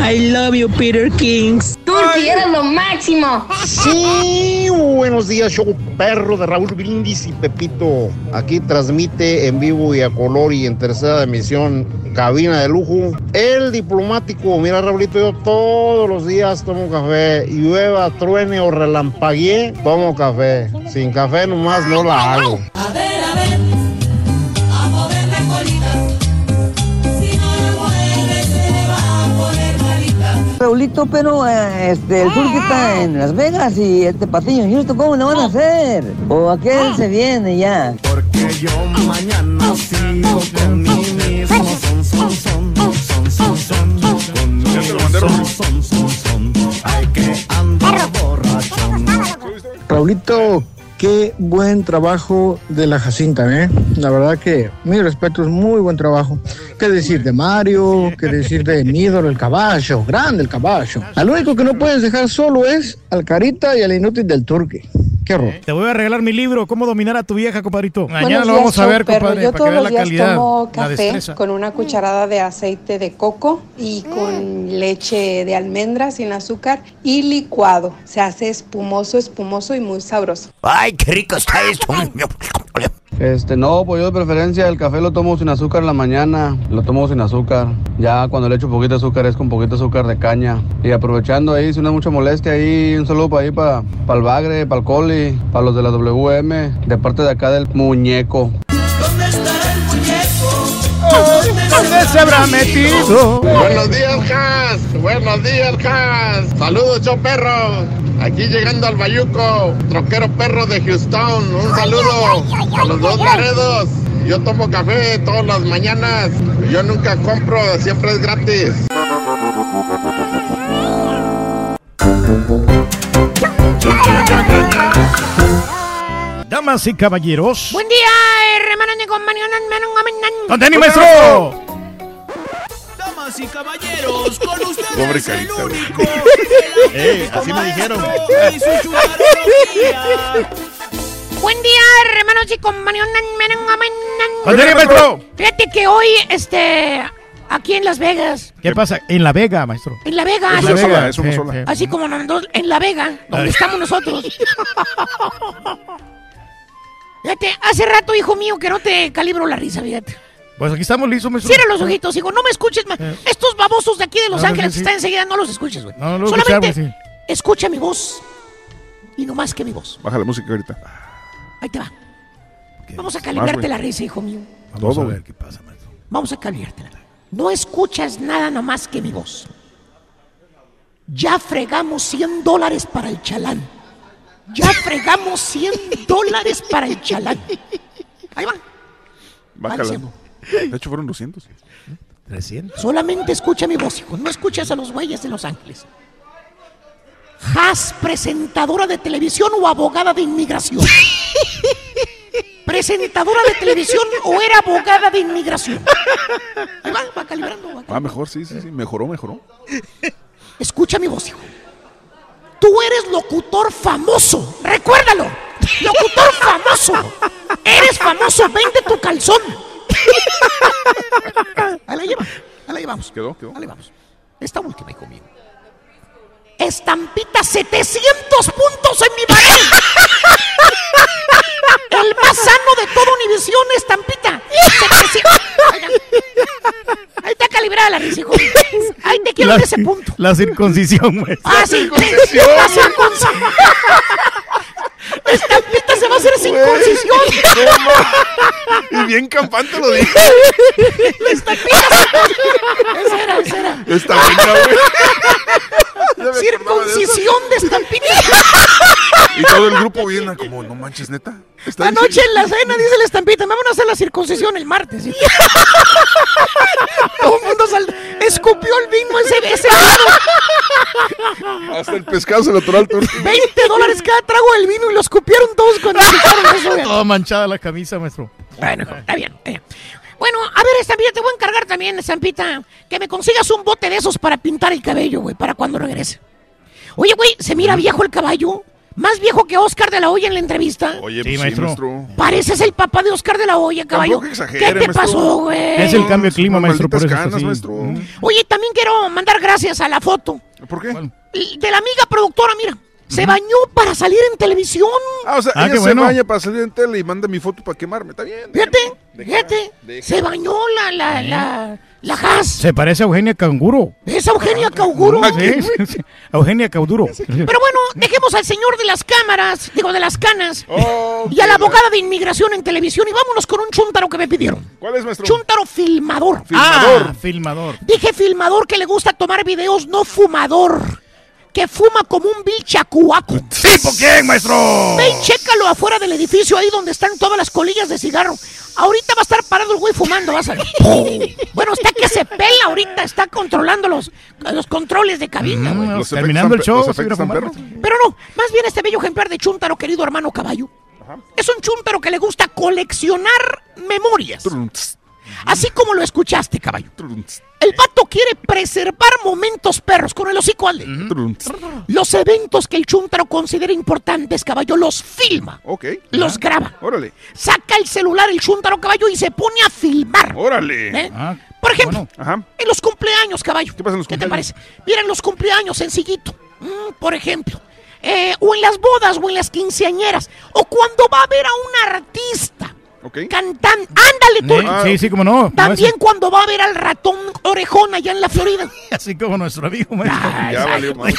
I love you, Peter Kings. Turki, eres lo máximo. Sí, buenos días, show perro de Raúl Brindis y Pepito. Aquí transmite en vivo y a color y en tercera emisión, cabina de lujo. El diplomático, mira Raulito, yo todos los días tomo café. Llueva, truene o relampaguee, tomo café. Sin café nomás no la hago. A ver, a ver, Raulito, pero eh, este, el Turqui está en Las Vegas y este Patiño Houston, ¿cómo le van a hacer? ¿O aquel se viene ya? Porque yo mañana sigo con mi mismo son, son, son, son, son, son, son, son, son, son. Hay que andar borrachón. Raulito, qué buen trabajo de la Jacinta, ¿eh? La verdad que, mi respeto, es muy buen trabajo. ¿Qué decir de Mario? ¿Qué decir de mi ídolo, el caballo? Grande el caballo. Al único que no puedes dejar solo es al Carita y al inútil del Turque. Qué horror. Te voy a regalar mi libro, Cómo dominar a tu vieja, compadrito. Mañana lo vamos a ver, perro. compadre, Yo para todos los la días calidad, tomo café con una cucharada de aceite de coco y con leche de almendra sin azúcar y licuado. Se hace espumoso, espumoso y muy sabroso. Ay, qué rico está esto. Este, no, pues yo de preferencia el café lo tomo sin azúcar en la mañana, lo tomo sin azúcar. Ya cuando le echo poquito azúcar es con poquito azúcar de caña. Y aprovechando ahí, si no mucha molestia ahí, un saludo para ahí, para, para el Bagre, para el Coli, para los de la WM, de parte de acá del muñeco. ¿Dónde se habrá metido? Buenos días, Has. Buenos días, Has. Saludos, yo perro. Aquí llegando al Bayuco, troquero perro de Houston. Un saludo a los dos Laredos. Yo tomo café todas las mañanas. Yo nunca compro, siempre es gratis. Damas y caballeros. Buen día, hermanos de compañía. ¡Con tenis, maestro! Damas y caballeros, con ustedes Pobre el carita. único. Ey, así me dijeron. Y su chutarología. Buen día, hermanos y tenis, maestro. Fíjate que hoy, este, aquí en Las Vegas, ¿Qué pasa? En La Vega, maestro. en La Vega, Es así, una sola, es una Sí, sola. sí. así como nosotros en La Vega, donde estamos nosotros. Fíjate, hace rato, hijo mío, que no te calibro la risa, fíjate. Pues aquí estamos listos, maestro. Cierra los ojitos, hijo, no me escuches más. Eh. Estos babosos de aquí de Los No, Ángeles sí, están enseguida, no los escuches, güey. No, no Solamente escuchamos, sí. escucha mi voz. Y no más que mi voz. Baja la música ahorita. Ahí te va. Vamos a calibrarte la risa, hijo mío. Vamos Todo, a ver qué pasa, maestro. Vamos a calibrártela. No escuchas nada nomás que mi voz. Ya fregamos 100 dólares para el chalán. Ya fregamos 100 dólares para el chalán. Ahí va. Va Al jalando. De hecho, fueron 200. 300. Solamente escucha mi voz, hijo. No escuchas a los güeyes de Los Ángeles. Has presentadora de televisión o abogada de inmigración. presentadora de televisión o era abogada de inmigración? Ahí va, va calibrando. va. Ah, mejor, sí, sí, sí. Mejoró, mejoró. Escucha mi voz, hijo. Tú eres locutor famoso. Recuérdalo. Locutor famoso. Eres famoso. Vende tu calzón. Ahí la lleva. Ahí la llevamos. Quedó, quedó. Ahí la llevamos. Esta última, hijo mío. Estampita 700 puntos en mi barril. El más sano de toda Univisión, estampita. 700. Ahí está. Calibrada la risa, hijo. Ahí te quiero La, en ese punto. la circuncisión, maestro. Ah, sí. La circuncisión. Estampita se va a hacer circuncisión. Y bien campante lo dije. La estampita se... Esa era, esa era. Está buena, Circuncisión de estampita. Y todo el grupo viene como, no manches, neta. Está Anoche en la cena dice la estampita, me van a hacer la circuncisión el martes. ¿sí? Todo el mundo sal... escupió el vino ese, ese vino. Hasta el pescado se lo atoró al turco. 20 dólares cada trago del vino y lo escupieron todos cuando. Toda manchada la camisa, maestro. Bueno, está bien. está bien. Bueno, a ver, Estampita, te voy a encargar también, Estampita, que me consigas un bote de esos para pintar el cabello, güey, para cuando regrese. Oye, güey, ¿se mira viejo el caballo? Más viejo que Oscar de la Hoya en la entrevista. Oye, Sí, pues sí, maestro. maestro. Pareces el papá de Oscar de la Hoya, caballo. Exagere, ¿Qué te maestro. pasó, güey? Es el cambio de clima, maestro, por eso canas, maestro. Oye, también quiero mandar gracias a la foto ¿Por qué? de la amiga productora, mira. Se bañó para salir en televisión. Ah, o sea, Ah, ella se bueno. baña para salir en tele y manda mi foto para quemarme. Está bien. Fíjate, fíjate. Se bañó la, la, la, la Haas. Se parece a Eugenia Canguro. Es Eugenia Cauguro. Sí, sí, sí. Eugenia Cauduro. Pero bueno, dejemos al señor de las cámaras, digo, de las canas, Oh, y a la abogada de inmigración en televisión, y vámonos con un chúntaro que me pidieron. ¿Cuál es, maestro? Chúntaro filmador. Filmador. Ah, filmador. Dije filmador que le gusta tomar videos, no fumador. Que fuma como un vil chacuaco. ¿Tipo quién, maestro? Ve y chécalo afuera del edificio, ahí donde están todas las colillas de cigarro. Ahorita va a estar parado el güey fumando, vas a ver. bueno, está que se pela ahorita, está controlando los, los controles de cabina, güey. Mm, Los terminando el show, se a fumar. Pero no, más bien este bello ejemplar de chúntaro, querido hermano caballo. Es un chúntaro que le gusta coleccionar memorias. Trunts, Así como lo escuchaste, caballo. El vato quiere preservar momentos perros con el hocico al de. trunts. Los eventos que el chúntaro considera importantes, caballo, los filma. Ok. Los graba. Órale, Saca el celular el chúntaro, caballo, y se pone a filmar. órale. ¿eh? Ah, Por ejemplo, bueno. En los cumpleaños, caballo. ¿Qué pasa en los te cumpleaños? parece? Mira, en los cumpleaños, sencillito. Mm, por ejemplo. Eh, o en las bodas o en las quinceañeras. O cuando va a ver a un artista Ok. cantando. Ándale, tú. Sí, sí, como no. También cuando va a ver al ratón orejón allá en la Florida. Así como nuestro amigo, maestro. Ay, Ya ay, valió.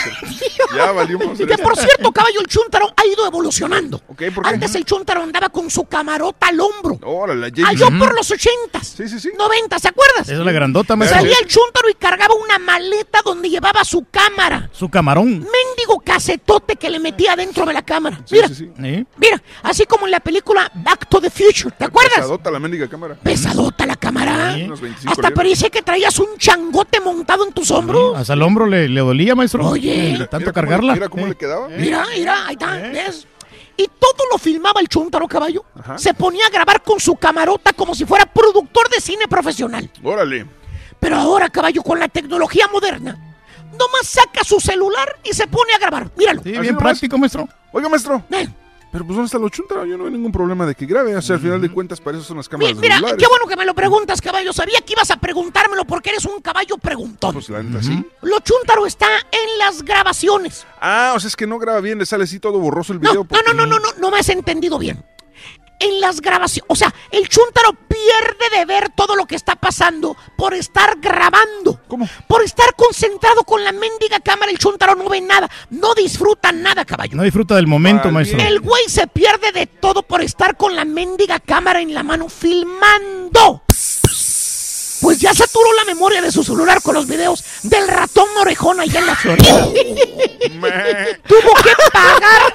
Ya valió Mauser. Que por cierto, caballo, el chúntaro ha ido evolucionando. Ok, ¿por qué? Antes el chúntaro andaba con su camarota al hombro. Órale, Allá Jamie. por los ochentas. Sí, sí, sí. Noventas, ¿se acuerdas? Esa es la grandota, maestro. Salía el chúntaro y cargaba una maleta donde llevaba su cámara. Su camarón. Mendigo casetote que le metía dentro de la cámara. Sí, Mira, sí, sí. Mira, así como en la película Back to the Future, ¿te acuerdas? Pesadota la mendiga cámara. Pesadota la cámara. Unos 25 Hasta libras. parecía que traías un changote montado en tus hombros. Hasta el hombro le, le dolía, maestro. Oye. De Mira tanto cómo- cargarla. Mira cómo Eh. le quedaba. Mira, mira, ahí está, ¿ves? Y todo lo filmaba el chúntaro caballo. Ajá. Se ponía a grabar con su camarota como si fuera productor de cine profesional. Órale. Pero ahora, caballo, con la tecnología moderna, nomás saca su celular y se pone a grabar. Míralo. Sí, bien práctico, maestro. Oiga, maestro. Eh, Pero pues ¿dónde está lo chuntaro? Yo no veo ningún problema de que grabe. O sea, al final de cuentas, para eso son las cámaras mira, celulares. qué bueno que me lo preguntas, caballo. Sabía que ibas a preguntármelo porque eres un caballo preguntón. Pues la neta, sí. Lo chúntaro está en las grabaciones. Ah, o sea, es que no graba bien, le sale así todo borroso el No, video. no, no, no, no, no, no me has entendido bien. En las grabaciones, o sea, el chúntaro pierde de ver todo lo que está pasando por estar grabando. ¿Cómo? Por estar concentrado con la mendiga cámara, el chúntaro no ve nada, no disfruta nada, caballo. No disfruta del momento, Vale. maestro. El güey se pierde de todo por estar con la mendiga cámara en la mano filmando. Pues ya saturó la memoria de su celular con los videos del ratón orejón allá en la Florida. Tuvo que pagar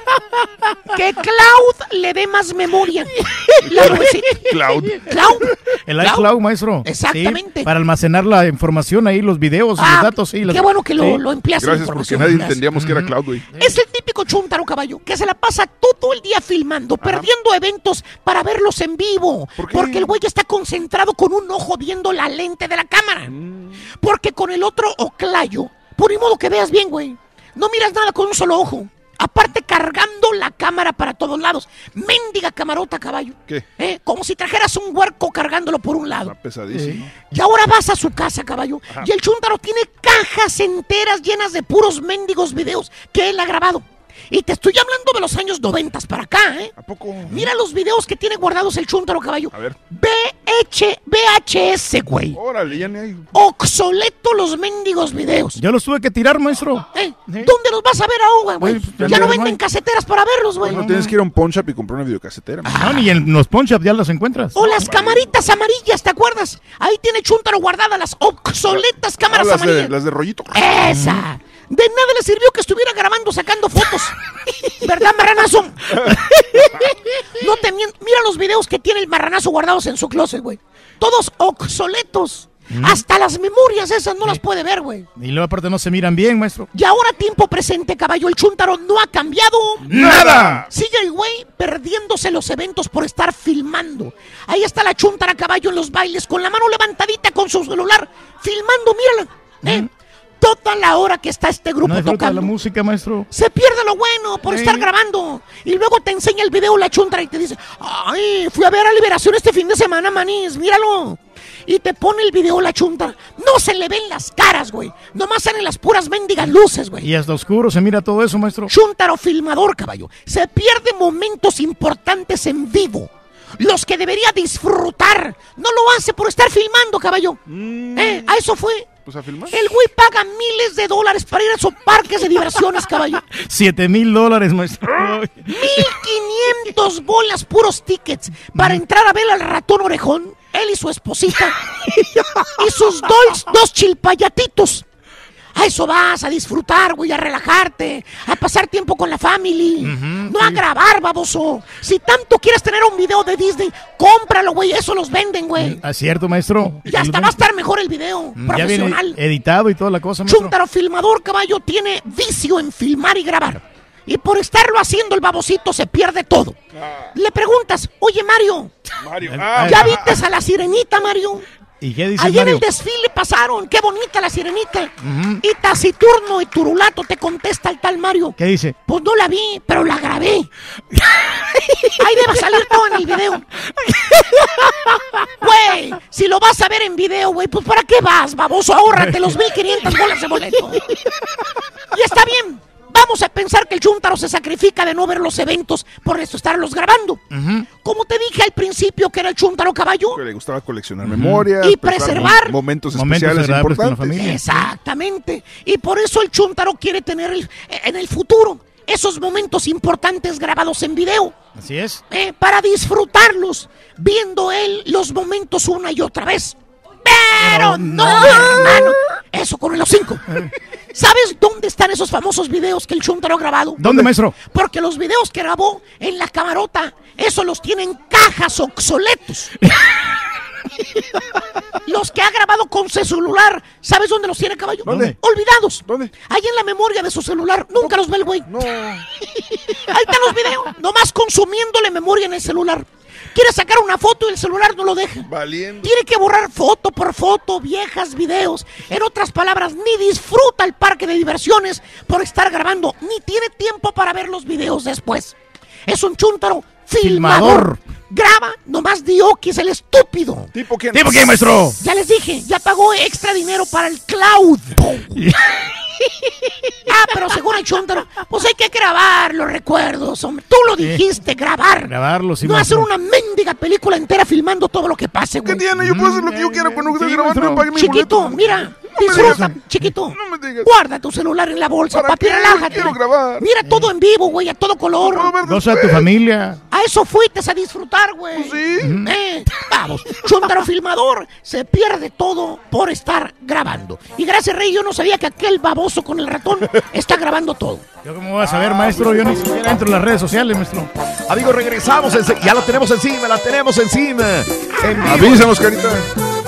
que Cloud le dé más memoria. La. Cloud. Cloud. El iCloud, maestro. Exactamente. Sí, para almacenar la información ahí, los videos y Ah, los datos. Sí, las- qué bueno que lo, sí. lo empleas en Gracias porque nadie Gracias. entendíamos que era Cloud, güey. Es el típico chuntaro, caballo, que se la pasa todo el día filmando, perdiendo eventos para verlos en vivo. Porque el güey está concentrado con un ojo viendo la lente de la cámara. Porque con el otro oclayo, por ni modo que veas bien, güey. No miras nada con un solo ojo. Aparte cargando la cámara para todos lados. Mendiga camarota, caballo. ¿Qué? ¿Eh? Como si trajeras un huerco cargándolo por un lado. Pesadísimo. Y ahora vas a su casa, caballo. Ajá. Y el chúntaro tiene cajas enteras llenas de puros mendigos videos que él ha grabado. Y te estoy hablando de los años 90 para acá, ¿eh? ¿A poco? Mira los videos que tiene guardados el chúntaro, caballo. A ver. BH, VHS, güey. Órale, ya ni hay. Obsoleto los mendigos videos. Yo los tuve que tirar, maestro. ¿Eh? ¿Dónde los vas a ver ahora, güey? Pues, Ya ya no no venden caseteras para verlos, güey. No tienes que ir a un pawn shop y comprar una videocasetera. No, ni en los ponchap ya las encuentras. O las camaritas amarillas, ¿te acuerdas? Ahí tiene Chuntaro guardadas las obsoletas Ah, cámaras de, amarillas. las de rollito. Esa. De nada le sirvió que estuviera grabando sacando fotos. ¿Verdad, marranazo? no te Mira los videos que tiene el marranazo guardados en su closet, güey. Todos obsoletos. Hasta las memorias esas no las puede ver, güey. Y luego aparte no se miran bien, maestro. Y ahora, tiempo presente, caballo, el Chuntaro no ha cambiado ¡Nada! Sigue el güey perdiéndose los eventos por estar filmando. Ahí está la Chuntara caballo en los bailes, con la mano levantadita con su celular, filmando, mírala. ¿eh? Toda la hora que está este grupo No tocando. la música, maestro. Se pierde lo bueno por Sí. estar grabando. Y luego te enseña el video la chuntara y te dice, ay, fui a ver a Liberación este fin de semana, manís, míralo. Y te pone el video la chuntara. No se le ven las caras, güey. Nomás salen las puras mendigas luces, güey. Y hasta oscuro se mira todo eso, maestro. Chuntaro filmador, caballo. Se pierde momentos importantes en vivo. Los que debería disfrutar. No lo hace por estar filmando, caballo. ¿Eh? A eso fue. Pues a filmar. El güey paga miles de dólares para ir a esos parques de diversiones, caballo. Siete mil dólares, maestro. 1500 bolas puros tickets para entrar a ver al ratón orejón, él y su esposita, y sus dos, dos chilpayatitos. A eso vas, a disfrutar, güey, a relajarte, a pasar tiempo con la family. no a grabar, baboso. Si tanto quieres tener un video de Disney, cómpralo, güey, eso los venden, güey. ¿Es cierto, maestro? Y hasta va a estar mejor el video, Mm, viene profesional. editado y toda la cosa, maestro. Chuntaro filmador, caballo, tiene vicio en filmar y grabar. Y por estarlo haciendo el babocito se pierde todo. Le preguntas, oye Mario, Mario. ¿ya viste a la sirenita, Mario? ¿Y qué dice Ayer en Mario? el desfile pasaron, qué bonita la sirenita. Ujú. Y taciturno y turulato te contesta el tal Mario. ¿Qué dice? Pues no la vi, pero la grabé. Ahí debe salir todo en el video. Güey, si lo vas a ver en video, güey, pues ¿para qué vas, baboso? Ahórrate los 1500 bolas de boleto. Y está bien. Vamos a pensar que el Chuntaro se sacrifica de no ver los eventos por eso estarlos grabando. Como te dije al principio que era el Chuntaro caballo. Que le gustaba coleccionar memorias. Y preservar momentos Momentos especiales con la importantes. familia. Exactamente. Y por eso el Chuntaro quiere tener el- en el futuro esos momentos importantes grabados en video. Así es. eh, para disfrutarlos, viendo él los momentos una y otra vez. Pero no, hermano. Eso con los cinco. ¿Sabes dónde están esos famosos videos que el Chuntaro ha grabado? ¿Dónde, maestro? Porque los videos que grabó en la camarota, eso los tienen cajas obsoletos. los que ha grabado con su celular, ¿sabes dónde los tiene caballo? ¿Dónde? Olvidados. ¿Dónde? Ahí en la memoria de su celular. Nunca los ve el güey. No. Ahí están los videos. Nomás consumiéndole memoria en el celular. Quiere sacar una foto y el celular no lo deja. Valiendo. Tiene que borrar foto por foto, viejas videos. En otras palabras, ni disfruta el parque de diversiones por estar grabando, ni tiene tiempo para ver los videos después. Es un chúntaro filmador. Filmador. Graba, nomás Diokis, el estúpido. ¿Tipo quién? ¿Tipo qué, maestro? Ya les dije, ya pagó extra dinero para el cloud. ah, pero según el pues hay que grabar los recuerdos, hombre. Tú lo dijiste, grabar. Grabarlo, sí, no hacer una mendiga película entera filmando todo lo que pase, güey. ¿Qué tiene? Yo puedo hacer lo que yo quiera cuando estoy grabando. Chiquito, boleto. mira, disfruta, chiquito. No me digas. Guarda tu celular en la bolsa, ¿Para papi, qué? relájate. Quiero grabar. Mira todo en vivo, güey, a todo color. Puedo ver Goza a tu familia. A eso fuiste a disfrutar, güey. Pues sí. Eh, vamos, Chuntaro filmador se pierde todo por estar grabando. Y gracias, Rey, yo no sabía que aquel baboso con el ratón está grabando todo. ¿Yo cómo voy a saber, maestro? Yo ni siquiera entro en las redes sociales, maestro. Amigos, regresamos. Ya la tenemos encima, la tenemos encima. En. Avísanos, carita.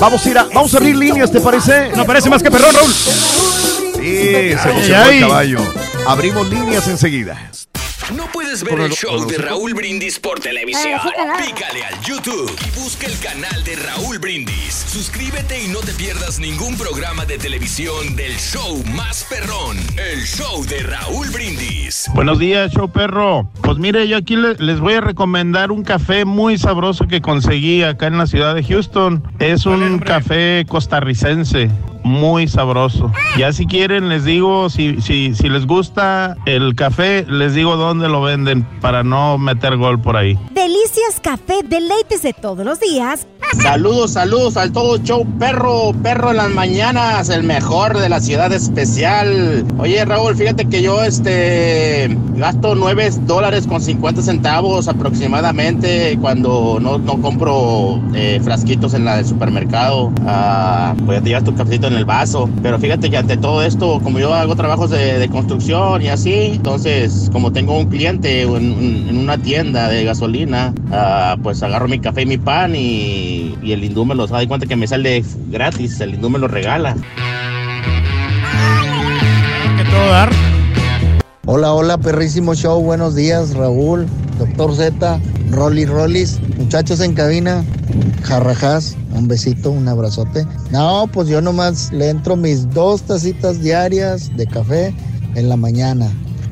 Vamos a ir a, vamos a abrir líneas, ¿te parece? No parece más que perrón, Raúl. Sí, se emocionó ay. el caballo. Abrimos líneas enseguida. ¿No puedes ver el show de Raúl Brindis por televisión? Claro. Pícale al YouTube y busca el canal de Raúl Brindis. Suscríbete y no te pierdas ningún programa de televisión del show más perrón, el show de Raúl Brindis. Buenos días, show perro. Pues mire, yo aquí le- les voy a recomendar un café muy sabroso que conseguí acá en la ciudad de Houston. Es un café costarricense, muy sabroso. Ya si quieren, les digo, si, si, si les gusta el café, les digo dónde lo venden para no meter gol por ahí. Delicias Café, deleites de todos los días. Saludos, saludos al todo show perro, perro en las mañanas, el mejor de la ciudad especial. Oye Raúl, fíjate que yo este gasto 9 dólares con 50 centavos aproximadamente cuando no, no compro eh, frasquitos en la del supermercado. Ah, pues ya te llevas tu cafecito en el vaso. Pero fíjate que ante todo esto, como yo hago trabajos de, de construcción y así, entonces como tengo un cliente en, en una tienda de gasolina, ah, pues agarro mi café y mi pan y, y el hindú me los da cuenta que me sale gratis, el hindú me lo regala. Todo dar. Hola, hola, perrísimo show. Buenos días, Raúl, Doctor Z, Rolly Rollis, muchachos en cabina, jarrajas, un besito, un abrazote. No, pues yo nomás le entro mis dos tacitas diarias de café en la mañana.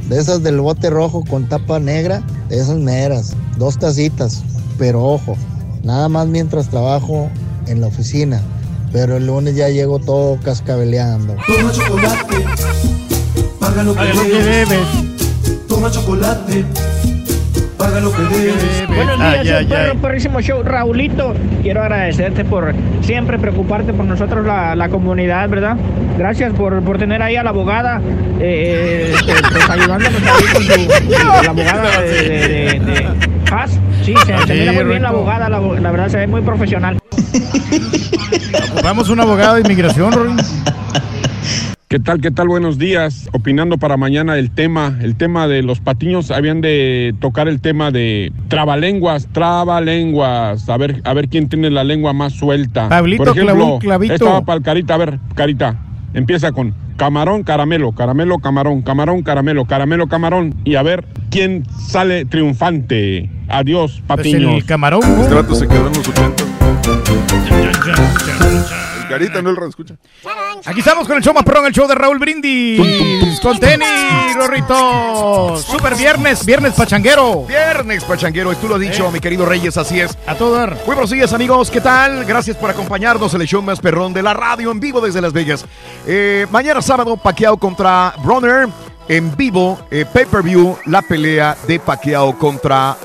De esas del bote rojo con tapa negra, de esas meras, dos tacitas. Pero ojo, nada más mientras trabajo en la oficina. Pero el lunes ya llego todo cascabeleando. Toma chocolate, paga lo que Paga lo que debes. debes. Toma chocolate, paga lo que debes. Buenos Ay, días, ay, perro, ay. perrísimo show. Raulito, quiero agradecerte por siempre preocuparte por nosotros, la, la comunidad, ¿verdad? Gracias por, por tener ahí a la abogada, eh, este, pues ayudándonos ahí con su, la abogada de, de, de- de Haas. Sí, se, se mira muy bien la abogada, la, la verdad se ve muy profesional. Vamos un abogado de inmigración, Rory. ¿Qué tal? ¿Qué tal? Buenos días. Opinando para mañana el tema, el tema de los patiños, habían de tocar el tema de trabalenguas, trabalenguas, a ver, a ver quién tiene la lengua más suelta. Pablito, Por ejemplo, clavó un clavito. esta va para el Carita, a ver, Carita, empieza con camarón, caramelo, caramelo, camarón, camarón, caramelo, caramelo, camarón, y a ver quién sale triunfante. Adiós, Pues patiños. el camarón. Este vato se quedó en los 80. Carita, no el radio escucha. Aquí estamos con el show más perrón, el show de Raúl Brindis. Con tenis, Rorrito. Super viernes, viernes pachanguero. Viernes, pachanguero, y tú lo has dicho, Eh. mi querido Reyes, así es. A todo dar. Muy buenos días, amigos, ¿qué tal? Gracias por acompañarnos en el show más perrón de la radio en vivo desde Las Vegas. Eh, mañana sábado, Paquiao contra Bronner. En vivo, eh, pay-per-view, la pelea de Paquiao contra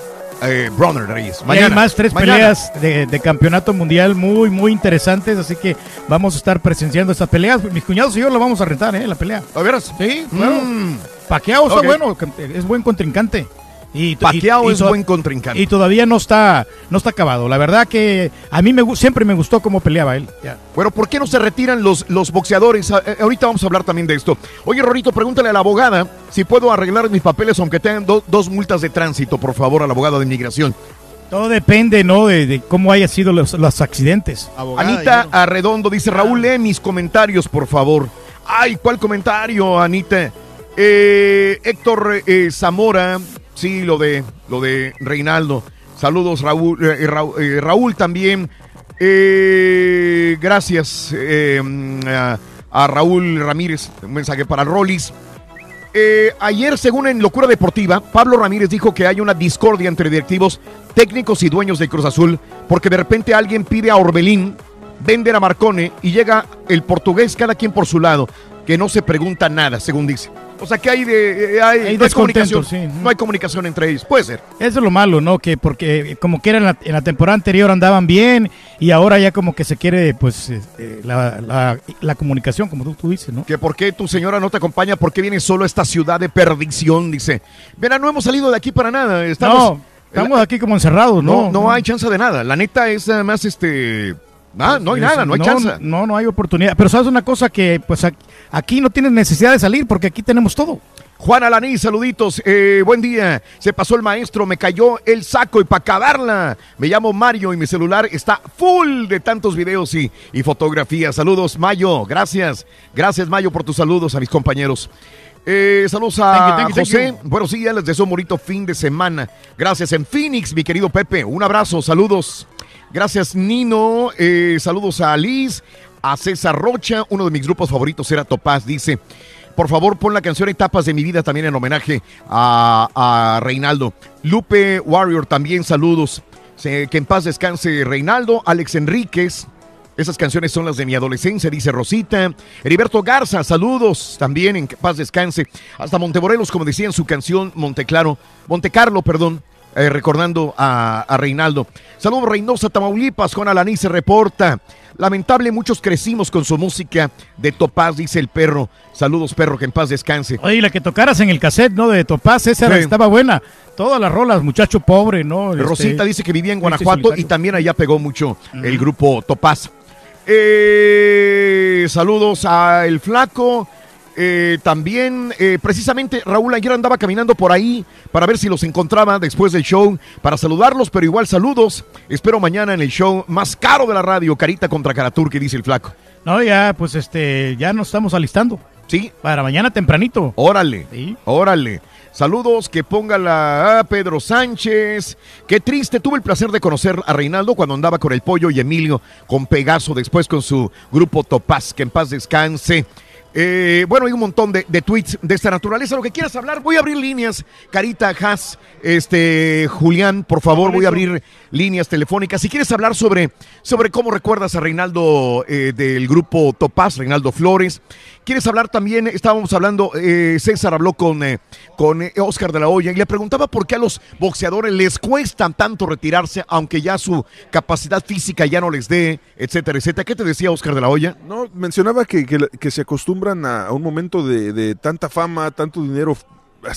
eh, Bronner Reyes. Y hay más tres mañana. peleas de, de campeonato mundial muy, muy interesantes, así que vamos a estar presenciando estas peleas. Mis cuñados y yo lo vamos a rentar, ¿eh? La pelea. ¿A veras? Sí, claro. Mm. Pacquiao está Ok. bueno, es buen contrincante. Y, Pacquiao y- y es to- buen contrincante. Y todavía no está, no está acabado. La verdad que a mí me, siempre me gustó cómo peleaba él. Ya. Bueno, ¿por qué no se retiran los, los boxeadores? Ah, eh, ahorita vamos a hablar también de esto. Oye, Rorito, pregúntale a la abogada si puedo arreglar mis papeles aunque tengan do- dos multas de tránsito, por favor, a la abogada de inmigración. Todo depende, ¿no? De, de cómo hayan sido los, los accidentes. Anita Arredondo dice, Raúl, lee mis comentarios, por favor. Ay, ¿cuál comentario, Anita? Eh, Héctor eh, Zamora, sí, lo de, lo de Reinaldo. Saludos, Raúl, eh, Raúl, eh, Raúl también. Eh, gracias eh, a, Raúl Ramírez, un mensaje para Rollis. Eh, ayer, según en Locura Deportiva, Pablo Ramírez dijo que hay una discordia entre directivos, técnicos y dueños de Cruz Azul, porque de repente alguien pide a Orbelín vender a Marcone y llega el portugués, cada quien por su lado, que no se pregunta nada, según dice. O sea que hay de eh, hay, Hay no hay comunicación, sí. no hay comunicación entre ellos. Puede ser. Eso es lo malo, ¿no? Que porque como que era en la, en la temporada anterior andaban bien y ahora ya como que se quiere, pues, este, la, la- la comunicación, como tú, tú dices, ¿no? Que por qué tu señora no te acompaña, por qué vienes solo a esta ciudad de perdición, dice. Verá, no hemos salido de aquí para nada. Estamos, no, estamos aquí como encerrados, no, ¿no? no hay chance de nada. La neta es además este. Ah, no hay nada, no hay chance. No, no hay oportunidad. Pero sabes una cosa que, pues, aquí no tienes necesidad de salir porque aquí tenemos todo. Juan Alaní, saluditos. Eh, buen día. Se pasó el maestro, me cayó el saco y para acabarla. Me llamo Mario y mi celular está full de tantos videos y, y fotografías. Saludos, Mayo. Gracias. Gracias, Mayo, por tus saludos a mis compañeros. Eh, saludos a Thank you, thank you, thank José. you. Buenos días, les deseo un bonito fin de semana. Gracias en Phoenix, mi querido Pepe. Un abrazo, saludos. Gracias, Nino. Eh, saludos a Liz, a César Rocha. Uno de mis grupos favoritos era Topaz, dice. Por favor, pon la canción Etapas de mi vida también en homenaje a, Reinaldo. Lupe Warrior también, saludos. Que en paz descanse Reinaldo. Alex Enríquez. Esas canciones son las de mi adolescencia, dice Rosita. Heriberto Garza, saludos también, en paz descanse. Hasta Montemorelos, como decía en su canción Monteclaro, Montecarlo, perdón, eh, recordando a, a Reinaldo. Saludos Reynosa, Tamaulipas, Juan Alaní se reporta. Lamentable, muchos crecimos con su música de Topaz, dice el perro. Saludos, perro, que en paz descanse. Oye, la que tocaras en el cassette, ¿no? De Topaz, esa Sí. estaba buena. Todas las rolas, muchacho pobre, ¿no? Este, Rosita dice que vivía en Guanajuato y también allá pegó mucho el grupo Topaz. Eh, saludos a El Flaco. Eh, también, eh, precisamente, Raúl ayer andaba caminando por ahí para ver si los encontraba después del show, para saludarlos, pero igual saludos. Espero mañana en el show más caro de la radio, Carita contra Caratur, que dice el Flaco. No, ya, pues este, ya nos estamos alistando. Sí. Para mañana tempranito. Órale. Órale. Saludos, que ponga la ah, Pedro Sánchez. Qué triste, tuve el placer de conocer a Reinaldo cuando andaba con el Pollo y Emilio, con Pegaso, después con su grupo Topaz, que en paz descanse. Eh, bueno, hay un montón de, tweets de esta naturaleza. Lo que quieras hablar, voy a abrir líneas. Carita, Haas, este, Julián, por favor, voy a abrir líneas telefónicas. Si quieres hablar sobre, sobre cómo recuerdas a Reinaldo eh, del grupo Topaz, Reinaldo Flores. ¿Quieres hablar también? Estábamos hablando, eh, César habló con, eh, con eh, Oscar de la Hoya y le preguntaba por qué a los boxeadores les cuesta tanto retirarse, aunque ya su capacidad física ya no les dé, etcétera, etcétera. ¿Qué te decía Oscar de la Hoya? No, mencionaba que, que, se acostumbran a, a un momento de, de tanta fama, tanto dinero,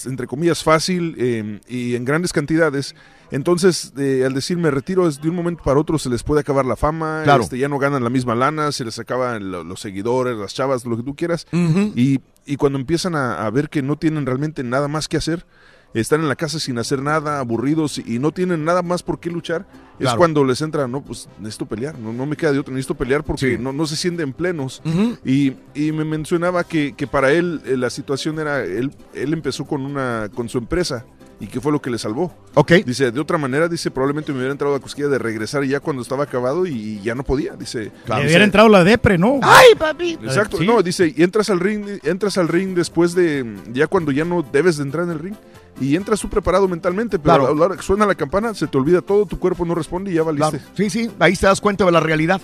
entre comillas, fácil eh, y en grandes cantidades. Entonces, eh, al decir me retiro, es de un momento para otro se les puede acabar la fama, Claro. este, ya no ganan la misma lana, se les acaban lo- los seguidores, las chavas, lo que tú quieras. Y, y cuando empiezan a, a ver que no tienen realmente nada más que hacer, están en la casa sin hacer nada, aburridos y no tienen nada más por qué luchar, es cuando les entra, no, pues necesito pelear, no, no me queda de otro, necesito pelear porque no, no se sienten plenos. Y, y me mencionaba que, que para él eh, la situación era, él, él empezó con, una, con su empresa y que fue lo que le salvó. Ok. Dice, de otra manera, dice, probablemente me hubiera entrado la cosquilla de regresar ya cuando estaba acabado y ya no podía, dice. Dice, hubiera entrado la depre, ¿no? ¡Ay, papi! Exacto, Sí. no, dice, y entras al ring, entras al ring después de, ya cuando ya no debes de entrar en el ring, y entras tú preparado mentalmente, pero Claro. a la hora que suena la campana, se te olvida todo, tu cuerpo no responde y ya valiste. Claro. Sí, sí, ahí te das cuenta de la realidad.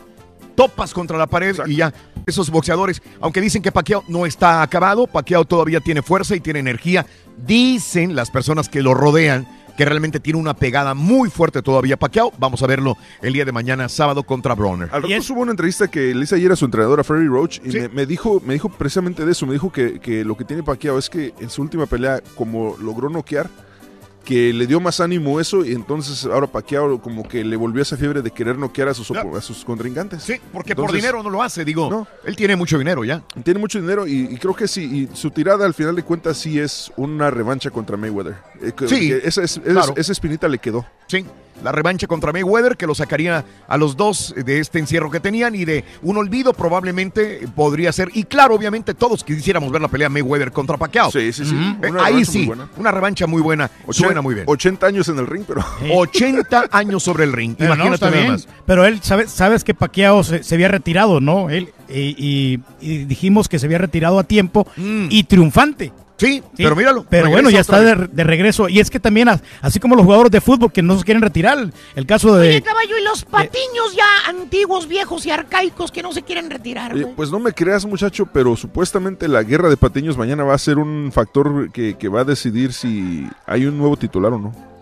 Topas contra la pared y ya. Esos boxeadores, aunque dicen que Pacquiao no está acabado, Pacquiao todavía tiene fuerza y tiene energía. Dicen las personas que lo rodean que realmente tiene una pegada muy fuerte todavía Pacquiao. Vamos a verlo el día de mañana, sábado contra Bronner. Al rato hubo una entrevista que le hice ayer a su entrenador, a Ferry Roach, y me, me dijo, me dijo precisamente de eso, me dijo que, que lo que tiene Pacquiao es que en su última pelea, como logró noquear, que le dio más ánimo eso, y entonces ahora Pacquiao como que le volvió esa fiebre de querer noquear a sus, a sus contrincantes. Sí, porque por dinero no lo hace, digo. Él tiene mucho dinero ya. Tiene mucho dinero y, y creo que sí, y su tirada al final de cuentas sí es una revancha contra Mayweather. Eh, Sí, esa, es- es- claro. esa espinita le quedó. Sí, la revancha contra Mayweather que lo sacaría a los dos de este encierro que tenían y de un olvido probablemente podría ser. Y claro, obviamente todos quisiéramos ver la pelea Mayweather contra Pacquiao. Sí, sí, sí. Ahí revancha sí, muy buena. una revancha muy buena. Suena muy bien. 80 años en el ring, pero... 80 años sobre el ring. Pero no, Imagínate está nada bien. más. Pero él, sabe- sabes que Pacquiao se, se había retirado, ¿no? Él, y, y- y dijimos que se había retirado a tiempo y triunfante. Sí, pero míralo, Pero bueno, ya está de, de regreso. Y es que también, as- así como los jugadores de fútbol que no se quieren retirar, el caso de... Oye, caballo, y los patiños ya antiguos, viejos y arcaicos que no se quieren retirar, Oye, pues no me creas, muchacho, pero supuestamente la guerra de patiños mañana va a ser un factor que, que va a decidir si hay un nuevo titular o no.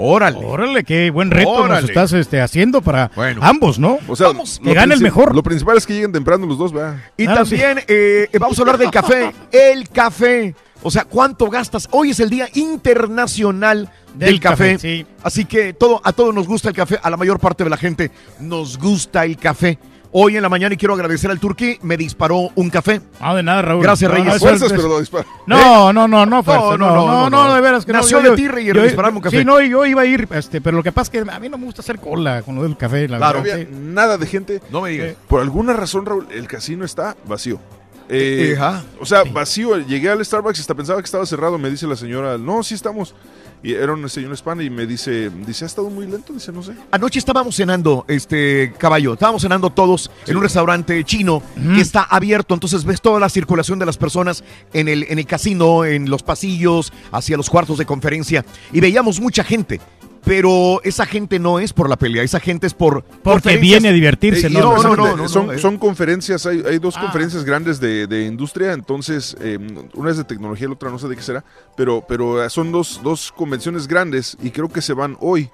Órale. Órale, qué buen reto Órale. nos estás este, haciendo para ambos, ¿no? O sea, que gane el mejor. Lo principal es que lleguen temprano los dos, va. Y también eh, vamos a hablar del café. El café. O sea, ¿cuánto gastas? Hoy es el Día Internacional del, Del Café. café, sí. Así que todo, a todos nos gusta el café. A la mayor parte de la gente nos gusta el café. hoy en la mañana y quiero agradecer al Turqui, me disparó un café. Ah, de nada, Raúl. Gracias, No, Reyes. no, Fuerzas, pero no dispara. No, no, no, no, fuerza, No, no, no, no, de veras que no. Nació de ti, Reyes, yo- dispararme un café. Sí, no, y yo iba a ir, este, pero lo que pasa es que a mí no me gusta hacer cola con lo del café, la Claro, verdad. había sí. nada de gente. No me digas. Por alguna razón, Raúl, el casino está vacío. Eh, Eh, ajá. O sea, vacío. Llegué al Starbucks y hasta pensaba que estaba cerrado. Me dice la señora, no, sí estamos. Y era una señora hispana y me dice, dice, ha estado muy lento. Dice, no sé. Anoche estábamos cenando, este caballo, estábamos cenando todos en un restaurante chino que está abierto, entonces ves toda la circulación de las personas en el, en el casino, en los pasillos, hacia los cuartos de conferencia, y veíamos mucha gente. Pero esa gente no es por la pelea, esa gente es por... Porque viene a divertirse, Eh, y ¿no? no, no, no, no, son, no, eh. son conferencias, hay, hay dos Ah. conferencias grandes de, de industria, entonces eh, una es de tecnología, la otra no sé de qué será, pero, pero eh, son dos, dos convenciones grandes y creo que se van hoy.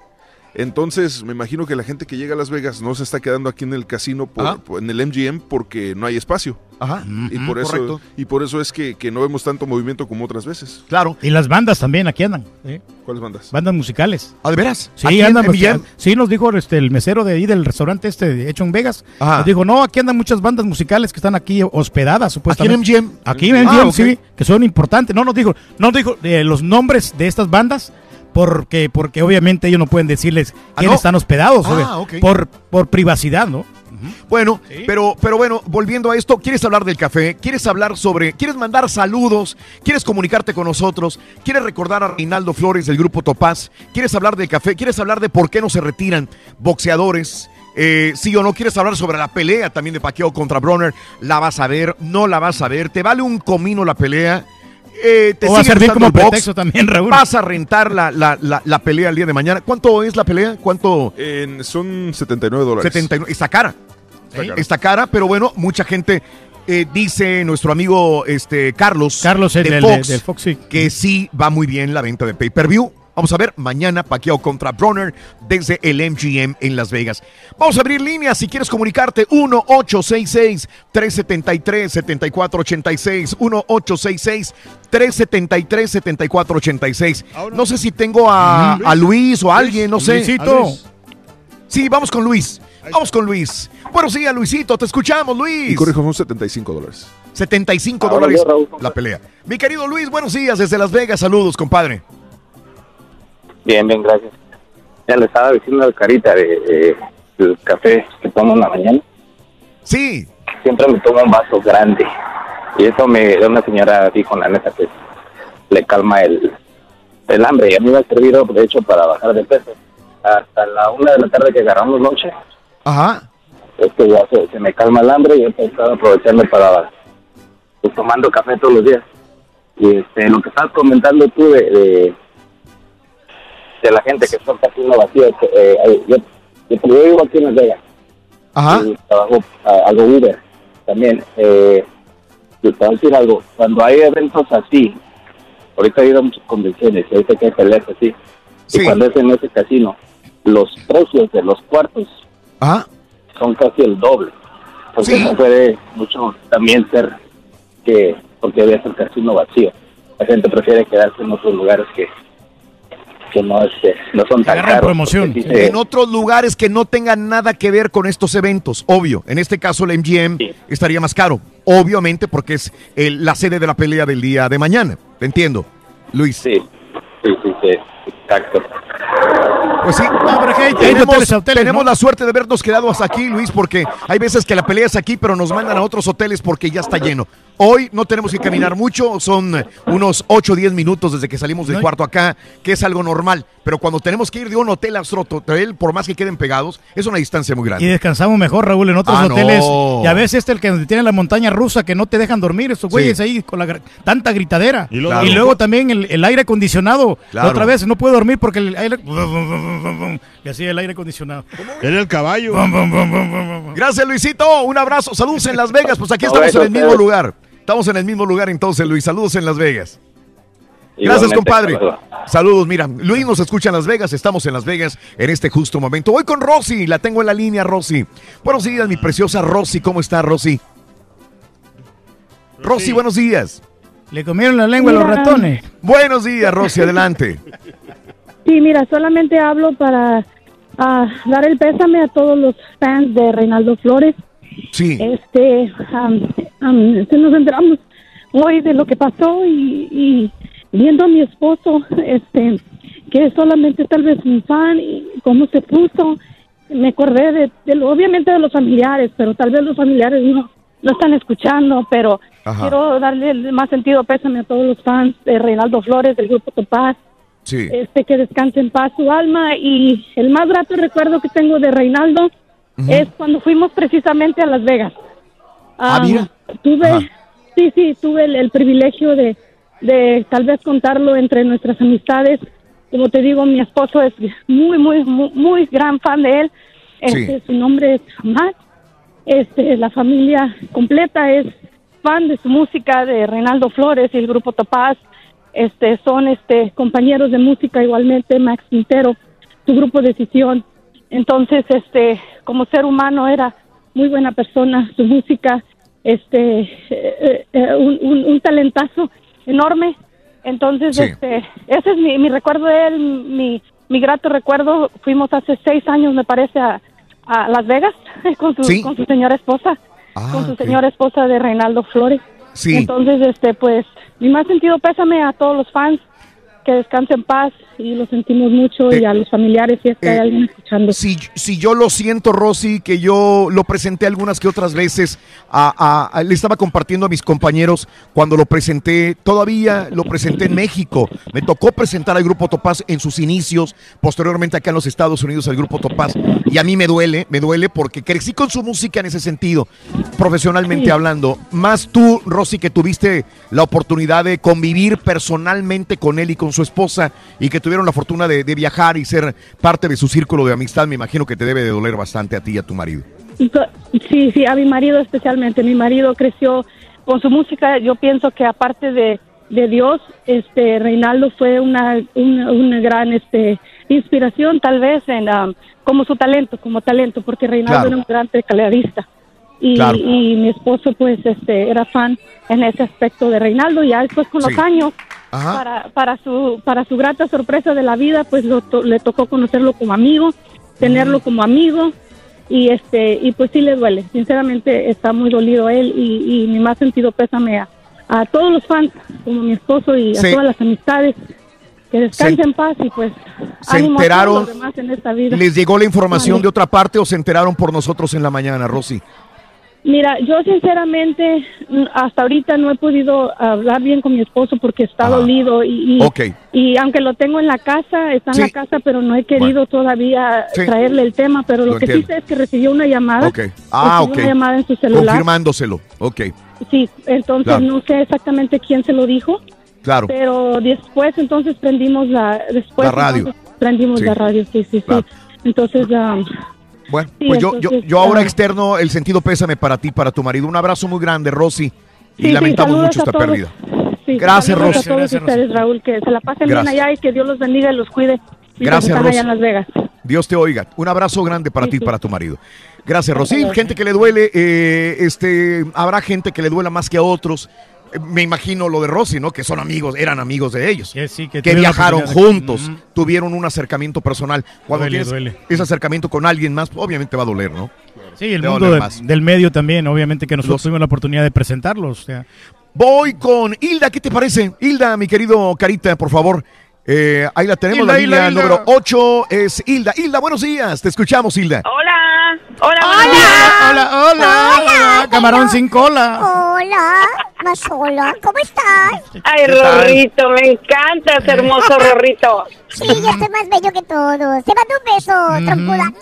Entonces me imagino que la gente que llega a Las Vegas no se está quedando aquí en el casino, por- en el MGM, porque no hay espacio. Ajá, Y por eso, correcto. y por eso es que, que no vemos tanto movimiento como otras veces. Claro. Y las bandas también, aquí andan. ¿sí? ¿Cuáles bandas? Bandas musicales. ¿Ah, de veras? Sí, ¿Aquí andan. MGM? sí, nos dijo este, el mesero de ahí del restaurante este hecho en Vegas. Ajá. Nos dijo, no, aquí andan muchas bandas musicales que están aquí hospedadas, ¿Aquí supuestamente. en MGM? Aquí en Ah, MGM, ok. sí, que son importantes. No nos dijo, no nos dijo eh, los nombres de estas bandas. Porque, porque obviamente ellos no pueden decirles ¿Ah, quiénes no? están hospedados, Ah, por, por privacidad, ¿no? Bueno, pero, pero bueno, volviendo a esto, ¿quieres hablar del café? ¿Quieres hablar sobre, quieres mandar saludos? ¿Quieres comunicarte con nosotros? ¿Quieres recordar a Reinaldo Flores del grupo Topaz? ¿Quieres hablar del café? ¿Quieres hablar de por qué no se retiran boxeadores? Eh, sí o no, quieres hablar sobre la pelea también de Paqueo contra Bronner, la vas a ver, no la vas a ver, te vale un comino la pelea. Eh, te O va a sigue servir gustando como el box, pretexto también, Raúl. Vas a rentar la, la, la, la pelea el día de mañana. ¿Cuánto es la pelea? ¿Cuánto? En- son 79 dólares. 79. Está cara. Está cara. Está cara, pero bueno, mucha gente eh, dice nuestro amigo este Carlos, Carlos, el de del- Fox, Fox, sí. que sí va muy bien la venta de pay-per-view. Vamos a ver mañana Pacquiao contra Bronner desde el MGM en Las Vegas. Vamos a abrir líneas si quieres comunicarte 1-866-373-7486 1-866-373-7486 No sé si tengo a, a Luis o a alguien, no sé. Luisito. Sí, vamos con Luis. Vamos con Luis. Buenos días, Luisito. Te escuchamos, Luis. Y corrijo, son 75 dólares. 75 Ah, dólares la pelea. Mi querido Luis, buenos días desde Las Vegas. Saludos, compadre. Bien, bien, gracias. Ya le estaba diciendo al Carita de, de- del café que tomo en la mañana. Sí. Siempre me tomo un vaso grande. Y eso me una señora dijo, la neta, que le calma el, el hambre. Y a mí me ha servido, de hecho, para bajar de peso. Hasta la una de la tarde que agarramos noche, Ajá. es que ya se, se me calma el hambre y he estado aprovechando para pues, tomando café todos los días. Y este, lo que estabas comentando tú de, de, de la gente que en casino vacío, eh, eh, yo, yo, yo vivo aquí en Las Vegas. Ajá. Y trabajo algo Uber también. Eh, y te voy a decir algo, cuando hay eventos así, ahorita a muchas convenciones, ahorita que hay peleas así, y cuando es en ese casino, los precios de los cuartos Ajá. son casi el doble. Porque no puede mucho también ser que, porque debe ser casino vacío. La gente prefiere quedarse en otros lugares que, que no, este, no son tan agarran caros. promoción. porque sí se- En otros lugares que no tengan nada que ver con estos eventos, obvio. En este caso, el MGM estaría más caro. Obviamente, porque es el- la sede de la pelea del día de mañana. Te entiendo, Luis. Sí, sí, sí, sí, exacto. Pues sí, hay- hay tenemos, hoteles a hoteles, tenemos ¿no? la suerte de vernos quedado hasta aquí, Luis, porque hay veces que la pelea es aquí, pero nos mandan a otros hoteles porque ya está lleno. Hoy no tenemos que caminar mucho, son unos 8 o 10 minutos desde que salimos del y- cuarto acá, que es algo normal. Pero cuando tenemos que ir de un hotel a otro hotel, por más que queden pegados, es una distancia muy Y grande. descansamos mejor, Raúl, en otros Ah, no. hoteles. Y a veces este el que tiene la montaña rusa que no te dejan dormir, estos güeyes ahí con la tanta gritadera. Y Y luego- también el, el aire acondicionado. Claro. La otra vez no puedo dormir porque el aire. Y así el aire acondicionado. Era el caballo. Gracias, Luisito. Un abrazo. Saludos en Las Vegas. Pues aquí estamos en el mismo lugar. Estamos en el mismo lugar entonces, Luis. Saludos en Las Vegas. Gracias, Igualmente, compadre. saludos. Saludos, mira, Luis nos escucha en Las Vegas, estamos en Las Vegas en este justo momento. Voy con Rosy, la tengo en la línea, Rosy. Buenos días, mi preciosa Rosy, ¿cómo está Rosy? Rosy, buenos días. Le comieron la lengua a los ratones. Buenos días, Rosy, adelante. Sí, mira, solamente hablo para ah, dar el pésame a todos los fans de Reinaldo Flores. Sí. Este, este, nos enteramos hoy de lo que pasó y, y viendo a mi esposo, este, que es solamente tal vez un fan y cómo se puso, me acordé de, obviamente de los familiares, pero tal vez los familiares no, no están escuchando, pero Ajá. quiero darle más sentido pésame a todos los fans de Reinaldo Flores, del grupo Topaz, Sí. este que descanse en paz su alma y el más grato recuerdo que tengo de Reinaldo es cuando fuimos precisamente a Las Vegas. Ah, mira. Tuve, Ajá. sí, sí, tuve el, el privilegio de, de tal vez contarlo entre nuestras amistades. Como te digo, mi esposo es muy, muy, muy, muy gran fan de él. Este, Su nombre es Matt. Este, la familia completa es fan de su música, de Reinaldo Flores y el grupo Topaz. Este, son este, compañeros de música igualmente, Max Quintero, su grupo Decisión. Entonces, este, como ser humano era muy buena persona, su música, este, eh, eh, un, un- un talentazo enorme. Entonces, Sí. este, ese es mi, mi recuerdo de él, mi, mi grato recuerdo. Fuimos hace seis años, me parece, a, a Las Vegas con su, Sí. con su señora esposa, Ah, con su señora esposa de Reinaldo Flores. Sí. Entonces, este, pues, mi más sentido pésame a todos los fans, que descansen en paz y lo sentimos mucho y a los familiares si es que hay eh, alguien escuchando. Si, si yo lo siento, Rosy, que yo lo presenté algunas que otras veces, a, a- a- le estaba compartiendo a mis compañeros cuando lo presenté, todavía lo presenté en México, me tocó presentar al Grupo Topaz en sus inicios, posteriormente acá en los Estados Unidos al Grupo Topaz, y a mí me duele, me duele porque crecí con su música en ese sentido, profesionalmente Sí. hablando, más tú, Rosy, que tuviste la oportunidad de convivir personalmente con él y con su esposa, y que tuvieron la fortuna de, de viajar y ser parte de su círculo de amistad, me imagino que te debe de doler bastante a ti y a tu marido. Sí, sí, a mi marido especialmente. Mi marido creció con su música. Yo pienso que aparte de, de Dios, este Reinaldo fue una, una, una gran este, inspiración tal vez en um, como su talento, como talento, porque Reinaldo Claro. era un gran tecladista. Y, Claro. y mi esposo pues este era fan en ese aspecto de Reinaldo. Ya después con los Sí. años, para, para su para su grata sorpresa de la vida, pues lo to- le tocó conocerlo como amigo, tenerlo como amigo y este y pues sí le duele sinceramente está muy dolido él y, y mi más sentido pésame a, a todos los fans como mi esposo y a Se- todas las amistades que descansen en paz y pues se ánimo a todos enteraron- los demás en esta vida ¿Les llegó la información Vale. de otra parte o se enteraron por nosotros en la mañana, Rosy? Mira, yo sinceramente mm, hasta ahorita no he podido hablar bien con mi esposo porque está dolido y, y, aunque lo tengo en la casa, está en Sí. la casa, pero no he querido todavía Sí. traerle el tema, pero lo, Lo que sí sé es que recibió una llamada. Ok. Ah, recibió una llamada en su celular. Confirmándoselo. Ok, Sí, entonces Claro. no sé exactamente quién se lo dijo, claro. pero después entonces prendimos la después La radio. prendimos Sí. la radio, sí, sí, Claro. sí. Entonces um, Bueno, Sí, pues yo, yo, yo ahora ah. externo el sentido pésame para ti, para tu marido. Un abrazo muy grande, Rosy. Y Sí, lamentamos mucho esta todos. pérdida. sí, Gracias, Rosy. a todos Gracias, ustedes, Raúl, que se la pasen Gracias. bien allá y que Dios los bendiga y los cuide. Gracias, Rosy. allá en Las Vegas. Dios te oiga. Un abrazo grande para ti y para tu marido. Gracias, Rosy. Gente que le duele, eh, este, habrá gente que le duela más que a otros. Me imagino lo de Rosy, ¿no? Que son amigos, eran amigos de ellos. Que sí, que que tuvieron la viajaron de- juntos, tuvieron un acercamiento personal. Cuando Duele, tienes duele. ese acercamiento con alguien más, obviamente va a doler, ¿no? Sí, el Te mundo de- más. del medio también, obviamente que nosotros Los- tuvimos la oportunidad de presentarlos. o sea, Voy con Hilda, ¿qué te parece? Hilda, mi querido Carita, por favor. Eh, ahí la tenemos, Hilda, la Hilda, línea Hilda. número 8 es Hilda. Hilda, buenos días, te escuchamos, Hilda. Hola, hola, hola, hola, hola, camarón sin cola. Hola, más hola, ¿cómo estás? Ay. Rorrito, me encanta ese hermoso Rorrito. Sí, ya estoy más bello que todos. Te mando un beso, trompuda.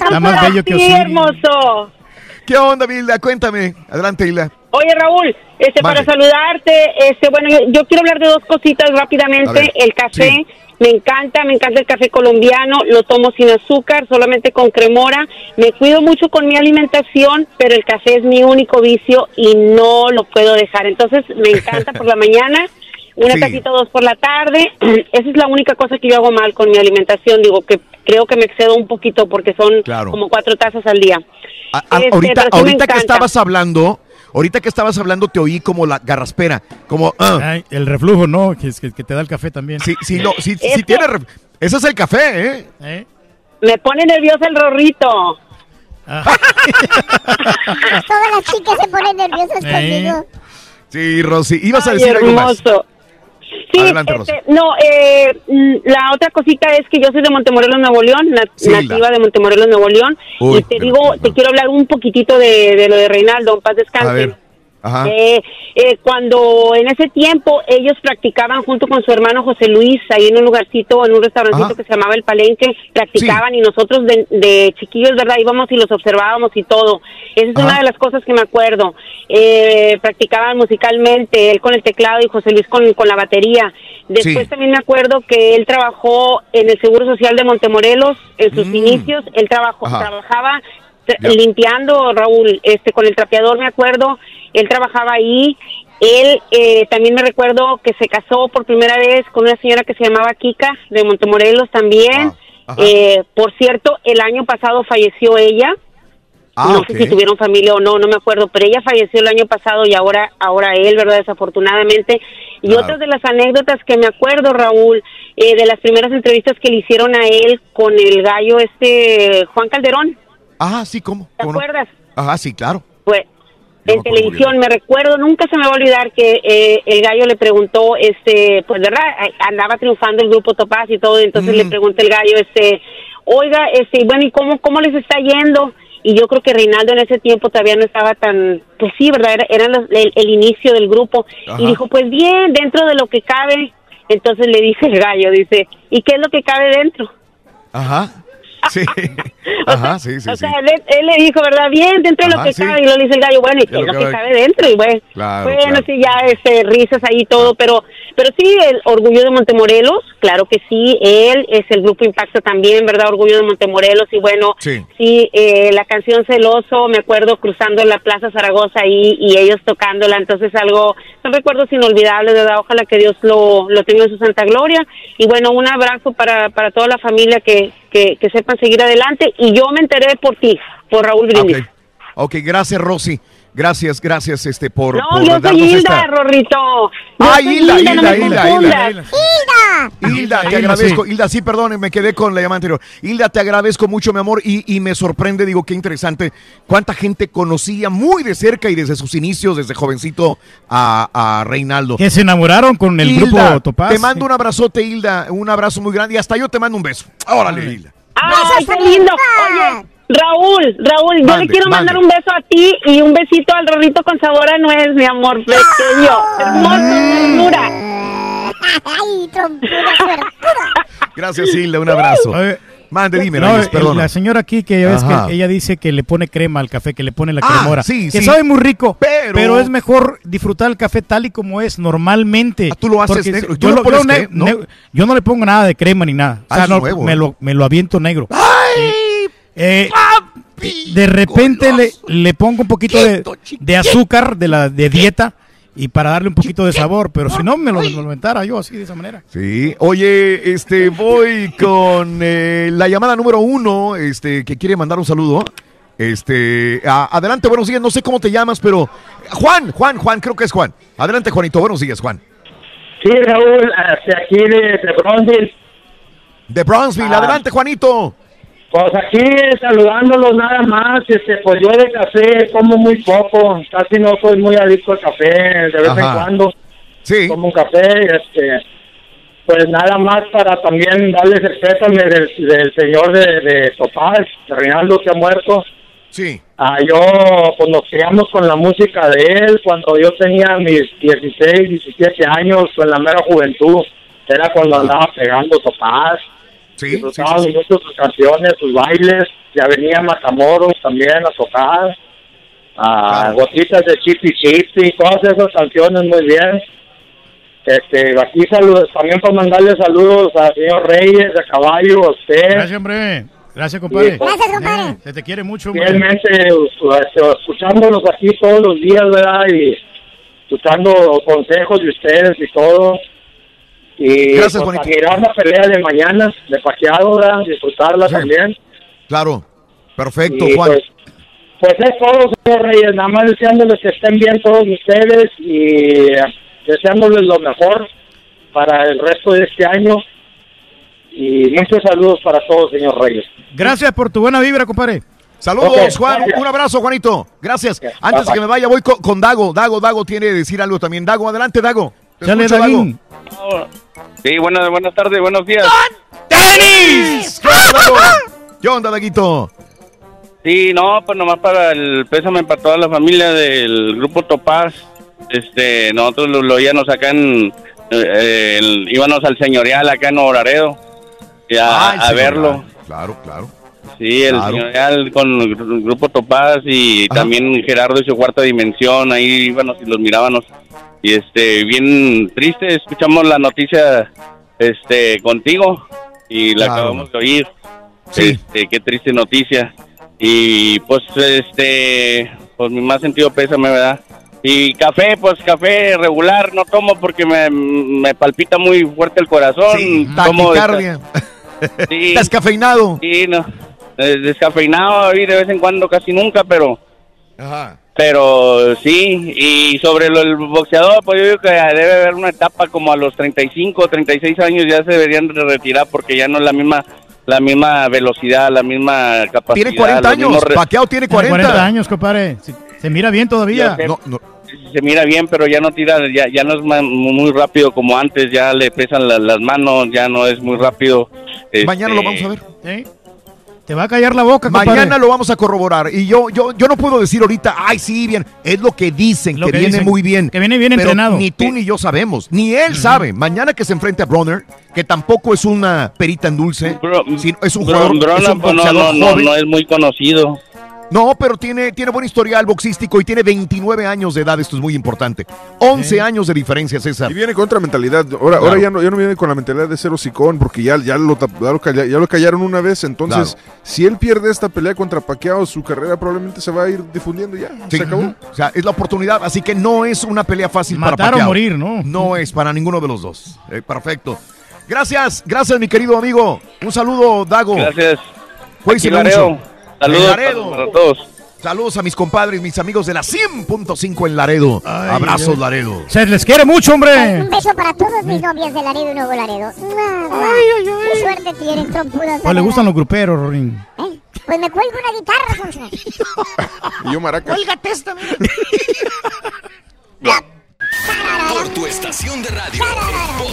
Besos más bello que Osiris. hermoso. ¿Qué onda, Hilda? Cuéntame. Adelante, Hilda. Oye, Raúl, este, para saludarte, este, bueno, yo, yo quiero hablar de dos cositas rápidamente. El café, sí. me encanta, me encanta el café colombiano, lo tomo sin azúcar, solamente con cremora. Me cuido mucho con mi alimentación, pero el café es mi único vicio y no lo puedo dejar. Entonces, me encanta por la mañana. Una Sí. tacita o dos por la tarde. Esa es la única cosa que yo hago mal con mi alimentación. Digo que creo que me excedo un poquito porque son Claro. como cuatro tazas al día. A- a- Este, ahorita sí ahorita que estabas hablando, ahorita que estabas hablando te oí como la garraspera, como ah. Ay, el reflujo, ¿no? Que, es que, que te da el café también. Sí, sí, lo, sí, sí Es tiene Ese es el café, ¿eh? Me pone nerviosa el rorrito. Todas las chicas se ponen nerviosas Eh. conmigo. Sí, Rosy. Ibas a Ay, decir algo más. Sí, Adelante, este, no, eh, mm, la otra cosita es que yo soy de Montemorelos, Nuevo León, Sí, nativa de Montemorelos, Nuevo León, Uy, y te digo, te quiero hablar un poquitito de, de lo de Reinaldo, en paz descanse. Ajá. Eh, eh, cuando en ese tiempo ellos practicaban junto con su hermano José Luis ahí en un lugarcito, en un restaurancito Ajá. que se llamaba El Palenque, practicaban y nosotros de, de chiquillos, ¿verdad? Íbamos y los observábamos y todo. Esa es Ajá. una de las cosas que me acuerdo. Eh, practicaban musicalmente, él con el teclado y José Luis con, con la batería. Después Sí. también me acuerdo que él trabajó en el Seguro Social de Montemorelos en sus Mm. inicios. Él trabajó, Ajá. trabajaba tra- Ya. limpiando, Raúl, este, con el trapeador, me acuerdo. Él trabajaba ahí. Él eh, también me recuerdo que se casó por primera vez con una señora que se llamaba Kika de Montemorelos también. ajá. Eh, por cierto, el año pasado falleció ella. Ah, no sé si tuvieron familia o no, no me acuerdo, pero ella falleció el año pasado y ahora ahora él, ¿verdad? Desafortunadamente. Y Claro. otras de las anécdotas que me acuerdo, Raúl, eh, de las primeras entrevistas que le hicieron a él con el gallo este Juan Calderón, Ah, sí, ¿cómo? ¿te ¿Cómo no? acuerdas? Ajá, sí, claro. Pues en televisión me recuerdo, nunca se me va a olvidar que eh, el gallo le preguntó, este, pues verdad, andaba triunfando el grupo Topaz y todo, y entonces Mm. le pregunta el gallo, este, oiga, este, bueno, ¿y cómo, cómo les está yendo? Y yo creo que Reinaldo en ese tiempo todavía no estaba tan, pues sí, verdad, era, era los- el, el inicio del grupo. Ajá. Y dijo, pues bien, dentro de lo que cabe. Entonces le dice el gallo, dice, ¿y qué es lo que cabe dentro? Ajá. Sí. Ajá, sí, sí, o sí. sea, él, él le dijo, ¿verdad? Bien, dentro de lo que sí. cabe. Y lo dice el gallo, bueno, ¿y qué Es lo que que cabe. dentro? Y bueno, Claro, bueno claro. sí, ya este, risas ahí todo. Pero, pero sí, el Orgullo de Montemorelos, claro que sí. Él es el grupo Impacto también, ¿verdad? Orgullo de Montemorelos. Y bueno, Sí. sí, eh, la canción Celoso, me acuerdo cruzando la Plaza Zaragoza ahí y ellos tocándola. Entonces, algo, son recuerdos inolvidables, ¿verdad? Ojalá que Dios lo, lo tenga en su santa gloria. Y bueno, un abrazo para, para toda la familia que, que, sepan seguir adelante. Y yo me enteré por ti, por Raúl Brindis. Ok, ok, gracias, Rosy. Gracias, gracias este, por, No, por yo soy darnos Hilda, esta... Rorrito. Yo Ah, soy Hilda, no Hilda, Hilda, confundas. Hilda, ¡Hilda! Hilda, te Hilda, agradezco. sí. Hilda, sí, perdón, me quedé con la llamada anterior. Hilda, te agradezco mucho, mi amor, y, y me sorprende, digo, qué interesante, cuánta gente conocía muy de cerca y desde sus inicios, desde jovencito, a, a Reinaldo. Que se enamoraron con el Hilda, grupo Topaz. Te mando un abrazote, Hilda, un abrazo muy grande y hasta yo te mando un beso. Órale, Hilda. ¡Ay, qué lindo! Oye, Raúl, Raúl, yo Mande, le quiero mande. mandar un beso a ti y un besito al Rorrito con sabor a nuez, mi amor pequeño. Hermoso, ternura. Ay. Gracias, Hilda, un abrazo. Mande, dime, No, Reyes, eh, perdona. la señora aquí que ya ves Ajá. que ella dice que le pone crema al café, que le pone la Ah, cremora, sí, que sí. sabe muy rico, Pero- pero... es mejor disfrutar el café tal y como es normalmente. tú lo haces negro. si- ¿Tú Yo, lo? ¿No? ne- yo no le pongo nada de crema ni nada. O Ah, sea, es no, nuevo, me, lo, me lo aviento negro. Eh, eh, de repente le, le pongo un poquito de, de azúcar de la de dieta y para darle un poquito de sabor, pero si no me lo, aventara yo así de esa manera. Sí, oye, este, voy con eh, la llamada número uno, este, que quiere mandar un saludo. Este, a- adelante, buenos días, no sé cómo te llamas, pero Juan, Juan, Juan, creo que es Juan. Adelante, Juanito, buenos días, Juan. Sí, Raúl, hacia aquí de, de Bronzeville. De Brownsville, Ah. adelante, Juanito. Pues aquí saludándolos nada más, este, pues yo de café como muy poco, casi no soy muy adicto al café, de vez en cuando sí. como un café, este, pues nada más para también darles el pésame del, del señor de, de Topaz, Reinaldo que ha muerto. Sí. Ah, yo, pues nos criamos con la música de él cuando yo tenía mis 16, 17 años, en la mera juventud, era cuando andaba pegando Topaz. Sí, Disfrutábamos mucho sus canciones, sus bailes, ya venía Matamoros también a tocar, a gotitas de Chipi Chipi, todas esas canciones muy bien. Este, aquí saludos, también para mandarle saludos al señor Reyes, de Caballo, a usted. Gracias, hombre. Gracias, compadre. Sí, Gracias, compadre. Eh, se te quiere mucho, hombre. fielmente este, escuchándolos aquí todos los días, ¿verdad? Y escuchando consejos de ustedes y todo. Y Gracias, pues, mirar la pelea de mañana, de paqueado, ¿verdad? Disfrutarla también. Claro, perfecto, Y, Juan. Pues, pues es todo, señor Reyes. Nada más deseándoles que estén bien todos ustedes y eh, deseándoles lo mejor para el resto de este año. Y muchos saludos para todos, señor Reyes. Gracias por tu buena vibra, compadre. Saludos, Juan. gracias. Un abrazo, Juanito. Gracias. Antes de que me vaya, voy con, con Dago. Dago, Dago tiene que decir algo también. Dago, adelante, Dago. Te Chale, escucho, Dago. Sí, buenas, buenas tardes, buenos días. ¡Tenis! ¿Qué onda, Dago? ¿Qué onda, Daguito? Sí, no, pues nomás para el pésame para toda la familia del grupo Topaz. Este, nosotros lo, lo íbamos acá en, eh, el- íbamos al señorial acá en Oraredo y a, Ah, a señorial. verlo. Claro, claro. Sí, el Claro. señorial con el gru- grupo Topaz y también Gerardo y su cuarta dimensión, ahí íbamos y los mirábamos. Y este, bien triste, escuchamos la noticia este contigo y la Claro. acabamos de oír. Este, qué triste noticia. Y pues este, pues mi más sentido pésame, ¿verdad? Y café, pues café regular no tomo porque me, me palpita muy fuerte el corazón. Tomo Taquicardia. Sí. Descafeinado. Sí, no. Descafeinado ahí de vez en cuando, casi nunca, pero Ajá. Pero sí. Y sobre lo del boxeador, pues yo digo que debe haber una etapa como a los 35, 36 años ya se deberían de retirar porque ya no es la misma la misma velocidad, la misma capacidad. Tiene 40 los años. Paqueado tiene Tiene 40. 40 años, compadre. Se, se mira bien todavía. Yo sé, Se mira bien, pero ya no tira, ya, ya no es muy rápido como antes, ya le pesan la- las manos, ya no es muy rápido. Mañana lo Este, vamos a ver. ¿Sí? Te va a callar la boca, compadre. Mañana lo vamos a corroborar. Y yo, yo, yo no puedo decir ahorita, ay, sí, bien. Es lo que dicen, Lo que, que viene dicen, muy bien. que viene bien Pero entrenado. Ni tú ni yo sabemos. Ni él sabe. Mañana que se enfrente a Bronner, que tampoco es una perita en dulce, sino es un Bro- jugador, Brona, es un no, boxeador no, no, joven. no es muy conocido. No, pero tiene, tiene buen historial boxístico y tiene 29 años de edad. Esto es muy importante. 11 años de diferencia, César. Y viene con otra mentalidad. Ahora, Claro. ahora ya, no, ya no viene con la mentalidad de ser hocicón, porque ya, ya, lo, ya, lo, calla- ya lo callaron una vez. Entonces, si él pierde esta pelea contra Pacquiao, su carrera probablemente se va a ir difundiendo ya. Sí. Se acabó. O sea, es la oportunidad. Así que no es una pelea fácil para Matar o Pacquiao. morir, ¿no? No es para ninguno de los dos. Eh, perfecto. Gracias, gracias, mi querido amigo. Un saludo, Dago. Gracias. Mucho. Saludos para- todos. Saludos a mis compadres, mis amigos de la 100.5 en Laredo. Abrazos, ay. Laredo. Se les quiere mucho, hombre. Un beso para todos mis novias de Laredo y Nuevo Laredo. ¡Mua, mua! Qué suerte tienen, trompudas. O le gustan los gruperos, Rorín. ¿Eh? Pues me cuelgo una guitarra, Sonso. Y yo maracas. Cuélgate esta, mira. Por tu estación de radio.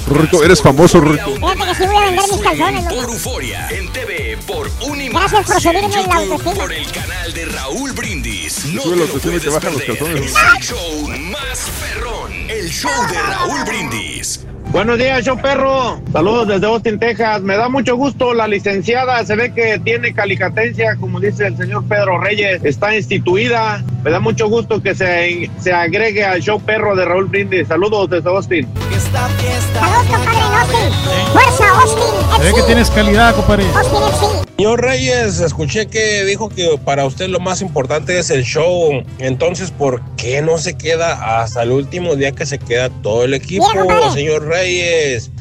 Rurito, eres famoso, Rurito. Fíjate que sí voy a vender mis calzones, Por loco. Euforia. En TV por Unimas. Gracias por subirme En la autoestima. por el canal de Raúl Brindis. No Sube te la lo autoestima y te puedes bajan los calzones. Es el show más perrón. El show de Raúl Brindis. Buenos días, yo perro. Saludos desde Austin, Texas. Me da mucho gusto la licenciada. Se ve que tiene calicatencia, como dice el señor Pedro Reyes. Está instituida. Me da mucho gusto que se, se agregue al show perro de Raúl Brindis. Saludos desde Austin. Saludos, compadre, en Austin. Fuerza, Austin. Se ve que tienes calidad, compadre. Austin FC. Señor Reyes, escuché que dijo que para usted lo más importante es el show. Entonces, ¿por qué no se queda hasta el último día que se queda todo el equipo, Mira, señor Reyes?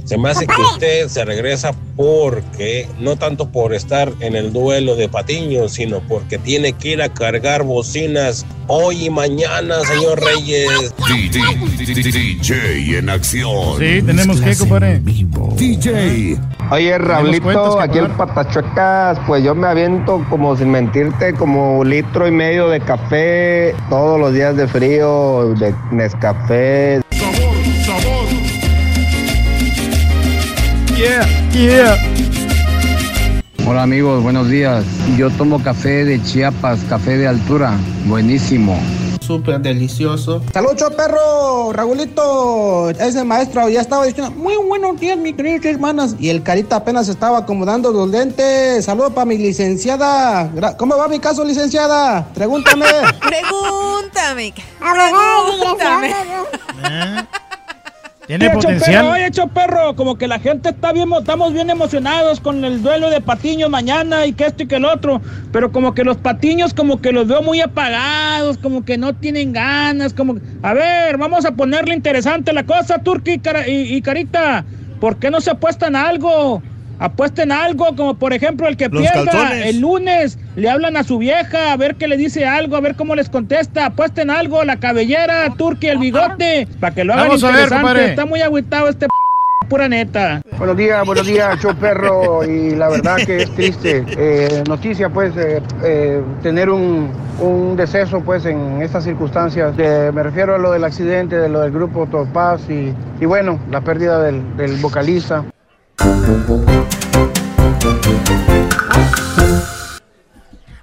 Se me hace que usted se regresa porque, no tanto por estar en el duelo de Patiño, sino porque tiene que ir a cargar bocinas hoy y mañana, señor Reyes. DJ en acción. Sí, tenemos que, compadre. DJ. Oye, que aquí en. Patachuecas, pues yo me aviento como sin mentirte, como litro y medio de café todos los días de frío, de Nescafé. Yeah, yeah. Hola amigos, buenos días. Yo tomo café de Chiapas, café de altura, buenísimo. Súper delicioso. Saludos, perro, Raulito, ese maestro ya estaba diciendo, muy buenos días, mis queridas hermanas. Y el carita apenas estaba acomodando los lentes. Saludos para mi licenciada. ¿Cómo va mi caso, licenciada? Pregúntame. Pregúntame. Pregúntame. Tiene Oye, potencial. Choperro, oye, Choperro, como que la gente está bien, estamos bien emocionados con el duelo de Patiño mañana y que esto y que el otro, pero como que los Patiños como que los veo muy apagados, como que no tienen ganas, como... A ver, vamos a ponerle interesante la cosa, Turki y, Cara- y- y Carita, ¿por qué no se apuestan a algo? Apuesten algo, como por ejemplo el que Los pierda calzones. el lunes, le hablan a su vieja, a ver qué le dice algo, a ver cómo les contesta, apuesten algo, la cabellera, Turki, el bigote, para que lo hagan Vamos a ver, interesante. Está muy agüitado este pura neta. Buenos días, buenos días, show perro. Y la verdad que es triste. Eh, noticia, pues, eh, eh, tener un, un deceso, pues, en estas circunstancias. De- me refiero a lo del accidente, de lo del grupo Topaz y, y bueno, la pérdida del, del vocalista.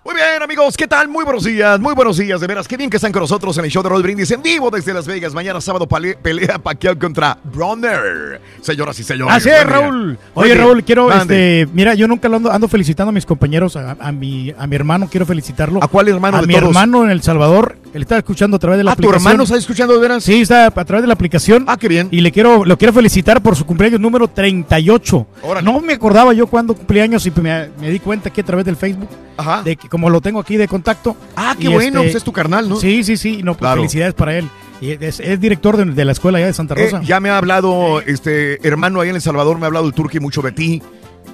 Muy bien, amigos, ¿qué tal? Muy buenos días, muy buenos días, de veras. Qué bien que están con nosotros en el show de Roll Brindis en vivo desde Las Vegas. Mañana sábado pelea Pacquiao contra Bronner. Señoras y señores. Así es. Raúl. Oye. Raúl, quiero, Mande. este, mira, yo nunca lo ando, ando felicitando a mis compañeros, a, a mi, a mi hermano, quiero felicitarlo. ¿A cuál hermano A de mi todos? hermano en El Salvador, él está escuchando a través de la Ah, ¿tu aplicación. hermano está escuchando de veras? Sí, está a través de la aplicación. Ah, qué bien. Y le quiero, lo quiero felicitar por su cumpleaños número 38. No me acordaba yo cuándo cumpleaños y me, me di cuenta que a través del Facebook, Ajá. de que como lo tengo aquí de contacto. Ah, qué bueno, pues es tu carnal, ¿no? Sí, sí, sí, no, pues Claro. felicidades para él. Y es, es director de, de la escuela allá de Santa Eh, Rosa. ya me ha hablado, este hermano ahí en El Salvador, me ha hablado el turqui mucho de ti,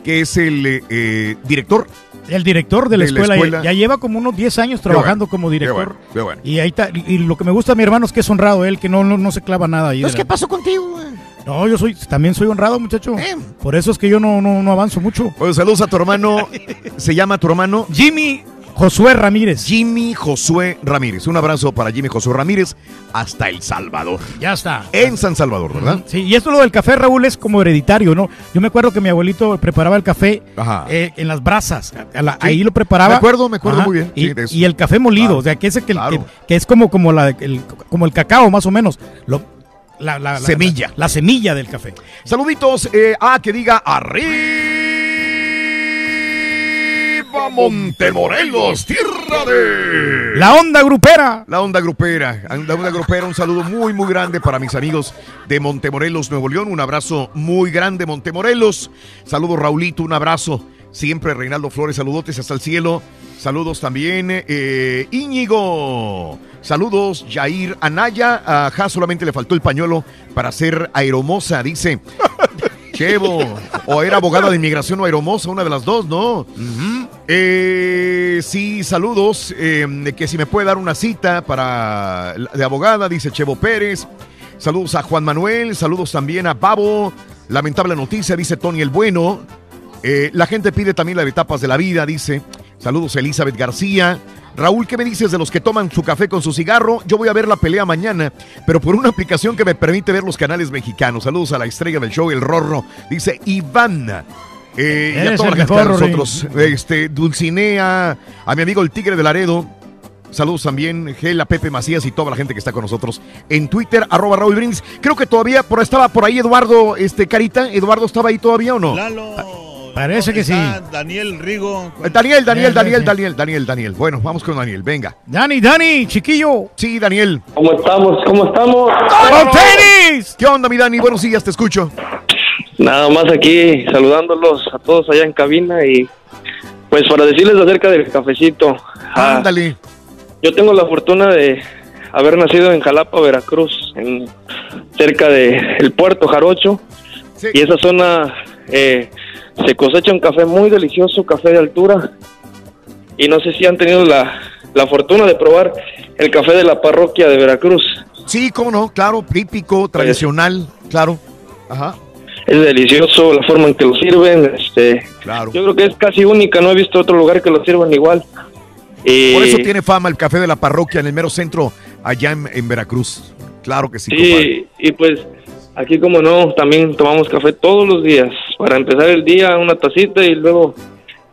que es el eh, eh, director. El director de la, de la escuela. Ya, ya lleva como unos 10 años Qué trabajando bueno, como qué director. bueno, qué bueno. Y ahí está. Y, lo que me gusta a mi hermano es que es honrado él, que no, no, no se clava nada ahí. Entonces, ¿qué pasó contigo? güey? No, yo soy, también soy honrado, muchacho. Por eso es que yo no, no, no avanzo mucho. Pues saludos a tu hermano. ¿Se llama tu hermano? Jimmy Josué Ramírez. Jimmy Josué Ramírez. Un abrazo para Jimmy Josué Ramírez hasta El Salvador. Ya está. En San Salvador, ¿verdad? Sí, y esto lo del café, Raúl, es como hereditario, ¿no? Yo me acuerdo que mi abuelito preparaba el café eh, en las brasas. ahí lo preparaba. Me acuerdo, me acuerdo muy bien, Y, sí, el café molido, Claro. o sea, que, ese que, Claro. que, que es como, como, la, el, como el cacao, más o menos. Lo- la, la- la- Semilla. La, la semilla del café. Saluditos eh, a que diga arriba Montemorelos, tierra de... La onda grupera. La onda grupera, la onda grupera, un saludo muy, muy grande para mis amigos de Montemorelos, Nuevo León. Un abrazo muy grande, Montemorelos. Saludos, Raulito, un abrazo. Siempre Reinaldo Flores, saludotes hasta el cielo. Saludos también, eh, Íñigo. Saludos, Jair Anaya. Ajá, solamente le faltó el pañuelo para ser aeromosa, dice. Chevo, o era abogada de inmigración o aeromosa, una de las dos, ¿no? Eh, sí, saludos. eh, que si me puede dar una cita para de abogada, dice Chevo Pérez. Saludos a Juan Manuel, saludos también a Pavo. Lamentable noticia, dice Tony el Bueno. Eh, la gente pide también las etapas de la vida, dice. Saludos Elizabeth García. Raúl, ¿qué me dices de los que toman su café con su cigarro? Yo voy a ver la pelea mañana, pero por una aplicación que me permite ver los canales mexicanos. Saludos a la estrella del show, el Rorro. Dice Iván. Eh, y a toda la gente de nosotros. Este, Dulcinea, a mi amigo el Tigre de Laredo. Saludos también, Gel, a Pepe Macías y toda la gente que está con nosotros en Twitter, arroba Raúl Brindis. Creo que todavía por, estaba por ahí Eduardo este, Carita. ¿Eduardo estaba ahí todavía o no? Parece que sí. Daniel Rigo. Eh, Daniel, Daniel, Daniel, sí. Daniel, Daniel, Daniel. Bueno, vamos con Daniel, venga. Dani, Dani, chiquillo. Sí, Daniel. ¿Cómo estamos? ¿Cómo estamos? ¡Con tenis! ¿Qué onda, mi Dani? Buenos días, te escucho. Nada más aquí saludándolos a todos allá en cabina y pues para decirles acerca del cafecito. Ah, Ándale. yo tengo la fortuna de haber nacido en Jalapa, Veracruz, en, cerca de el puerto Jarocho. Y esa zona eh, se cosecha un café muy delicioso, café de altura. Y no sé si han tenido la, la fortuna de probar el café de la parroquia de Veracruz. Sí, cómo no, claro, típico, tradicional, claro. Ajá. Es delicioso la forma en que lo sirven. Este, Claro. Yo creo que es casi única, no he visto otro lugar que lo sirvan igual. Y- Por eso tiene fama el café de la parroquia en el mero centro, allá en, en Veracruz. Claro que sí, compadre. Sí, y pues aquí como no, también tomamos café todos los días. Para empezar el día una tacita y luego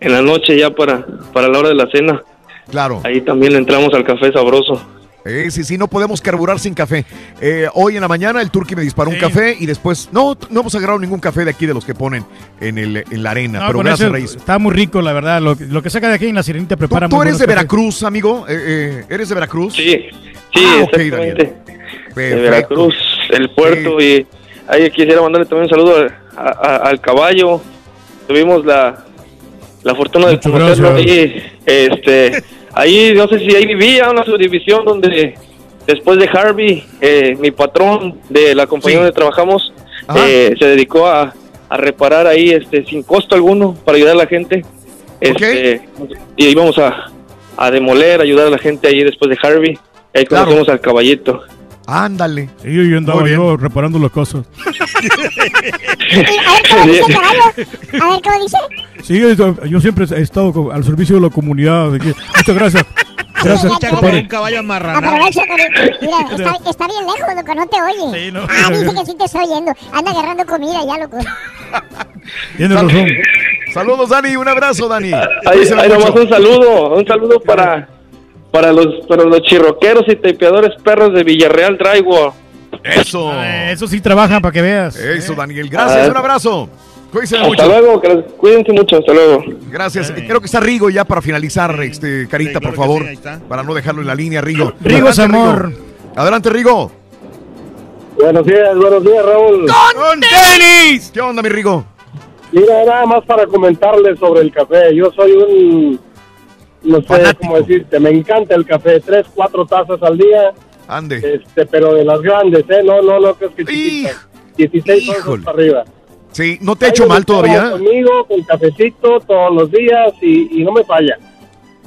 en la noche ya para, para la hora de la cena. Claro. Ahí también le entramos al café sabroso. Eh, sí, sí, no podemos carburar sin café. Eh, hoy en la mañana el turqui me disparó un café y después, no, no hemos agarrado ningún café de aquí de los que ponen en, el, en la arena. No, pero gracias, Reyes. Está muy rico, la verdad. Lo, que- lo que saca de aquí en la sirenita prepara ¿Tú muy eres de cafés. Veracruz, amigo? Eh, eh, ¿Eres de Veracruz? Sí, sí, Ah, exactamente. Daniel. de. Veracruz, el puerto y ahí quisiera mandarle también un saludo a- a- al caballo. Tuvimos la, la fortuna de conocerlo ahí. Este, ahí no sé si ahí vivía una subdivisión donde después de Harvey, eh, mi patrón de la compañía donde trabajamos eh, se dedicó a, a reparar ahí este sin costo alguno para ayudar a la gente. Este, y íbamos a, a demoler, ayudar a la gente ahí después de Harvey. Ahí Claro. conocimos al caballito. Ándale. Sí, yo andaba yo reparando las cosas. A ver, ¿cómo dice, caballo? A ver, ¿cómo dice? Sí, yo, yo siempre he estado al servicio de la comunidad. de que- muchas gracias. Gracias, compadre. un caballo. Aprovecha, Cari. Mira, está, está bien lejos, loco, no te oye. no. Ah, dice que sí te estoy oyendo. Anda agarrando comida ya, loco. Tienes razón. Saludos, Dani. Un abrazo, Dani. Ahí, ahí nomás un saludo, un saludo para, para los para los chirroqueros y tapeadores perros de Villarreal Drywall. Eso. Ah, Eso sí trabajan para que veas. Eso, Daniel. Gracias. Ah. Un abrazo. Cuídense Hasta mucho. luego, cuídense mucho, hasta luego. Gracias. Creo que está Rigo ya para finalizar, este, Carita, por favor. Para no dejarlo en la línea, Rigo. Rigo es Adelante, amor. Rigo. Adelante, Rigo. Buenos días, buenos días, Raúl. ¡Con tenis! ¿Qué onda, mi Rigo? Mira, nada más para comentarles sobre el café. Yo soy un, no sé cómo decirte, me encanta el café. Tres, cuatro tazas al día. Ande. Este, pero de las grandes, ¿eh? No, no, no, crees que chiquitas. 16 onzas para arriba. Sí, ¿no te ha Ahí hecho mal todavía? Conmigo, con cafecito todos los días y, y no me falla.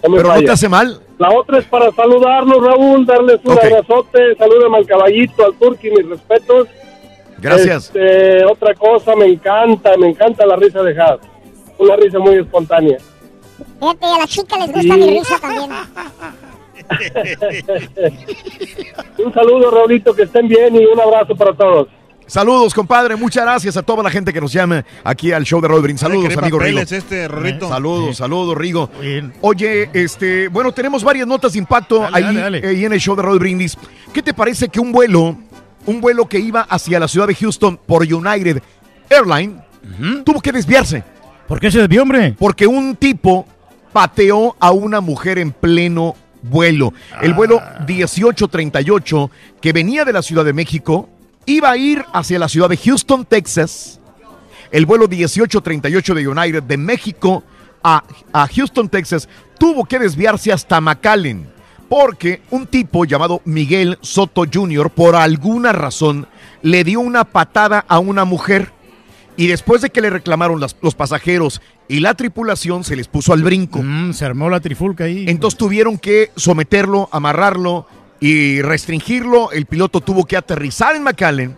No me ¿Pero no falla. te hace mal? La otra es para saludarlos, Raúl, darles un abrazote. Salúdame al caballito, al turqui, mis respetos. Gracias. Este, otra cosa, me encanta, me encanta la risa de Haas. Una risa muy espontánea. Fíjate, a las chicas les gusta Sí. mi risa también. un saludo, Raulito, que estén bien y un abrazo para todos. Saludos, compadre. Muchas gracias a toda la gente que nos llama aquí al show de Rodríguez. Saludos, ¿Cree amigo Rigo. este, Rorrito? Saludos, saludos, Rigo. Oye, este, bueno, tenemos varias notas de impacto Dale, ahí, dale, dale. ahí en el show de Brindis. ¿Qué te parece que un vuelo, un vuelo que iba hacia la ciudad de Houston por United Airlines, tuvo que desviarse? ¿Por qué se desvió, hombre? Porque un tipo pateó a una mujer en pleno vuelo. El vuelo Ah. 1838, que venía de la Ciudad de México, iba a ir hacia la ciudad de Houston, Texas. El vuelo 1838 de United de México a, a Houston, Texas, tuvo que desviarse hasta McAllen. Porque un tipo llamado Miguel Soto Jr., por alguna razón, le dio una patada a una mujer. Y después de que le reclamaron las- los pasajeros y la tripulación, se les puso al brinco. Mm, se armó la trifulca ahí. Entonces tuvieron que someterlo, amarrarlo y restringirlo. El piloto tuvo que aterrizar en McAllen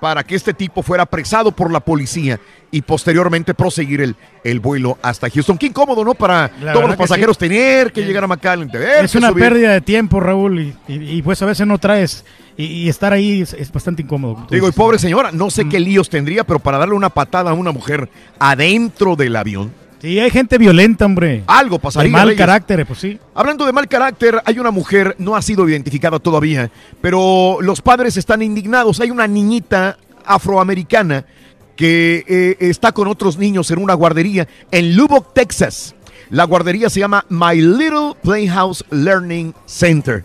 para que este tipo fuera apresado por la policía y posteriormente proseguir el, el vuelo hasta Houston. Qué incómodo, ¿no? Para todos los que pasajeros sí. tener que llegar a McAllen. tener Es una subir. pérdida de tiempo, Raúl, y, y- y, pues a veces no traes. Y, y estar ahí es, es bastante incómodo. Digo, y pobre señora, no sé qué líos tendría, pero para darle una patada a una mujer adentro del avión. Sí, hay gente violenta, hombre. Algo pasaría. De mal Reyes. carácter, pues sí. Hablando de mal carácter, hay una mujer, no ha sido identificada todavía, pero los padres están indignados. Hay una niñita afroamericana que eh, está con otros niños en una guardería en Lubbock, Texas. La guardería se llama My Little Playhouse Learning Center.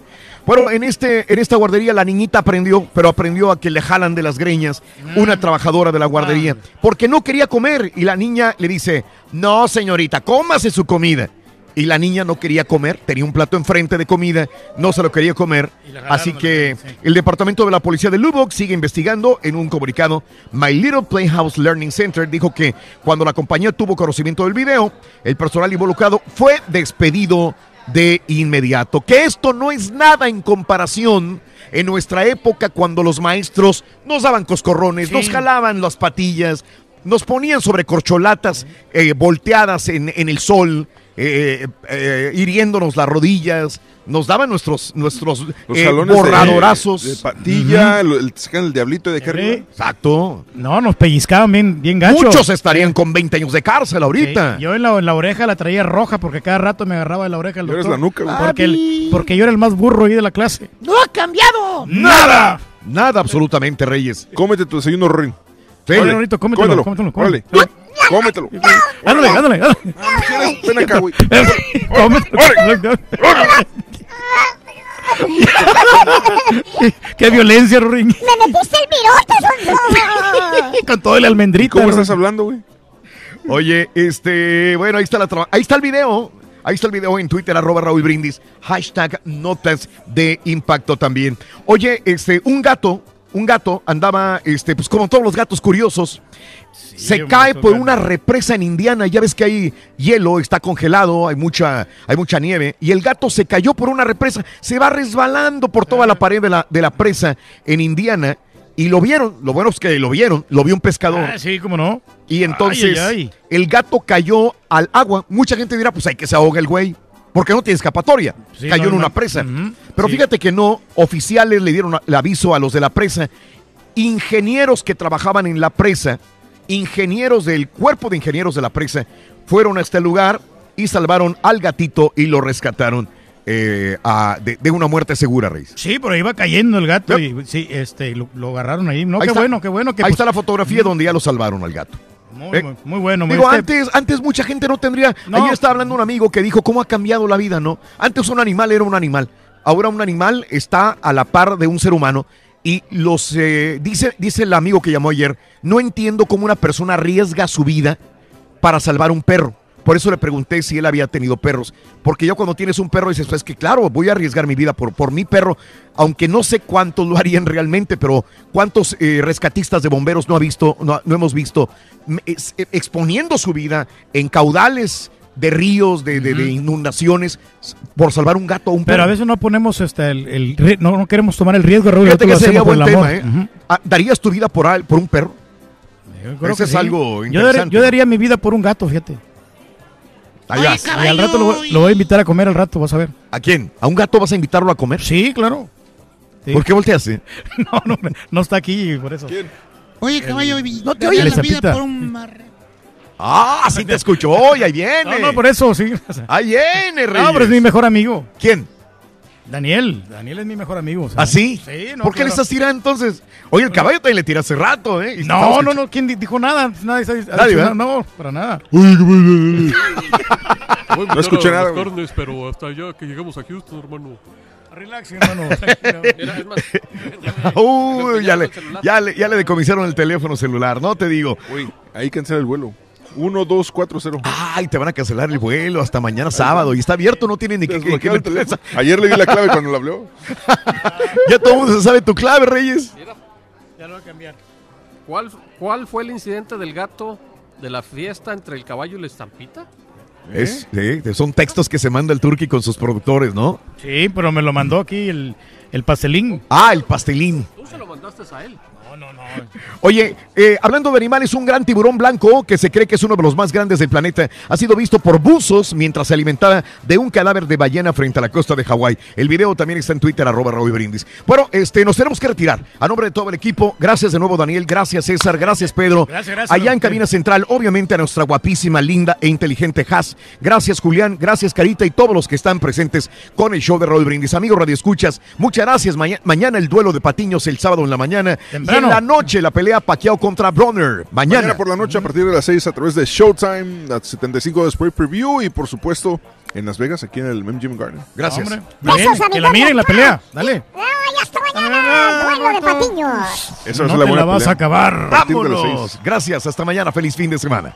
Bueno, en, este, en esta guardería la niñita aprendió, pero aprendió a que le jalan de las greñas una trabajadora de la guardería, porque no quería comer y la niña le dice, no señorita, cómase su comida. Y la niña no quería comer, tenía un plato enfrente de comida, no se lo quería comer. Así que el departamento de la policía de Lubbock sigue investigando en un comunicado. My Little Playhouse Learning Center dijo que cuando la compañía tuvo conocimiento del video, el personal involucrado fue despedido de inmediato. Que esto no es nada en comparación en nuestra época cuando los maestros nos daban coscorrones, nos jalaban las patillas, nos ponían sobre corcholatas eh, volteadas en, en el sol, eh, eh, hiriéndonos las rodillas, nos daban nuestros, nuestros Los eh, jalones de- borradorazos. de, patilla, el, te sacan el diablito de arriba. Exacto. No, nos pellizcaban bien, bien gacho. Muchos estarían con 20 años de cárcel ahorita. Sí, yo en la, en la oreja la traía roja porque cada rato me agarraba de la oreja el Y ahora es doctor. la nuca, güey. Porque, el- porque yo era el más burro ahí de la clase. ¡No ha cambiado! ¡Nada! Nada absolutamente, Reyes. Cómete tu desayuno, Rorín. Oye, Rorrito, cómetelo, cómetelo, Órale. Cómetelo. Ándale, ándale, ándale. Ven acá, güey. Cómetelo. Qué violencia, Rorín. ¡Me metiste el virote! Con todo el almendrito. ¿Cómo estás hablando, güey? Oye, este, bueno, ahí está la traba- ahí está el video. Ahí está el video en Twitter, arroba Raúl Brindis. Hashtag notas de impacto también. Oye, este, un gato, un gato andaba, este, pues como todos los gatos curiosos, se cae por una represa en Indiana. Ya ves que hay hielo, está congelado, hay mucha, hay mucha nieve. Y el gato se cayó por una represa, se va resbalando por toda la pared de la, de la presa en Indiana. Y lo vieron, lo bueno es que lo vieron, lo vio un pescador. Ah, sí, cómo no. Y entonces Ay, ay, ay. el gato cayó al agua. Mucha gente dirá, pues hay que se ahoga el güey. Porque no tiene escapatoria. Sí, cayó no, en una presa. Pero sí. fíjate que no, oficiales le dieron el aviso a los de la presa. Ingenieros que trabajaban en la presa, ingenieros del cuerpo de ingenieros de la presa, fueron a este lugar y salvaron al gatito y lo rescataron eh, a- de, de una muerte segura, Reis. Sí, pero iba cayendo el gato y sí, este, lo, lo agarraron ahí. No, Ahí qué está. bueno, qué bueno. Que, Ahí pues, está la fotografía donde ya lo salvaron al gato. Muy, Eh, muy, muy bueno. Digo, antes, antes mucha gente no tendría. No. Ayer estaba hablando un amigo que dijo cómo ha cambiado la vida, ¿no? Antes un animal era un animal. Ahora un animal está a la par de un ser humano. Y los eh, dice, dice el amigo que llamó ayer, no entiendo cómo una persona arriesga su vida para salvar un perro. Por eso le pregunté si él había tenido perros. Porque yo cuando tienes un perro dices, pues que claro, voy a arriesgar mi vida por, por mi perro, aunque no sé cuántos lo harían realmente, pero cuántos eh, rescatistas de bomberos no, ha visto, no, no hemos visto m- es- eh, exponiendo su vida en caudales de ríos, de, de- de inundaciones, por salvar un gato o un perro. Pero a veces no ponemos este, el, no, no queremos tomar el riesgo, Raúl. Fíjate que sería buen tema. ¿eh? Ah, ¿Darías tu vida por, al- por un perro? Yo creo Ese que es sí. algo yo interesante. yo daría mi vida por un gato, fíjate. Ahí vas. Y al rato lo, voy- lo voy a invitar a comer al rato, vas a ver. ¿A quién? ¿A un gato vas a invitarlo a comer? Sí, claro. Sí. ¿Por qué volteaste? No, no, no está aquí, por eso. Oye, caballo, no te oyes la vida por un marre. Ah, sí te escuchó, y ahí viene. No, no, por eso, sí. Ahí viene, Reyes. No, pero es mi mejor amigo. ¿Quién? Daniel. Daniel es mi mejor amigo. o sea. ¿Ah, sí? Sí, no, ¿Por qué le claro. estás tirando entonces? Oye, el caballo también le tira hace rato, ¿eh? No, no, no, ¿quién di- dijo nada? Nadie, Nadie, dicho ¿verdad? nada. No, para nada. No escuché nada, carnes, pero hasta allá que llegamos a Houston, hermano. Relax, hermano. Uy, ya le, ya, le, ya le decomisaron el teléfono celular, no te digo. Uy, ahí cancela el vuelo. 1, 2, 4, 0. Ay, te van a cancelar el vuelo hasta mañana sábado. Y está abierto, no tiene ni que, que, que el Ayer le di la clave cuando la habló. Ya todo el mundo se sabe tu clave, Reyes. Ya lo voy a cambiar. ¿Cuál, ¿Cuál fue el incidente del gato de la fiesta entre el caballo y la estampita? Es, sí, son textos que se manda el Turqui con sus productores, ¿no? Sí, pero me lo mandó aquí el, el pastelín. Ah, el pastelín. Tú se lo mandaste a él. No, no, no. Oye, eh, hablando de animales, un gran tiburón blanco que se cree que es uno de los más grandes del planeta ha sido visto por buzos mientras se alimentaba de un cadáver de ballena frente a la costa de Hawái. El video también está en Twitter, arroba Raúl Brindis. Bueno, este, nos tenemos que retirar. A nombre de todo el equipo, gracias de nuevo Daniel, gracias César, gracias Pedro. Gracias, gracias. Allá en cabina central, obviamente a nuestra guapísima, linda e inteligente Has. Gracias Julián, gracias Carita y todos los que están presentes con el show de Raúl Brindis. Amigos Radio Escuchas, muchas gracias. Maña- mañana el duelo de patiños el sábado en la mañana. Temprano. La noche la pelea Pacquiao contra Bronner. Mañana. Mañana por la noche a partir de las 6 a través de Showtime, las 75 de Spray Preview y por supuesto en Las Vegas, aquí en el MGM Garden. Gracias. Hombre, bien, que la miren la pelea. Dale. ¡Ay, hasta mañana! ¡Duelo de patiños! A no ser la te buena la vas pelea. a acabar. Vámonos. Gracias. Hasta mañana. Feliz fin de semana.